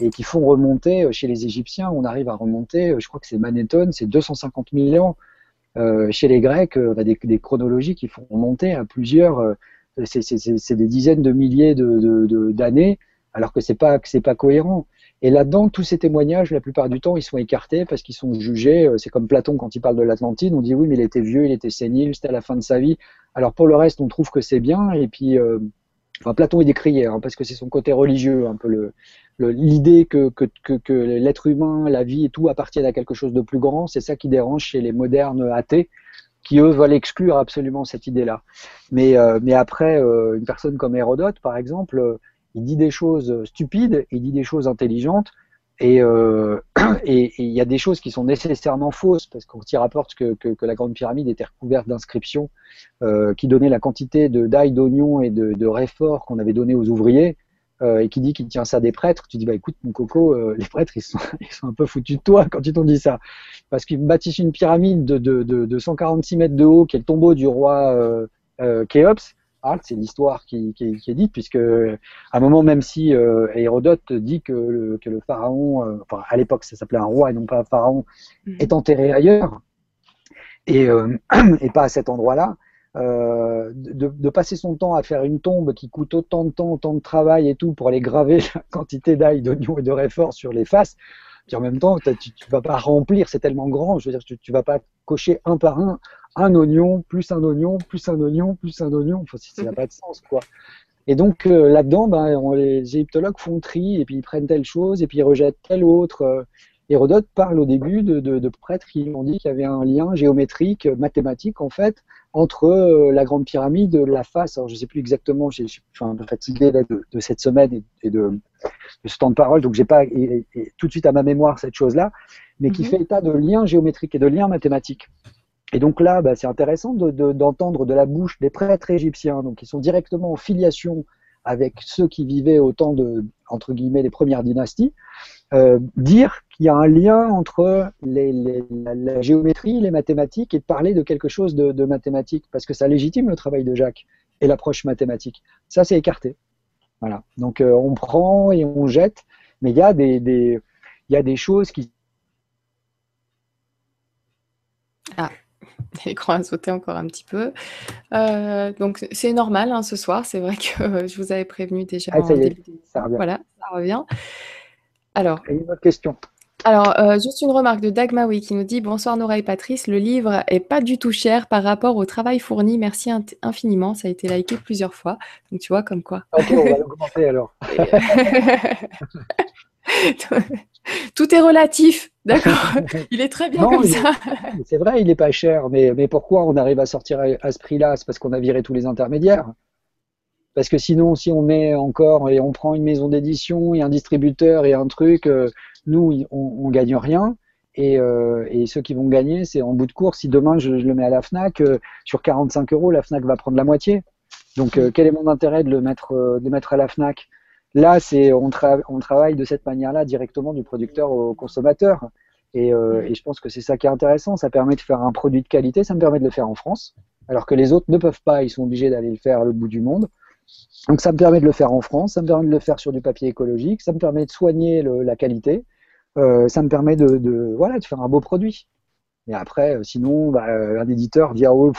et qui font remonter, euh, chez les Égyptiens, on arrive à remonter, euh, je crois que c'est Manéthone, c'est 250 000 ans. chez les Grecs, on a des, chronologies qui font remonter à plusieurs, c'est des dizaines de milliers d'années, de, alors que c'est pas, pas cohérent. Et là-dedans, tous ces témoignages, la plupart du temps, ils sont écartés parce qu'ils sont jugés. Euh, c'est comme Platon quand il parle de l'Atlantide, on dit oui, mais il était vieux, il était sénile, c'était à la fin de sa vie. Alors pour le reste, on trouve que c'est bien. Et puis, euh, Platon est décrié hein, parce que c'est son côté religieux, un peu l'idée que, l'être humain, la vie et tout appartiennent à quelque chose de plus grand. C'est ça qui dérange chez les modernes athées qui eux veulent exclure absolument cette idée-là. Mais, euh, mais après, une personne comme Hérodote, par exemple il dit des choses stupides, il dit des choses intelligentes. Et il y a des choses qui sont nécessairement fausses, parce qu'on s'y rapporte que, que, la Grande Pyramide était recouverte d'inscriptions qui donnaient la quantité d'ail, d'oignons et de, de qu'on avait donné aux ouvriers. Euh, et qui dit qu'il tient ça des prêtres, tu dis bah écoute mon coco, euh, les prêtres ils sont, ils sont un peu foutus de toi quand ils t'ont dit ça, parce qu'ils bâtissent une pyramide de, de, de, de, 146 mètres de haut qui est le tombeau du roi euh, euh Khéops. C'est l'histoire qui, qui, qui, est dite, puisque à un moment, même si Hérodote dit que le, que le pharaon, enfin à l'époque ça s'appelait un roi et non pas un pharaon, mhm. est enterré ailleurs, et, et pas à cet endroit-là, euh, de, de, passer son temps à faire une tombe qui coûte autant de temps, autant de travail et tout pour aller graver la quantité d'ail, d'oignons et de réforts sur les faces. Puis en même temps, tu, tu vas pas remplir, c'est tellement grand, je veux dire, tu, tu vas pas cocher un par un un oignon, plus un oignon, plus un oignon, plus un oignon. Enfin, ça n'a pas de sens, quoi. Et donc euh, là-dedans, ben, les égyptologues font tri et puis ils prennent telle chose et puis ils rejettent telle autre. Euh, Hérodote parle au début de, de, de prêtres qui ont dit qu'il y avait un lien géométrique, mathématique en fait, entre euh, la Grande Pyramide, la face. Alors je ne sais plus exactement, je suis fatigué là, de, de, cette semaine et, de, ce temps de parole, donc j'ai pas tout de suite à ma mémoire cette chose-là, mais qui mhm. fait état de liens géométriques et de liens mathématiques. Et donc là, bah, c'est intéressant d'entendre de, la bouche des prêtres égyptiens, donc qui sont directement en filiation avec ceux qui vivaient au temps de entre guillemets premières dynasties, euh, dire qu'il y a un lien entre les, la, géométrie, les mathématiques et de parler de quelque chose de, mathématique parce que ça légitime le travail de Jacques et l'approche mathématique. Ça, c'est écarté. Voilà. Donc euh, on prend et on jette, mais il y a des, y a des choses qui ah. L'écran a sauté encore un petit peu. Euh, donc c'est normal hein, ce soir. C'est vrai que je vous avais prévenu déjà. Ah, ça y est, ça revient. Voilà, ça revient. Alors. une autre question. Alors, euh, juste une remarque de Dagmaoui qui nous dit Bonsoir Nora et Patrice, le livre est pas du tout cher par rapport au travail fourni. Merci infiniment. Ça a été liké plusieurs fois. Donc, tu vois, comme quoi. Ok, on va l'augmenter alors. Tout est relatif, d'accord Il est très bien comme ça. C'est vrai, il n'est pas cher, mais, mais pourquoi on arrive à sortir à, ce prix-là? C'est parce qu'on a viré tous les intermédiaires. Parce que sinon, si on met encore et on prend une maison d'édition et un distributeur et un truc, euh, nous, on, on gagne rien. Et, euh, et, ceux qui vont gagner, c'est en bout de course. Si demain je, le mets à la Fnac, euh, sur 45 euros, la Fnac va prendre la moitié. Donc, quel est mon intérêt de le mettre, de le mettre à la Fnac? Là, c'est on, on, travaille de cette manière-là directement du producteur au consommateur. Et, euh, et je pense que c'est ça qui est intéressant. Ça permet de faire un produit de qualité. Ça me permet de le faire en France, alors que les autres ne peuvent pas. Ils sont obligés d'aller le faire à l'autre bout du monde. Donc ça me permet de le faire en France. Ça me permet de le faire sur du papier écologique. Ça me permet de soigner le, la qualité. Euh, ça me permet de, de, voilà de faire un beau produit. Et après, euh, sinon, bah, un éditeur dit ah, oh,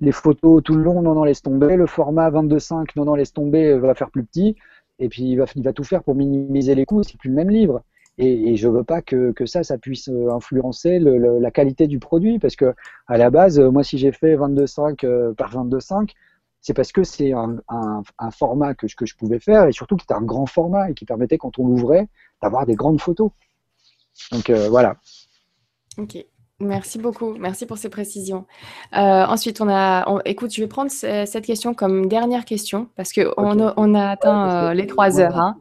les photos tout le long, non non laisse tomber. Le format 22.5, non non laisse tomber, va faire plus petit et puis il va, tout faire pour minimiser les coûts, c'est plus le même livre. Et, et je veux pas que, ça, puisse euh, influencer la qualité du produit, parce que à la base, moi, si j'ai fait 22,5 euh, par 22,5, c'est parce que c'est un, format que je, que je pouvais faire, et surtout qui était un grand format et qui permettait, quand on l'ouvrait, d'avoir des grandes photos. Donc euh, voilà. Ok. Merci beaucoup, merci pour ces précisions. Euh, ensuite, on a, écoute, je vais prendre cette question comme dernière question parce qu'on on a atteint euh, les trois heures. Hein.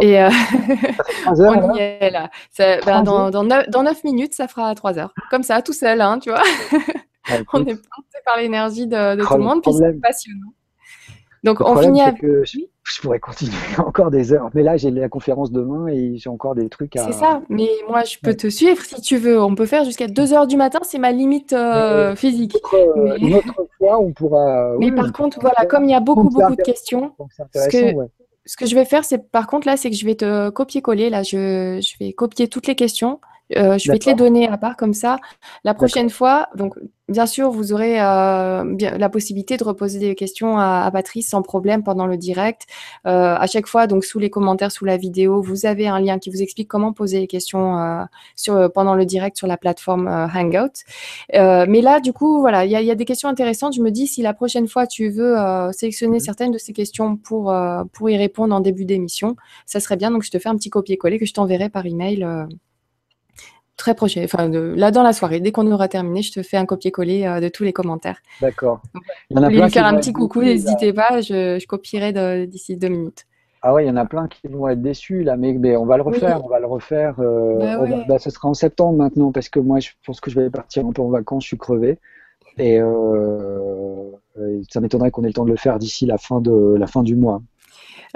Et euh, on y est là. Ben, dans, dans, 9, minutes, ça fera trois heures. Comme ça, tout seul, hein, tu vois. on est porté par l'énergie de, de tout le monde, puis c'est passionnant. Donc, on finit avec. Je, pourrais continuer encore des heures, mais là, j'ai la conférence demain et j'ai encore des trucs à. C'est ça, mais moi, je peux te suivre si tu veux. On peut faire jusqu'à 2 heures du matin, c'est ma limite euh, physique. Euh, une autre, fois, on pourra. Mais par contre, voilà, comme il y a beaucoup, beaucoup de questions, ce que, ce que je vais faire, c'est par contre, là, c'est que je vais te copier-coller. Là, je, je vais copier toutes les questions. Euh, je vais te les donner à part comme ça. La prochaine fois, donc Bien sûr, vous aurez euh, bien, la possibilité de reposer des questions à, à, Patrice sans problème pendant le direct. Euh, à chaque fois, donc sous les commentaires, sous la vidéo, vous avez un lien qui vous explique comment poser les questions euh, sur, pendant le direct sur la plateforme Hangout. Mais là, du coup, voilà, il y, y, a des questions intéressantes. Je me dis, si la prochaine fois tu veux sélectionner mmh. certaines de ces questions pour, pour y répondre en début d'émission, ça serait bien. Donc, je te fais un petit copier-coller que je t'enverrai par email très prochain, enfin là dans la soirée. Dès qu'on aura terminé, je te fais un copier-coller euh, de tous les commentaires. D'accord. Vous voulez lui faire un petit coucou, n'hésitez pas, je, je copierai d'ici deux minutes. Ah ouais, il y en a plein qui vont être déçus là, mais, on va le refaire, on va le refaire. Euh, bah bah, ce sera en septembre maintenant parce que moi je pense que je vais partir un peu en vacances, je suis crevé et, euh, ça m'étonnerait qu'on ait le temps de le faire d'ici la fin de la fin du mois.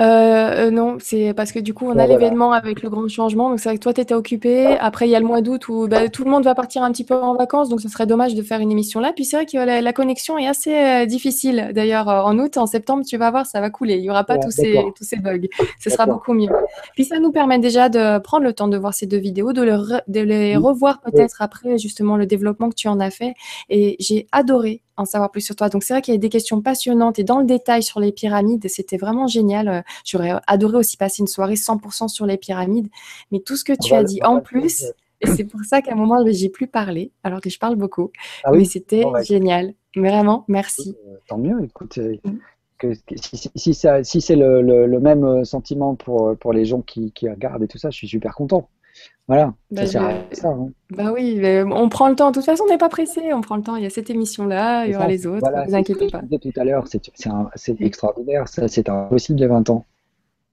Euh, non, c'est parce que du coup, on a l'événement avec le grand changement. Donc, c'est vrai que toi, tu étais occupé. Après, il y a le mois d'août où bah, tout le monde va partir un petit peu en vacances. Donc, ce serait dommage de faire une émission là. Puis, c'est vrai que la, connexion est assez euh, difficile. D'ailleurs, euh, en aut, en septembre, tu vas voir, ça va couler. Il n'y aura pas tous, ces, tous ces bugs. Ce sera beaucoup mieux. Puis, ça nous permet déjà de prendre le temps de voir ces deux vidéos, de, de les revoir peut-être après, justement, le développement que tu en as fait. Et j'ai adoré en savoir plus sur toi. Donc, c'est vrai qu'il y a des questions passionnantes et dans le détail sur les pyramides, c'était vraiment génial. Euh, j'aurais adoré aussi passer une soirée 100% sur les pyramides. Mais tout ce que tu as dit en plus, et c'est pour ça qu'à un moment, j'ai plus parlé, alors que je parle beaucoup. Ah oui? Mais c'était bah, génial. Vraiment, merci. Euh, tant mieux, écoute. Euh, mm. Que, si, si, si c'est le, même sentiment pour, pour les gens qui, qui regardent et tout ça, je suis super content. Voilà, bah, ça hein. bah oui, on prend le temps. De toute façon, on n'est pas pressé. On prend le temps. Il y a cette émission-là, il y aura les autres. ne vous inquiétez pas. tout à l'heure, c'est extraordinaire. Ça, c'est impossible il y a 20 ans.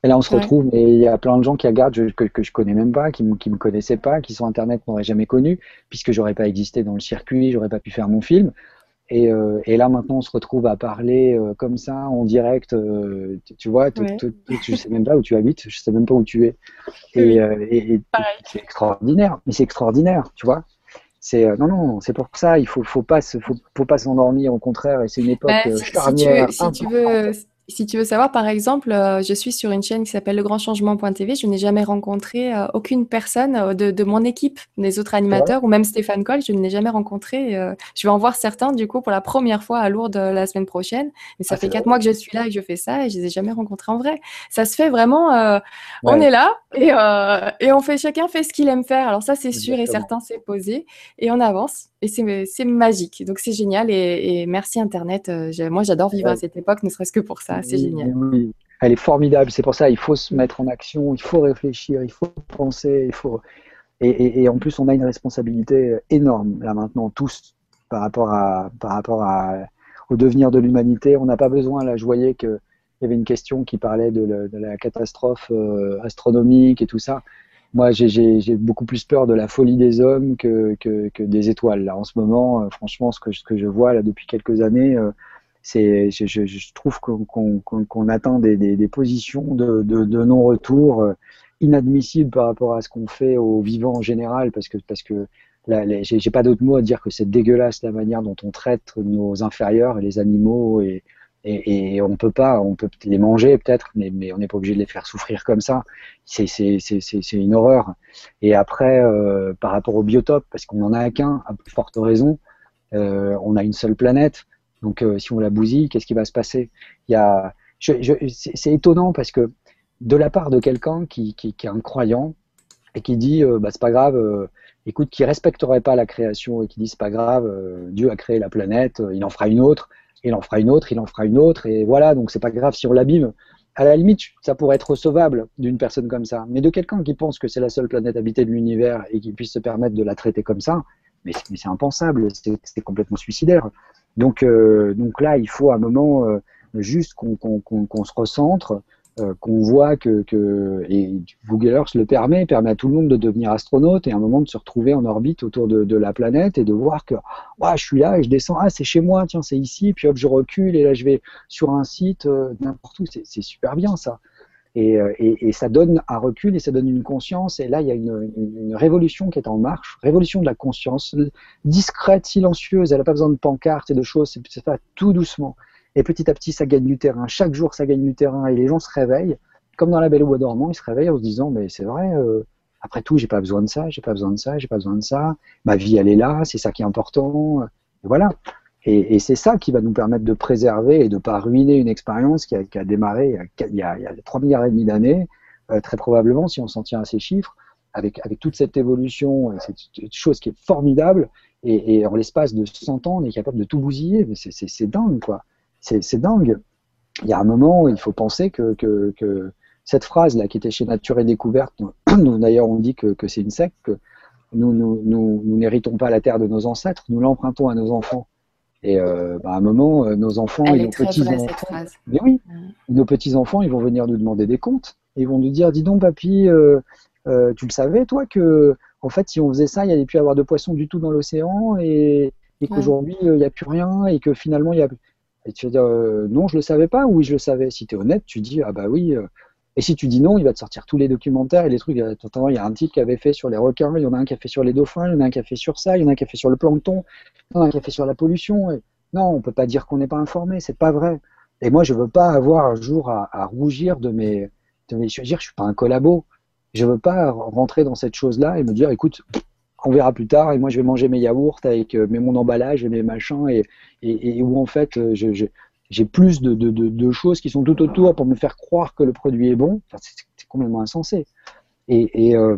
Et là, on se retrouve, mais il y a plein de gens qui regardent que, que je connais même pas, qui ne me connaissaient pas, qui sur Internet n'auraient jamais connu, puisque j'aurais pas existé dans le circuit, j'aurais pas pu faire mon film. Euh, et, là, maintenant, on se retrouve à parler euh, comme ça, en direct. Euh, tu, vois, je sais même pas où tu habites, je sais même pas où tu es. Et, c'est extraordinaire. Mais c'est extraordinaire, tu vois. C'est non, non, c'est pour ça. Il faut, faut pas, faut, pas s'endormir. Au contraire, et c'est une époque bah, charnière. si tu veux si tu veux savoir, par exemple, euh, je suis sur une chaîne qui s'appelle legrandchangement.tv. Je n'ai jamais rencontré euh, aucune personne euh, de, mon équipe, des autres animateurs, ou même Stéphane Coll, je ne l'ai jamais rencontré. je vais en voir certains, du coup, pour la première fois à Lourdes la semaine prochaine. Mais ça ah, fait quatre mois que je suis là et que je fais ça et je ne les ai jamais rencontrés en vrai. Ça se fait vraiment, on est là et, et, on fait, chacun fait ce qu'il aime faire. Alors ça, c'est sûr et certain, c'est posé et on avance. Et c'est magique. Donc c'est génial et, merci Internet. moi, j'adore vivre à cette époque, ne serait-ce que pour ça c'est génial. Elle est formidable, c'est pour ça il faut se mettre en action, il faut réfléchir, il faut penser, il faut. Et, en plus, on a une responsabilité énorme là maintenant tous par rapport à par rapport à au devenir de l'humanité. On n'a pas besoin là. Je voyais que il y avait une question qui parlait de, la catastrophe euh, astronomique et tout ça. Moi, j'ai beaucoup plus peur de la folie des hommes que, que, des étoiles. Là, en ce moment, euh, franchement, ce que, ce que je vois là depuis quelques années, euh, c'est, je, je, trouve qu'on atteint des, des, des, positions de, de, de non-retour euh, inadmissibles par rapport à ce qu'on fait aux vivants en général, parce que, parce que j'ai pas d'autre mot à dire que c'est dégueulasse la manière dont on traite nos inférieurs et les animaux et, et, et on peut pas, on peut les manger peut-être, mais, mais on n'est pas obligé de les faire souffrir comme ça. C'est une horreur. Et après, euh, par rapport au biotope, parce qu'on en a qu'un, à forte raison, euh, on a une seule planète. Donc, euh, si on la bousille, qu'est-ce qui va se passer? Il y a, c'est étonnant parce que de la part de quelqu'un qui, est un croyant et qui dit, euh, bah, c'est pas grave, euh, écoute, qui respecterait pas la création et qui dit, c'est pas grave, Dieu a créé la planète, il en fera une autre, il en fera une autre, il en fera une autre, et voilà, donc c'est pas grave si on l'abîme. À la limite, ça pourrait être recevable d'une personne comme ça, mais de quelqu'un qui pense que c'est la seule planète habitée de l'univers et qui puisse se permettre de la traiter comme ça, mais c'est impensable, c'est complètement suicidaire. Donc, euh, donc là, il faut un moment euh, juste qu'on se recentre, euh, qu'on voit que, et Google Earth le permet, permet à tout le monde de devenir astronaute et un moment de se retrouver en orbite autour de, la planète et de voir que ouais, je suis là et je descends, ah c'est chez moi, tiens c'est ici, puis hop je recule et là je vais sur un site n'importe où, c'est super bien ça. Euh, et, et, ça donne un recul et ça donne une conscience. Et là, il y a une, une, révolution qui est en marche, révolution de la conscience, discrète, silencieuse. Elle n'a pas besoin de pancartes et de choses. C'est fait tout doucement. Et petit à petit, ça gagne du terrain. Chaque jour, ça gagne du terrain. Et les gens se réveillent, comme dans la Belle au Bois dormant, ils se réveillent en se disant, mais c'est vrai. Euh, après tout, j'ai pas besoin de ça, j'ai pas besoin de ça, j'ai pas besoin de ça. Ma vie, elle est là, c'est ça qui est important. Et voilà. Et, c'est ça qui va nous permettre de préserver et de ne pas ruiner une expérience qui a, démarré il y a, il y a 3 milliards et demi d'années, euh, très probablement, si on s'en tient à ces chiffres, avec, avec toute cette évolution, cette chose qui est formidable, et, en l'espace de 100 ans, on est capable de tout bousiller. Mais c'est dingue, quoi. C'est dingue. Il y a un moment où il faut penser que, que, cette phrase-là, qui était chez Nature et Découverte, nous d'ailleurs on dit que, que c'est une secte, que nous n'héritons nous, nous, pas la terre de nos ancêtres, nous l'empruntons à nos enfants. Et bah, à un moment, nos enfants et nos petits enfants, mais oui, nos petits enfants, ils vont venir nous demander des comptes. Ils vont nous dire, dis donc, papy, tu le savais, toi, que en fait, si on faisait ça, il n'y allait plus avoir de poissons du tout dans l'océan et, qu'aujourd'hui, il n'y a plus rien et que finalement, il y a. Et tu vas dire, non, je le savais pas, oui, je le savais. Si tu es honnête, tu dis, ah bah oui, et si tu dis non, il va te sortir tous les documentaires et les trucs. Il y a un type qui avait fait sur les requins, il y en a un qui a fait sur les dauphins, il y en a un qui a fait sur ça, il y en a un qui a fait sur le plancton, il y en a un qui a fait sur la pollution. non, on peut pas dire qu'on n'est pas informé, c'est pas vrai. Et moi, je veux pas avoir un jour à, rougir de mes, de mes. Je veux je suis pas un collabo. Je veux pas rentrer dans cette chose-là et me dire, écoute, on verra plus tard et moi je vais manger mes yaourts avec euh, mon emballage et mes machins et, et, où en fait euh, je, j'ai plus de, choses qui sont tout autour pour me faire croire que le produit est bon, c'est complètement insensé. Et, euh,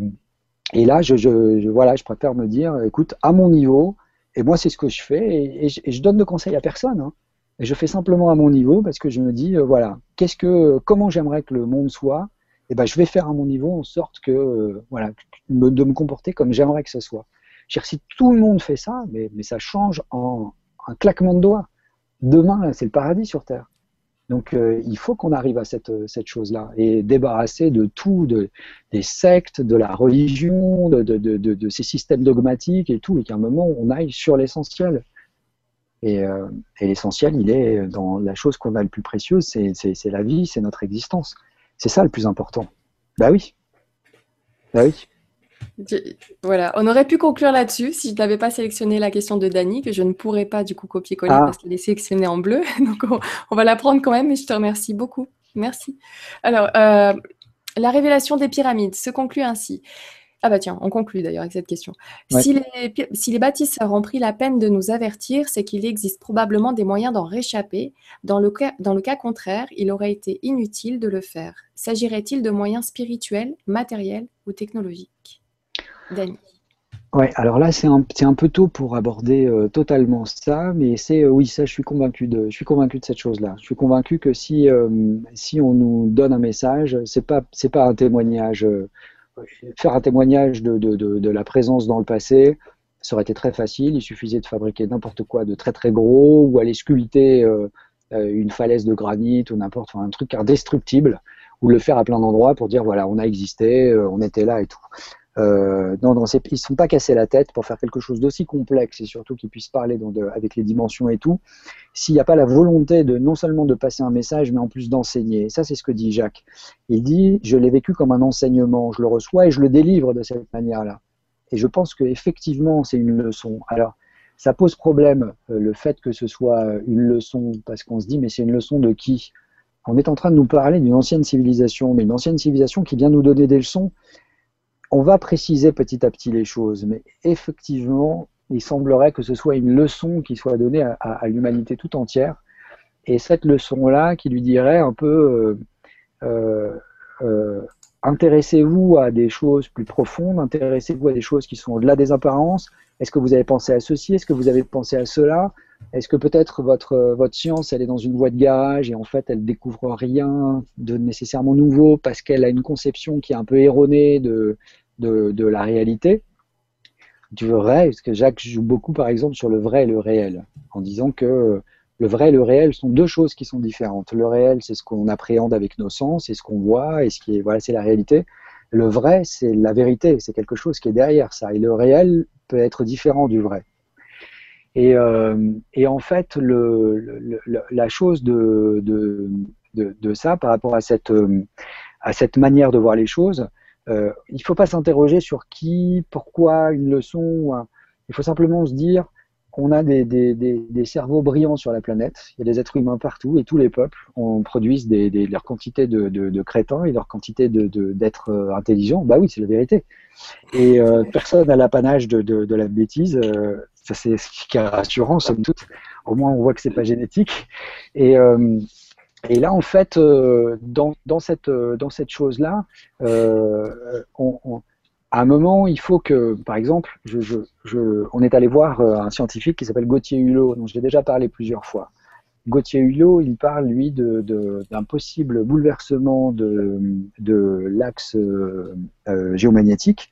là, je, je, je préfère me dire, écoute, à mon niveau, et moi c'est ce que je fais, et, je, donne de conseils à personne. Hein. je fais simplement à mon niveau parce que je me dis, euh, voilà, comment j'aimerais que le monde soit, et ben je vais faire à mon niveau en sorte que, euh, de me comporter comme j'aimerais que ce soit. si tout le monde fait ça, mais, mais ça change en un claquement de doigts demain, c'est le paradis sur Terre. Donc euh, il faut qu'on arrive à cette, cette chose-là et débarrasser de tout, de, des sectes, de la religion, de, ces systèmes dogmatiques et tout, et qu'à un moment on aille sur l'essentiel. Et, euh, et l'essentiel, il est dans la chose qu'on a le plus précieuse, c'est la vie, c'est notre existence. C'est ça le plus important. Bah oui. Bah oui. Voilà, on aurait pu conclure là-dessus si je n'avais pas sélectionné la question de Dany, que je ne pourrais pas du coup copier-coller ah. parce qu'elle est sélectionnée en bleu. Donc on, va la prendre quand même et je te remercie beaucoup. Merci. Alors, euh, la révélation des pyramides se conclut ainsi. Ah bah tiens, on conclut d'ailleurs avec cette question. Si, les, si les bâtisseurs ont pris la peine de nous avertir, c'est qu'il existe probablement des moyens d'en réchapper. Dans le, cas, dans le cas contraire, il aurait été inutile de le faire. S'agirait-il de moyens spirituels, matériels ou technologiques? Ouais, alors là, c'est un, un, peu tôt pour aborder euh, totalement ça, mais c'est euh, oui, ça, je suis convaincu de, je cette chose-là. Je suis convaincu que si, euh, si on nous donne un message, c'est pas, c'est pas un témoignage. faire un témoignage de, la présence dans le passé, ça aurait été très facile. Il suffisait de fabriquer n'importe quoi de très très gros ou aller sculpter une falaise de granit ou n'importe, un truc indestructible ou le faire à plein d'endroits pour dire voilà, on a existé, on était là et tout. Euh, non, ils ne sont pas cassés la tête pour faire quelque chose d'aussi complexe et surtout qu'ils puissent parler avec les dimensions et tout, s'il n'y a pas la volonté de non seulement de passer un message, mais en plus d'enseigner. Ça, c'est ce que dit Jacques. Il dit, je l'ai vécu comme un enseignement, je le reçois et je le délivre de cette manière-là. Et je pense qu'effectivement, c'est une leçon. Alors, ça pose problème, euh, le fait que ce soit une leçon, parce qu'on se dit, mais c'est une leçon de qui? On est en train de nous parler d'une ancienne civilisation, mais une ancienne civilisation qui vient nous donner des leçons on va préciser petit à petit les choses, mais effectivement, il semblerait que ce soit une leçon qui soit donnée à, l'humanité tout entière. Et cette leçon-là qui lui dirait un peu euh, euh, euh, intéressez-vous à des choses plus profondes, intéressez-vous à des choses qui sont au-delà des apparences. Est-ce que vous avez pensé à ceci? Est-ce que vous avez pensé à cela? Est-ce que peut-être votre, science, elle est dans une voie de garage et en fait elle découvre rien de nécessairement nouveau parce qu'elle a une conception qui est un peu erronée de, de, la réalité, du vrai, parce que Jacques joue beaucoup par exemple sur le vrai et le réel, en disant que le vrai et le réel sont deux choses qui sont différentes. Le réel, c'est ce qu'on appréhende avec nos sens, c'est ce qu'on voit, et ce qui est, voilà, c'est la réalité. Le vrai, c'est la vérité, c'est quelque chose qui est derrière ça. Et le réel peut être différent du vrai. Et, euh, en fait, le, la chose de, de, de, ça par rapport à cette, à cette manière de voir les choses, euh, il ne faut pas s'interroger sur qui, pourquoi, une leçon. Il faut simplement se dire qu'on a des, des, des, cerveaux brillants sur la planète. Il y a des êtres humains partout et tous les peuples on produisent des, leur quantité de, de, de, crétins et leur quantité d'êtres euh, intelligents. Bah oui, c'est la vérité. Et euh, personne n'a l'apanage de, de, la bêtise. ça, c'est ce qui est rassurant, somme toute. Au moins, on voit que c'est pas génétique. Et, et là, en fait, euh, dans, dans, cette, euh, dans cette chose-là, euh, à un moment, il faut que, par exemple, on est allé voir un scientifique qui s'appelle Gauthier Hulot, dont je l'ai déjà parlé plusieurs fois. Gauthier Hulot, il parle, lui, d'un possible bouleversement de, l'axe géomagnétique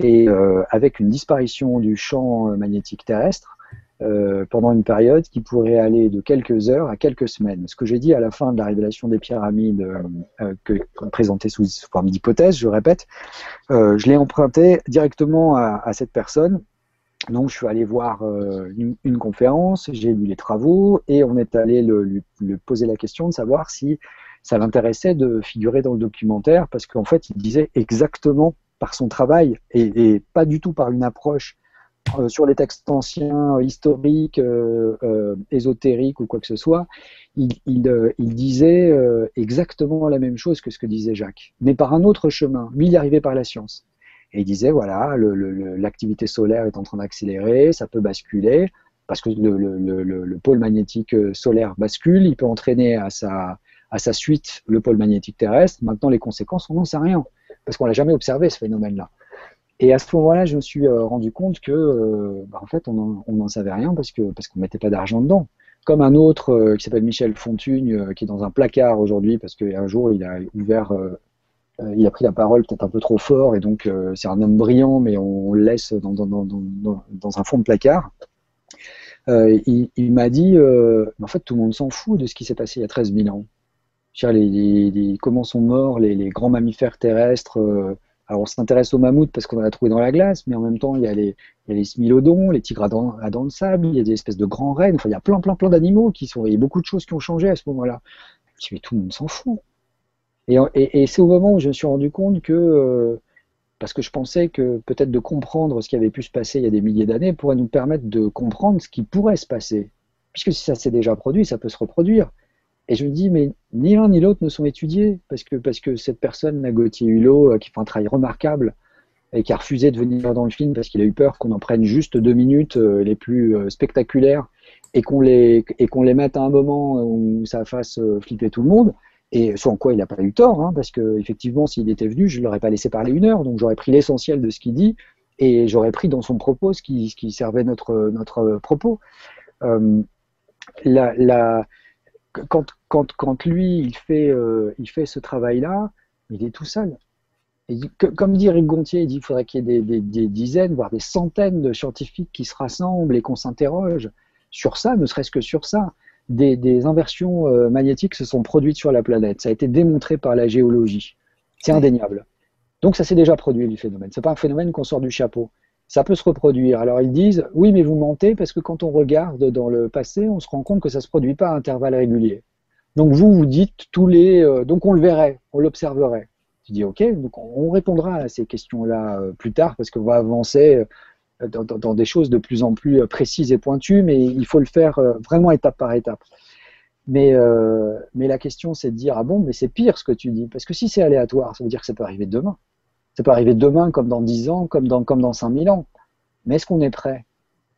et avec une disparition du champ magnétique terrestre euh, pendant une période qui pourrait aller de quelques heures à quelques semaines. Ce que j'ai dit à la fin de la révélation des pyramides euh, euh que présenté sous, forme d'hypothèse, je répète, je l'ai emprunté directement à, cette personne. Donc je suis allé voir une, conférence, j'ai lu les travaux et on est allé lui, poser la question de savoir si ça l'intéressait de figurer dans le documentaire parce qu'en fait il disait exactement par son travail et pas du tout par une approche euh, sur les textes anciens, historiques, euh, euh, ésotériques ou quoi que ce soit, il, disait exactement la même chose que ce que disait Jacques, mais par un autre chemin. Lui, il y arrivait par la science. Et il disait, voilà, l'activité solaire est en train d'accélérer, ça peut basculer, parce que le, pôle magnétique solaire bascule, il peut entraîner à sa, à sa suite le pôle magnétique terrestre. Maintenant, les conséquences, on n'en sait rien, parce qu'on l'a jamais observé, ce phénomène-là. Et à ce moment-là, je me suis euh, rendu compte que, euh, bah, en fait, on n'en savait rien parce que parce qu'on mettait pas d'argent dedans. Comme un autre euh, qui s'appelle Michel Fontugne, qui est dans un placard aujourd'hui parce qu'un jour il a ouvert, il a pris la parole peut-être un peu trop fort et donc c'est un homme brillant, mais on, le laisse dans, dans, dans, dans, un fond de placard. il, m'a dit, en fait, tout le monde s'en fout de ce qui s'est passé il y a 13 000 ans. Les, les, les, comment sont morts les grands mammifères terrestres alors on s'intéresse aux mammouths parce qu'on en a trouvé dans la glace, mais en même temps il y a les, il les smilodons, les tigres à dents, de sable, il y a des espèces de grands rennes, enfin il y a plein plein plein d'animaux qui sont, il y a beaucoup de choses qui ont changé à ce moment-là. Mais tout le monde s'en fout. Et c'est au moment où je me suis rendu compte que, euh, parce que je pensais que peut-être de comprendre ce qui avait pu se passer il y a des milliers d'années pourrait nous permettre de comprendre ce qui pourrait se passer. Puisque si ça s'est déjà produit, ça peut se reproduire. Et je me dis, mais ni l'un ni l'autre ne sont étudiés, parce que, parce que cette personne, Gauthier Hulot, euh, qui fait un travail remarquable, et qui a refusé de venir dans le film parce qu'il a eu peur qu'on en prenne juste deux minutes euh, les plus euh, spectaculaires et qu'on les, et les mette à un moment où ça fasse flipper tout le monde. Et ce en quoi il n'a pas eu tort, hein, parce que effectivement, s'il était venu, je ne l'aurais pas laissé parler une heure, donc j'aurais pris l'essentiel de ce qu'il dit et j'aurais pris dans son propos ce qui, qui servait notre, notre propos. La, la, quand, quand, quand, lui, il fait, euh, il fait ce travail-là, il est tout seul. Et comme dit Eric Gontier, il dit qu'il faudrait qu'il y ait des, des, dizaines, voire des centaines de scientifiques qui se rassemblent et qu'on s'interroge sur ça, ne serait-ce que sur ça. Des, des inversions euh, magnétiques se sont produites sur la planète. Ça a été démontré par la géologie. C'est indéniable. Donc ça s'est déjà produit, le phénomène. Ce n'est pas un phénomène qu'on sort du chapeau ça peut se reproduire. Alors ils disent, oui, mais vous mentez parce que quand on regarde dans le passé, on se rend compte que ça ne se produit pas à intervalles réguliers. Donc vous, vous dites tous les... Euh, donc on le verrait, on l'observerait. Je dis, ok, donc on répondra à ces questions-là euh, plus tard parce qu'on va avancer euh, dans, dans, des choses de plus en plus précises et pointues, mais il faut le faire vraiment étape par étape. Mais, mais la question, c'est de dire, ah bon, mais c'est pire ce que tu dis, parce que si c'est aléatoire, ça veut dire que ça peut arriver demain. Ça peut arriver demain, comme dans 10 ans, comme dans, comme dans 5000 ans. Mais est-ce qu'on est prêt?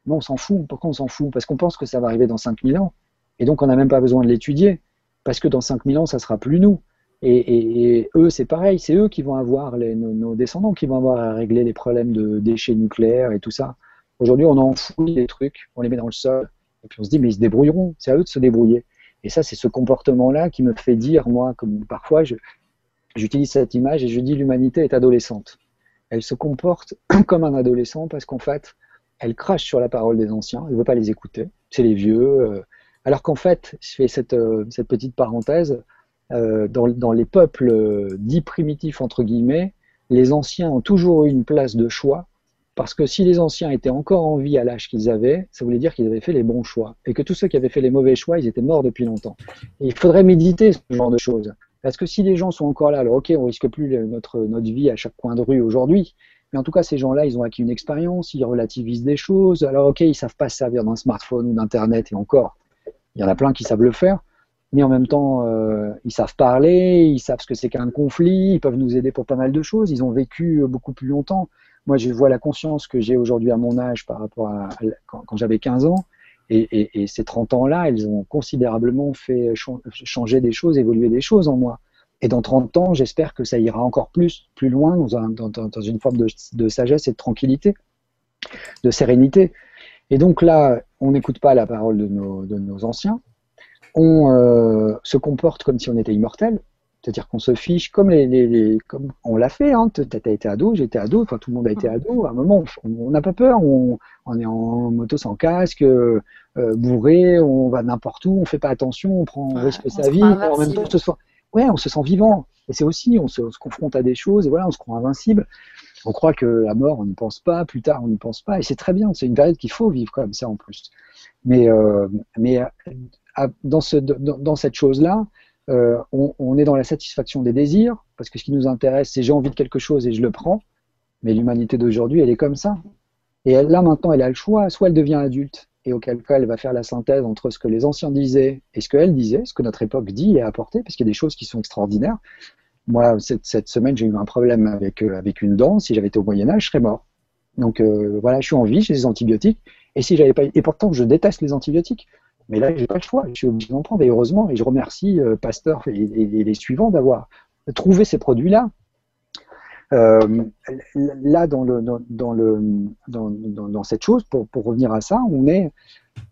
Non, on s'en fout. Pourquoi on s'en fout? Parce qu'on pense que ça va arriver dans 5000 ans. Et donc, on n'a même pas besoin de l'étudier. Parce que dans 5000 ans, ça sera plus nous. Et, eux, c'est pareil. C'est eux qui vont avoir, les, nos, descendants, qui vont avoir à régler les problèmes de déchets nucléaires et tout ça. Aujourd'hui, on enfouit les trucs, on les met dans le sol. Et puis on se dit, mais ils se débrouilleront. C'est à eux de se débrouiller. Et ça, c'est ce comportement-là qui me fait dire, moi, comme parfois, je, J'utilise cette image et je dis l'humanité est adolescente. Elle se comporte comme un adolescent parce qu'en fait, elle crache sur la parole des anciens, elle ne veut pas les écouter, c'est les vieux. Euh. alors qu'en fait, je fais cette, euh, petite parenthèse, euh, dans, les peuples dits primitifs, entre guillemets, les anciens ont toujours eu une place de choix, parce que si les anciens étaient encore en vie à l'âge qu'ils avaient, ça voulait dire qu'ils avaient fait les bons choix, et que tous ceux qui avaient fait les mauvais choix, ils étaient morts depuis longtemps. Il faudrait méditer ce genre de choses. Parce que si les gens sont encore là, alors ok, on risque plus notre, vie à chaque coin de rue aujourd'hui, mais en tout cas, ces gens-là, ils ont acquis une expérience, ils relativisent des choses. Alors ok, ils savent pas se servir d'un smartphone ou d'internet, et encore, il y en a plein qui savent le faire, mais en même temps, euh, ils savent parler, ils savent ce que c'est qu'un conflit, ils peuvent nous aider pour pas mal de choses. Ils ont vécu beaucoup plus longtemps. Moi, je vois la conscience que j'ai aujourd'hui à mon âge par rapport à, quand j'avais 15 ans. Et, ces 30 ans-là, elles ont considérablement fait changer des choses, évoluer des choses en moi. Et dans 30 ans, j'espère que ça ira encore plus, plus loin, dans, une forme de, sagesse et de tranquillité, de sérénité. Et donc là, on n'écoute pas la parole de nos, anciens, on euh, se comporte comme si on était immortel, C'est-à-dire qu'on se fiche comme, les, comme on l'a fait. Hein. Tu as été ado, j'étais ado, enfin tout le monde a été ado. À un moment, on n'a pas peur. On, est en moto sans casque, euh, bourré, on va n'importe où, on fait pas attention, on prend, on risque sa vie. En même temps, on se sent, ouais, on se sent vivant. Et c'est aussi, on se, on se, confronte à des choses, et voilà, on se croit invincible. On croit que la mort, on n'y pense pas, plus tard, on n'y pense pas. Et c'est très bien. C'est une période qu'il faut vivre comme ça en plus. Mais, euh, mais dans, ce, dans, dans cette chose-là, euh, on, est dans la satisfaction des désirs, parce que ce qui nous intéresse, c'est j'ai envie de quelque chose et je le prends. Mais l'humanité d'aujourd'hui, elle est comme ça. Et elle, là, maintenant, elle a le choix. Soit elle devient adulte, et auquel cas, elle va faire la synthèse entre ce que les anciens disaient et ce qu'elle disait, ce que notre époque dit et a apporté, parce qu'il y a des choses qui sont extraordinaires. Moi, cette, semaine, j'ai eu un problème avec, euh, avec une dent. Si j'avais été au Moyen-Âge, je serais mort. Donc euh, voilà, je suis en vie, j'ai des antibiotiques. Et si j'avais pas, et pourtant, je déteste les antibiotiques. Mais là, j'ai pas le choix. Je suis obligé d'en prendre. Et heureusement, et je remercie euh, Pasteur et, les suivants d'avoir trouvé ces produits-là. Euh, là, dans, le, dans, le, dans, dans, cette chose, pour, pour, revenir à ça, on est,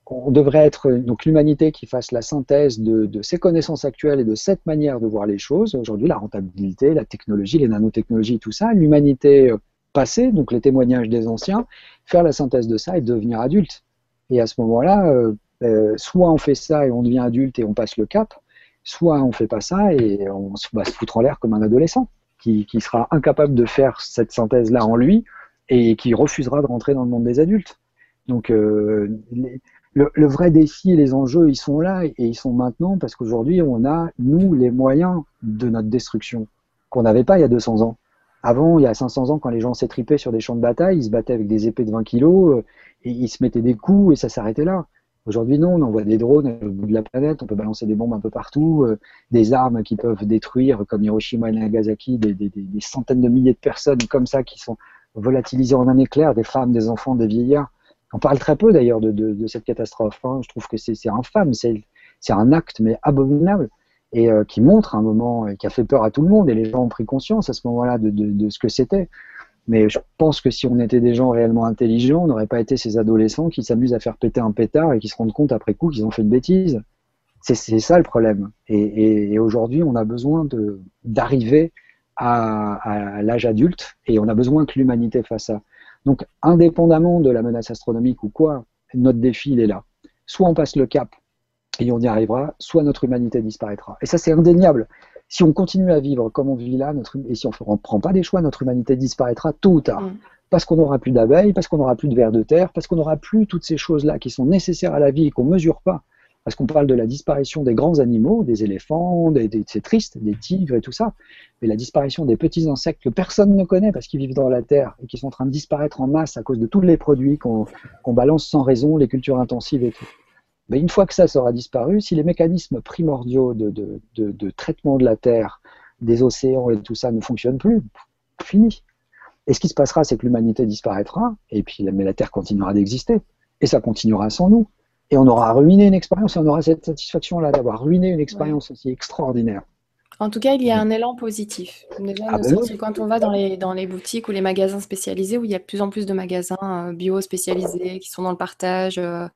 on devrait être donc l'humanité qui fasse la synthèse de, de ces connaissances actuelles et de cette manière de voir les choses. Aujourd'hui, la rentabilité, la technologie, les nanotechnologies, tout ça, l'humanité passée, donc les témoignages des anciens, faire la synthèse de ça et devenir adulte. Et à ce moment-là, euh, euh, soit on fait ça et on devient adulte et on passe le cap, soit on fait pas ça et on va se foutre en l'air comme un adolescent qui, sera incapable de faire cette synthèse-là en lui et qui refusera de rentrer dans le monde des adultes. Donc euh, le, vrai défi et les enjeux, ils sont là et ils sont maintenant parce qu'aujourd'hui, on a, nous, les moyens de notre destruction qu'on n'avait pas il y a 200 ans. Avant, il y a 500 ans, quand les gens s'étripaient sur des champs de bataille, ils se battaient avec des épées de 20 kilos euh, et ils se mettaient des coups et ça s'arrêtait là. Aujourd'hui, non, on envoie des drones au bout de la planète, on peut balancer des bombes un peu partout, euh, des armes qui peuvent détruire, comme Hiroshima et Nagasaki, des, centaines de milliers de personnes comme ça qui sont volatilisées en un éclair, des femmes, des enfants, des vieillards. On parle très peu d'ailleurs de, cette catastrophe. Hein. Je trouve que c'est infâme, c'est un acte mais abominable et euh, qui montre un moment et qui a fait peur à tout le monde et les gens ont pris conscience à ce moment-là de, ce que c'était. Mais je pense que si on était des gens réellement intelligents, on n'aurait pas été ces adolescents qui s'amusent à faire péter un pétard et qui se rendent compte après coup qu'ils ont fait une bêtise. C'est ça le problème. Et, aujourd'hui, on a besoin d'arriver à, à l'âge adulte et on a besoin que l'humanité fasse ça. Donc, indépendamment de la menace astronomique ou quoi, notre défi, il est là. Soit on passe le cap et on y arrivera, soit notre humanité disparaîtra. Et ça, c'est indéniable si on continue à vivre comme on vit là, notre, et si on ne prend pas des choix, notre humanité disparaîtra tôt ou tard. Mm. Parce qu'on n'aura plus d'abeilles, parce qu'on n'aura plus de vers de terre, parce qu'on n'aura plus toutes ces choses-là qui sont nécessaires à la vie et qu'on ne mesure pas. Parce qu'on parle de la disparition des grands animaux, des éléphants, des, c'est triste, des tigres et tout ça, mais la disparition des petits insectes que personne ne connaît parce qu'ils vivent dans la terre et qui sont en train de disparaître en masse à cause de tous les produits qu'on balance sans raison, les cultures intensives et tout. Mais une fois que ça sera disparu, si les mécanismes primordiaux de, de, de, de, traitement de la Terre, des océans et tout ça ne fonctionnent plus, fini. Et ce qui se passera, c'est que l'humanité disparaîtra, et puis mais la Terre continuera d'exister, et ça continuera sans nous. Et on aura ruiné une expérience, et on aura cette satisfaction-là d'avoir ruiné une expérience aussi extraordinaire. En tout cas, il y a un élan positif. Déjà, ah ben quand on va dans les, dans les boutiques ou les magasins spécialisés, où il y a de plus en plus de magasins euh, bio spécialisés qui sont dans le partage, euh,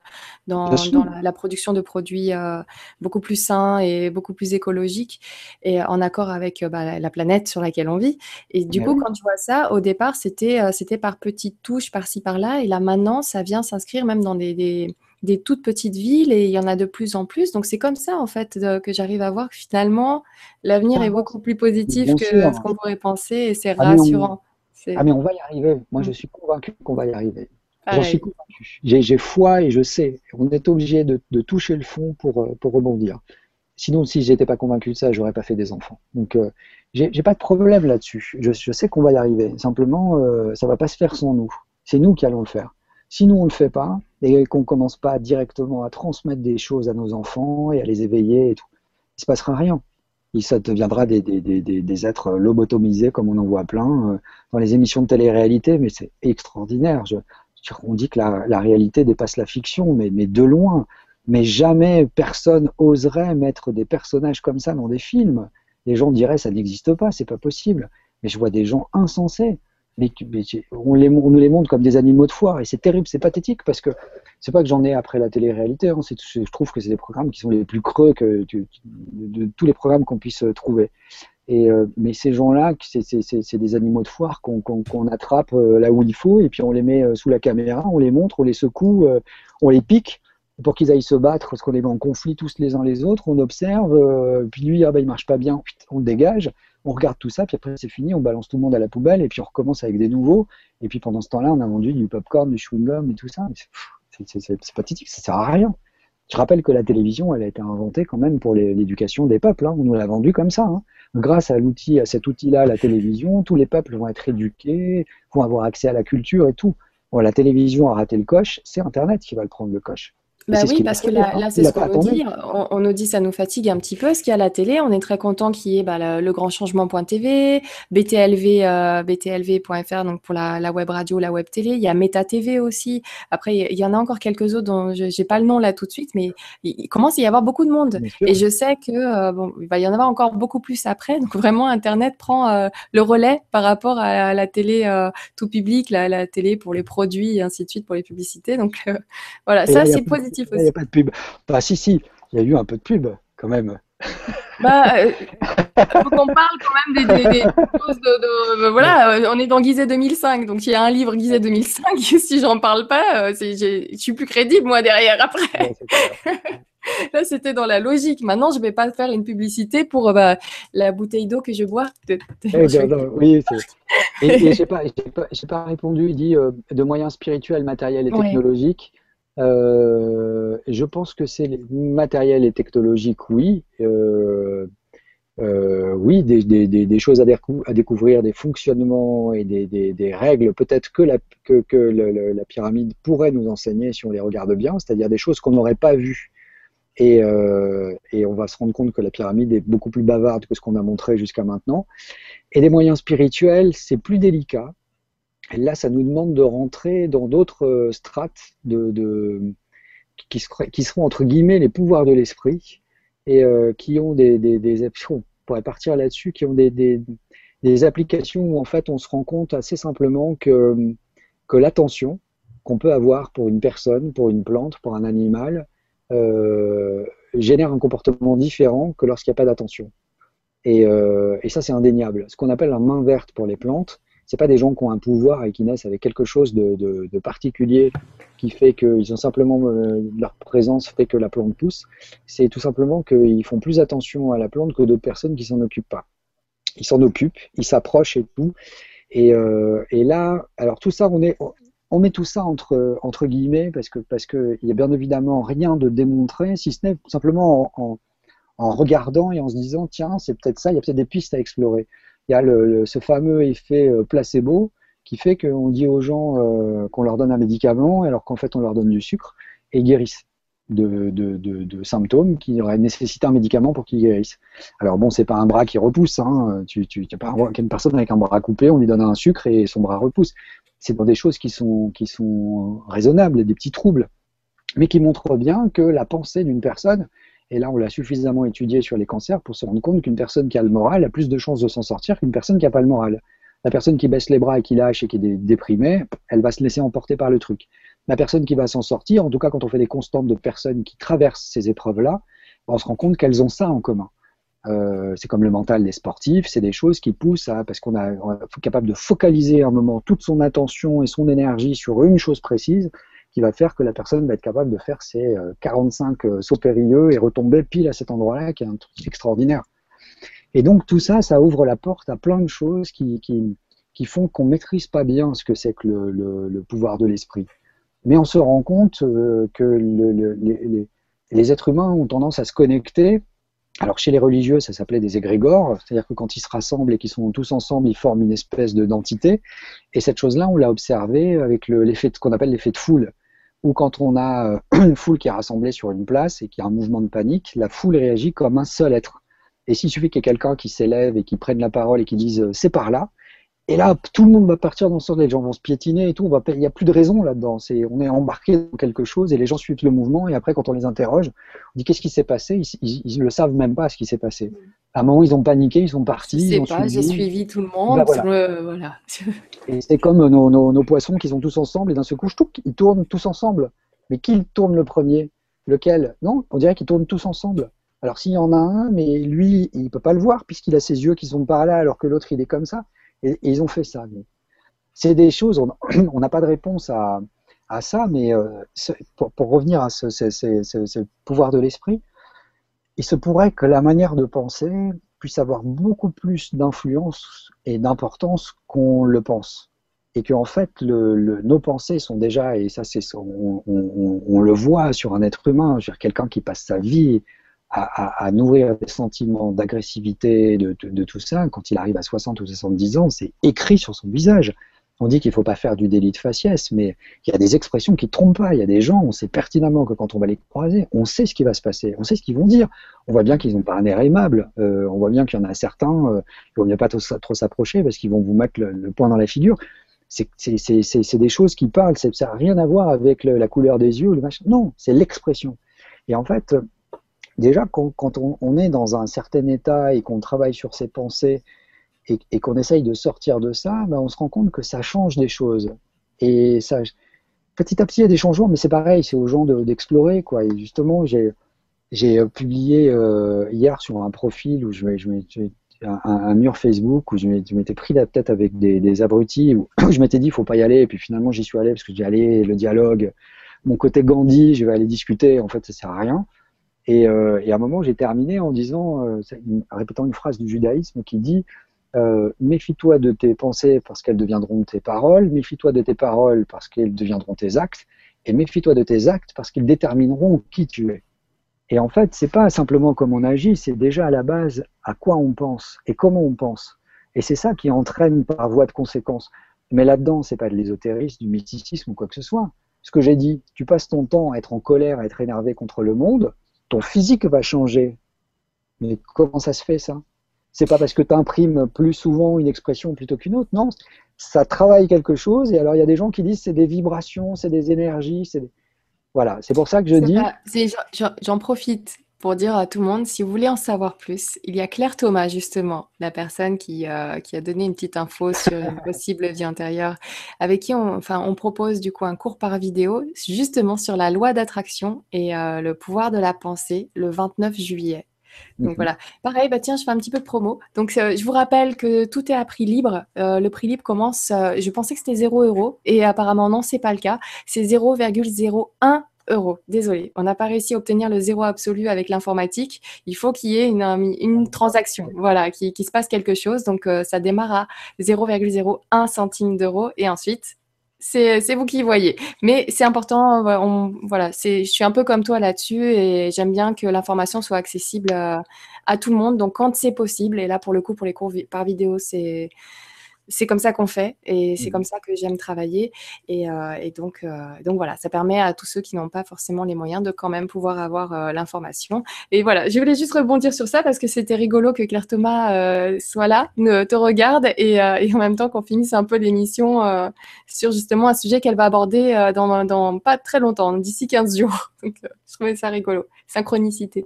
dans, la, production de produits euh, beaucoup plus sains et beaucoup plus écologiques, et en accord avec bah, la planète sur laquelle on vit. Et du coup, quand tu vois ça, au départ, c'était c'était par petites touches, par-ci, par-là, et là, maintenant, ça vient s'inscrire même dans des des toutes petites villes et il y en a de plus en plus. Donc c'est comme ça en fait que j'arrive à voir que finalement l'avenir est beaucoup plus positif que ce qu'on pourrait penser et c'est ah, rassurant. Ah mais on va y arriver. Moi je mm. suis convaincu qu'on va y arriver. J'en suis convaincu. J'ai foi et je sais. On est obligé de, toucher le fond pour, euh, pour rebondir. Sinon, si j'étais pas convaincu de ça, j'aurais pas fait des enfants. Donc, euh, j'ai pas de problème là-dessus. Je, sais qu'on va y arriver. Simplement, euh, ça va pas se faire sans nous. C'est nous qui allons le faire. Si nous on le fait pas, et qu'on commence pas directement à transmettre des choses à nos enfants et à les éveiller et tout, il se passera rien. Et ça deviendra des, êtres lobotomisés comme on en voit plein euh, dans les émissions de télé-réalité, mais c'est extraordinaire. On dit que la, la, réalité dépasse la fiction, mais, mais de loin. Mais jamais personne oserait mettre des personnages comme ça dans des films. Les gens diraient ça n'existe pas, c'est pas possible. Mais je vois des gens insensés mais, on, les, nous les montre comme des animaux de foire et c'est terrible, c'est pathétique parce que c'est pas que j'en ai après la télé-réalité, hein, je trouve que c'est des programmes qui sont les plus creux de, tous les programmes qu'on puisse trouver. Et, euh, mais ces gens-là, c'est des animaux de foire qu'on attrape euh, là où il faut, et puis on les met euh, sous la caméra, on les montre, on les secoue, on les pique pour qu'ils aillent se battre, parce qu'on est en conflit tous les uns les autres, on observe, puis lui, ah bah, il marche pas bien, on le dégage, on regarde tout ça, puis après c'est fini, on balance tout le monde à la poubelle, et puis on recommence avec des nouveaux, et puis pendant ce temps-là, on a vendu du popcorn, du chewing-gum et tout ça. C'est pathétique, ça sert à rien. Je rappelle que la télévision, elle a été inventée quand même pour l'éducation des peuples. Hein. On nous l'a vendu comme ça. Hein. Grâce à cet outil-là, la télévision, tous les peuples vont être éduqués, vont avoir accès à la culture et tout. La télévision a raté le coche, c'est Internet qui va le prendre le coche. Bah oui, parce que là, là c'est ce qu'on nous dit. On, nous dit ça nous fatigue un petit peu. Ce qu'il y a à la télé, on est très content qu'il y ait bah, le, grand changement.tv, BTLV, euh, BTLV.fr, donc pour la, la, web radio, la web télé. Il y a Meta TV aussi. Après, il y en a encore quelques autres dont je n'ai pas le nom là tout de suite, mais il, commence à y avoir beaucoup de monde. Et je sais que euh, bon, il va y en avoir encore beaucoup plus après. Donc vraiment, Internet prend euh, le relais par rapport à la télé tout public, la, la, télé pour les produits et ainsi de suite pour les publicités. Donc voilà, ça c'est positif. Il n'y a pas de pub. Bah, si, si, il y a eu un peu de pub, quand même. Bah, euh, faut qu'on parle quand même des, des, choses de, voilà, euh, on est dans Guizet 2005, donc il y a un livre Guizet 2005. si j'en parle pas, euh, je suis plus crédible moi derrière après. Là, c'était dans la logique. Maintenant, je vais pas faire une publicité pour bah, la bouteille d'eau que je bois. Eh oui, et, je n'ai pas, pas, pas, répondu. Il dit de moyens spirituels, matériels et technologiques. Euh, je pense que c'est matériel et technologique, oui. Euh, euh, oui, des, choses à, découvrir, des fonctionnements et des, règles, peut-être que, la, pyramide pourrait nous enseigner si on les regarde bien, c'est-à-dire des choses qu'on n'aurait pas vues. Et, et, on va se rendre compte que la pyramide est beaucoup plus bavarde que ce qu'on a montré jusqu'à maintenant. Et des moyens spirituels, c'est plus délicat. Là, ça nous demande de rentrer dans d'autres euh, strates de, qui, seront entre guillemets les pouvoirs de l'esprit et euh, qui ont des, des, des on pourrait partir là-dessus, qui ont des, des, applications où en fait on se rend compte assez simplement que, que l'attention qu'on peut avoir pour une personne, pour une plante, pour un animal, euh, génère un comportement différent que lorsqu'il n'y a pas d'attention. Et, et, ça, c'est indéniable. Ce qu'on appelle la main verte pour les plantes, c'est pas des gens qui ont un pouvoir et qui naissent avec quelque chose de, particulier qui fait qu'ils ont simplement euh, leur présence fait que la plante pousse. C'est tout simplement qu'ils font plus attention à la plante que d'autres personnes qui s'en occupent pas. Ils s'en occupent, ils s'approchent et tout. Et, euh, là, alors tout ça, on est on met tout ça entre, entre guillemets parce que parce que il y a bien évidemment rien de démontré, si ce n'est simplement en, en, regardant et en se disant tiens c'est peut-être ça, il y a peut-être des pistes à explorer il y a ce fameux effet euh, placebo qui fait qu'on dit aux gens euh, qu'on leur donne un médicament alors qu'en fait on leur donne du sucre et ils guérissent de, symptômes qui auraient nécessité un médicament pour qu'ils guérissent. Alors bon, c'est pas un bras qui repousse, hein. tu, tu pas une personne avec un bras coupé, on lui donne un sucre et son bras repousse. C'est dans des choses qui sont, qui sont raisonnables, des petits troubles, mais qui montrent bien que la pensée d'une personne et là, on l'a suffisamment étudié sur les cancers pour se rendre compte qu'une personne qui a le moral a plus de chances de s'en sortir qu'une personne qui n'a pas le moral. La personne qui baisse les bras et qui lâche et qui est déprimée, elle va se laisser emporter par le truc. La personne qui va s'en sortir, en tout cas quand on fait des constantes de personnes qui traversent ces épreuves-là, on se rend compte qu'elles ont ça en commun. Euh, c'est comme le mental des sportifs, c'est des choses qui poussent à, parce qu'on est capable de focaliser un moment toute son attention et son énergie sur une chose précise, qui va faire que la personne va être capable de faire ses 45 euh, euh, sauts périlleux et retomber pile à cet endroit-là, qui est un truc extraordinaire. Et donc tout ça, ça ouvre la porte à plein de choses qui, qui, qui font qu'on ne maîtrise pas bien ce que c'est que le, le, pouvoir de l'esprit. Mais on se rend compte euh, que le, les, les, êtres humains ont tendance à se connecter. Alors chez les religieux, ça s'appelait des égrégores, c'est-à-dire que quand ils se rassemblent et qu'ils sont tous ensemble, ils forment une espèce d'entité. Et cette chose-là, on l'a observé avec l'effet qu'on appelle l'effet de foule ou quand on a euh, une foule qui est rassemblée sur une place et qui a un mouvement de panique, la foule réagit comme un seul être. Et s'il suffit qu'il y ait quelqu'un qui s'élève et qui prenne la parole et qui dise euh, c'est par là, Et là, tout le monde va partir dans ce sens, les gens vont se piétiner et tout. il n'y a plus de raison là-dedans. on est embarqué dans quelque chose et les gens suivent le mouvement. Et après, quand on les interroge, on dit qu'est-ce qui s'est passé? Ils ne le savent même pas ce qui s'est passé. À un moment, ils ont paniqué, ils sont partis. Je sais pas, j'ai suivi tout le monde. Bah, voilà. et c'est comme nos, poissons qui sont tous ensemble et d'un seul coup, ils tournent tous ensemble. Mais qui tourne le premier? Lequel? Non, on dirait qu'ils tournent tous ensemble. Alors s'il y en a un, mais lui, il ne peut pas le voir puisqu'il a ses yeux qui sont par là alors que l'autre, il est comme ça. Et, ils ont fait ça. C'est des choses, on n'a pas de réponse à, ça, mais euh, pour, revenir à ce, pouvoir de l'esprit, il se pourrait que la manière de penser puisse avoir beaucoup plus d'influence et d'importance qu'on le pense. Et qu'en fait, nos pensées sont déjà, et ça, c'est, on, on, le voit sur un être humain, quelqu'un qui passe sa vie à, nourrir des sentiments d'agressivité, de, tout ça, quand il arrive à 60 ou 70 ans, c'est écrit sur son visage. On dit qu'il ne faut pas faire du délit de faciès, mais il y a des expressions qui ne trompent pas. Il y a des gens, on sait pertinemment que quand on va les croiser, on sait ce qui va se passer, on sait ce qu'ils vont dire. On voit bien qu'ils n'ont pas un air aimable. Euh, on voit bien qu'il y en a certains, euh, il ne vaut mieux pas trop, s'approcher parce qu'ils vont vous mettre le, poing dans la figure. C'est des choses qui parlent, ça n'a rien à voir avec la couleur des yeux, le machin. Non, c'est l'expression. Et en fait, déjà, quand, on, est dans un certain état et qu'on travaille sur ses pensées et, qu'on essaye de sortir de ça, ben, on se rend compte que ça change des choses. Et petit à petit, il y a des changements, mais c'est pareil, c'est aux gens d'explorer. quoi. Justement, j'ai euh, publié euh, hier sur un profil un, mur Facebook où je m'étais pris la tête avec des, abrutis, où je m'étais dit, il faut pas y aller, et puis finalement, j'y suis allé parce que j'ai allé, le dialogue, mon côté Gandhi, je vais aller discuter, en fait, ça sert à rien. Euh, et, à un moment, j'ai terminé en disant, euh, répétant une phrase du judaïsme qui dit euh, Méfie-toi de tes pensées parce qu'elles deviendront tes paroles, méfie-toi de tes paroles parce qu'elles deviendront tes actes, et méfie-toi de tes actes parce qu'ils détermineront qui tu es. Et en fait, c'est pas simplement comment on agit, c'est déjà à la base à quoi on pense et comment on pense. Et c'est ça qui entraîne par voie de conséquence. Mais là-dedans, c'est pas de l'ésotérisme, du mysticisme ou quoi que ce soit. Ce que j'ai dit, tu passes ton temps à être en colère, à être énervé contre le monde, ton physique va changer. Mais comment ça se fait ça? C'est pas parce que tu imprimes plus souvent une expression plutôt qu'une autre, non. Ça travaille quelque chose, et alors il y a des gens qui disent c'est des vibrations, c'est des énergies, c'est Voilà, c'est pour ça que je dis. J'en profite pour dire à tout le monde, si vous voulez en savoir plus, il y a Claire Thomas, justement, la personne qui, euh, qui a donné une petite info sur une possible vie antérieure, avec qui on, enfin, on propose du coup un cours par vidéo, justement sur la loi d'attraction et euh, le pouvoir de la pensée, le 29 juillet. Donc mhm. voilà. Pareil, bah tiens, je fais un petit peu de promo. Donc euh, je vous rappelle que tout est à prix libre. le prix libre commence, je pensais que c'était 0 euros et apparemment non, c'est pas le cas. C'est 0,01 euros. Désolé, on n'a pas réussi à obtenir le zéro absolu avec l'informatique. Il faut qu'il y ait une, transaction, voilà, qui, se passe quelque chose. Donc, euh, ça démarre à 0,01 centime d'euro et ensuite, c'est vous qui voyez. Mais c'est important, on, voilà, je suis un peu comme toi là-dessus et j'aime bien que l'information soit accessible à, à, tout le monde. Donc, quand c'est possible, et là, pour le coup, pour les cours par vidéo, c'est c'est comme ça qu'on fait et c'est mmh. comme ça que j'aime travailler. Et, euh, donc, euh, donc voilà, ça permet à tous ceux qui n'ont pas forcément les moyens de quand même pouvoir avoir euh, l'information. Et voilà, je voulais juste rebondir sur ça parce que c'était rigolo que Claire Thomas soit là, ne, te regarde et, en même temps qu'on finisse un peu l'émission sur justement un sujet qu'elle va aborder dans, dans, pas très longtemps, d'ici 15 jours. Donc je trouvais ça rigolo. Synchronicité.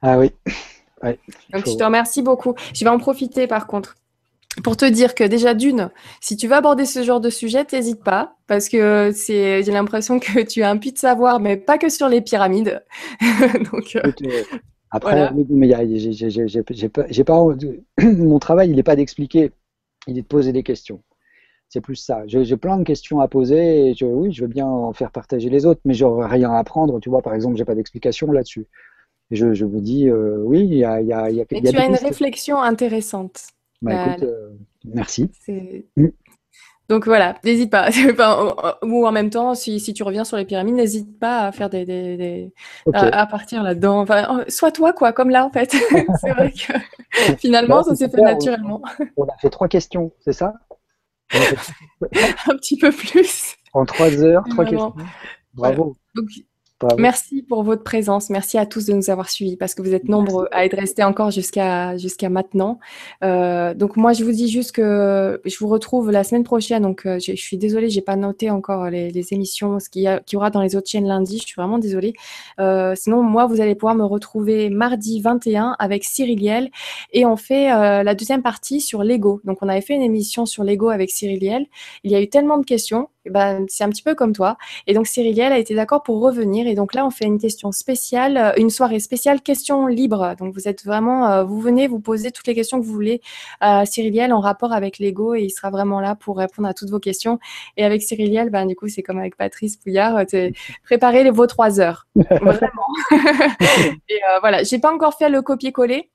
ah oui. donc je te remercie beaucoup. Je vais en profiter par contre pour te dire que déjà d'une, si tu veux aborder ce genre de sujet, t'hésites pas, parce que c'est, j'ai l'impression que tu as un puits de savoir, mais pas que sur les pyramides. Donc, euh, après, mais j'ai pas, mon travail, il n'est pas d'expliquer, il est de poser des questions. C'est plus ça. J'ai plein de questions à poser et je, oui, je veux bien en faire partager les autres, mais j'aurais rien à apprendre. Tu vois, par exemple, j'ai pas d'explication là-dessus. Je, je vous dis, euh, oui, il y a, y a, y a, Mais tu as une réflexion intéressante. Bah, écoute, euh, merci. Mm. Donc voilà, n'hésite pas. ou en même temps, si, tu reviens sur les pyramides, n'hésite pas à faire des, à, partir là-dedans. Enfin, sois toi quoi, comme là en fait. c'est vrai que finalement, ça s'est fait naturellement. On a fait trois questions, c'est ça? Un petit peu plus. En trois heures, trois questions. Bravo. Donc, Merci pour votre présence. Merci à tous de nous avoir suivis parce que vous êtes nombreux à être restés encore jusqu'à jusqu'à maintenant. Euh, donc moi, je vous dis juste que je vous retrouve la semaine prochaine. Donc euh, je suis désolée, j'ai pas noté encore les, émissions, ce qu'il y, aura dans les autres chaînes lundi. Je suis vraiment désolée. Euh, sinon, moi, vous allez pouvoir me retrouver mardi 21 avec Cyriliel et on fait la deuxième partie sur Lego. Donc on avait fait une émission sur Lego avec Cyriliel. Il y a eu tellement de questions ben, c'est un petit peu comme toi. Et donc, Cyriliel a été d'accord pour revenir. Et donc là, on fait une question spéciale, euh, une soirée spéciale questions libres. Donc, vous êtes vraiment, euh, vous venez, vous posez toutes les questions que vous voulez à Cyriliel en rapport avec l'ego et il sera vraiment là pour répondre à toutes vos questions. Et avec Cyriliel, ben, du coup, c'est comme avec Patrice Pouillard, euh, préparez les, vos trois heures. vraiment. et voilà, j'ai pas encore fait le copier-coller.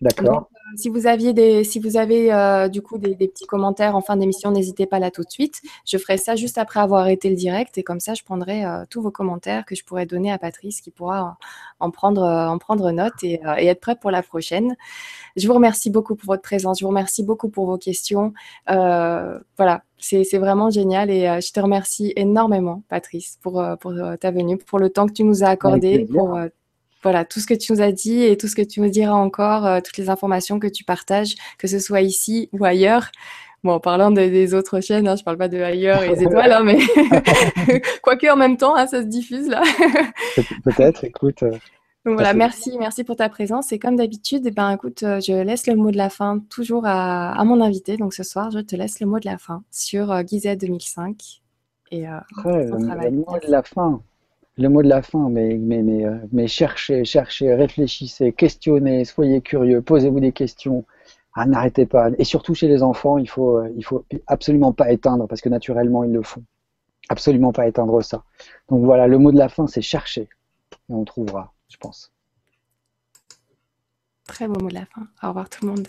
D'accord. Euh, si vous aviez des, si vous avez euh, du coup des, petits commentaires en fin d'émission, n'hésitez pas là tout de suite. Je ferai ça juste après avoir arrêté le direct et comme ça, je prendrai euh, tous vos commentaires que je pourrais donner à Patrice qui pourra en prendre, en prendre note et, être prêt pour la prochaine. Je vous remercie beaucoup pour votre présence. Je vous remercie beaucoup pour vos questions. voilà, c'est vraiment génial et je te remercie énormément, Patrice, pour, pour ta venue, pour le temps que tu nous as accordé, pour voilà, tout ce que tu nous as dit et tout ce que tu nous diras encore, euh, toutes les informations que tu partages, que ce soit ici ou ailleurs. Bon, en parlant des autres chaînes, hein, je ne parle pas de ailleurs et des étoiles, hein, mais quoique en même temps, hein, ça se diffuse là. Peut-être, écoute. Euh, Donc voilà, merci, merci pour ta présence. Et comme d'habitude, eh ben, écoute, euh, je laisse le mot de la fin toujours à, mon invité. Donc ce soir, je te laisse le mot de la fin sur euh, 2005. Et, le mot de la fin le mot de la fin, euh, mais cherchez, cherchez, réfléchissez, questionnez, soyez curieux, posez-vous des questions. Ah, n'arrêtez pas. Et surtout chez les enfants, il faut, euh, faut absolument pas éteindre parce que naturellement ils le font. Absolument pas éteindre ça. Donc voilà, le mot de la fin, c'est chercher. Et on trouvera, je pense. Très beau mot de la fin. Au revoir tout le monde.